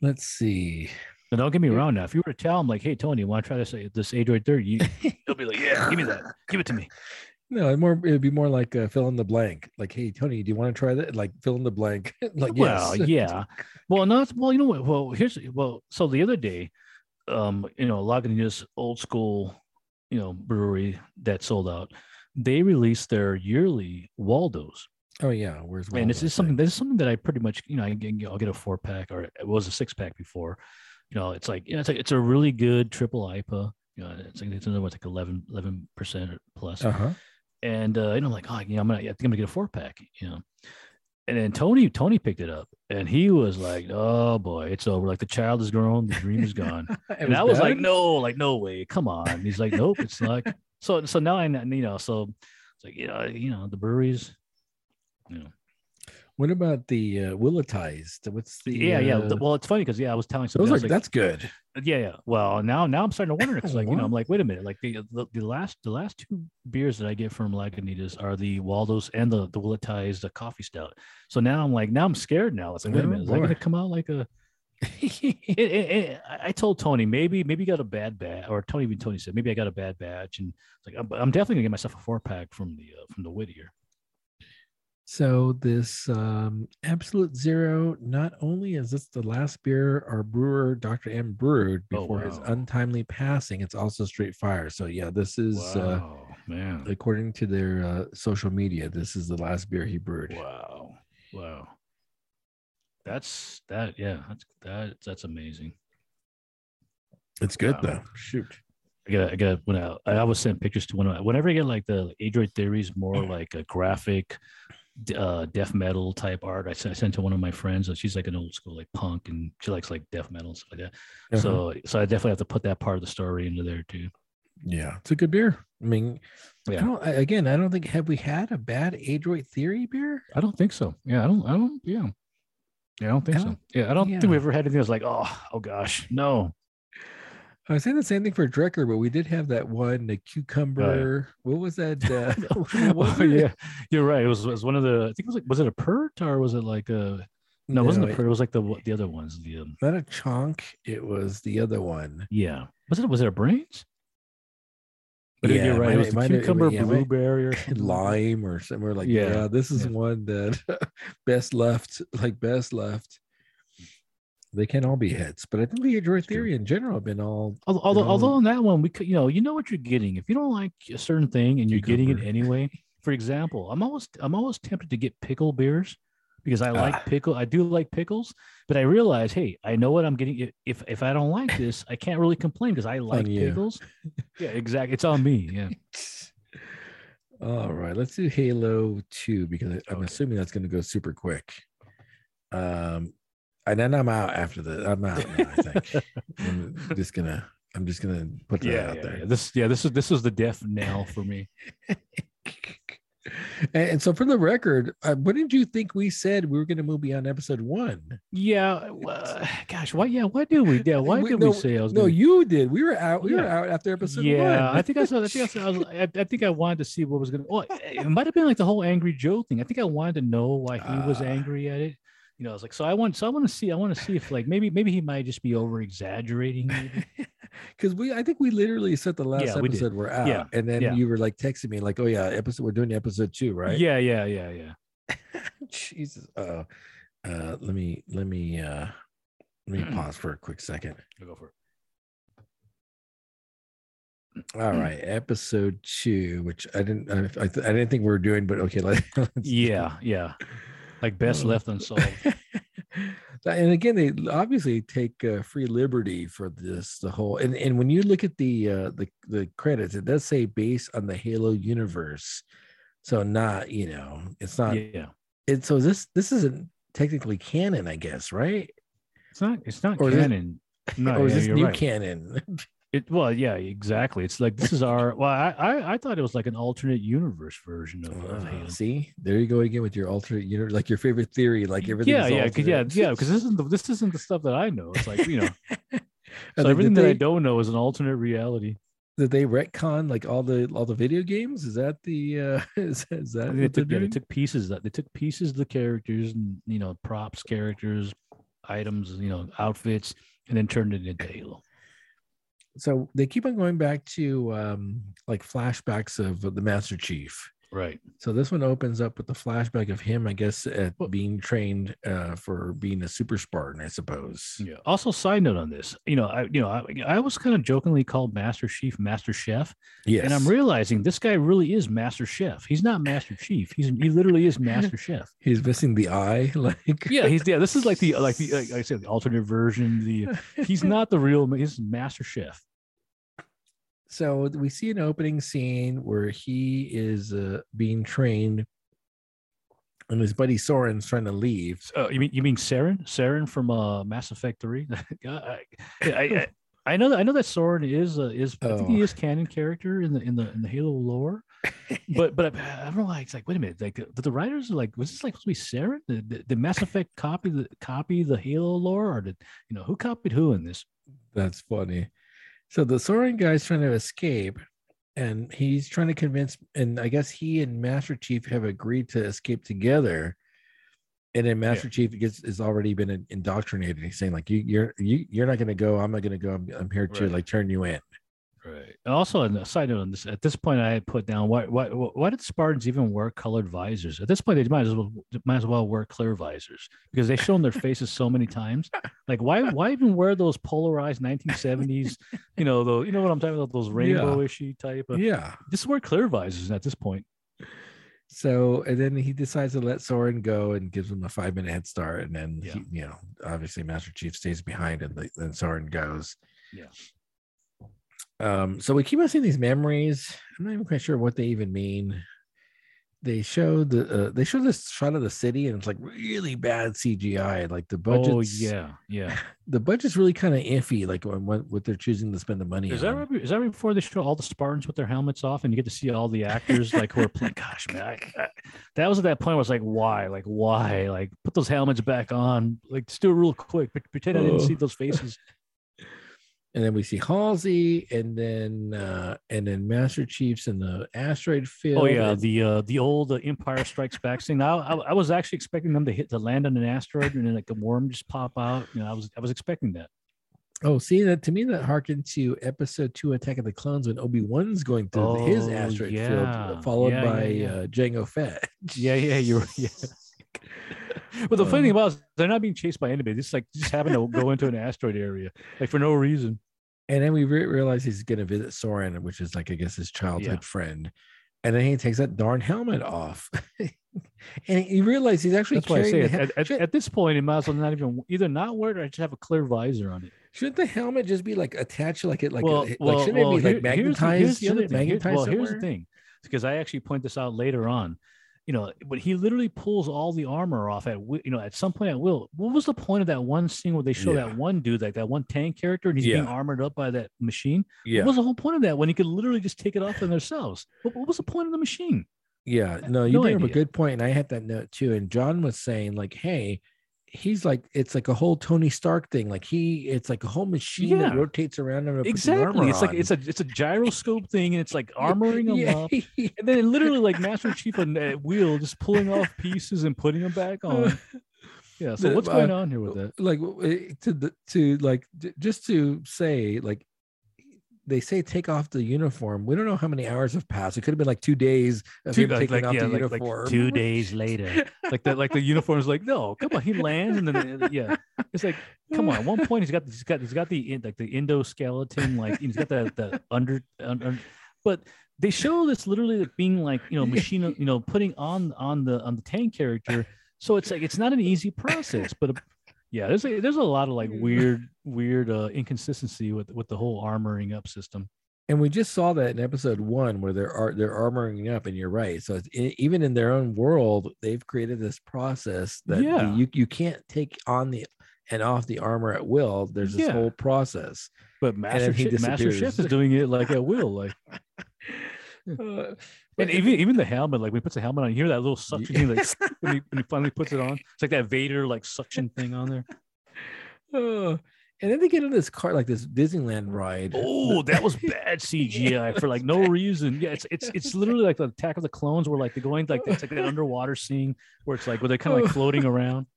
Let's see. Now, don't get me Yeah. wrong. Now, if you were to tell him like, "Hey, Tony, you want to try this this Android 30? You, he'll be like, "Yeah, give me that, give it to me." No, more it'd be more like uh, fill in the blank. Like, hey, Tony, do you want to try that? Like, fill in the blank. like, well, yes. yeah. Well, not well. You know what? Well, here's well. So the other day, um, you know, Lagunitas old school, you know, brewery that sold out. They released their yearly Waldos, Oh yeah, where's and this is something This is something that I pretty much you know I will get a four pack or it was a six pack before. You know, it's like you know, it's like it's a really good triple IPA. You know, it's like it's another one, like 11 percent plus. Uh-huh. And uh, you know, I'm like, oh, you know, I'm gonna, I think I'm gonna get a four pack. You know, and then Tony Tony picked it up, and he was like, "Oh boy, it's over. Like the child is grown, the dream is gone." and was I was bad? like, "No, like no way, come on." And he's like, "Nope, it's like so." So now I, you know, so it's like you know, you know, the breweries, you know. What about the uh, Willettized? What's the yeah, uh... yeah. Well, it's funny because yeah, I was telling somebody like, like, that's good. Yeah, yeah. Well, now now I'm starting to wonder because like you know I'm like wait a minute like the, the, the last the last two beers that I get from Lagunitas are the Waldos and the the Willettized the coffee stout. So now I'm like now I'm scared now. It's like wait a oh, minute, is that going to come out like a? it, it, it, I told Tony maybe maybe got a bad batch or Tony even Tony said maybe I got a bad batch and it's like I'm, I'm definitely gonna get myself a four pack from the uh, from the Whittier. So this um, Absolute Zero, not only is this the last beer our brewer Dr. M brewed oh, before oh, wow. his untimely passing, it's also straight fire. So yeah, this is uh, wow, uh, man. According to their uh, social media, this is the last beer he brewed. Wow, wow. That's that. Yeah, that's that. That's amazing. It's good wow. though. Shoot. I got I got when I, I always send pictures to one of whenever I get like the Adroit theories more like a graphic uh, death metal type art. I sent, I sent to one of my friends. So she's like an old school like punk, and she likes like death metal and stuff like that. Uh-huh. So so I definitely have to put that part of the story into there too. Yeah, it's a good beer. I mean, yeah. I don't, again, I don't think have we had a bad Adroit Theory beer. I don't think so. Yeah, I don't. I don't. Yeah, yeah, I don't think I don't, so. Yeah, I don't yeah. think we ever had anything that's like, oh, oh gosh, no, I was saying the same thing for Drekker, but we did have that one, the cucumber. What was that? Uh, what was oh, yeah, you're right. It was, it was one of the. I think it was like. Was it a pert or was it like a? No, no it wasn't a pert. It was like the the other ones. The um, not a chunk. It was the other one. Yeah. Was it? Was it a brains? But yeah, you're right. It, was the cucumber, yeah, blueberry, or lime, or somewhere like yeah. yeah this is yeah. one that best left, like best left. They can't all be hits, but I think the Adroit theory in general have been all. Although, although on that one, we could, you know, you know what you're getting. If you don't like a certain thing and you're getting it anyway, for example, I'm always, I'm always tempted to get pickle beers because I like ah. pickle. I do like pickles, but I realize, hey, I know what I'm getting. If if I don't like this, I can't really complain because I like pickles. yeah, exactly. It's on me. Yeah. All right, let's do Halo 2 because I'm okay. assuming that's going to go super quick. Um, and then I'm out after the. I'm out now. I think I'm just gonna. I'm just gonna put that yeah, out yeah, there. Yeah. This, yeah, this is this is the death knell for me. and, so, for the record, uh, what did you think we said we were going to move beyond episode one? Yeah, uh, gosh, why? Yeah, why did we? Yeah, why we, did no, we say I was? No, gonna... you did. We were out. We were out after episode one. yeah. I think I saw. I think I, saw, I, was, I, I, think I wanted to see what was going to. Oh, it might have been like the whole angry Joe thing. I think I wanted to know why he was ah. angry at it you know, I was like, so I want, so I want to see, I want to see if like maybe, maybe he might just be over exaggerating. Because we, I think we literally said the last yeah, episode we are out, yeah, and then yeah. you were like texting me like, oh yeah, episode, we're doing episode two, right? Yeah, yeah, yeah, yeah. Jesus. Uh, uh, let me, let me, uh, let me pause for a quick second. I'll go for it. All right, episode two, which I didn't, I, I, I didn't think we were doing, but okay. Like, yeah, yeah like best uh, left unsolved. and again, they obviously take uh, free liberty for this the whole. And and when you look at the uh, the the credits, it does say based on the Halo universe. So not you know it's not yeah. It so this this isn't technically canon, I guess, right? It's not. It's not or canon. No, or is this new right. canon? It well, yeah, exactly. It's like this is our. Well, I I, I thought it was like an alternate universe version of, of Halo. See, there you go again with your alternate universe, like your favorite theory, like everything. Yeah, yeah, cause, yeah, yeah. Because this isn't the, this isn't the stuff that I know. It's like you know, so everything they, that I don't know is an alternate reality. Did they retcon like all the all the video games? Is that the uh is, is that they took, yeah, they took pieces that they took pieces of the characters and you know props, characters, items, you know, outfits, and then turned it into Halo so they keep on going back to um, like flashbacks of the Master Chief. Right. So this one opens up with the flashback of him, I guess, at being trained uh, for being a super Spartan, I suppose. Yeah. Also, side note on this, you know, I you know, I, I was kind of jokingly called Master Chief, Master Chef. Yes. And I'm realizing this guy really is Master Chef. He's not Master Chief. He's he literally is Master Chef. He's missing the eye, like yeah. He's yeah. This is like the like the like I said the alternate version. The he's not the real. He's Master Chef so we see an opening scene where he is uh, being trained and his buddy Soren's trying to leave. Uh, you mean you mean Saren? Saren from uh, Mass Effect Three? I, I, I, know that I know that Soren is uh, is oh. I think he oh. is canon character in the in the in the Halo lore. but but I, I, don't know why it's like wait a minute like the, the writers are like was this like supposed to be Saren? The, the, Mass Effect copy the copy the Halo lore or did you know who copied who in this? That's funny. So the Soren guy's trying to escape, and he's trying to convince, and I guess he and Master Chief have agreed to escape together. And then Master yeah. Chief gets is already been indoctrinated. He's saying like you you're you you're not gonna go. I'm not gonna go. I'm, I'm here to right. like turn you in. Right. And also, on the side note on this, at this point, I put down why why why did Spartans even wear colored visors? At this point, they might as well might as well wear clear visors because they've shown their faces so many times. Like, why why even wear those polarized 1970s? You know, the you know what I'm talking about those rainbow ishy type. Of, yeah. Just wear clear visors at this point. So and then he decides to let Soren go and gives him a five minute head start, and then yeah. he, you know obviously Master Chief stays behind, and then Soren goes. Yeah. Um, so we keep on seeing these memories. I'm not even quite sure what they even mean. They showed the uh, they showed this shot of the city and it's like really bad CGI. Like the budget. Oh yeah, yeah. The budget's really kind of iffy. Like what, what they're choosing to spend the money. Is on. that right, is that right before they show all the Spartans with their helmets off and you get to see all the actors like who are playing? Gosh, man, I, I, that was at that point. I was like, why? Like why? Like put those helmets back on. Like just do it real quick. But pretend I didn't see those faces and then we see Halsey, and then uh, and then Master Chiefs in the asteroid field. Oh yeah, the uh, the old uh, Empire Strikes Back scene. Now I, I, was actually expecting them to hit to land on an asteroid and then like a worm just pop out. You know, I was I was expecting that. Oh, see that to me that harkened to Episode Two, Attack of the Clones, when Obi Wan's going through oh, his asteroid yeah. field, followed yeah, by yeah, uh, Jango Fett. Yeah, yeah, you're yeah. but the funny thing about it is they're not being chased by anybody. Just like just having to go into an asteroid area, like for no reason. And then we re- realize he's going to visit Soren, which is like I guess his childhood yeah. friend. And then he takes that darn helmet off, and he realizes he's actually That's carrying. Why I say at, at, at, this point, he might as well not even either not wear it or just have a clear visor on it. Shouldn't the helmet just be like attached, like it, like well, uh, a, well, like shouldn't well, it be like magnetized? Here's, here's the other thing. well, here's the thing, because I actually point this out later on you know, but he literally pulls all the armor off at you know at some point at will. What was the point of that one scene where they show yeah. that one dude, like that one tank character, and he's yeah. being armored up by that machine? Yeah. What was the whole point of that when he could literally just take it off on themselves? What, what was the point of the machine? Yeah, no, you no bring up a good point, and I had that note too. And John was saying like, hey, he's like it's like a whole Tony Stark thing. Like he, it's like a whole machine yeah. that rotates around him. Exactly. It's on. like it's a it's a gyroscope thing, and it's like armoring him yeah. up, and then literally like Master Chief on that wheel just pulling off pieces and putting them back on. Yeah. So what's going on here with that? Like eh, to the to like just to say like they say take off the uniform. We don't know how many hours have passed. It could have been like two days of two, like, taking like, off yeah, the like, uniform. Two days later, like the like the uniform's like no, come on. He lands and then yeah, it's like come on. At one point he's got he's got he's got the like the endoskeleton like he's got the the under, under but they show this literally being like you know machine you know putting on on the on the tank character. So it's like it's not an easy process, but yeah there's a, there's a lot of like weird weird uh inconsistency with with the whole armoring up system. And we just saw that in episode one where they're are they're armoring up and you're right. So it's, even in their own world they've created this process that yeah. you you can't take on the and off the armor at will. There's this yeah. whole process. But master, Ch- master is doing it like at will like. Uh, and even even the helmet, like when he puts the helmet on, you hear that little suction thing, like when, he, when he finally puts it on. It's like that Vader like suction thing on there. Oh, and then they get in this car, like this Disneyland ride. Oh, that was bad CGI for like no reason. Yeah, it's it's it's literally like the Attack of the Clones, where like they're going like it's like an underwater scene where it's like where they're kind of like floating around.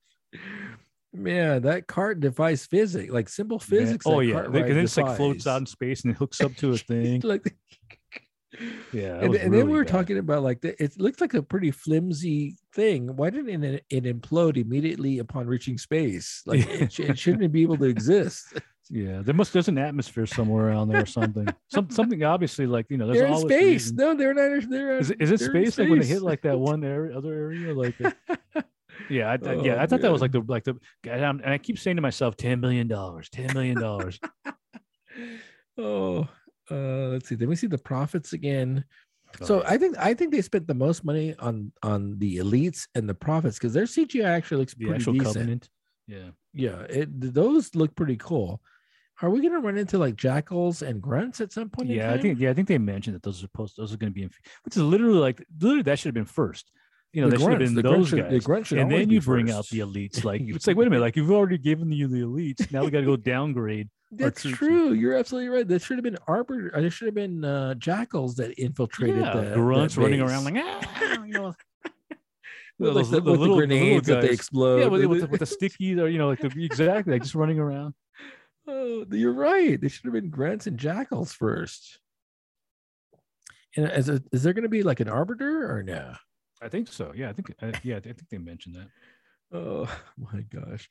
Man, that cart defies physics, like simple physics. Oh yeah, and then it's like floats out in space and it hooks up to a thing. like Yeah, and, and really then we were bad. talking about like the, it looks like a pretty flimsy thing. Why didn't it, it implode immediately upon reaching space? Like it, it shouldn't be able to exist. Yeah, there must there's an atmosphere somewhere around there or something. Some something obviously like you know there's they're in space. No, they're not. They're is, it, is it space, space, like when they hit like that one area, other area like. yeah, I, oh, yeah, I thought man. that was like the like the and I keep saying to myself, ten million dollars, ten million dollars. oh, uh, let's see. Then we see the Prophets again. so I think I think they spent the most money on on the elites and the Prophets because their CGI actually looks the pretty decent. Covenant. Yeah, yeah, it, those look pretty cool. Are we going to run into like jackals and grunts at some point? Yeah, I think yeah, I think they mentioned that those are supposed those are going to be, in, which is literally like literally that should have been first. You know, the they grunts, should have been those guys. The and then you bring first. out the elites. Like it's like, wait a minute, like you've already given you the elites. Now we got to go downgrade. That's true. You're absolutely right. That should have been arbor. There should have been uh, jackals that infiltrated yeah, the grunts running around like ah, you know. with, like the, the, little, the grenades the that they explode. Yeah, with, with, the, with the stickies or you know, like the, exactly, like just running around. Oh, you're right. They should have been grunts and jackals first. And is, a, is there going to be like an arbiter or no? I think so. Yeah, I think. Uh, yeah, I think they mentioned that. Oh my gosh!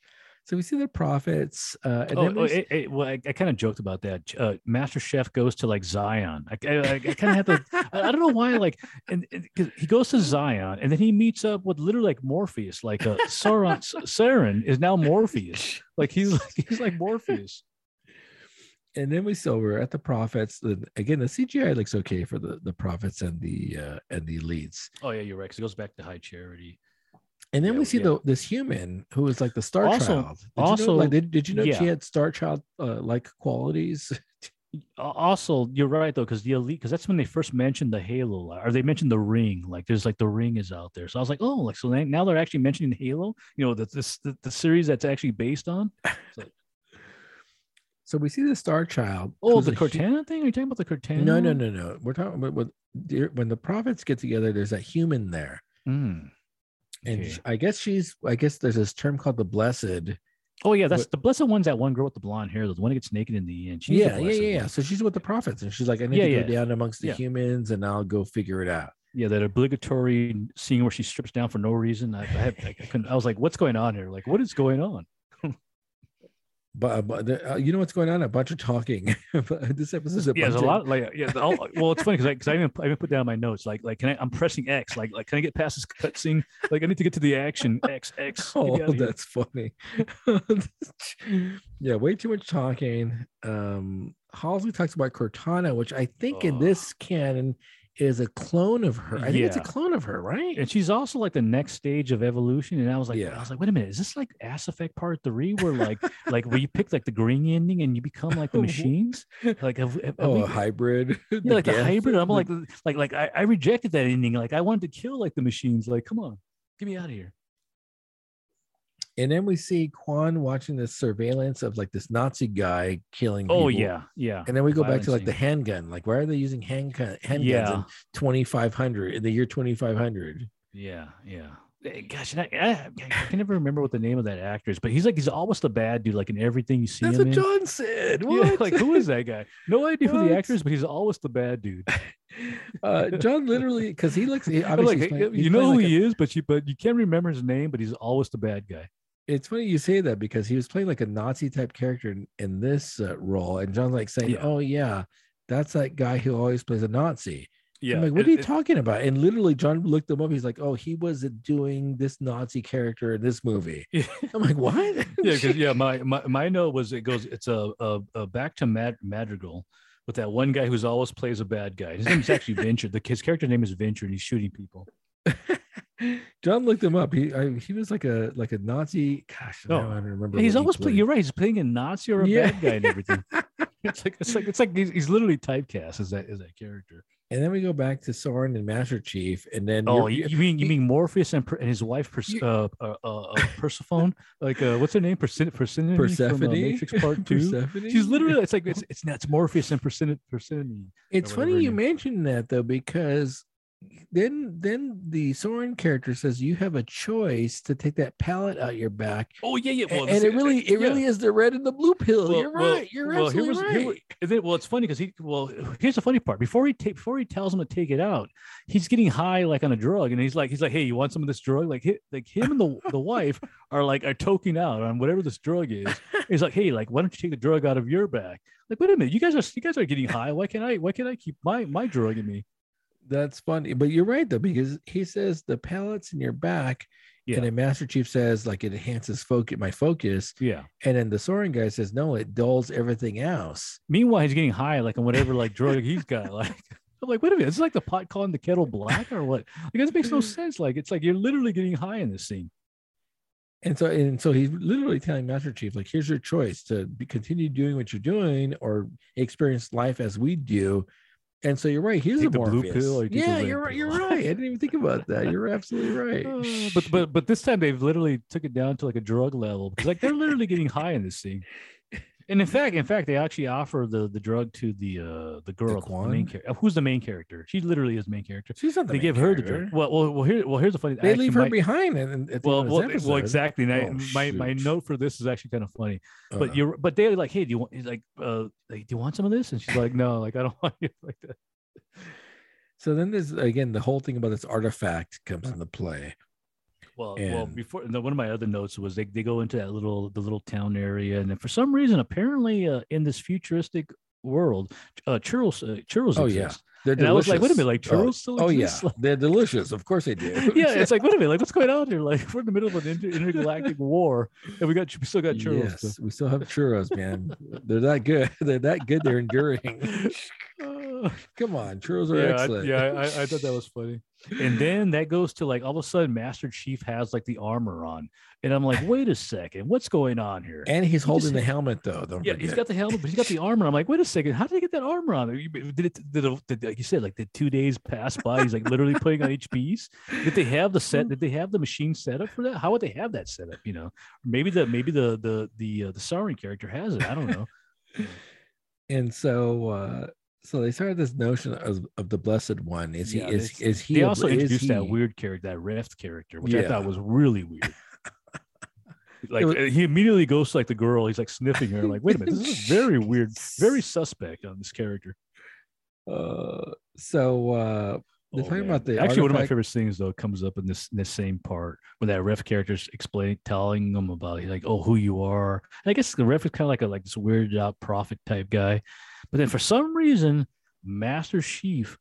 So we see the prophets. Uh, and oh, then we... oh well, I, I kind of joked about that. Uh, Master Chef goes to like Zion. I, I, I kind of have to. I, don't know why. Like, and, and he goes to Zion, and then he meets up with literally like Morpheus. Like, uh, Sauron, Saren is now Morpheus. Like he's like he's like Morpheus. And then we saw we're at the prophets. Again, the CGI looks okay for the the prophets and the uh, and the elites. Oh yeah, you're right. Because it goes back to high charity. And then yeah, we see yeah. the this human who is like the Star also, Child. Did also, you know, like, did, did you know yeah. she had Star Child uh, like qualities? also, you're right though, because the elite, because that's when they first mentioned the Halo, or they mentioned the Ring. Like, there's like the Ring is out there. So I was like, oh, like so now they're actually mentioning Halo. You know, the this the, the series that's actually based on. So, so we see the Star Child. Oh, the Cortana thing? Are you talking about the Cortana? No, no, no, no. We're talking about when, when the prophets get together. There's that human there. Mm and okay. I guess she's I guess there's this term called the blessed. Oh yeah, that's the blessed one's that one girl with the blonde hair, the one that gets naked in the end. She's yeah, yeah, yeah, yeah. So she's with the prophets, and she's like, I need yeah, to go down amongst the yeah. humans, and I'll go figure it out. Yeah, that obligatory scene where she strips down for no reason. I, I, had, I, couldn't. I was like, what's going on here? Like, what is going on? But, but uh, you know what's going on? A bunch of talking. this episode is a yeah, there's a lot. Like yeah, the, well, it's funny because I because I even I even put down my notes. Like like can I? I'm pressing X. Like like can I get past this cutscene? Like I need to get to the action. X X. Oh, that's funny. yeah, way too much talking. Um, Halsey talks about Cortana, which I think oh. in this canon is a clone of her. I think yeah. it's a clone of her, right? And she's also like the next stage of evolution. And I was like, yeah. I was like, wait a minute, is this like Ass Effect Part Three, where like like where you pick like the green ending and you become like the machines? Like have, have oh, we, a hybrid. Yeah, like a hybrid. I'm like like like I, I rejected that ending. Like I wanted to kill like the machines. Like, come on, get me out of here. And then we see Kwan watching the surveillance of like this Nazi guy killing. Oh people. yeah, yeah. And then we go back to like the handgun. Like, why are they using handgun handguns yeah. in 2500 in the year 2500? Yeah, yeah. Eh, gosh, I, I, I, can never remember what the name of that actor is, but he's like he's almost the bad dude, like in everything you see That's him what in. John said. What? Yeah, like who is that guy? No idea what? who the actor is, but he's always the bad dude. uh, John literally, because he looks, he, obviously, like, playing, you know who like he a, is, but you but you can't remember his name, but he's always the bad guy it's funny you say that because he was playing like a Nazi type character in, in this uh, role, and John's like saying, yeah. "Oh yeah, that's that guy who always plays a Nazi." Yeah, I'm like, what it, are you it, talking about? And literally, John looked him up. He's like, "Oh, he was doing this Nazi character in this movie." Yeah. I'm like, "What?" yeah, because yeah, my, my my note was it goes it's a, a, a back to Mad, Madrigal with that one guy who's always plays a bad guy. His name is actually Vinsher. The his character name is Vinsher, and he's shooting people. John looked him up. He I, he was like a like a Nazi. Gosh, no, I don't remember. He's always he playing. You're right. He's playing a Nazi or a yeah. bad guy and everything. it's like it's like it's like he's, he's literally typecast as that as that character. And then we go back to Soren and Master Chief, and then oh, you, you mean you mean Morpheus and, and his wife Pers- uh, uh, uh, uh, Persephone? like uh, what's her name? Persephone. Persephone. Persephone. From, uh, Matrix Part Two. Persephone? She's literally it's like it's it's, it's Morpheus and Persephone. It's funny you mentioned that though because then then the Soren character says you have a choice to take that pallet out your back. Oh yeah, yeah. Well, and, and it really uh, it yeah. really is the red and the blue pill. Well, you're well, right. You're well, absolutely was, right. Here, well, it's funny because he well here's the funny part. Before he take before he tells him to take it out, he's getting high like on a drug, and he's like he's like, hey, you want some of this drug? Like like him and the the wife are like are toking out on whatever this drug is. He's like, hey, like why don't you take the drug out of your back? Like wait a minute, you guys are you guys are getting high. Why can't I? Why can't I keep my my drug in me? That's funny. But you're right though, because he says the pellets in your back, yeah. and then Master Chief says like it enhances focus my focus. Yeah. And then the Soren guy says no, it dulls everything else. Meanwhile, he's getting high like on whatever like drug he's got. Like I'm like, wait a minute, it's like the pot calling the kettle black or what? Like this makes no sense. Like it's like you're literally getting high in this scene. And so, and so he's literally telling Master Chief, like, here's your choice to be, continue doing what you're doing or experience life as we do, and so you're right. He's a blue pill. yeah, you're right. You're right. I didn't even think about that. You're absolutely right. Uh, but but but this time they've literally took it down to like a drug level because like they're literally getting high in this scene. And in fact, in fact, they actually offer the the drug to the uh the girl, the, the main character. Who's the main character? She literally is the main character. She's not the They give character. her the drug. Well, well, well, here, well, here's the funny. They leave her might, behind, and well, well, well, exactly. And oh, I, my my note for this is actually kind of funny. But uh, you're, but they're like, hey, do you want? He's like, uh, like, do you want some of this? And she's like, no, like I don't want you like that. So then there's again the whole thing about this artifact comes into play. Well, and, well, before no, one of my other notes was they, they go into that little the little town area, and then for some reason, apparently, uh, in this futuristic world, uh, churros uh, churros. Oh exist. yeah, they're and delicious. I was like, wait a minute, like churros oh, still Oh yeah, they're delicious. Of course they do. yeah, it's like, wait a minute, like what's going on here? Like we're in the middle of an inter- intergalactic war, and we got we still got churros. Yes, we still have churros, man. they're that good. They're that good. They're enduring. Come on, churros are yeah, excellent. I, yeah, I, I thought that was funny. And then that goes to like all of a sudden, Master Chief has like the armor on, and I'm like, wait a second, what's going on here? And he's holding the helmet though. Don't yeah, forget. he's got the helmet, but he's got the armor. I'm like, wait a second, how did he get that armor on? Did it? Did, it, did like you said, like the two days pass by? He's like literally putting on each piece. Did they have the set? Did they have the machine set up for that? How would they have that set up? You know, maybe the maybe the the the uh, the Soren character has it. I don't know. and so uh so they started this notion of, of the blessed one. Is he? is, is he? They also introduced he, that weird character, that Reth character, which yeah. I thought was really weird. like was, he immediately goes to like the girl. He's like sniffing her. Like, wait a minute, this is very weird, very suspect on this character. Uh, so uh, they're oh, talking man. about the actually artifact. one of my favorite things though comes up in this in this same part when that ref character's explaining telling them about like oh who you are and i guess the ref is kind of like a like this weird out prophet type guy but then for some reason, Master Chief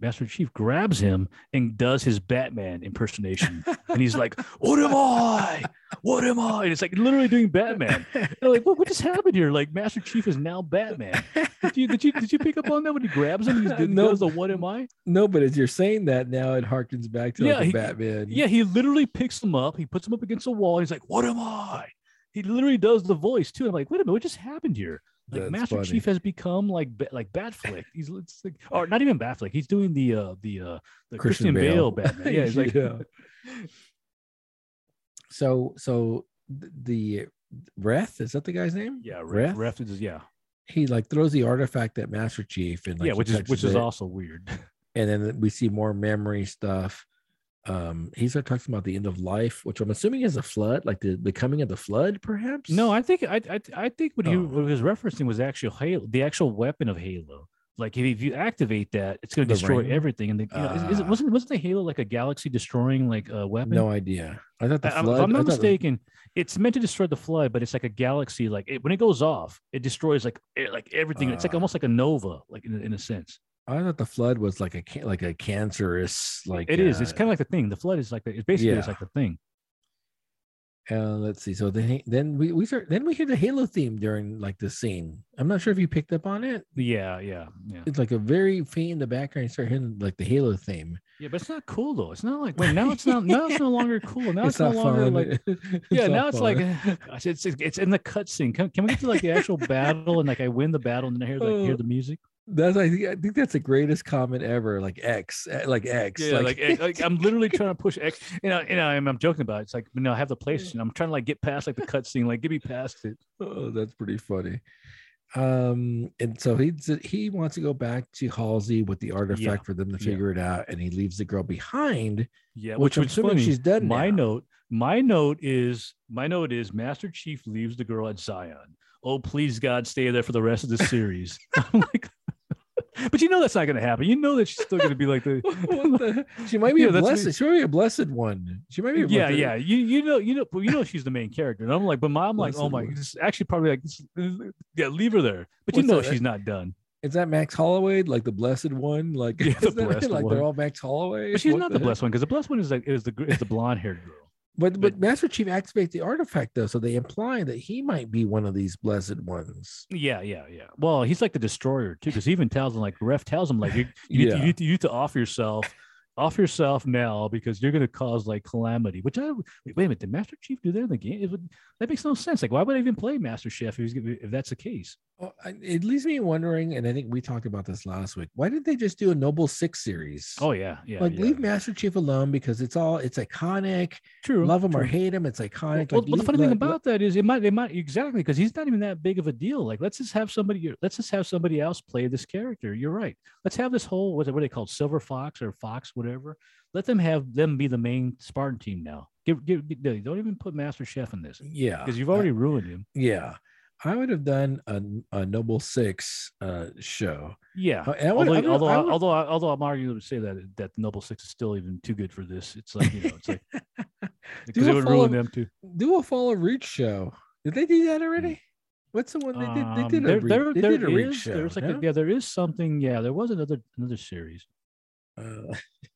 Master Chief grabs him and does his Batman impersonation. and he's like, What am I? What am I? And it's like literally doing Batman. And like, what, what just happened here? Like Master Chief is now Batman. Did you did you did you pick up on that when he grabs him? He no, does the what am I? No, but as you're saying that now, it harkens back to yeah, like he, Batman. Yeah, he literally picks him up, he puts him up against the wall, he's like, What am I? He literally does the voice too. I'm like, wait a minute, what just happened here? Like That's Master funny. Chief has become like like Batfleck. He's it's like, or not even Batfleck. He's doing the uh the uh the Christian, Christian Bale. Bale Batman. Yeah, he's like yeah. so so the Reth is that the guy's name? Yeah, Reth. Reth is yeah. He like throws the artifact at Master Chief and like, yeah, which is which is also weird. And then we see more memory stuff um he started talking about the end of life which i'm assuming is a flood like the, the coming of the flood perhaps no i think i i, I think what, oh. he, what he was referencing was actually halo the actual weapon of halo like if you activate that it's going to destroy ring? everything and the, you know, uh, is, is, it ah. wasn't wasn't the halo like a galaxy destroying like a weapon no idea i thought the flood, I, i'm not mistaken it's meant to destroy the flood but it's like a galaxy like it, when it goes off it destroys like like everything uh, it's like ah. almost like a nova like in, in a sense I thought the flood was like a like a cancerous like it is. Uh, it's kind of like the thing. The flood is like the, it's basically yeah. it's like the thing. Uh, let's see. So then then we we start then we hear the Halo theme during like the scene. I'm not sure if you picked up on it. Yeah, yeah, yeah. It's like a very faint in the background. You start hearing like the Halo theme. Yeah, but it's not cool though. It's not like wait, now it's not now it's no longer cool. Now it's, it's no longer fun. like it's yeah. Now it's like gosh, it's it's in the cutscene. Can, can we get to like the actual battle and like I win the battle and then I hear like hear the music? That's I think I think that's the greatest comment ever. Like X, eh, like X. Yeah, like, like, like I'm literally trying to push X. You know, you know, I'm, I'm joking about it. It's like you know, I have the PlayStation. I'm trying to like get past like the cutscene. Like get me past it. Oh, that's pretty funny. Um, and so he he wants to go back to Halsey with the artifact Yeah. for them to Yeah. figure it out, and he leaves the girl behind. Yeah, Which which, I'm assuming funny. she's dead My now. note, my note is my note is Master Chief leaves the girl at Zion. Oh, please God, stay there for the rest of the series. I'm like, but you know that's not going to happen. You know that she's still going to be like the. what the? She might be Yeah, a blessed. She might be a blessed one. She might be. A yeah, blessed- yeah. You you know you know but you know she's the main character, and I'm like, but my, I'm like, oh my, is actually probably like, yeah, leave her there. But you know that? she's not done. Is that Max Holloway, like the blessed one? Like, Yeah, the is that- blessed like one. they're all Max Holloway. But she's What not the blessed one because the blessed one is like is the is the blonde haired girl. But but but- Master Chief activates the artifact though, so they imply that he might be one of these blessed ones. Yeah, yeah, yeah. Well, he's like the destroyer too, because he even tells him like Ref tells him like you, you, need to, Yeah. you, need to, you need to off yourself, off yourself now because you're going to cause like calamity. Which I wait, wait a minute, did Master Chief do that in the game? It would, that makes no sense. Like, why would I even play Master Chef if, if that's the case? Well, it leaves me wondering, and I think we talked about this last week. Why did they just do a Noble Six series? Oh yeah, yeah. like yeah. leave Master Chief alone because it's all it's iconic. true. Love him or hate him, it's iconic. Well, Like, well, the leave- funny thing let- about that is it might they might exactly because he's not even that big of a deal. Like let's just have somebody let's just have somebody else play this character. You're right. Let's have this whole what's it what are they called Silver Fox or Fox whatever. Let them have them be the main Spartan team now. Give, give, don't even put Master Chef in this yeah, because you've I- already ruined him. yeah. I would have done a, a Noble Six uh, show. Yeah. I would- although, I would- although, I I would- although, I, although I'm arguing to say that that Noble Six is still even too good for this. It's like you know, it's like because it would follow- ruin them too. Do a Fall of Reach show. Did they do that already? What's the one they did? They Um, did a, there, re- there, they there did a Reach is- show. There's like no? a, yeah, there is something. Yeah, there was another another series. Uh,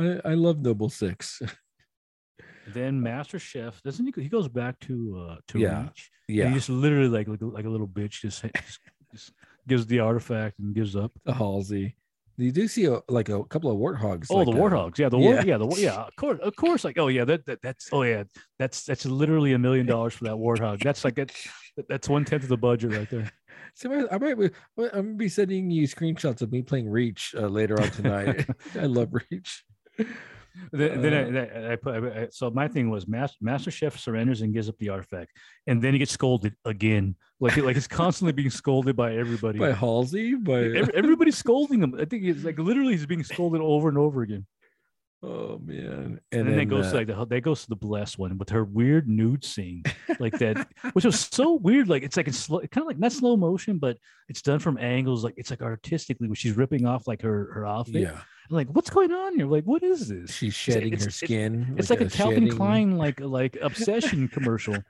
I, I love Noble Six. Then Master Chef doesn't he? go- He goes back to uh to Yeah, Reach. Yeah, he just literally like like, a- like a little bitch just, just, just gives the artifact and gives up. the Halsey. You do see a, like a couple of warthogs. Oh, like, the uh, warthogs. Yeah, the war. yeah. Yeah, the. Yeah, of course, of course. Like, oh yeah, that, that that's oh yeah, that's that's literally a million dollars for that warthog. That's like that's that's one tenth of the budget right there. So I, I might be, I'm gonna be sending you screenshots of me playing Reach uh, later on tonight. I love Reach. Then, then, I, Uh, then I, I put I, so my thing was Master, Master Chef surrenders and gives up the artifact, and then he gets scolded again. Like like he's constantly being scolded by everybody. By Halsey, by Every- everybody's scolding him. I think it's like literally he's being scolded over and over again. Oh man, And, then, it goes uh, to like the that goes to the blessed one with her weird nude scene, like that, which was so weird. Like it's like it's slow, kind of like not slow motion, but it's done from angles. Like it's like artistically, where she's ripping off like her her outfit. yeah, I'm like what's going on here? Like what is this? she's shedding it's- her it's- skin. It's like, a, Calvin shedding- Klein like like obsession commercial.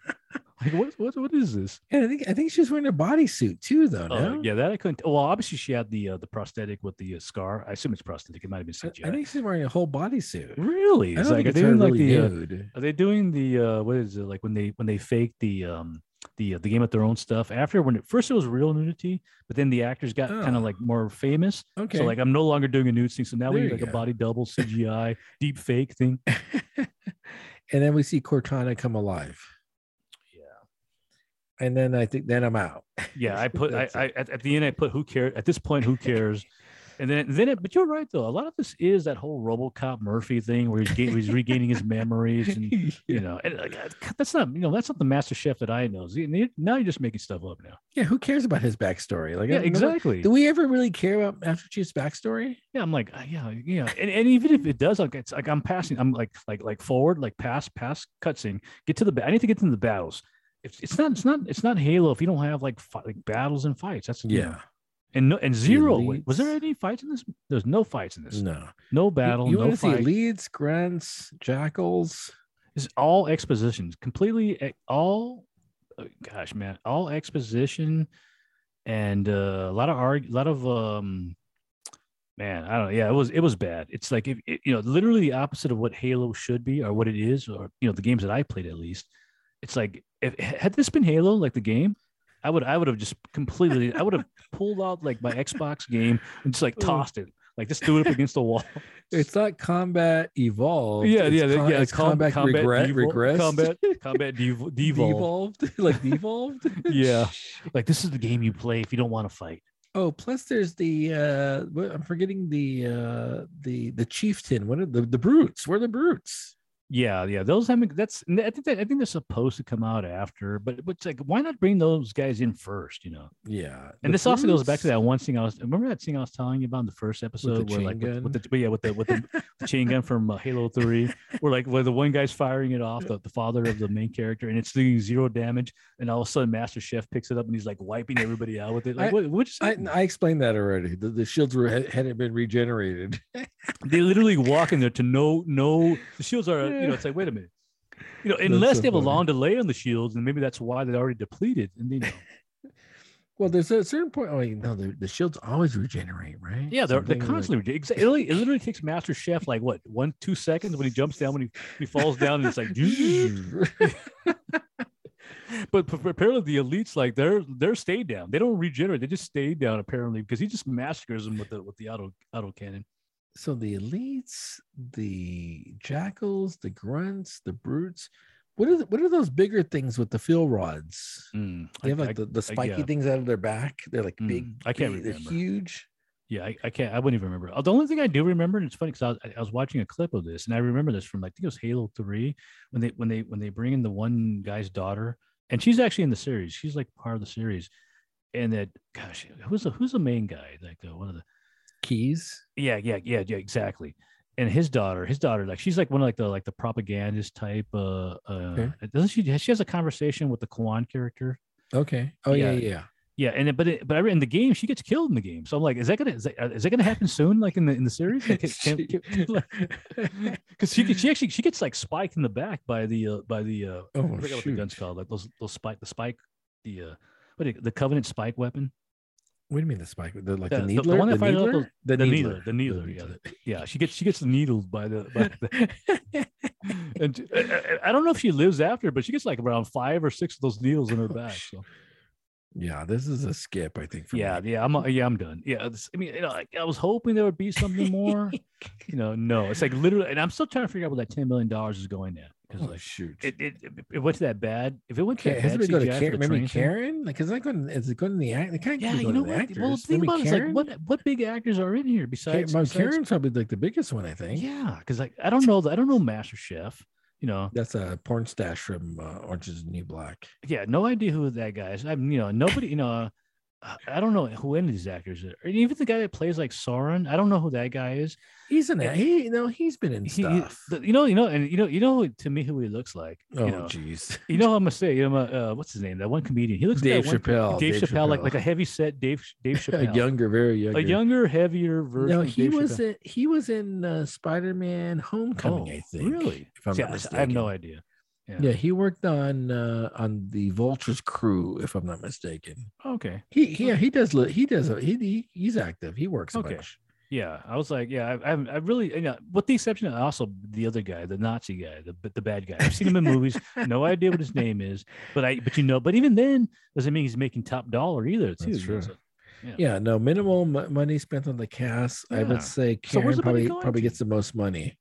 Like what what what is this? And I think I think she's wearing a bodysuit too, though. Oh no? yeah, that I couldn't. Well, obviously she had the uh, the prosthetic with the uh, scar. I assume it's prosthetic. It might have been I, CGI. I think she's wearing a whole bodysuit. really, I don't like think are it's they her doing like really the uh, nude. Are they doing the uh what is it like when they when they fake the um the uh, the game of their own stuff after when it first it was real nudity, but then the actors got kind Oh. of like more famous. Okay, So like I'm no longer doing a nude scene. So now we There need you like a body double CGI deep fake thing. and then we see Cortana come alive. And then I think then I'm out. Yeah, I put I, I at, at the end I put who cares at this point who cares. And then, then it, but you're right though. A lot of this is that whole RoboCop Murphy thing where he's, ga- he's regaining his memories, and you know, and like, that's not you know that's not the Master Chef that I know. Now you're just making stuff up now. yeah, who cares about his backstory? Like, Yeah, don't know- exactly. Do we ever really care about Master Chief's backstory? Yeah, I'm like, uh, yeah, yeah, and, and even if it does, like it's like I'm passing, I'm like, like, like forward, like past, past cutscene, get to the, I need to get to the battles. It's, it's not, it's not, it's not Halo if you don't have like, fi- like battles and fights. That's you know, and no, and zero. was there any fights in this? There's no fights in this. no. No battle, You, you no want to see leads, grunts, jackals? It's all expositions, completely e- all. uh, Gosh, man, all exposition, and uh, a lot of arg, a lot of um, man, I don't know. Yeah, it was it was bad. It's like if it, you know, literally the opposite of what Halo should be or what it is, or you know, the games that I played at least. It's like if had this been Halo, like the game, I would I would have just completely I would have pulled out like my Xbox game and just like Oh. tossed it, like just threw it up against the wall. It's not combat evolved. Yeah, it's yeah, yeah. It's com- combat, regret, regressed. Combat, combat dev- devolved. devolved, like devolved. Yeah. Like this is the game you play if you don't want to fight. Oh, plus there's the uh I'm forgetting the uh the the chieftain. What are the the brutes? Where are the brutes? Yeah, yeah, those. I mean, that's. I think that I think they're supposed to come out after, but it's like, why not bring those guys in first? You know. Yeah. And this also goes back to that one thing I was. Remember that thing I was telling you about in the first episode, the where like with, with the yeah with the with the, the chain gun from uh, Halo Three, where like where the one guy's firing it off, the, the father of the main character, and it's doing zero damage, and all of a sudden Master Chef picks it up and he's like wiping everybody out with it. Like, I- what? What? I, I explained that already. The, the shields were had- hadn't been regenerated. they literally walk in there to no no. The shields are you know it's like wait a minute. You know, unless so they have a long delay on the shields, and maybe that's why they're already depleted. And you know, Well, there's a certain point. Oh, you know, the, the shields always regenerate, right? Yeah, they're, they're Something like- constantly exa- it, literally, it literally takes Master Chef like what one two seconds when he jumps down when he, he falls down and it's like but apparently the elites like they're they're stayed down they don't regenerate they just stay down apparently because he just massacres them with the with the auto auto cannon so the elites, the jackals, the grunts, the brutes. What are the, what are those bigger things with the fuel rods? Mm, They have I- like I- the, the spiky yeah. things out of their back. They're like Mm, big. I can't big- They're remember. huge. yeah I, I can't I wouldn't even remember the only thing I do remember and it's funny because I, was- I was watching a clip of this and I remember this from like, I think it was Halo 3 when they when they when they bring in the one guy's daughter and she's actually in the series she's like part of the series and that gosh who's the who's the main guy like uh, one of the Keyes. Yeah, yeah, yeah, yeah, exactly. And his daughter, his daughter, like she's like one of like the like the propagandist type. Uh, uh doesn't she? She has a conversation with the Kwan character. Okay. Oh yeah, Yeah. yeah. yeah. And it, but it, but I- in the game, she gets killed in the game. So I'm like, is that gonna is that, uh, that gonna happen soon? Like in the in the series? Because she gets- she actually she gets like spiked in the back by the uh, by the uh, Oh I forget what the gun's called. Like those those spike the spike the uh what the Covenant spike weapon. What do you mean the spike? The like The- the the- the one that the, up needler? those- the The needler. needler, the needler, yeah, the- yeah. She gets she gets needled by the, by the and I, I- I don't know if she lives after, but she gets like around five or six of those needles in her back. So yeah, this is a skip, I think. For yeah, me. yeah, I'm yeah, I'm done. Yeah, I mean, you know, like, I was hoping there would be something more. you know, no, it's like literally, and I'm still trying to figure out what that ten million dollars is going at because Oh like shoot. it, it it went to that bad. If it went to Okay, that has bad it go to Karen? Maybe Karen? Like, is that going? Is it going to the act? Can't Yeah, you know the what? actors. Well, think Maybe about it. Like what what big actors are in here besides? well, besides- Karen's probably like the biggest one, I think. Yeah, because like I don't know, I don't know Master Chef. You know, That's a Pornstache from uh, Orange is the New Black. yeah, no idea who that guy is. I'm, you know, nobody, you know, uh, I don't know who any of these actors are. Even the guy that plays like Soren, I don't know who that guy is. He's in it. He, you know, he's been in He, he- stuff. the- you know, you know, and you know, you know, to me, who he looks like. oh, you know, jeez. you know, I'm gonna say, you know, uh, what's his name? That one comedian. He looks Dave like one- Chappelle. Dave, Dave Chappelle, like Chappelle. like a heavy set Dave Dave a Chappelle, younger, very younger. a younger, heavier version. No, of he Dave was Chappelle. in, he was in uh, Spider-Man: Homecoming. I Oh, think. Really? If I'm See, not I-. I have no idea. Yeah. Yeah, he worked on uh, on the Vulture's crew, if I'm not mistaken. Okay. He, he yeah, he does. li- He does. a- He, he he's active. He works Okay. bunch. Yeah, I was like, yeah, I, I, I really, you know, with the exception of also the other guy, the Nazi guy, the the bad guy. I've seen him in movies. No idea what his name is, but I, but you know, but even then, doesn't mean he's making top dollar either. Too. That's true. so- Yeah, no minimal m- money spent on the cast. I would say Karen money probably probably gets the most money.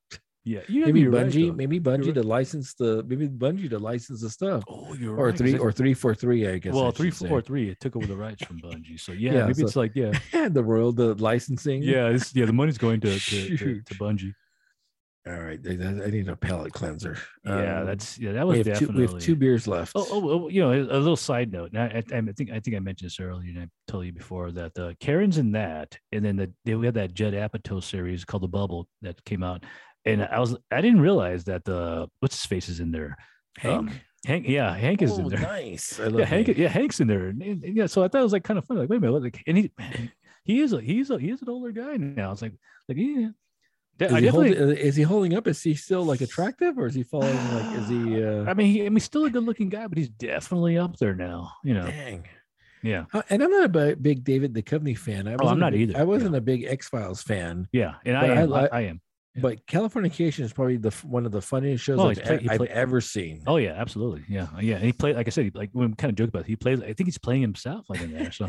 Yeah, you Maybe you're right, Bungie, maybe Bungie to license the maybe Bungie to license the stuff, Oh, you're or right, three or three four three. I guess. I well, should three say. four three. It took over the rights from Bungie. So yeah, Yeah, maybe so- it's like yeah, the world, the licensing. yeah, it's, yeah. The money's going to to, to, to Bungie. All right, I I need a palate cleanser. Yeah, Um, that's yeah. That was we have, two, definitely. we have two beers left. Oh, oh, oh, you know, a little side note. I, I, I think I think I mentioned this earlier, and I told you before that uh, Karen's in that, and then the they, we had that Judd Apatow series called The Bubble that came out, and I was I didn't realize that the what's his face is in there. Hank. Um, Hank, yeah, Hank is in Oh, there. Nice. I love Yeah, Hank, Hank. yeah, Hank's in there, and, and- and yeah. So I thought it was like kind of funny. Like, wait a minute, like, and he, man, he is a he's a he's an older guy now. It's like like yeah. Is I he, definitely, holding, is he holding up? Is he still like attractive, or is he falling? Like, is he? Uh, I mean, he, I mean, he's still a good-looking guy, but he's definitely up there now. You know, dang. yeah, Uh, and I'm not a big David Duchovny fan. I Oh, I'm a big- either. I wasn't a big X Files fan, yeah, and I I am, I, li- I am. Yeah. but Californication is probably the one of the funniest shows Oh, I've, he's play- he I've play- ever seen. Oh yeah, absolutely. Yeah, yeah. And he played, like I said, he, like we kind of joke about. It, he plays. I think he's playing himself like in there. So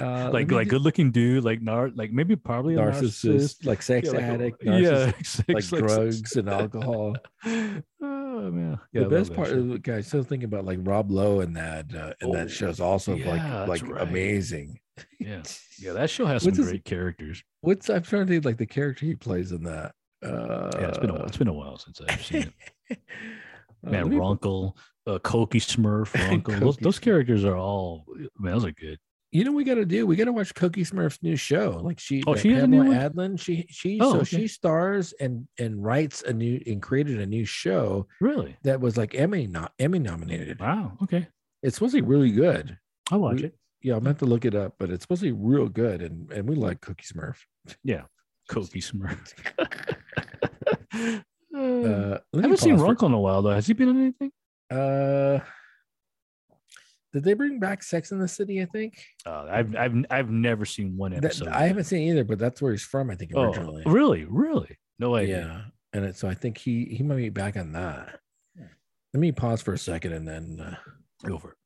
Uh, like like good looking dude, like nar, like maybe probably narcissist, narcissist. like sex Yeah, like, addict, yeah, narcissist, like, sex- drugs and alcohol. oh man, yeah, the best part, show. of the guy, still thinking about like Rob Lowe and that, uh, and Oh, that show's also yeah, like like right. amazing. Yeah, yeah, that show has some What's his- great characters. What's I'm trying to think like the character he plays in that. Uh, Yeah, it's been a while. It's been a while since I've seen it. uh, Man, me- Runkle, uh, Koki Smurf, Runkle. those, those characters are all man, those are good. you know what we got to do? We got to watch Cookie Smurf's new show. Like she, Oh, uh, she has a new Pamela? Adlon. She she Oh, so okay. she stars and and writes a new and created a new show Really? that was like Emmy not Emmy nominated. Wow. Okay. It's supposed to be really good. I'll watch We- it. Yeah, I meant to look it up, but it's supposed to be real good, and and we like Cookie Smurf. Yeah. Cookie Smurf. Uh, uh, let I haven't seen pause for- Runkle in a while though. Has he been on anything? Uh, did they bring back Sex in the City? I think Uh, I've I've I've never seen one That- episode. I haven't seen either, but that's where he's from. I think Oh, originally. really? Really? No idea. yeah, and it, so I think he he might be back on that. Let me pause for a second and then. Uh, Go for it.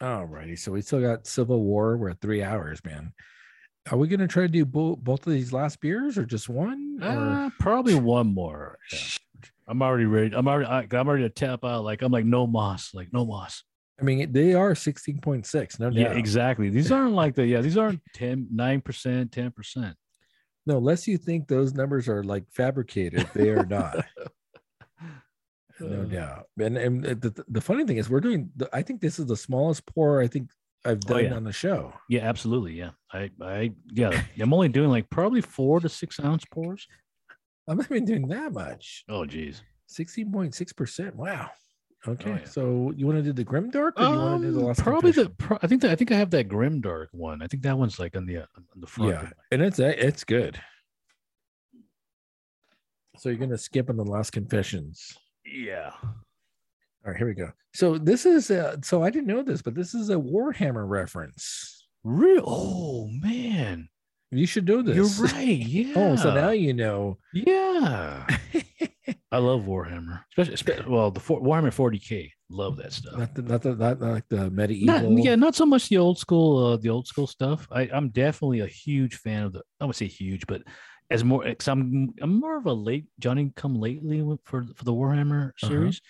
All righty, so we still got Civil War. We're at three hours, man. Are we gonna try to do bo- both of these last beers or just one? Or Uh, probably one more. Yeah. I'm already ready. I'm already. I, I'm already to tap out. Like I'm like no moss. Like no moss. I mean, they are sixteen point six. No doubt. Yeah, exactly. These aren't like the. Yeah, these aren't 10, 9 percent, ten percent. No, unless you think those numbers are like fabricated, they are not. no Uh, doubt. And and the, the funny thing is, we're doing. The, I think this is the smallest pour I think I've Oh, done yeah. on the show. Yeah, absolutely. Yeah, I, I, yeah. I'm only doing like probably four to six ounce pours. I'm not even doing that much. Oh, geez. Sixteen point six percent. Wow. Okay, Oh, yeah. so you want to do the grim dark, or do you want to do the Um, last? probably the. Pro, I think that I think I have that grim dark one. I think that one's like on the uh, on the front. yeah, and it's it's good. So you're gonna skip on the last confessions. Yeah. All right, here we go. So this is uh, so I didn't know this, but this is a Warhammer reference. Real. Oh man, You should know this. you're right. Yeah. Oh, so now you know. Yeah. I love Warhammer, especially, well the four, Warhammer 40k. Love that stuff. not the, not the, not like the medieval. Not, yeah, not so much the old school, uh, the old school stuff. I, I'm definitely a huge fan of the. I would say huge, but as more, because I'm I'm more of a late Johnny come lately for for the Warhammer Uh-huh. series,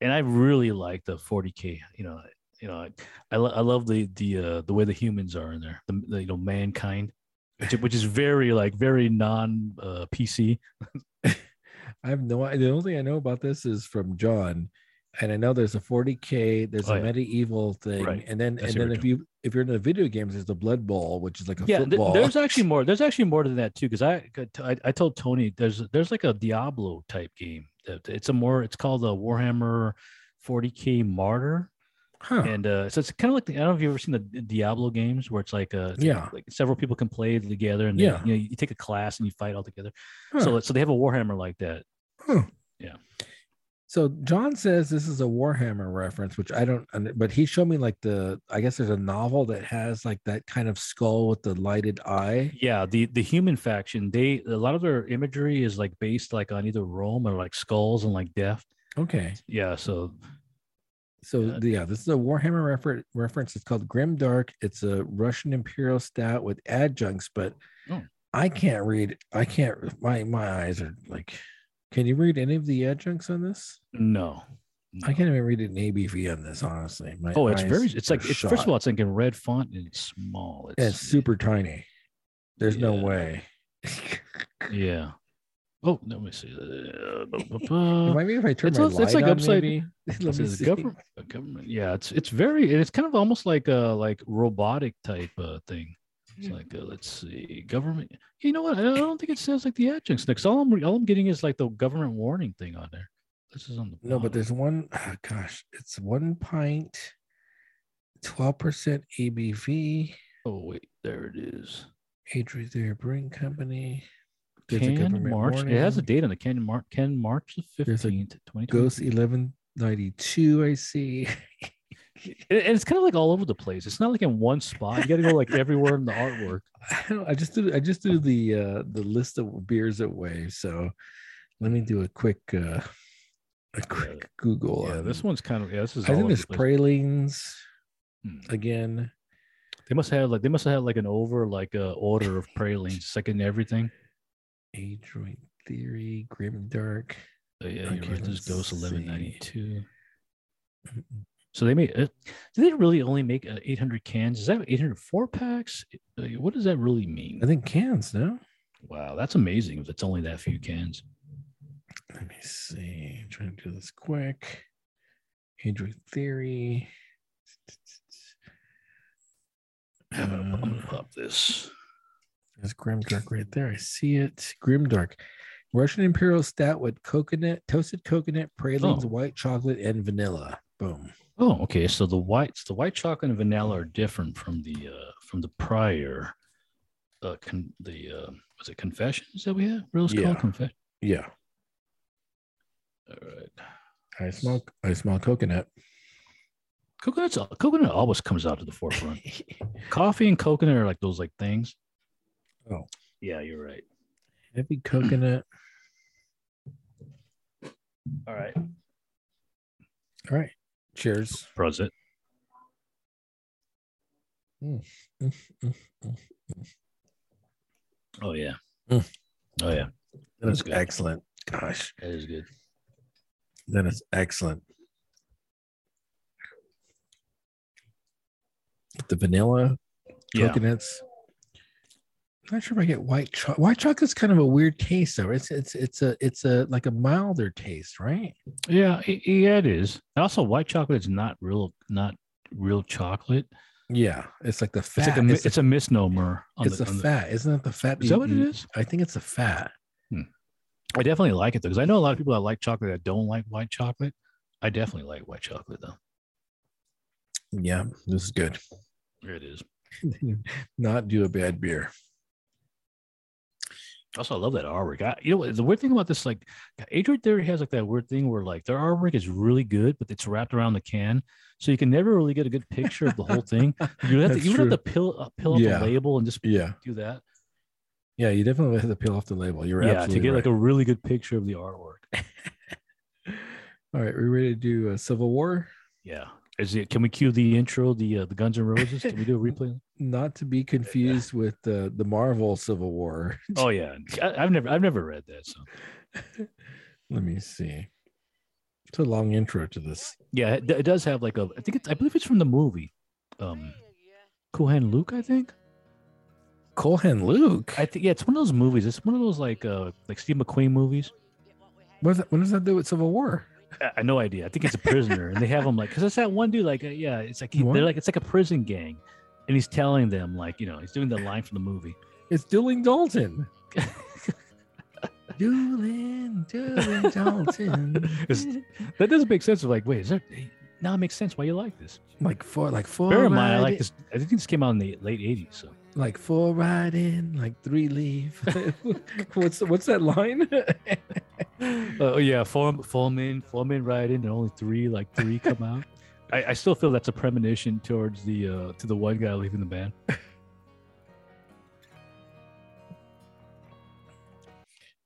and I really like the 40k. You know, you know, I I, I love the the uh, the way the humans are in there, the, the you know mankind, which, which is very like very non uh, PC. I have no. The only thing I know about this is from John, and I know there's a 40k, there's Oh, a yeah. medieval thing, Right. and then That's and the then if you if you're in the video games, there's the Blood Bowl, which is like a yeah th- there's actually more there's actually more than that too because I, I i told tony there's there's like a diablo type game it's a more it's called the warhammer 40k martyr huh. and uh so it's kind of like the, i don't know if you've ever seen the diablo games where it's like uh it's like- Yeah. like several people can play together and they- Yeah. you know you take a class and you fight all together huh. so so they have a warhammer like that So John says this is a Warhammer reference, which I don't, but he showed me like the, I guess there's a novel that has like that kind of skull with the lighted eye. yeah the the human faction they a lot of their imagery is like based like on either rome or like skulls and like death Okay. yeah so So Yeah. yeah, this is a Warhammer refer- reference. It's called Grim Dark. It's a Russian Imperial Stout with adjuncts, but Oh. I can't read. I can't. My my eyes are like. Can you read any of the adjuncts on this? no I can't even read an ABV on this, honestly. My Oh, it's very. It's like it's, first of all, it's like in red font and it's small. It's, it's super tiny. There's no way. Yeah. Oh, let me see. Uh, Remind me if I turn it's my light it's like on, upside- maybe? Let me see. government. Government. Yeah, it's it's very. It's kind of almost like a like robotic type uh, thing. It's Hmm. like uh, let's see, government. You know what? I don't think it says like the adjuncts. Next, all I'm all I'm getting is like the government warning thing on there. This is on the No, but there's one. ah, gosh, it's one pint, twelve percent ABV. Oh wait, there it is. Adroit Theory Brewing Company. There's a Can government March. It has a date on the Can March. Can March the fifteenth, twenty Ghost eleven ninety two. I see. And it's kind of like all over the place. It's not like in one spot. You got to go like everywhere in the artwork. I, don't, I just do. I just do the uh the list of beers at Wave. So let me do a quick uh a quick Google. Yeah, on- this one's kind of yeah. This is. I think there's the pralines Hmm. again. They must have like they must have had like an over like uh, order of pralines, second everything. Adroit Theory, Grim Dark. Oh, yeah, Okay, right. This goes eleven ninety two. So they made. Uh, do they really only make uh, eight hundred cans? Is that eight hundred four packs? Uh, What does that really mean? I think cans. No. Wow, that's amazing if it's only that few cans. Let me see. I'm trying to do this quick. Adroit Theory. I'm gonna, I'm gonna pop this. There's Grimdark right there. I see it. Grimdark. Russian Imperial Stout with coconut, toasted coconut, pralines, Oh. white chocolate, and vanilla. Boom. Oh, okay. So the whites, the white chocolate and vanilla are different from the uh from the prior uh con- the uh was it confessions that we had? Rose Yeah. called confession. Yeah. All right. I smell I smell coconut. Coconut's coconut always comes out to the forefront. Coffee and coconut are like those like things. Oh. Yeah, you're right. Heavy coconut. All right. All right. Cheers. Prosit. Mm, mm, mm, mm. Oh yeah. Mm. Oh yeah. That is good. excellent. Gosh, That is good. that is excellent. The vanilla, Yeah. coconuts. I'm not sure if I get white chocolate. White chocolate's kind of a weird taste, though. It's it's it's a it's a like a milder taste, right? Yeah, i- yeah, it is. Also, white chocolate is not real, not real chocolate. Yeah, it's like the It's fat. like a, it's it's a misnomer. on it's the- the on the- fat, isn't it? The fat. Is that what it is? I think it's the fat. Hmm. I definitely like it though, because I know a lot of people that like chocolate that don't like white chocolate. I definitely like white chocolate though. Yeah, this is good. It is. Not do a bad beer. Also, I love that artwork. I, you know, what, the weird thing about this, like, Adroit Theory has like that weird thing where like their artwork is really good, but it's wrapped around the can, so you can never really get a good picture of the whole thing. You have to, you have to peel uh, peel Yeah. the label and just Yeah, do that. yeah, you definitely have to peel off the label. You're yeah, absolutely to get right. like a really good picture of the artwork. All right, we ready to do a Civil War? Yeah. Is it? Can we cue the intro? The uh, the Guns and Roses? Can we do a replay? Not to be confused with the the Marvel Civil War. Oh yeah, I, I've never I've never read that. So Let me see. It's a long intro to this. yeah, it, it does have like a. I think it's. I believe it's from the movie. Um, Cool Hand Luke. I think. Cool Hand Luke. I think yeah, it's one of those movies. It's one of those like uh like Steve McQueen movies. What, does that, what does that do with Civil War? I, no idea. I think it's a prisoner, and they have him like because it's that one dude like uh, yeah, it's like he, What? they're like it's like a prison gang, and he's telling them like you know he's doing the line from the movie. It's Dueling Dalton. Dueling, Dueling Dalton. It's- that doesn't make sense. Of like wait, is there? now it makes sense why you like this? like four, like four. Bear in mind, I like this. I think this came out in the late '80s. So Like four ride in, like three leave. what's what's that line? Oh yeah, four four men, four men ride in, and only three like three come out. I, I still feel that's a premonition towards the uh to the one guy leaving the band.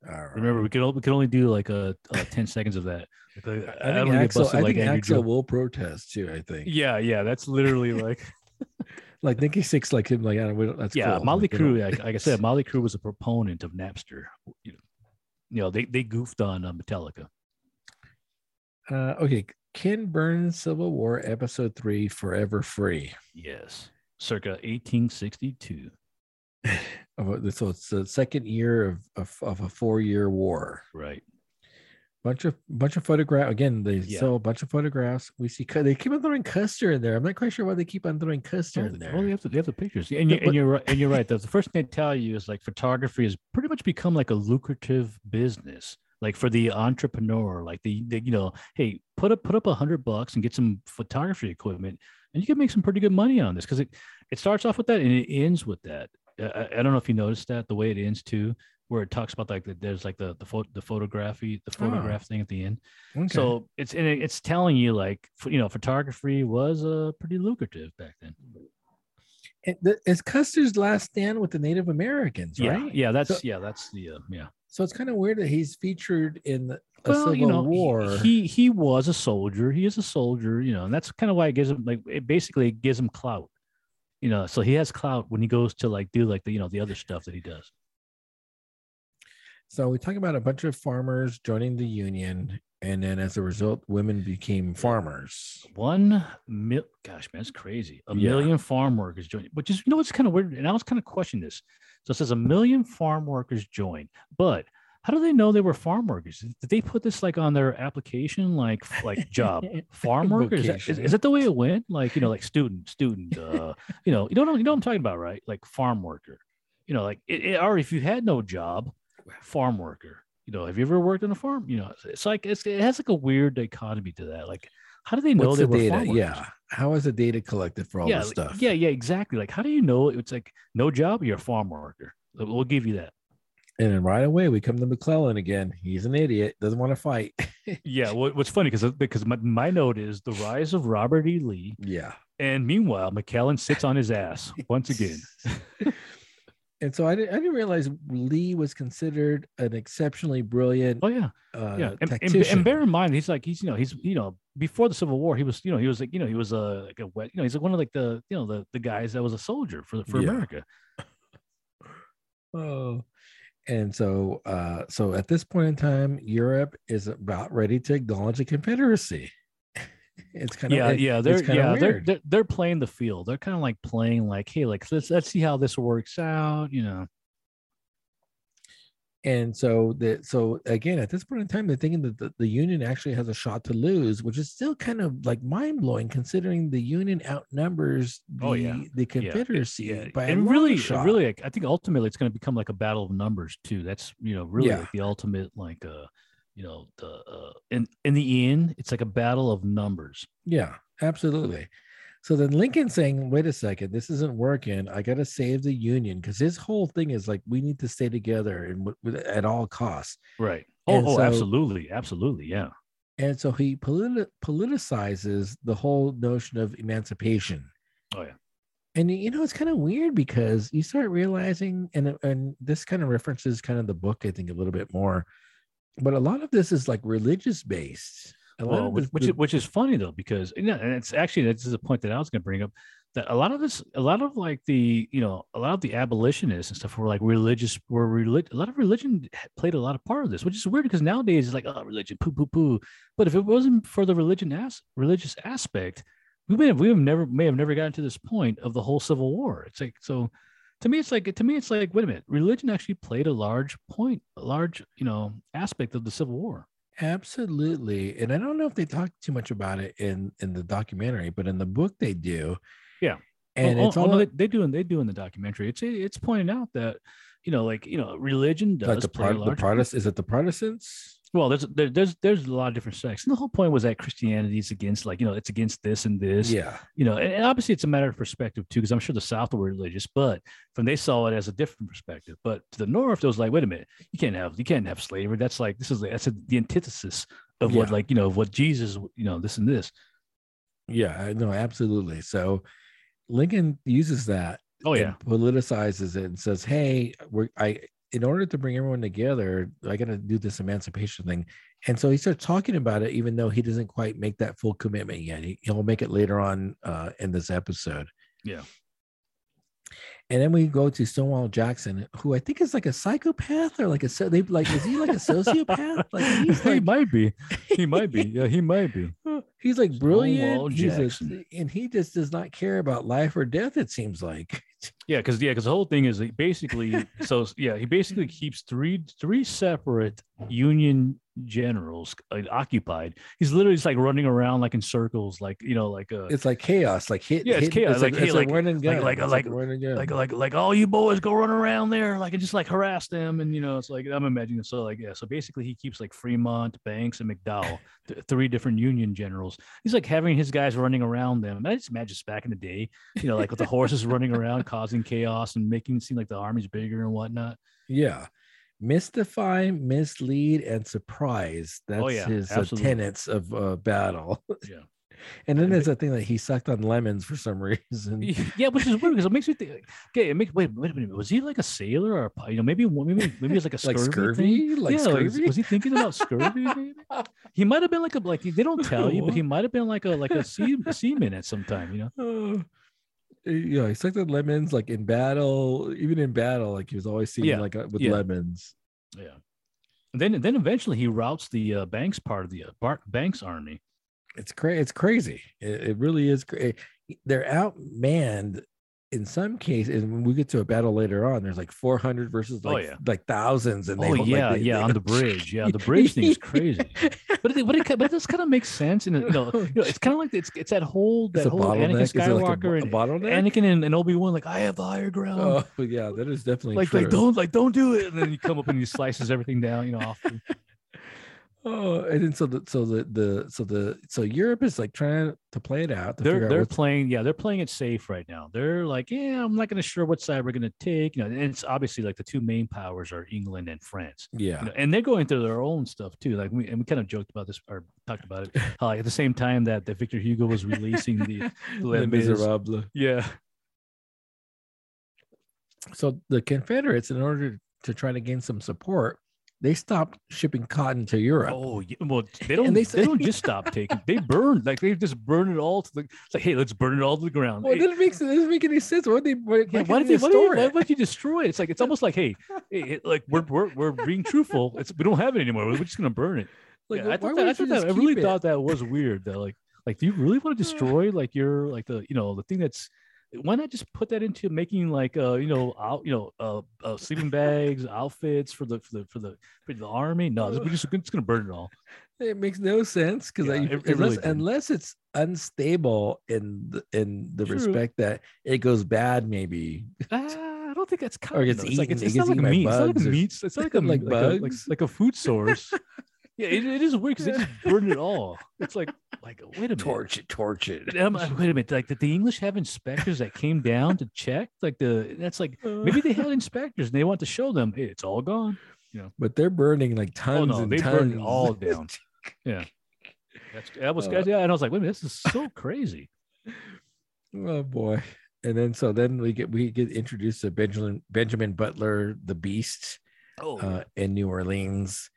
All right. Remember, we can only, we can only do like a, uh ten seconds of that. Like, uh, I don't think Axl, I like think Axl will protest too. I think. Yeah, yeah, that's literally like Like Nikki Sixx, like him, like I don't, we don't- that's yeah. cool. Molly Like, Crew, like, like I said, Mötley Crüe was a proponent of Napster. You know, you know they they goofed on uh, Metallica. Uh, okay, Ken Burns Civil War Episode Three, Forever Free. Yes, circa 1862. Oh, So it's the second year of of, of a four year war. Right. Bunch of bunch of photograph again. They Yeah. show a bunch of photographs. We see they keep on throwing Custer in there. I'm not quite sure why they keep on throwing Custer Oh, in oh, there. Well, they have the, they have the pictures, and, you, But- and you're right. And you're right. The, first thing they tell you is like photography has pretty much become like a lucrative business, like for the entrepreneur. Like the, the you know, hey, put up put up a hundred bucks and get some photography equipment, and you can make some pretty good money on this because it it starts off with that and it ends with that. I, I don't know if you noticed that the way it ends too, where it talks about like the, there's like the the, pho- the photography the Oh. photograph thing at the end. Okay. So it's and it's telling you like you know photography was uh, pretty lucrative back then. It- it's Custer's last stand with the Native Americans, Yeah, right? yeah, that's So- yeah, that's the uh, yeah. So it's kind of weird that he's featured in a Well, Civil you know, he- War. He, he was a soldier. He is a soldier, you know, and that's kind of why it gives him like it basically gives him clout. You know, so he has clout when he goes to like do like the you know the other stuff that he does. So we talk about a bunch of farmers joining the union, and then as a result, women became farmers. One mil, gosh, man, that's crazy. A Yeah. million farm workers joined, which is you know it's kind of weird, and I was kind of questioning this. So it says a million farm workers joined, but how do they know they were farm workers? Did they put this like on their application, like like job farm workers? Is, that- is, is that the way it went? Like you know, like student, student, uh, you know, you don't know, you know what I'm talking about, right? Like farm worker, you know, like it, it- or if you had no job, farm worker. You know, have you ever worked on a farm? You know, it's like it's, it has like a weird dichotomy to that. Like, how do they know What's they the were data? farm workers? Yeah. How is the data collected for all yeah, this stuff? yeah, yeah, exactly. Like, how do you know it's like no job? You're a farm worker. We'll we'll give you that. And then right away we come to McClellan again. He's an idiot, doesn't want to fight. Yeah. What, what's funny because because my, my note is the rise of Robert E. Lee, yeah. and meanwhile McClellan sits on his ass once again. and so I didn't, I didn't realize Lee was considered an exceptionally brilliant Oh yeah, uh, yeah. And, and, and bear in mind, he's like he's you know he's you know before the Civil War, he was you know he was like you know he was a like a wet you know he's like one of like the you know the the guys that was a soldier for for Yeah. America. oh. And so, uh, so at this point in time, Europe is about ready to acknowledge a Confederacy. It's kind of yeah, yeah, they're yeah, they're, they're they're playing the field. They're kind of like playing like, hey, like let's let's see how this works out. You know, and so the so again at this point in time they're thinking that the, the union actually has a shot to lose which is still kind of like mind-blowing considering the union outnumbers the, Oh, yeah. the confederacy yeah, by and really, shot. really, I think ultimately it's going to become like a battle of numbers too. That's you know really Yeah. like the ultimate like uh you know the uh in in the end it's like a battle of numbers. yeah absolutely so then lincoln saying wait a second this isn't working i gotta save the union because his whole thing is like we need to stay together and w- at all costs Right. Oh, oh so- absolutely, absolutely, yeah. and so he politi- politicizes the whole notion of emancipation Oh yeah. and you know it's kind of weird because you start realizing and and this kind of references kind of the book i think a little bit more but a lot of this is like religious based a lot Well, which, which is which is funny though because you know, and it's actually this is a point that I was going to bring up that a lot of this, a lot of like the you know, a lot of the abolitionists and stuff were like religious, were relig- a lot of religion played a lot of part of this, which is weird because nowadays it's like oh religion, poo poo poo. But if it wasn't for the religion as religious aspect, we may have we have never may have never gotten to this point of the whole Civil War. It's like so. To me, it's like to me, it's like wait a minute. Religion actually played a large point, a large you know aspect of the Civil War. absolutely and i don't know if they talk too much about it in in the documentary but in the book they do Yeah. and oh, oh it's oh, all no, they, they do and they do in the documentary. It's it's pointing out that you know, like you know, religion does like the, play a Prot- the protestant is it the protestants well, there's there, there's there's a lot of different sects, and the whole point was that Christianity is against like you know it's against this and this. yeah You know, and, and obviously it's a matter of perspective too, because I'm sure the South were religious, but from they saw it as a different perspective. But to the North, it was like, wait a minute, you can't have you can't have slavery. That's like this is that's the antithesis of what like you know of what Jesus you know this and this. yeah no absolutely so lincoln uses that Oh yeah, politicizes it and says, "Hey, we're I in order to bring everyone together, I got to do this emancipation thing." And so he starts talking about it, even though he doesn't quite make that full commitment yet. He, he'll make it later on uh, in this episode. Yeah. And then we go to Stonewall Jackson, who I think is like a psychopath or like a so they like is he like a sociopath? Like he's he might be, he might be, yeah, he might be. he's like brilliant, he's a- and he just does not care about life or death. It seems like. Yeah, because yeah, because the whole thing is basically so yeah, he basically keeps three three separate Union generals uh, occupied. He's literally just like running around like in circles, like you know, like uh, it's like chaos, like hit. Yeah, it's hit- chaos, like, hey, it's like- and gun. like- It's like- run gun. like like like all you boys go run around there, like and just like harass them, and you know, it's like I'm imagining so like yeah, so basically he keeps like Fremont, Banks, and McDowell, th- three different Union generals. He's like having his guys running around them. And I just imagine just back in the day, you know, like with the horses running around, causing chaos and making it seem like the army's bigger and whatnot. yeah, mystify, mislead, and surprise. That's Oh, yeah, his uh, tenets of uh, battle. Yeah. And then there's a thing that he sucked on lemons for some reason. Yeah, which is weird because it makes me think. Okay, it makes wait, wait a minute. Was he like a sailor or a you know maybe maybe maybe it was like a Like scurvy? scurvy? thing? Like yeah, like, was he thinking about scurvy? Maybe? He might have been like a like they don't tell you, but he might have been like a like a sea, seaman at some time. You know? Oh. yeah, he sucked on lemons like in battle, even in battle, like he was always seen Yeah, like uh, with yeah. lemons. Yeah. And then then eventually he routes the uh, Banks part of the uh, Bar- Banks army. It's crazy. It's crazy. It, it really is. Cra- They're outmanned in some cases, when we get to a battle later on, there's like 400 versus Oh, like yeah. like thousands, and they Oh yeah, like, they, yeah, they- on the bridge. Yeah, the bridge thing is crazy. But it, but it, but it does kind of make sense, and you know, oh, you know it's kind of like it's it's that whole that whole. Anakin it like a, Skywalker a and? Anakin and, and Obi Wan like I have the higher ground. Oh yeah, that is definitely like true. like don't like don't do it, and then you come up and he slices everything down, you know. Off. Oh, and then so the so the the so the so Europe is like trying to play it out. They're they're playing, yeah, they're playing it safe right now. They're like, yeah, I'm not gonna sure what side we're gonna take, you know. And it's obviously like the two main powers are England and France. yeah. you know, and they're going through their own stuff too. Like we and we kind of joked about this or talked about it. How like, at the same time that, that Victor Hugo was releasing the Les Miserables. yeah, So the Confederates, in order to try to gain some support, they stopped shipping cotton to Europe. oh yeah. well they don't they they, don't just stop taking they burn like they just burn it all to the it's like hey let's burn it all to the ground. Well, it Hey, didn't make. It doesn't make any sense. Why they? Why, yeah, why did they why, you, store why it? you destroy it? It's like it's almost like hey, hey, hey, like we're, we're we're being truthful. It's we don't have it anymore. We're just gonna burn it. Like, yeah, I thought, that, I, thought that, I really it? thought that was weird. That like, like, do you really want to destroy like your like the you know the thing that's why not just put that into making like uh you know out you know uh, uh sleeping bags outfits for the for the for the for the army? No, we're just, it's gonna burn it all. It makes no sense because Yeah, unless really unless it's unstable in the, in the True. respect that it goes bad, maybe. Ah, I don't think that's Or common. gets though. It's like eaten- it's, it it's not like meat. It's not like a bugs or meat. It's not like a like like, a, like, like a food source. yeah, it, it is weird because they just burn it all. It's like like wait a minute. Torch it, torch it. Uh, wait a minute. Like, did the English have inspectors that came down to check? Like the that's like maybe they had inspectors and they want to show them, hey, it's all gone. Yeah, but they're burning like tons oh no, and they tons. burned it all down. Yeah, that's that was Uh, yeah. And I was like, wait a minute, this is so crazy. Oh boy. And then so then we get we get introduced to Benjamin Benjamin Butler, the Beast, Oh, uh, in New Orleans.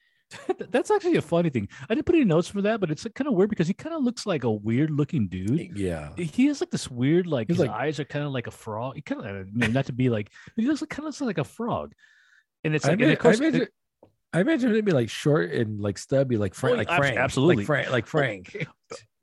That's actually a funny thing. I didn't put any notes for that, but it's kind of weird because he kind of looks like a weird looking dude. Yeah. He has like this weird, like He's his like- eyes are kind of like a frog. He kind of not to be like, he looks like kind of like a frog. And it's I, like, and ima- of course, I imagine I imagine it'd be like short and like stubby, like Frank, Oh, like Frank, absolutely. like Frank, like Frank.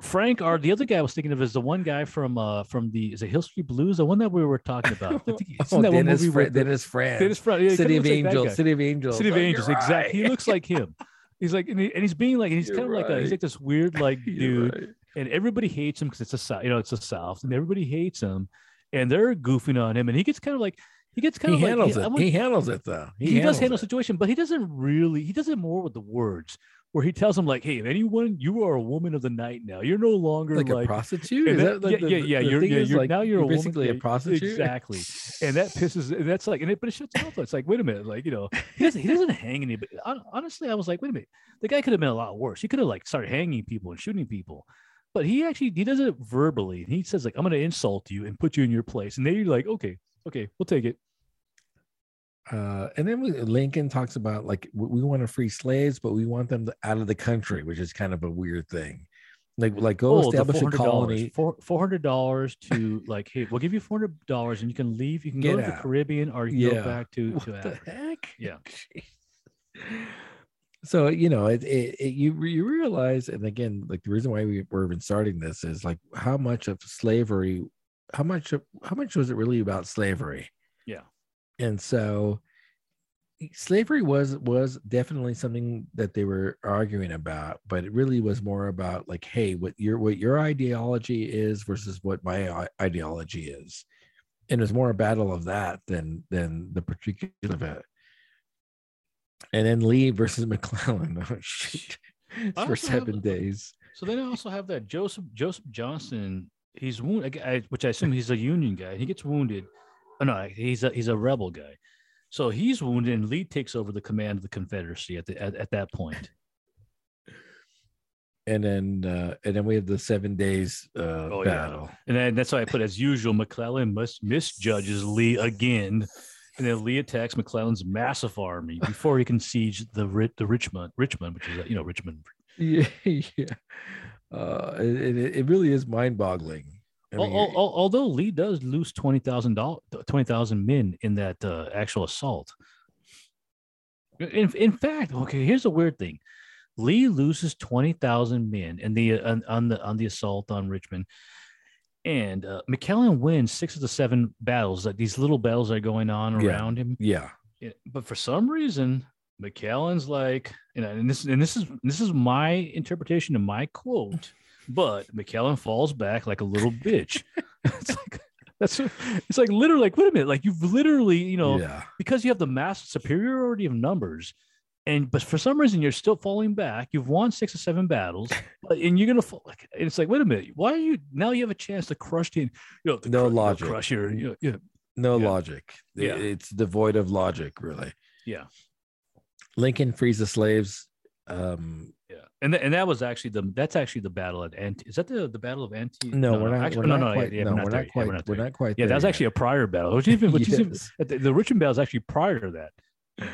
Frank, or the other guy I was thinking of is the one guy from uh from the is it Hill Street Blues, the one that we were talking about. I think, isn't oh, that one Dennis, movie Fra- with the- Dennis Franz, Dennis Fra- yeah, City kinda like Angels. City of Angels, City of Oh, Angels, you're exactly. He looks like him. He's like, and, he- and he's being like, he's You're kind of like a, he's like this weird like dude, right. and everybody hates him because it's a south, you know, it's the South, and everybody hates him, and they're goofing on him, and he gets kind of like he gets kind He of handles like, it. He handles it though. he, does handle it. the situation, but he doesn't really. He does it more with the words, where he tells them like, "Hey, if anyone, you are a woman of the night now. You're no longer like, like." a prostitute. Is that- like yeah, the, yeah, yeah. the You're, yeah, you're like, now you're, a woman- basically yeah, a prostitute. Exactly, and that pisses. And that's like, and it, but it shuts him up. It's like, wait a minute, like you know, he doesn't, he doesn't hang anybody. Honestly, I was like, wait a minute, the guy could have been a lot worse. He could have like started hanging people and shooting people, but he actually he does it verbally. He says like, I'm going to insult you and put you in your place, and then you're like, okay, okay, we'll take it. Uh, and then we, Lincoln talks about like we want to free slaves, but we want them to, out of the country, which is kind of a weird thing. Like, like go Oh, establish a $400. colony. Four hundred dollars to like, hey, we'll give you four hundred dollars and you can leave. You can Get go to the. Caribbean or you Yeah. go back to What to the Africa. heck? Yeah. Jeez. So you know, it, it, it you you realize, and again, like the reason why we were even starting this is like how much of slavery, how much of how much was it really about slavery? Yeah. And so slavery was was definitely something that they were arguing about but it really was more about like hey what your what your ideology is versus what my ideology is and it was more a battle of that than than the particular event and then lee versus mcclellan oh shoot for also have seven days So then I also have that Joseph Joseph Johnston. He's wounded, which I assume he's a Union guy. He gets wounded. Oh no, he's a he's a rebel guy. So he's wounded, and Lee takes over the command of the Confederacy at the at, at that point. and then uh and then we have the seven days uh Oh, yeah. battle And then that's why I put as usual, McClellan must misjudges Lee again. And then Lee attacks McClellan's massive army before he can siege the the Richmond, Richmond, which is you know Richmond. yeah yeah uh it, it, it really is mind-boggling I Al- mean, al- al- although Lee does lose twenty thousand dollars, twenty thousand men in that uh, actual assault. In in fact, okay, here's a weird thing. Lee loses twenty thousand men in the on, on, the on the assault on Richmond, and uh, McClellan wins six of the seven battles. Like these little battles are going on Yeah. around him. Yeah. But for some reason, McCallan's like, you know, and this and this is this is my interpretation of my quote, but McCallan falls back like a little bitch. it's like that's it's like literally like wait a minute, like you've literally you know yeah. because you have the mass superiority of numbers. And but for some reason you're still falling back. You've won six or seven battles, but, and you're gonna fall. Like, and it's like, wait a minute, why are you now? You have a chance to crush the, you know, to No know, logic. crush your, you know, yeah, No Yeah. logic. Yeah. It's devoid of logic, really. yeah. Lincoln frees the slaves. Um, and th- and that was actually the that's actually the battle at Anti. Is that the the battle of Anti? no, we're not. actually- we're no, not no, quite. yeah, no, we're we're not not there yet. quite. We're not We're not quite. Yeah, that was there actually a prior battle. Which even which is even, the, the Richmond battle is actually prior to that. yet.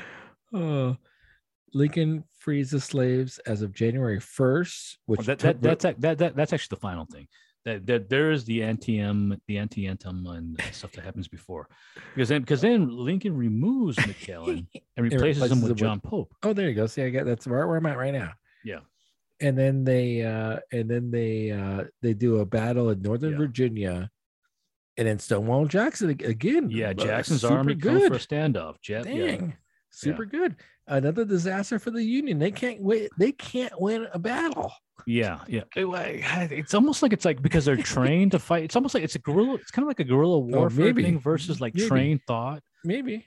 Uh, Lincoln frees the slaves as of January first, which Oh, that, took that that's that, that that's actually the final thing. That, that there is the antium, the anti-anthem, and stuff that happens before, because then because then Lincoln removes McClellan and replaces him replaces with him with- John Pope. Oh, there you go. See, I got that's right where I'm at right now. Yeah. And then they uh and then they uh they do a battle in Northern Yeah. Virginia. And then Stonewall Jackson again. Yeah, uh, Jackson's army comes good. for a standoff. Ja- Dang. yeah. Super good. Another disaster for the Union. They can't wait. They can't win a battle. Yeah, yeah. It- it's almost like it's like because they're trained to fight. It's almost like it's a guerrilla. It's kind of like a guerrilla warfare Oh, thing versus like Maybe. trained thought. Maybe.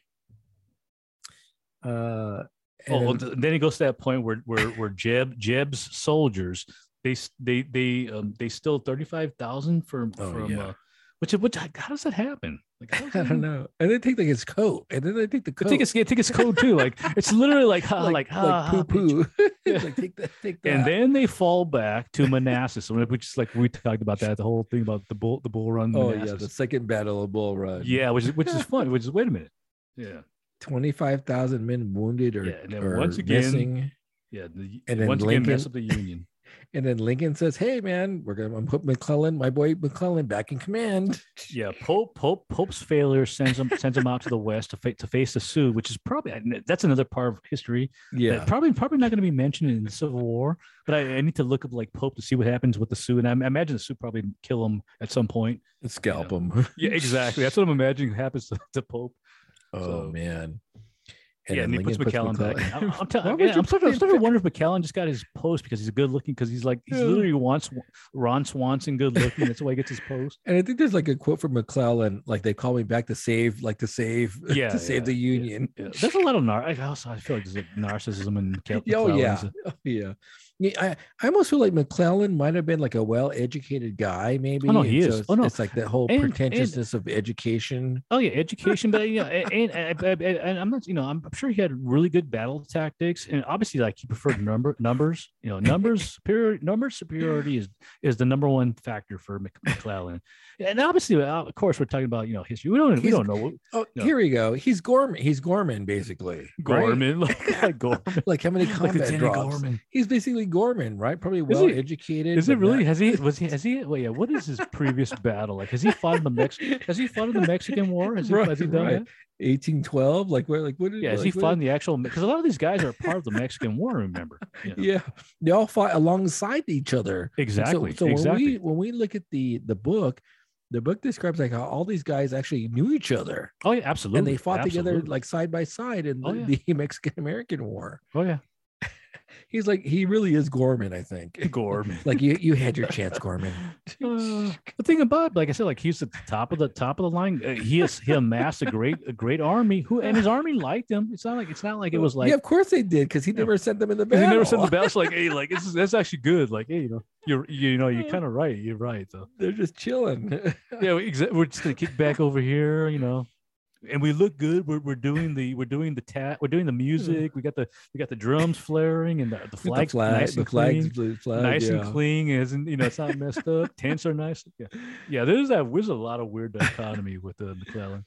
Uh and Oh, then- th- then he goes to that point where where where Jeb Jeb's soldiers they they they um they still thirty five thousand from Oh, from yeah. uh, which which how does that happen? Like I don't know. And they take like his coat. And then they take the I think it's I think it's code too. Like it's literally like ha, like ha, ha, poo poo. Yeah. like take that, take that. And then they fall back to Manassas, which is like we talked about that the whole thing about the bull the bull run. oh yeah, the second battle of Bull Run. yeah, which is which is fun. Which is wait a minute, yeah. 25,000 men wounded or, Yeah, and then or once again- missing. Yeah, the, And then once again mess Lincoln- up the Union. And then Lincoln says, Hey man, we're gonna put McClellan, my boy McClellan back in command. Yeah, Pope Pope Pope's failure sends him sends him out to the west to, fa- to face the Sioux, which is probably that's another part of history. that Yeah. probably probably not going to be mentioned in the Civil War. But I, I need to look up like Pope to see what happens with the Sioux, and I, I imagine the Sioux probably kill him at some point. Scalp him. Yeah, exactly. That's what I'm imagining happens to, to Pope. Oh So- man. yeah, and he Lincoln puts McCallan back. I'm, I'm, Why telling, yeah, I'm starting, I'm starting to wonder if McCallan just got his post because he's good looking because he's like he's Yeah. literally wants Ron Swanson good looking. That's why he gets his post. And I think there's like a quote from McClellan, like they call me back to save, like to save, Yeah, to save the Union. Yeah, there's a lot of nar. I also I feel like there's like narcissism and Cal- Oh yeah, oh, yeah. Yeah, I, I almost feel like McClellan might have been like a well-educated guy, maybe. Oh, no, he so is. It's, Oh, no. it's like that whole And- and- pretentiousness of education. Oh yeah, education, but yeah, and, and, and, and I'm not, you know, I'm sure he had really good battle tactics, and obviously, like he preferred number numbers. You know, numbers superior, number superiority is is the number one factor for McClellan, and obviously, uh, of course, we're talking about you know history. We don't we don't know what Oh, No. here we go. He's Gorman. He's Gorman, basically. right? Gorman, like, like Gorman, Like how many combat Lieutenant drops? Gorman. He's basically Gorman, right? Probably well educated. Is it really? not- Has he? Was he? Has he? Well, yeah. What is his previous battle like? Has he fought in the Mex? Has he fought in the Mexican War? Has he, Right, has he done right. that? 1812? Like where? Like what? Did, Yeah. Has like, he what fought in the actual? Because a lot of these guys are part of the Mexican War. Remember? You know? Yeah, they all fought alongside each other. And so- Exactly. So, when we when we look at the the book, the book describes like how all these guys actually knew each other oh yeah, absolutely. and they fought together like side by side in Oh, yeah. the Mexican American War. Oh yeah, He's like he really is Gorman, I think. Gorman. like you you had your chance, Gorman. Uh, the thing about, like I said, like he's at the top of the top of the line. Uh, he has he amassed a great a great army. Who and his army liked him. It's not like it's not like it was like yeah, of course they did because he Yeah. never sent them in the battle. he never sent the best. Like hey, like this is that's actually good. Like hey, you know, you're you know you're kind of right. You're right though. They're just chilling. Yeah, we, exa- we're just gonna kick back over here. You know. And we look good. We're, we're doing the we're doing the tat we're doing the music. We got the we got the drums flaring and the, the the flags flag, nice and flags, clean. the flag, nice yeah. and clean isn't you know it's not messed up tents are nice yeah yeah there's that there's a lot of weird dichotomy with the mcclellan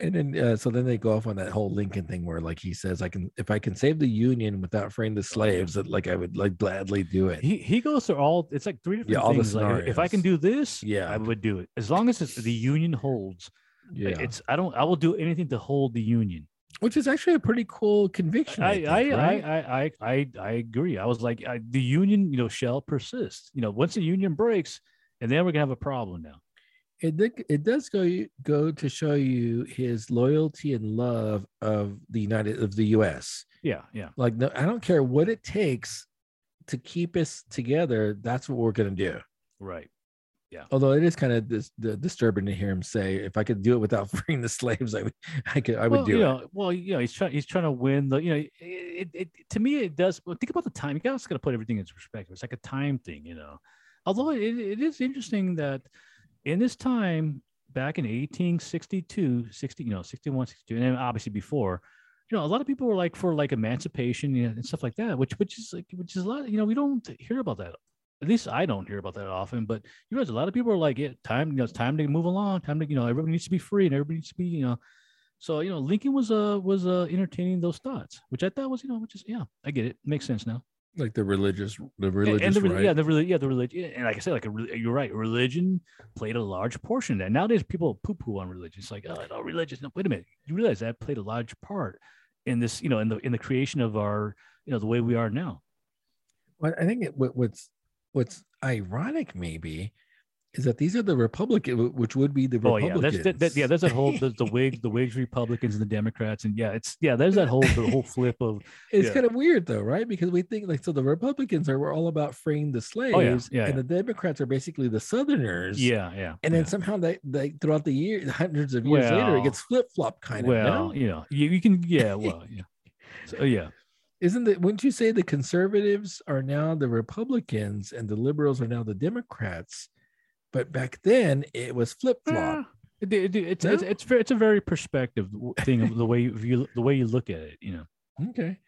And then, uh, so then they go off on that whole Lincoln thing where, like, he says, "I can, if I can save the Union without freeing the slaves, that like I would like gladly do it." he he goes through all it's like three different Yeah, all the things like if i can do this Yeah. i would do it as long as it's, the union holds yeah, it's i don't i will do anything to hold the union which is actually a pretty cool conviction. I I, think, I, right? I, I, I, I, agree. I was like, I, the union, you know, shall persist. You know, once the union breaks, and then we're gonna have a problem now. It it does go go to show you his loyalty and love of the United of the U.S. Yeah, yeah. Like, no, I don't care what it takes to keep us together. That's what we're gonna do. Right. Yeah. Although it is kind of dis- disturbing to hear him say, "If I could do it without freeing the slaves, I would, I could, I would well, do you it." Know, well, you know, he's trying, he's trying to win the, you know, it, it, it to me, it does. Well, think about the time. You guys got to put everything into perspective. It's like a time thing, you know. Although it, it is interesting that in this time back in 1862, 60, you know, 61, 62, and then obviously before, you know, a lot of people were like for like emancipation you know, and stuff like that, which which is like which is a lot. You know, we don't hear about that at least I don't hear about that often, but you realize a lot of people are like, yeah, time, you know, it's time to move along, time to, you know, everybody needs to be free and everybody needs to be, you know. So, you know, Lincoln was uh was uh entertaining those thoughts, which I thought was, you know, which is yeah, I get it. Makes sense now. Like the religious, the religious, and the, right? yeah, the yeah, the religion, and like I said, like a, you're right, religion played a large portion of that. Nowadays, people poo poo on religion. It's like, oh, no, religious. No, wait a minute. You realize that played a large part in this, you know, in the in the creation of our, you know, the way we are now. Well, I think it, what's what's ironic maybe is that these are the Republican, which would be the Republicans. Oh yeah, that's that, yeah. There's that whole the, the Whigs, the Whigs, Republicans, and the Democrats, and yeah, it's yeah. There's that whole the whole flip of. It's yeah. kind of weird though, right? Because we think like so the Republicans are we're all about freeing the slaves, oh, yeah. Yeah, and the Democrats are basically the Southerners. Yeah, yeah. And then somehow they they throughout the years, hundreds of years well, later, it gets flip flop kind of. Well, you know, you, you can yeah, well, yeah, so yeah isn't it wouldn't you say the conservatives are now the republicans and the liberals are now the democrats? But back then it was flip-flop. It, it, it's, no? it's, it's it's a very perspective thing of the way you the way you look at it you know. Okay.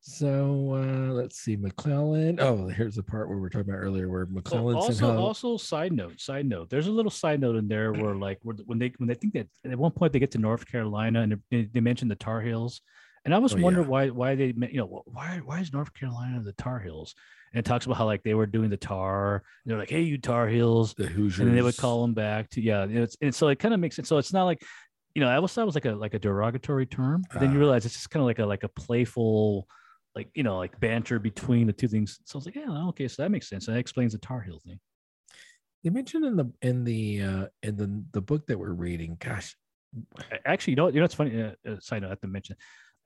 So uh let's see mcclellan oh here's the part where we are talking about earlier where mcclellan oh, also also side note side note there's a little side note in there where like where, when they when they think that at one point they get to north carolina and they, they mention the tar heels and I always oh, wonder yeah. why why they you know why why is North Carolina the Tar Heels? And it talks about how like they were doing the tar. they're like, hey, you Tar Heels. The Hoosiers. And then they would call them back to yeah. It's and so it kind of makes it So it's not like you know I always thought it was like a like a derogatory term. But then you ah. realize it's just kind of like a like a playful like you know like banter between the two things. So I was like, yeah, okay, so that makes sense. And that explains the Tar Heel thing. You mentioned in the in the uh in the the book that we're reading. Gosh, actually, you know, you know, it's funny. Uh, uh, side note, I have to mention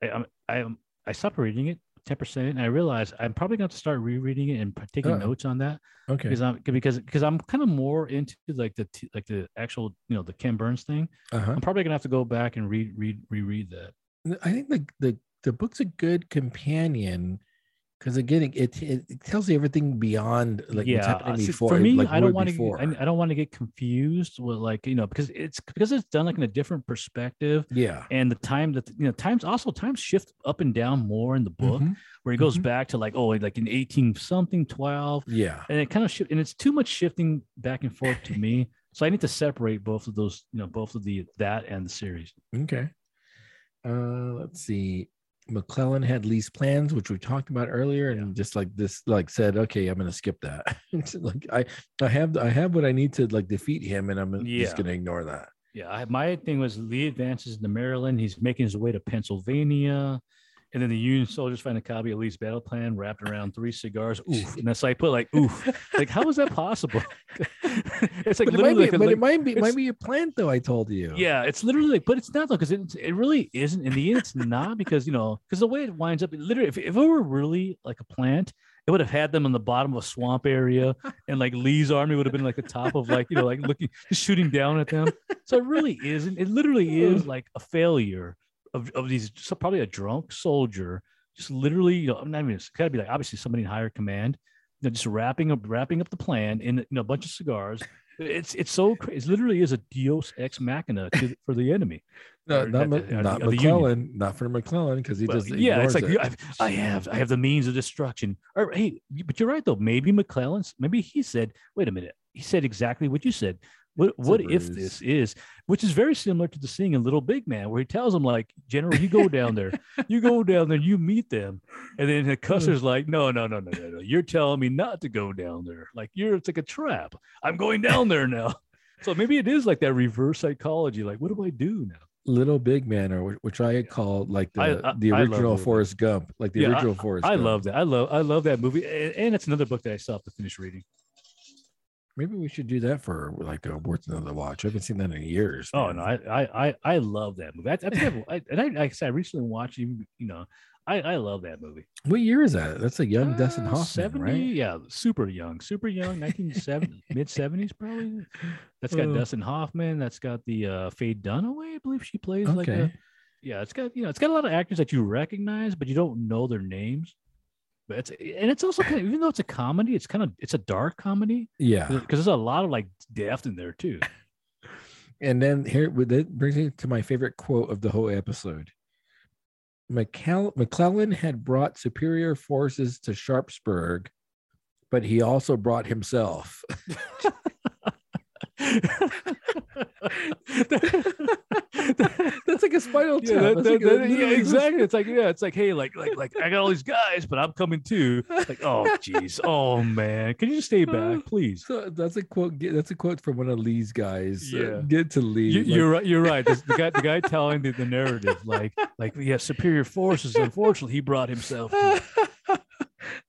I, I, I stopped reading it 10% and I realized I'm probably going to start rereading it and taking uh, notes on that. Okay. Because I'm because because I'm kind of more into like the like the actual you know the Ken Burns thing. Uh-huh. I'm probably gonna have to go back and read read reread that. I think the the the book's a good companion because again it, it, it tells you everything beyond like yeah, what's happening see, before for me like i don't want to I, I, don't want to get confused with like you know because it's because it's done like in a different perspective yeah. and the time that you know times also times shift up and down more in the book mm-hmm. where it goes mm-hmm. back to like oh like in 18 something 12 yeah. and it kind of shift and it's too much shifting back and forth to me so i need to separate both of those you know both of the that and the series. Okay. Uh let's see McClellan had Lee's plans, which we talked about earlier, and yeah. just like this, like said, okay, I'm gonna skip that. like I, I have, I have what I need to like defeat him, and I'm yeah. just gonna ignore that. Yeah, I, my thing was Lee advances into Maryland. He's making his way to Pennsylvania. And then the Union soldiers find a copy of Lee's battle plan wrapped around three cigars. Oof. And that's like put like oof. Like, how is that possible? it's like but literally. It be, like, but like, it might be might be your plan though, I told you. Yeah, it's literally like, but it's not though, because it, it really isn't. In the end, it's not because you know, because the way it winds up, it literally, if, if it were really like a plant, it would have had them on the bottom of a swamp area, and like Lee's army would have been like the top of like you know like looking shooting down at them. So it really isn't. It literally is like a failure of, of these so probably a drunk soldier just literally you know i'm not even it's got to be like obviously somebody in higher command you know just wrapping up wrapping up the plan in you know a bunch of cigars it's it's so crazy it literally is a deus ex machina to, for the enemy no, not, not, uh, not McClellan, not for McClellan, because he well, just yeah, it's like it. I have I have the means of destruction. Or hey, but you're right though. Maybe McClellan's maybe he said, wait a minute, he said exactly what you said. What what if this is, which is very similar to the scene in Little Big Man, where he tells him like, General, you go down there, you go down there, you meet them, and then the hmm. Custer's like, no, no, no, no, no, no, you're telling me not to go down there, like you're it's like a trap. I'm going down there now. So maybe it is like that reverse psychology. Like, what do I do now? Little Big Man, or which I call like the I- I- the original Forrest Gump, like the Yeah, original Forrest. I Gump. love that. I love I love that movie, and, and it's another book that I still have to finish reading. Maybe we should do that for like a worth another watch. I haven't seen that in years. Oh man. no, I I I, I love that movie. I, I, I've- and I, like I said, I recently watched. You you know, I I love that movie. What year is that? That's a young Dustin Uh, Hoffman, 70, right? Yeah, super young, super young, 1970, mid 70s probably. That's got Uh. Dustin Hoffman. That's got the uh, Faye Dunaway. I believe she plays like a, Okay. yeah. It's got you know, it's got a lot of actors that you recognize, but you don't know their names. But it's and it's also kind of even though it's a comedy, it's kind of it's a dark comedy Yeah. Uh, because there's a lot of like depth in there too. And then here that brings me to my favorite quote of the whole episode. McCall- McClellan had brought superior forces to Sharpsburg, but he also brought himself. That's like a spinal tap. Yeah, that- that- like a- yeah, exactly. It's like, yeah, it's like, hey, like, like, like, I got all these guys, but I'm coming too. Like, oh, jeez, oh man, can you just stay back, please? So that's a quote. That's a quote from one of Lee's guys. uh, Yeah. get to Lee. You, like- you're right. You're right. This, the guy, the guy telling the, the narrative, like, like, yeah, superior forces. Unfortunately, he brought himself. To.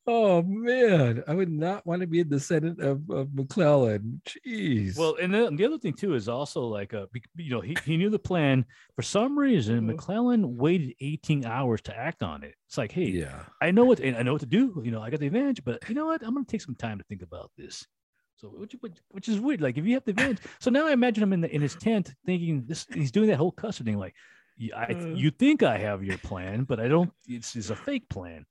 Oh man, I would not want to be a descendant of, of McClellan. Jeez. Well, and then the other thing too is also like, uh, you know, he, he knew the plan. For some reason, McClellan waited 18 hours to act on it. It's like, hey, yeah. I know what and I know what to do. You know, I got the advantage, but you know what? I'm gonna take some time to think about this. So which, which, is weird. Like if you have the advantage, so now I imagine him in the in his tent thinking this. He's doing that whole custody thing. Like, "Yeah, I, Uh. you think I have your plan, but I don't. It's, it's a fake plan.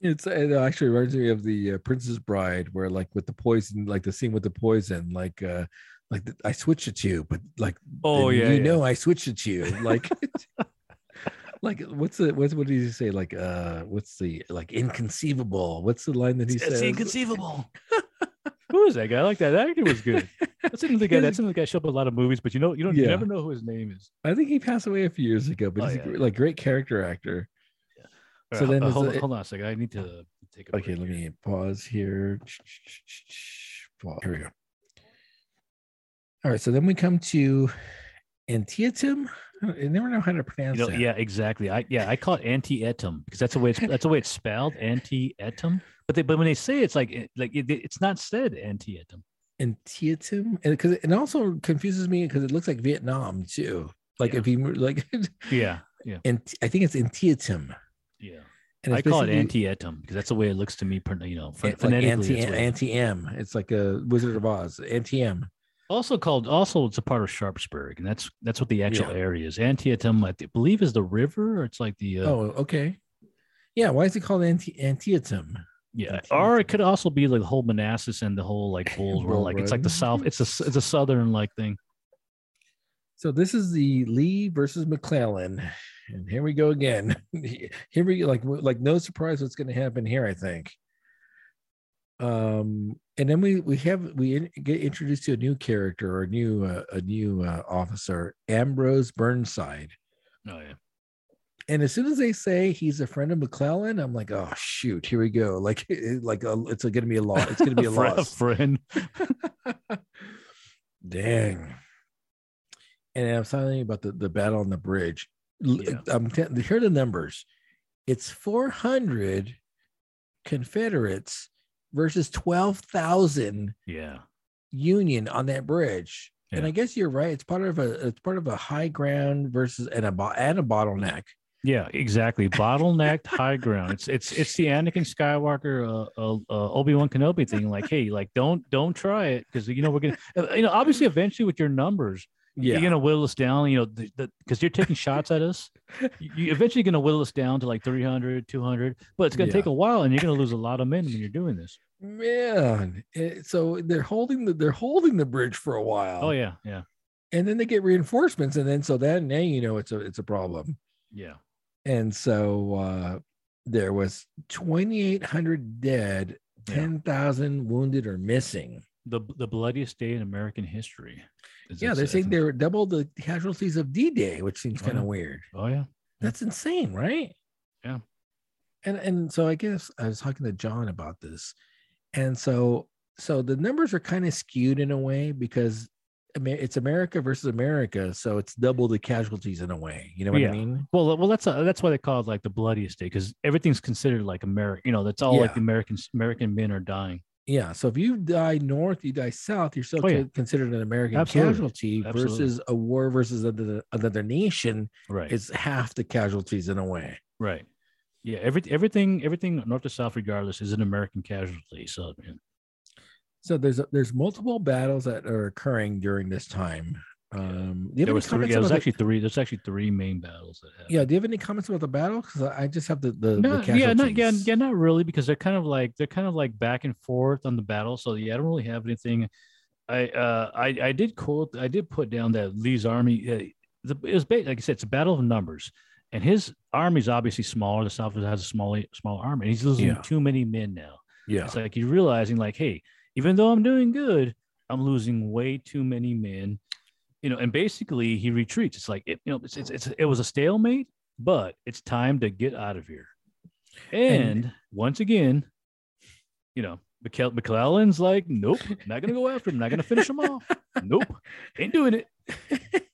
It's it actually reminds me of the uh, Princess Bride, where like with the poison, like the scene with the poison, like uh, like the, I switched it to you, but like Oh yeah, you yeah. know I switched it to you, like. Like what's the what's what did he say? Like uh what's the like inconceivable? What's the line that he said? It's, says? inconceivable. Who is that guy? I like that actor was good. That's another guy. That's another guy show up in a lot of movies, but you know, you don't, you never know who his name is. I think he passed away a few years ago, but Oh, he's yeah, a, like great character actor. So right, then hold, it- hold on a second. I need to take a Okay, let here. me pause here. Pause. Here we go. All right, so then we come to Antietam. I never know how to pronounce You know, yeah, exactly. I yeah, I call it anti-etum because that's the way it's that's the way it's spelled anti-etum. But they, but when they say it's like like it, it's not said anti-etum. Antietam, and because it also confuses me because it looks like Vietnam too. Like Yeah. if you like, Yeah, yeah, and I think it's Antietam. Yeah. And I call it anti-etum because that's the way it looks to me. You know, pho- It's like phonetically. anti it's anti M. It's like a Wizard of Oz. Anti M. also called also it's a part of Sharpsburg, and that's that's what the actual Yeah. area is. Antietam, I believe, is the river, or it's like the uh, Oh, okay. Yeah, why is it called anti Antietam? yeah, Antietam. or it could also be like the whole Manassas and the whole like Bulls were like it's like the south. It's a it's a southern like thing. So this is the Lee versus McClellan, and here we go again. here we like like no surprise what's going to happen here. I think. Um, and then we we have we in, get introduced to a new character or a new uh, a new uh, officer, Ambrose Burnside. Oh yeah. And as soon as they say he's a friend of McClellan, I'm like, oh shoot, here we go. Like like a, it's going to be a loss. It's going to be a loss. friend. Dang. And I'm telling you about the, the battle on the bridge. Yeah. I'm t- here are the numbers. It's 400 Confederates versus 12,000 Yeah. Union on that bridge. And I guess you're right. It's part of a it's part of a high ground versus and a and a bottleneck. Yeah, exactly. Bottlenecked high ground. It's it's it's the Anakin Skywalker, uh, uh, uh Obi Wan Kenobi thing. Like, hey, like don't don't try it because you know we're gonna, uh, you know, obviously eventually with your numbers, Yeah. you're gonna whittle us down. You know, the because you're taking shots at us. You, you eventually gonna whittle us down to like 300, 200, but it's gonna Yeah. take a while, and you're gonna lose a lot of men when you're doing this. Man, so they're holding the they're holding the bridge for a while. Oh yeah, yeah, and then they get reinforcements, and then so then now you know it's a it's a problem. yeah. and so uh there was 2800 dead Yeah. 10,000 wounded or missing The the bloodiest day in American history. Is yeah they're saying they're double the casualties of d-day which seems Oh, kind of yeah. weird Oh yeah. that's insane right Yeah. and and so i guess i was talking to john about this and so so the numbers are kind of skewed in a way because it's America versus America, so it's double the casualties in a way. You know what Yeah. I mean? Well, well, that's a, that's why they call it like the bloodiest day because everything's considered like America. You know, that's all like Yeah. the Americans American men are dying. Yeah. So if you die north, you die south, you're still Oh, yeah. considered an American Absolutely. casualty Absolutely. versus a war versus another, another nation Right. It's half the casualties in a way. right. Yeah. Every everything everything north to south, regardless, is an American casualty. So yeah. So there's there's multiple battles that are occurring during this time. Um, do you have there was three. Yeah, was about the- actually three. There's actually three main battles that happened. yeah. Do you have any comments about the battle? Because I just have the the, No, the yeah, not yeah, yeah, not really, because they're kind of like they're kind of like back and forth on the battle. So yeah, I don't really have anything. I uh I I did quote I did put down that Lee's army. Uh, the, it was like I said, it's a battle of numbers, and his army's obviously smaller. The South has a small small army, and he's losing Yeah. too many men now. Yeah. It's like he's realizing, like, hey, even though I'm doing good, I'm losing way too many men. You know, and basically he retreats. It's like it, you know, it's, it's, it's it was a stalemate, but it's time to get out of here. And, once again, you know, McClel- McClellan's like, nope, not gonna go after him, not gonna finish him off. Nope, ain't doing it.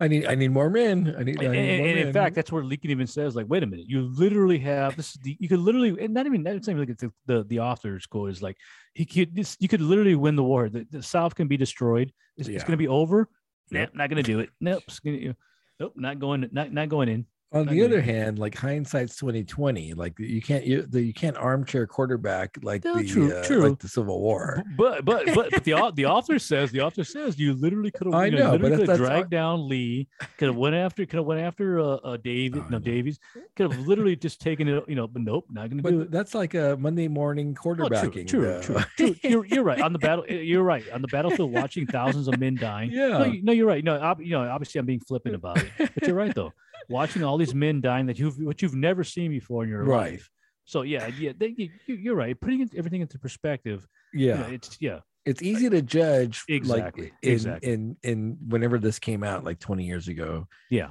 I need I need more men. I need. I need and- more and in fact, that's where Lincoln even says, like, wait a minute, you literally have this. Is the, you could literally, and not even that's not even like the, the the author's quote is like, he could this, you could literally win the war. The, the South can be destroyed. It's, it's going to be over. Yep. Nope, not going to do it. Nope, gonna- nope, not going, not not going in. On the other hand, like hindsight's twenty twenty. Like you can't you the, you can't armchair quarterback like No, the true, uh, true. like the Civil War. But but but, but the the author says the author says you literally could have I you know, but if could have that's dragged down Lee, could have went after could have went after uh, uh David I no know. Davis, could have literally just taken it you know but nope not going to do it. that's like a Monday morning Oh, true, quarterbacking. true, true, true. You're, you're right on the battle. You're right on the battlefield, watching thousands of men dying. Yeah. No, you, no, you're right. No, ob- you know, obviously, I'm being flippant about it, but you're right though. Watching all these men dying that you've what you've never seen before in your Right. life. So yeah, yeah, they, you, you- you're right. Putting everything into perspective. you yeah. know, it's yeah, it's easy to judge Exactly, like in, exactly. in in whenever this came out like 20 years ago yeah,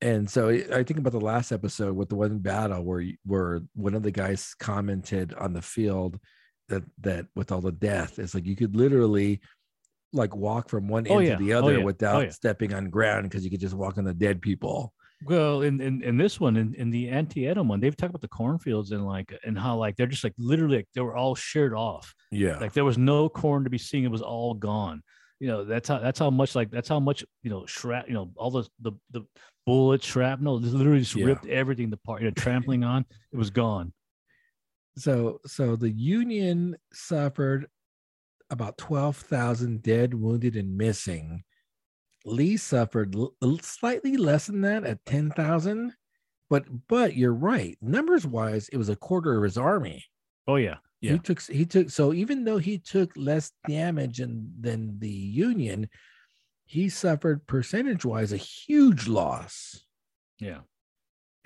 and so i think about the last episode with the one battle where where one of the guys commented on the field that that with all the death it's like you could literally like walk from one oh, end Oh, yeah. to the Oh, other yeah. Oh, without yeah. stepping on ground because you could just walk on the dead people Well, in, in in this one, in, in the Antietam one, they've talked about the cornfields and like and how like they're just like literally like, they were all sheared off. yeah Like there was no corn to be seen; it was all gone. You know, that's how that's how much like that's how much you know shrap you know all the the the bullets shrapnel just literally just Yeah. ripped everything apart. You know, trampling on it was gone. so so the union suffered about 12,000 dead wounded and missing lee suffered l- l- slightly less than that at 10,000 but but you're right. Numbers wise it was a quarter of his army. Oh yeah, yeah, he took he took so even though he took less damage than than the union he suffered percentage wise a huge loss. Yeah.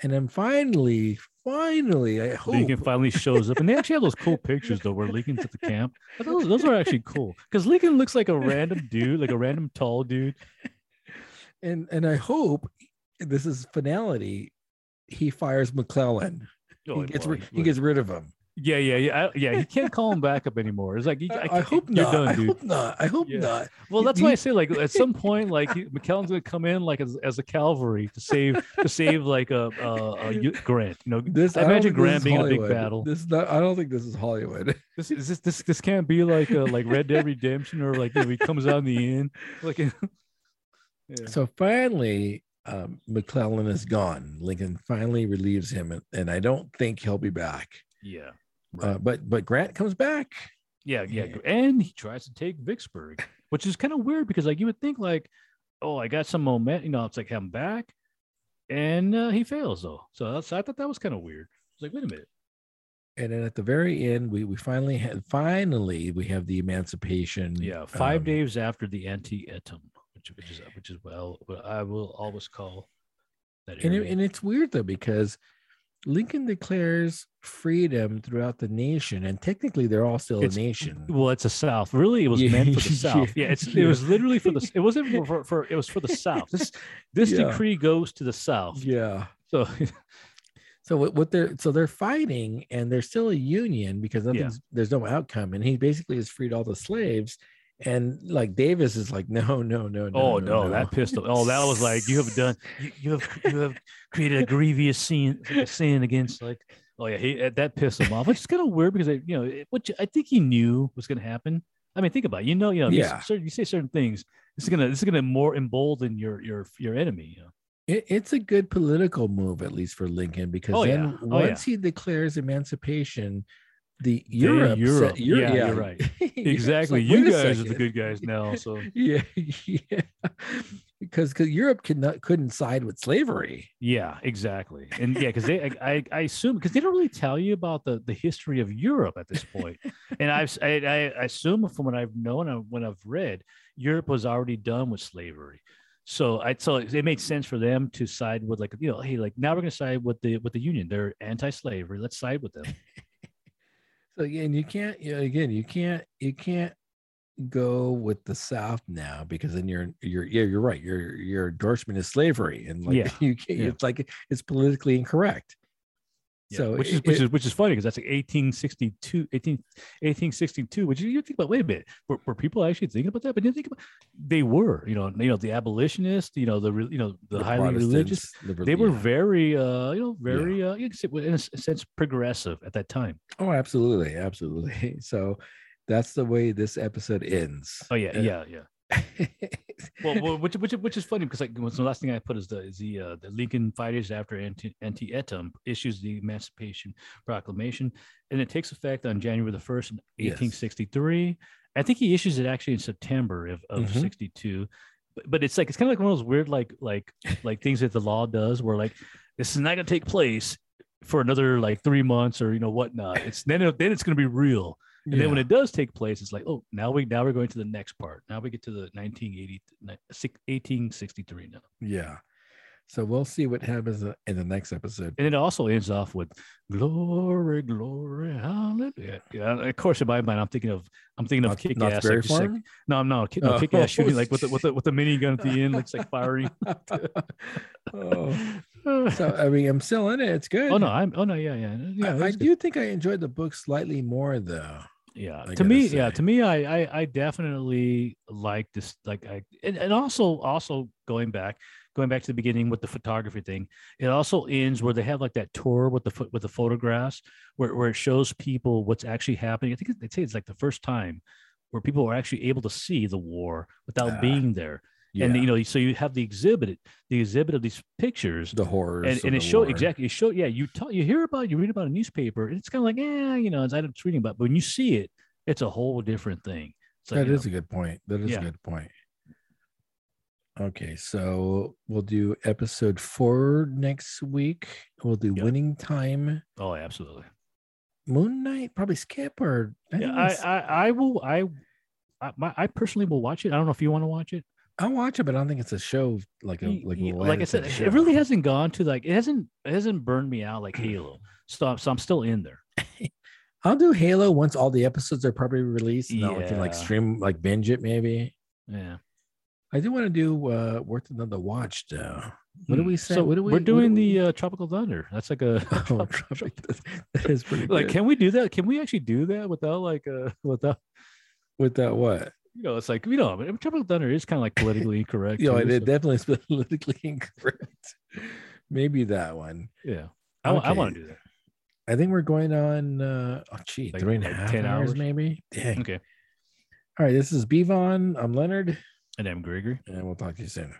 And then finally finally i hope Lincoln finally shows up, and they actually have those cool pictures though, where Lincoln's at the camp. Those, those are actually cool because Lincoln looks like a random dude, like a random tall dude. and and I hope this is finality. He fires McClellan. Oh, he gets he gets rid of him. Yeah, yeah, yeah, I- yeah. He can't call him back up anymore. It's like he, I, I hope you're not. done, I hope not. I hope Yeah. not. Well, that's why I say like at some point, like McKellen's gonna come in like as, as a cavalry to save to save like a a Grant. You know, This I don't imagine Grant being in a big battle. This is not. I don't think this is Hollywood. this is this this this can't be like a, like Red Dead Redemption or like you know, he comes out in the end like. yeah. So finally, um, McClellan is gone. Lincoln finally relieves him, and, and I don't think he'll be back. yeah, Uh, but but Grant comes back. yeah, yeah, Yeah. and he tries to take Vicksburg, which is kind of weird because like you would think like, oh, I got some moment, you know, it's like I'm back, and uh, he fails though. So that's I thought that was kind of weird. It's like, wait a minute. And then at the very end, we we finally had finally we have the emancipation. Yeah, five um, days after the Antietam, which which is which is well, what I will always call that And, it, and it's weird though because Lincoln declares freedom throughout the nation, and technically they're all still It's- a nation. well, it's a South. Really, it was Yeah, meant for the South. Yeah, it's it was literally for the. It wasn't for, for, it was for the South. This this Yeah. decree goes to the South. Yeah. So So what, what they're so they're fighting, and there's still a union because there's no outcome, and he basically has freed all the slaves, And like Davis is like, no, no, no, no. Oh no, no, that pistol. Oh, that was like you have done. You, you have you have created a grievous sin, sin against like. Oh yeah, he eh, that pissed him off, which is kind of weird because you know, which I think he knew was going to happen. I mean, think about it. You know, you know, Yeah. you, you say certain things. This is gonna this is gonna more embolden your your your enemy. You know? It, it's a good political move, at least for Lincoln, because Oh, then yeah. Oh, yeah. once he declares emancipation, the Europe, Europe. sa- Eu- Yeah, you're right. Exactly. like, you guys are the good guys now. So yeah, yeah, because because Europe could not couldn't side with slavery. yeah, exactly. And yeah, because they I, I, I assume because they don't really tell you about the the history of Europe at this point. and I've I, I I assume from what I've known and what I've read, Europe was already done with slavery. So I so it made sense for them to side with like you know hey like now we're gonna side with the with the Union. They're anti-slavery. Let's side with them. So again, you can't you know, again you can't you can't go with the South now because then you're you're yeah you're right your your endorsement is slavery and like Yeah, you can't, yeah. it's like it's politically incorrect. Yeah, So which is it- which is which is funny because that's like 1862, 18, 1862, which you you think about, wait a minute, were, were people actually thinking about that? But you think about they were, you know, you know, the abolitionists, you know, the you know, the, highly religious, Protestants, liber- they were yeah. very uh, you know, very uh you could say, in a sense progressive at that time. oh absolutely absolutely. So that's the way this episode ends. Oh yeah, Uh, yeah, yeah. Well, well which which which is funny because like the last thing I put is the is the uh, the Lincoln fighters after anti Antietam issues the Emancipation Proclamation, and it takes effect on January the first, eighteen sixty three. I think he issues it actually in September of, of Mhm. sixty two. But, but it's like it's kind of like one of those weird like like like things that the law does where like this is not going to take place for another like three months or you know whatnot. It's then it, then it's going to be real. And then when it does take place, it's like, oh, now we now we're going to the next part. Now we get to the 1980, 1863 now. yeah. So we'll see what happens in the next episode. And it also ends off with glory, glory, hallelujah. Yeah, of course, in my mind, I'm thinking of I'm thinking of Not, kick not ass. Like, like, no, I'm not. No, Oh. kick ass shooting like with the, with the with the minigun at the end, looks like firing. oh, oh so I mean, I'm still in it. It's good. Oh no, I'm oh no, yeah, yeah, yeah. I, I do think I enjoyed the book slightly more though. Yeah I to me gotta yeah to me I, I i definitely like this like i and, and also also going back going back to the beginning with the photography thing it also ends where they have like that tour with the foot with the photographs where, where it shows people what's actually happening. I think they say it's like the first time where people are actually able to see the war without Ah, being there Yeah, and you know so you have the exhibit the exhibit of these pictures the horrors and, and it showed war. exactly it showed yeah you talk, you hear about it, you read about a newspaper and it's kind of like yeah you know it's I'm reading about it. but when you see it it's a whole different thing so That is know, a good point. That is Yeah. a good point. Okay, so we'll do episode four next week. We'll do Yeah. winning time. oh absolutely Moon Knight, probably skip or I yeah I, I i will i I, my, I personally will watch it i don't know if you want to watch it I'll watch it, but I don't think it's a show like a like, like i said it really hasn't gone to like it hasn't it hasn't burned me out like halo so, so i'm still in there I'll do Halo once all the episodes are probably released. And then I can like stream like binge it maybe. yeah I do want to do uh worth another watch though. What do Hmm. we say? so what do we we're doing we- the uh, tropical thunder that's like a Oh, that is pretty like can we do that can we actually do that without like uh without without what? You know, it's like you know, Tropical Thunder is kind of like politically incorrect. You know, too, it so- definitely is politically incorrect. Maybe that one. yeah, I, I want to do that. I think we're going on uh oh gee, Like- three and a like half 10 hours, hours? maybe. Dang. Okay, All right, this is Bevon. I'm Leonard, and I'm Gregory. and we'll talk to you soon.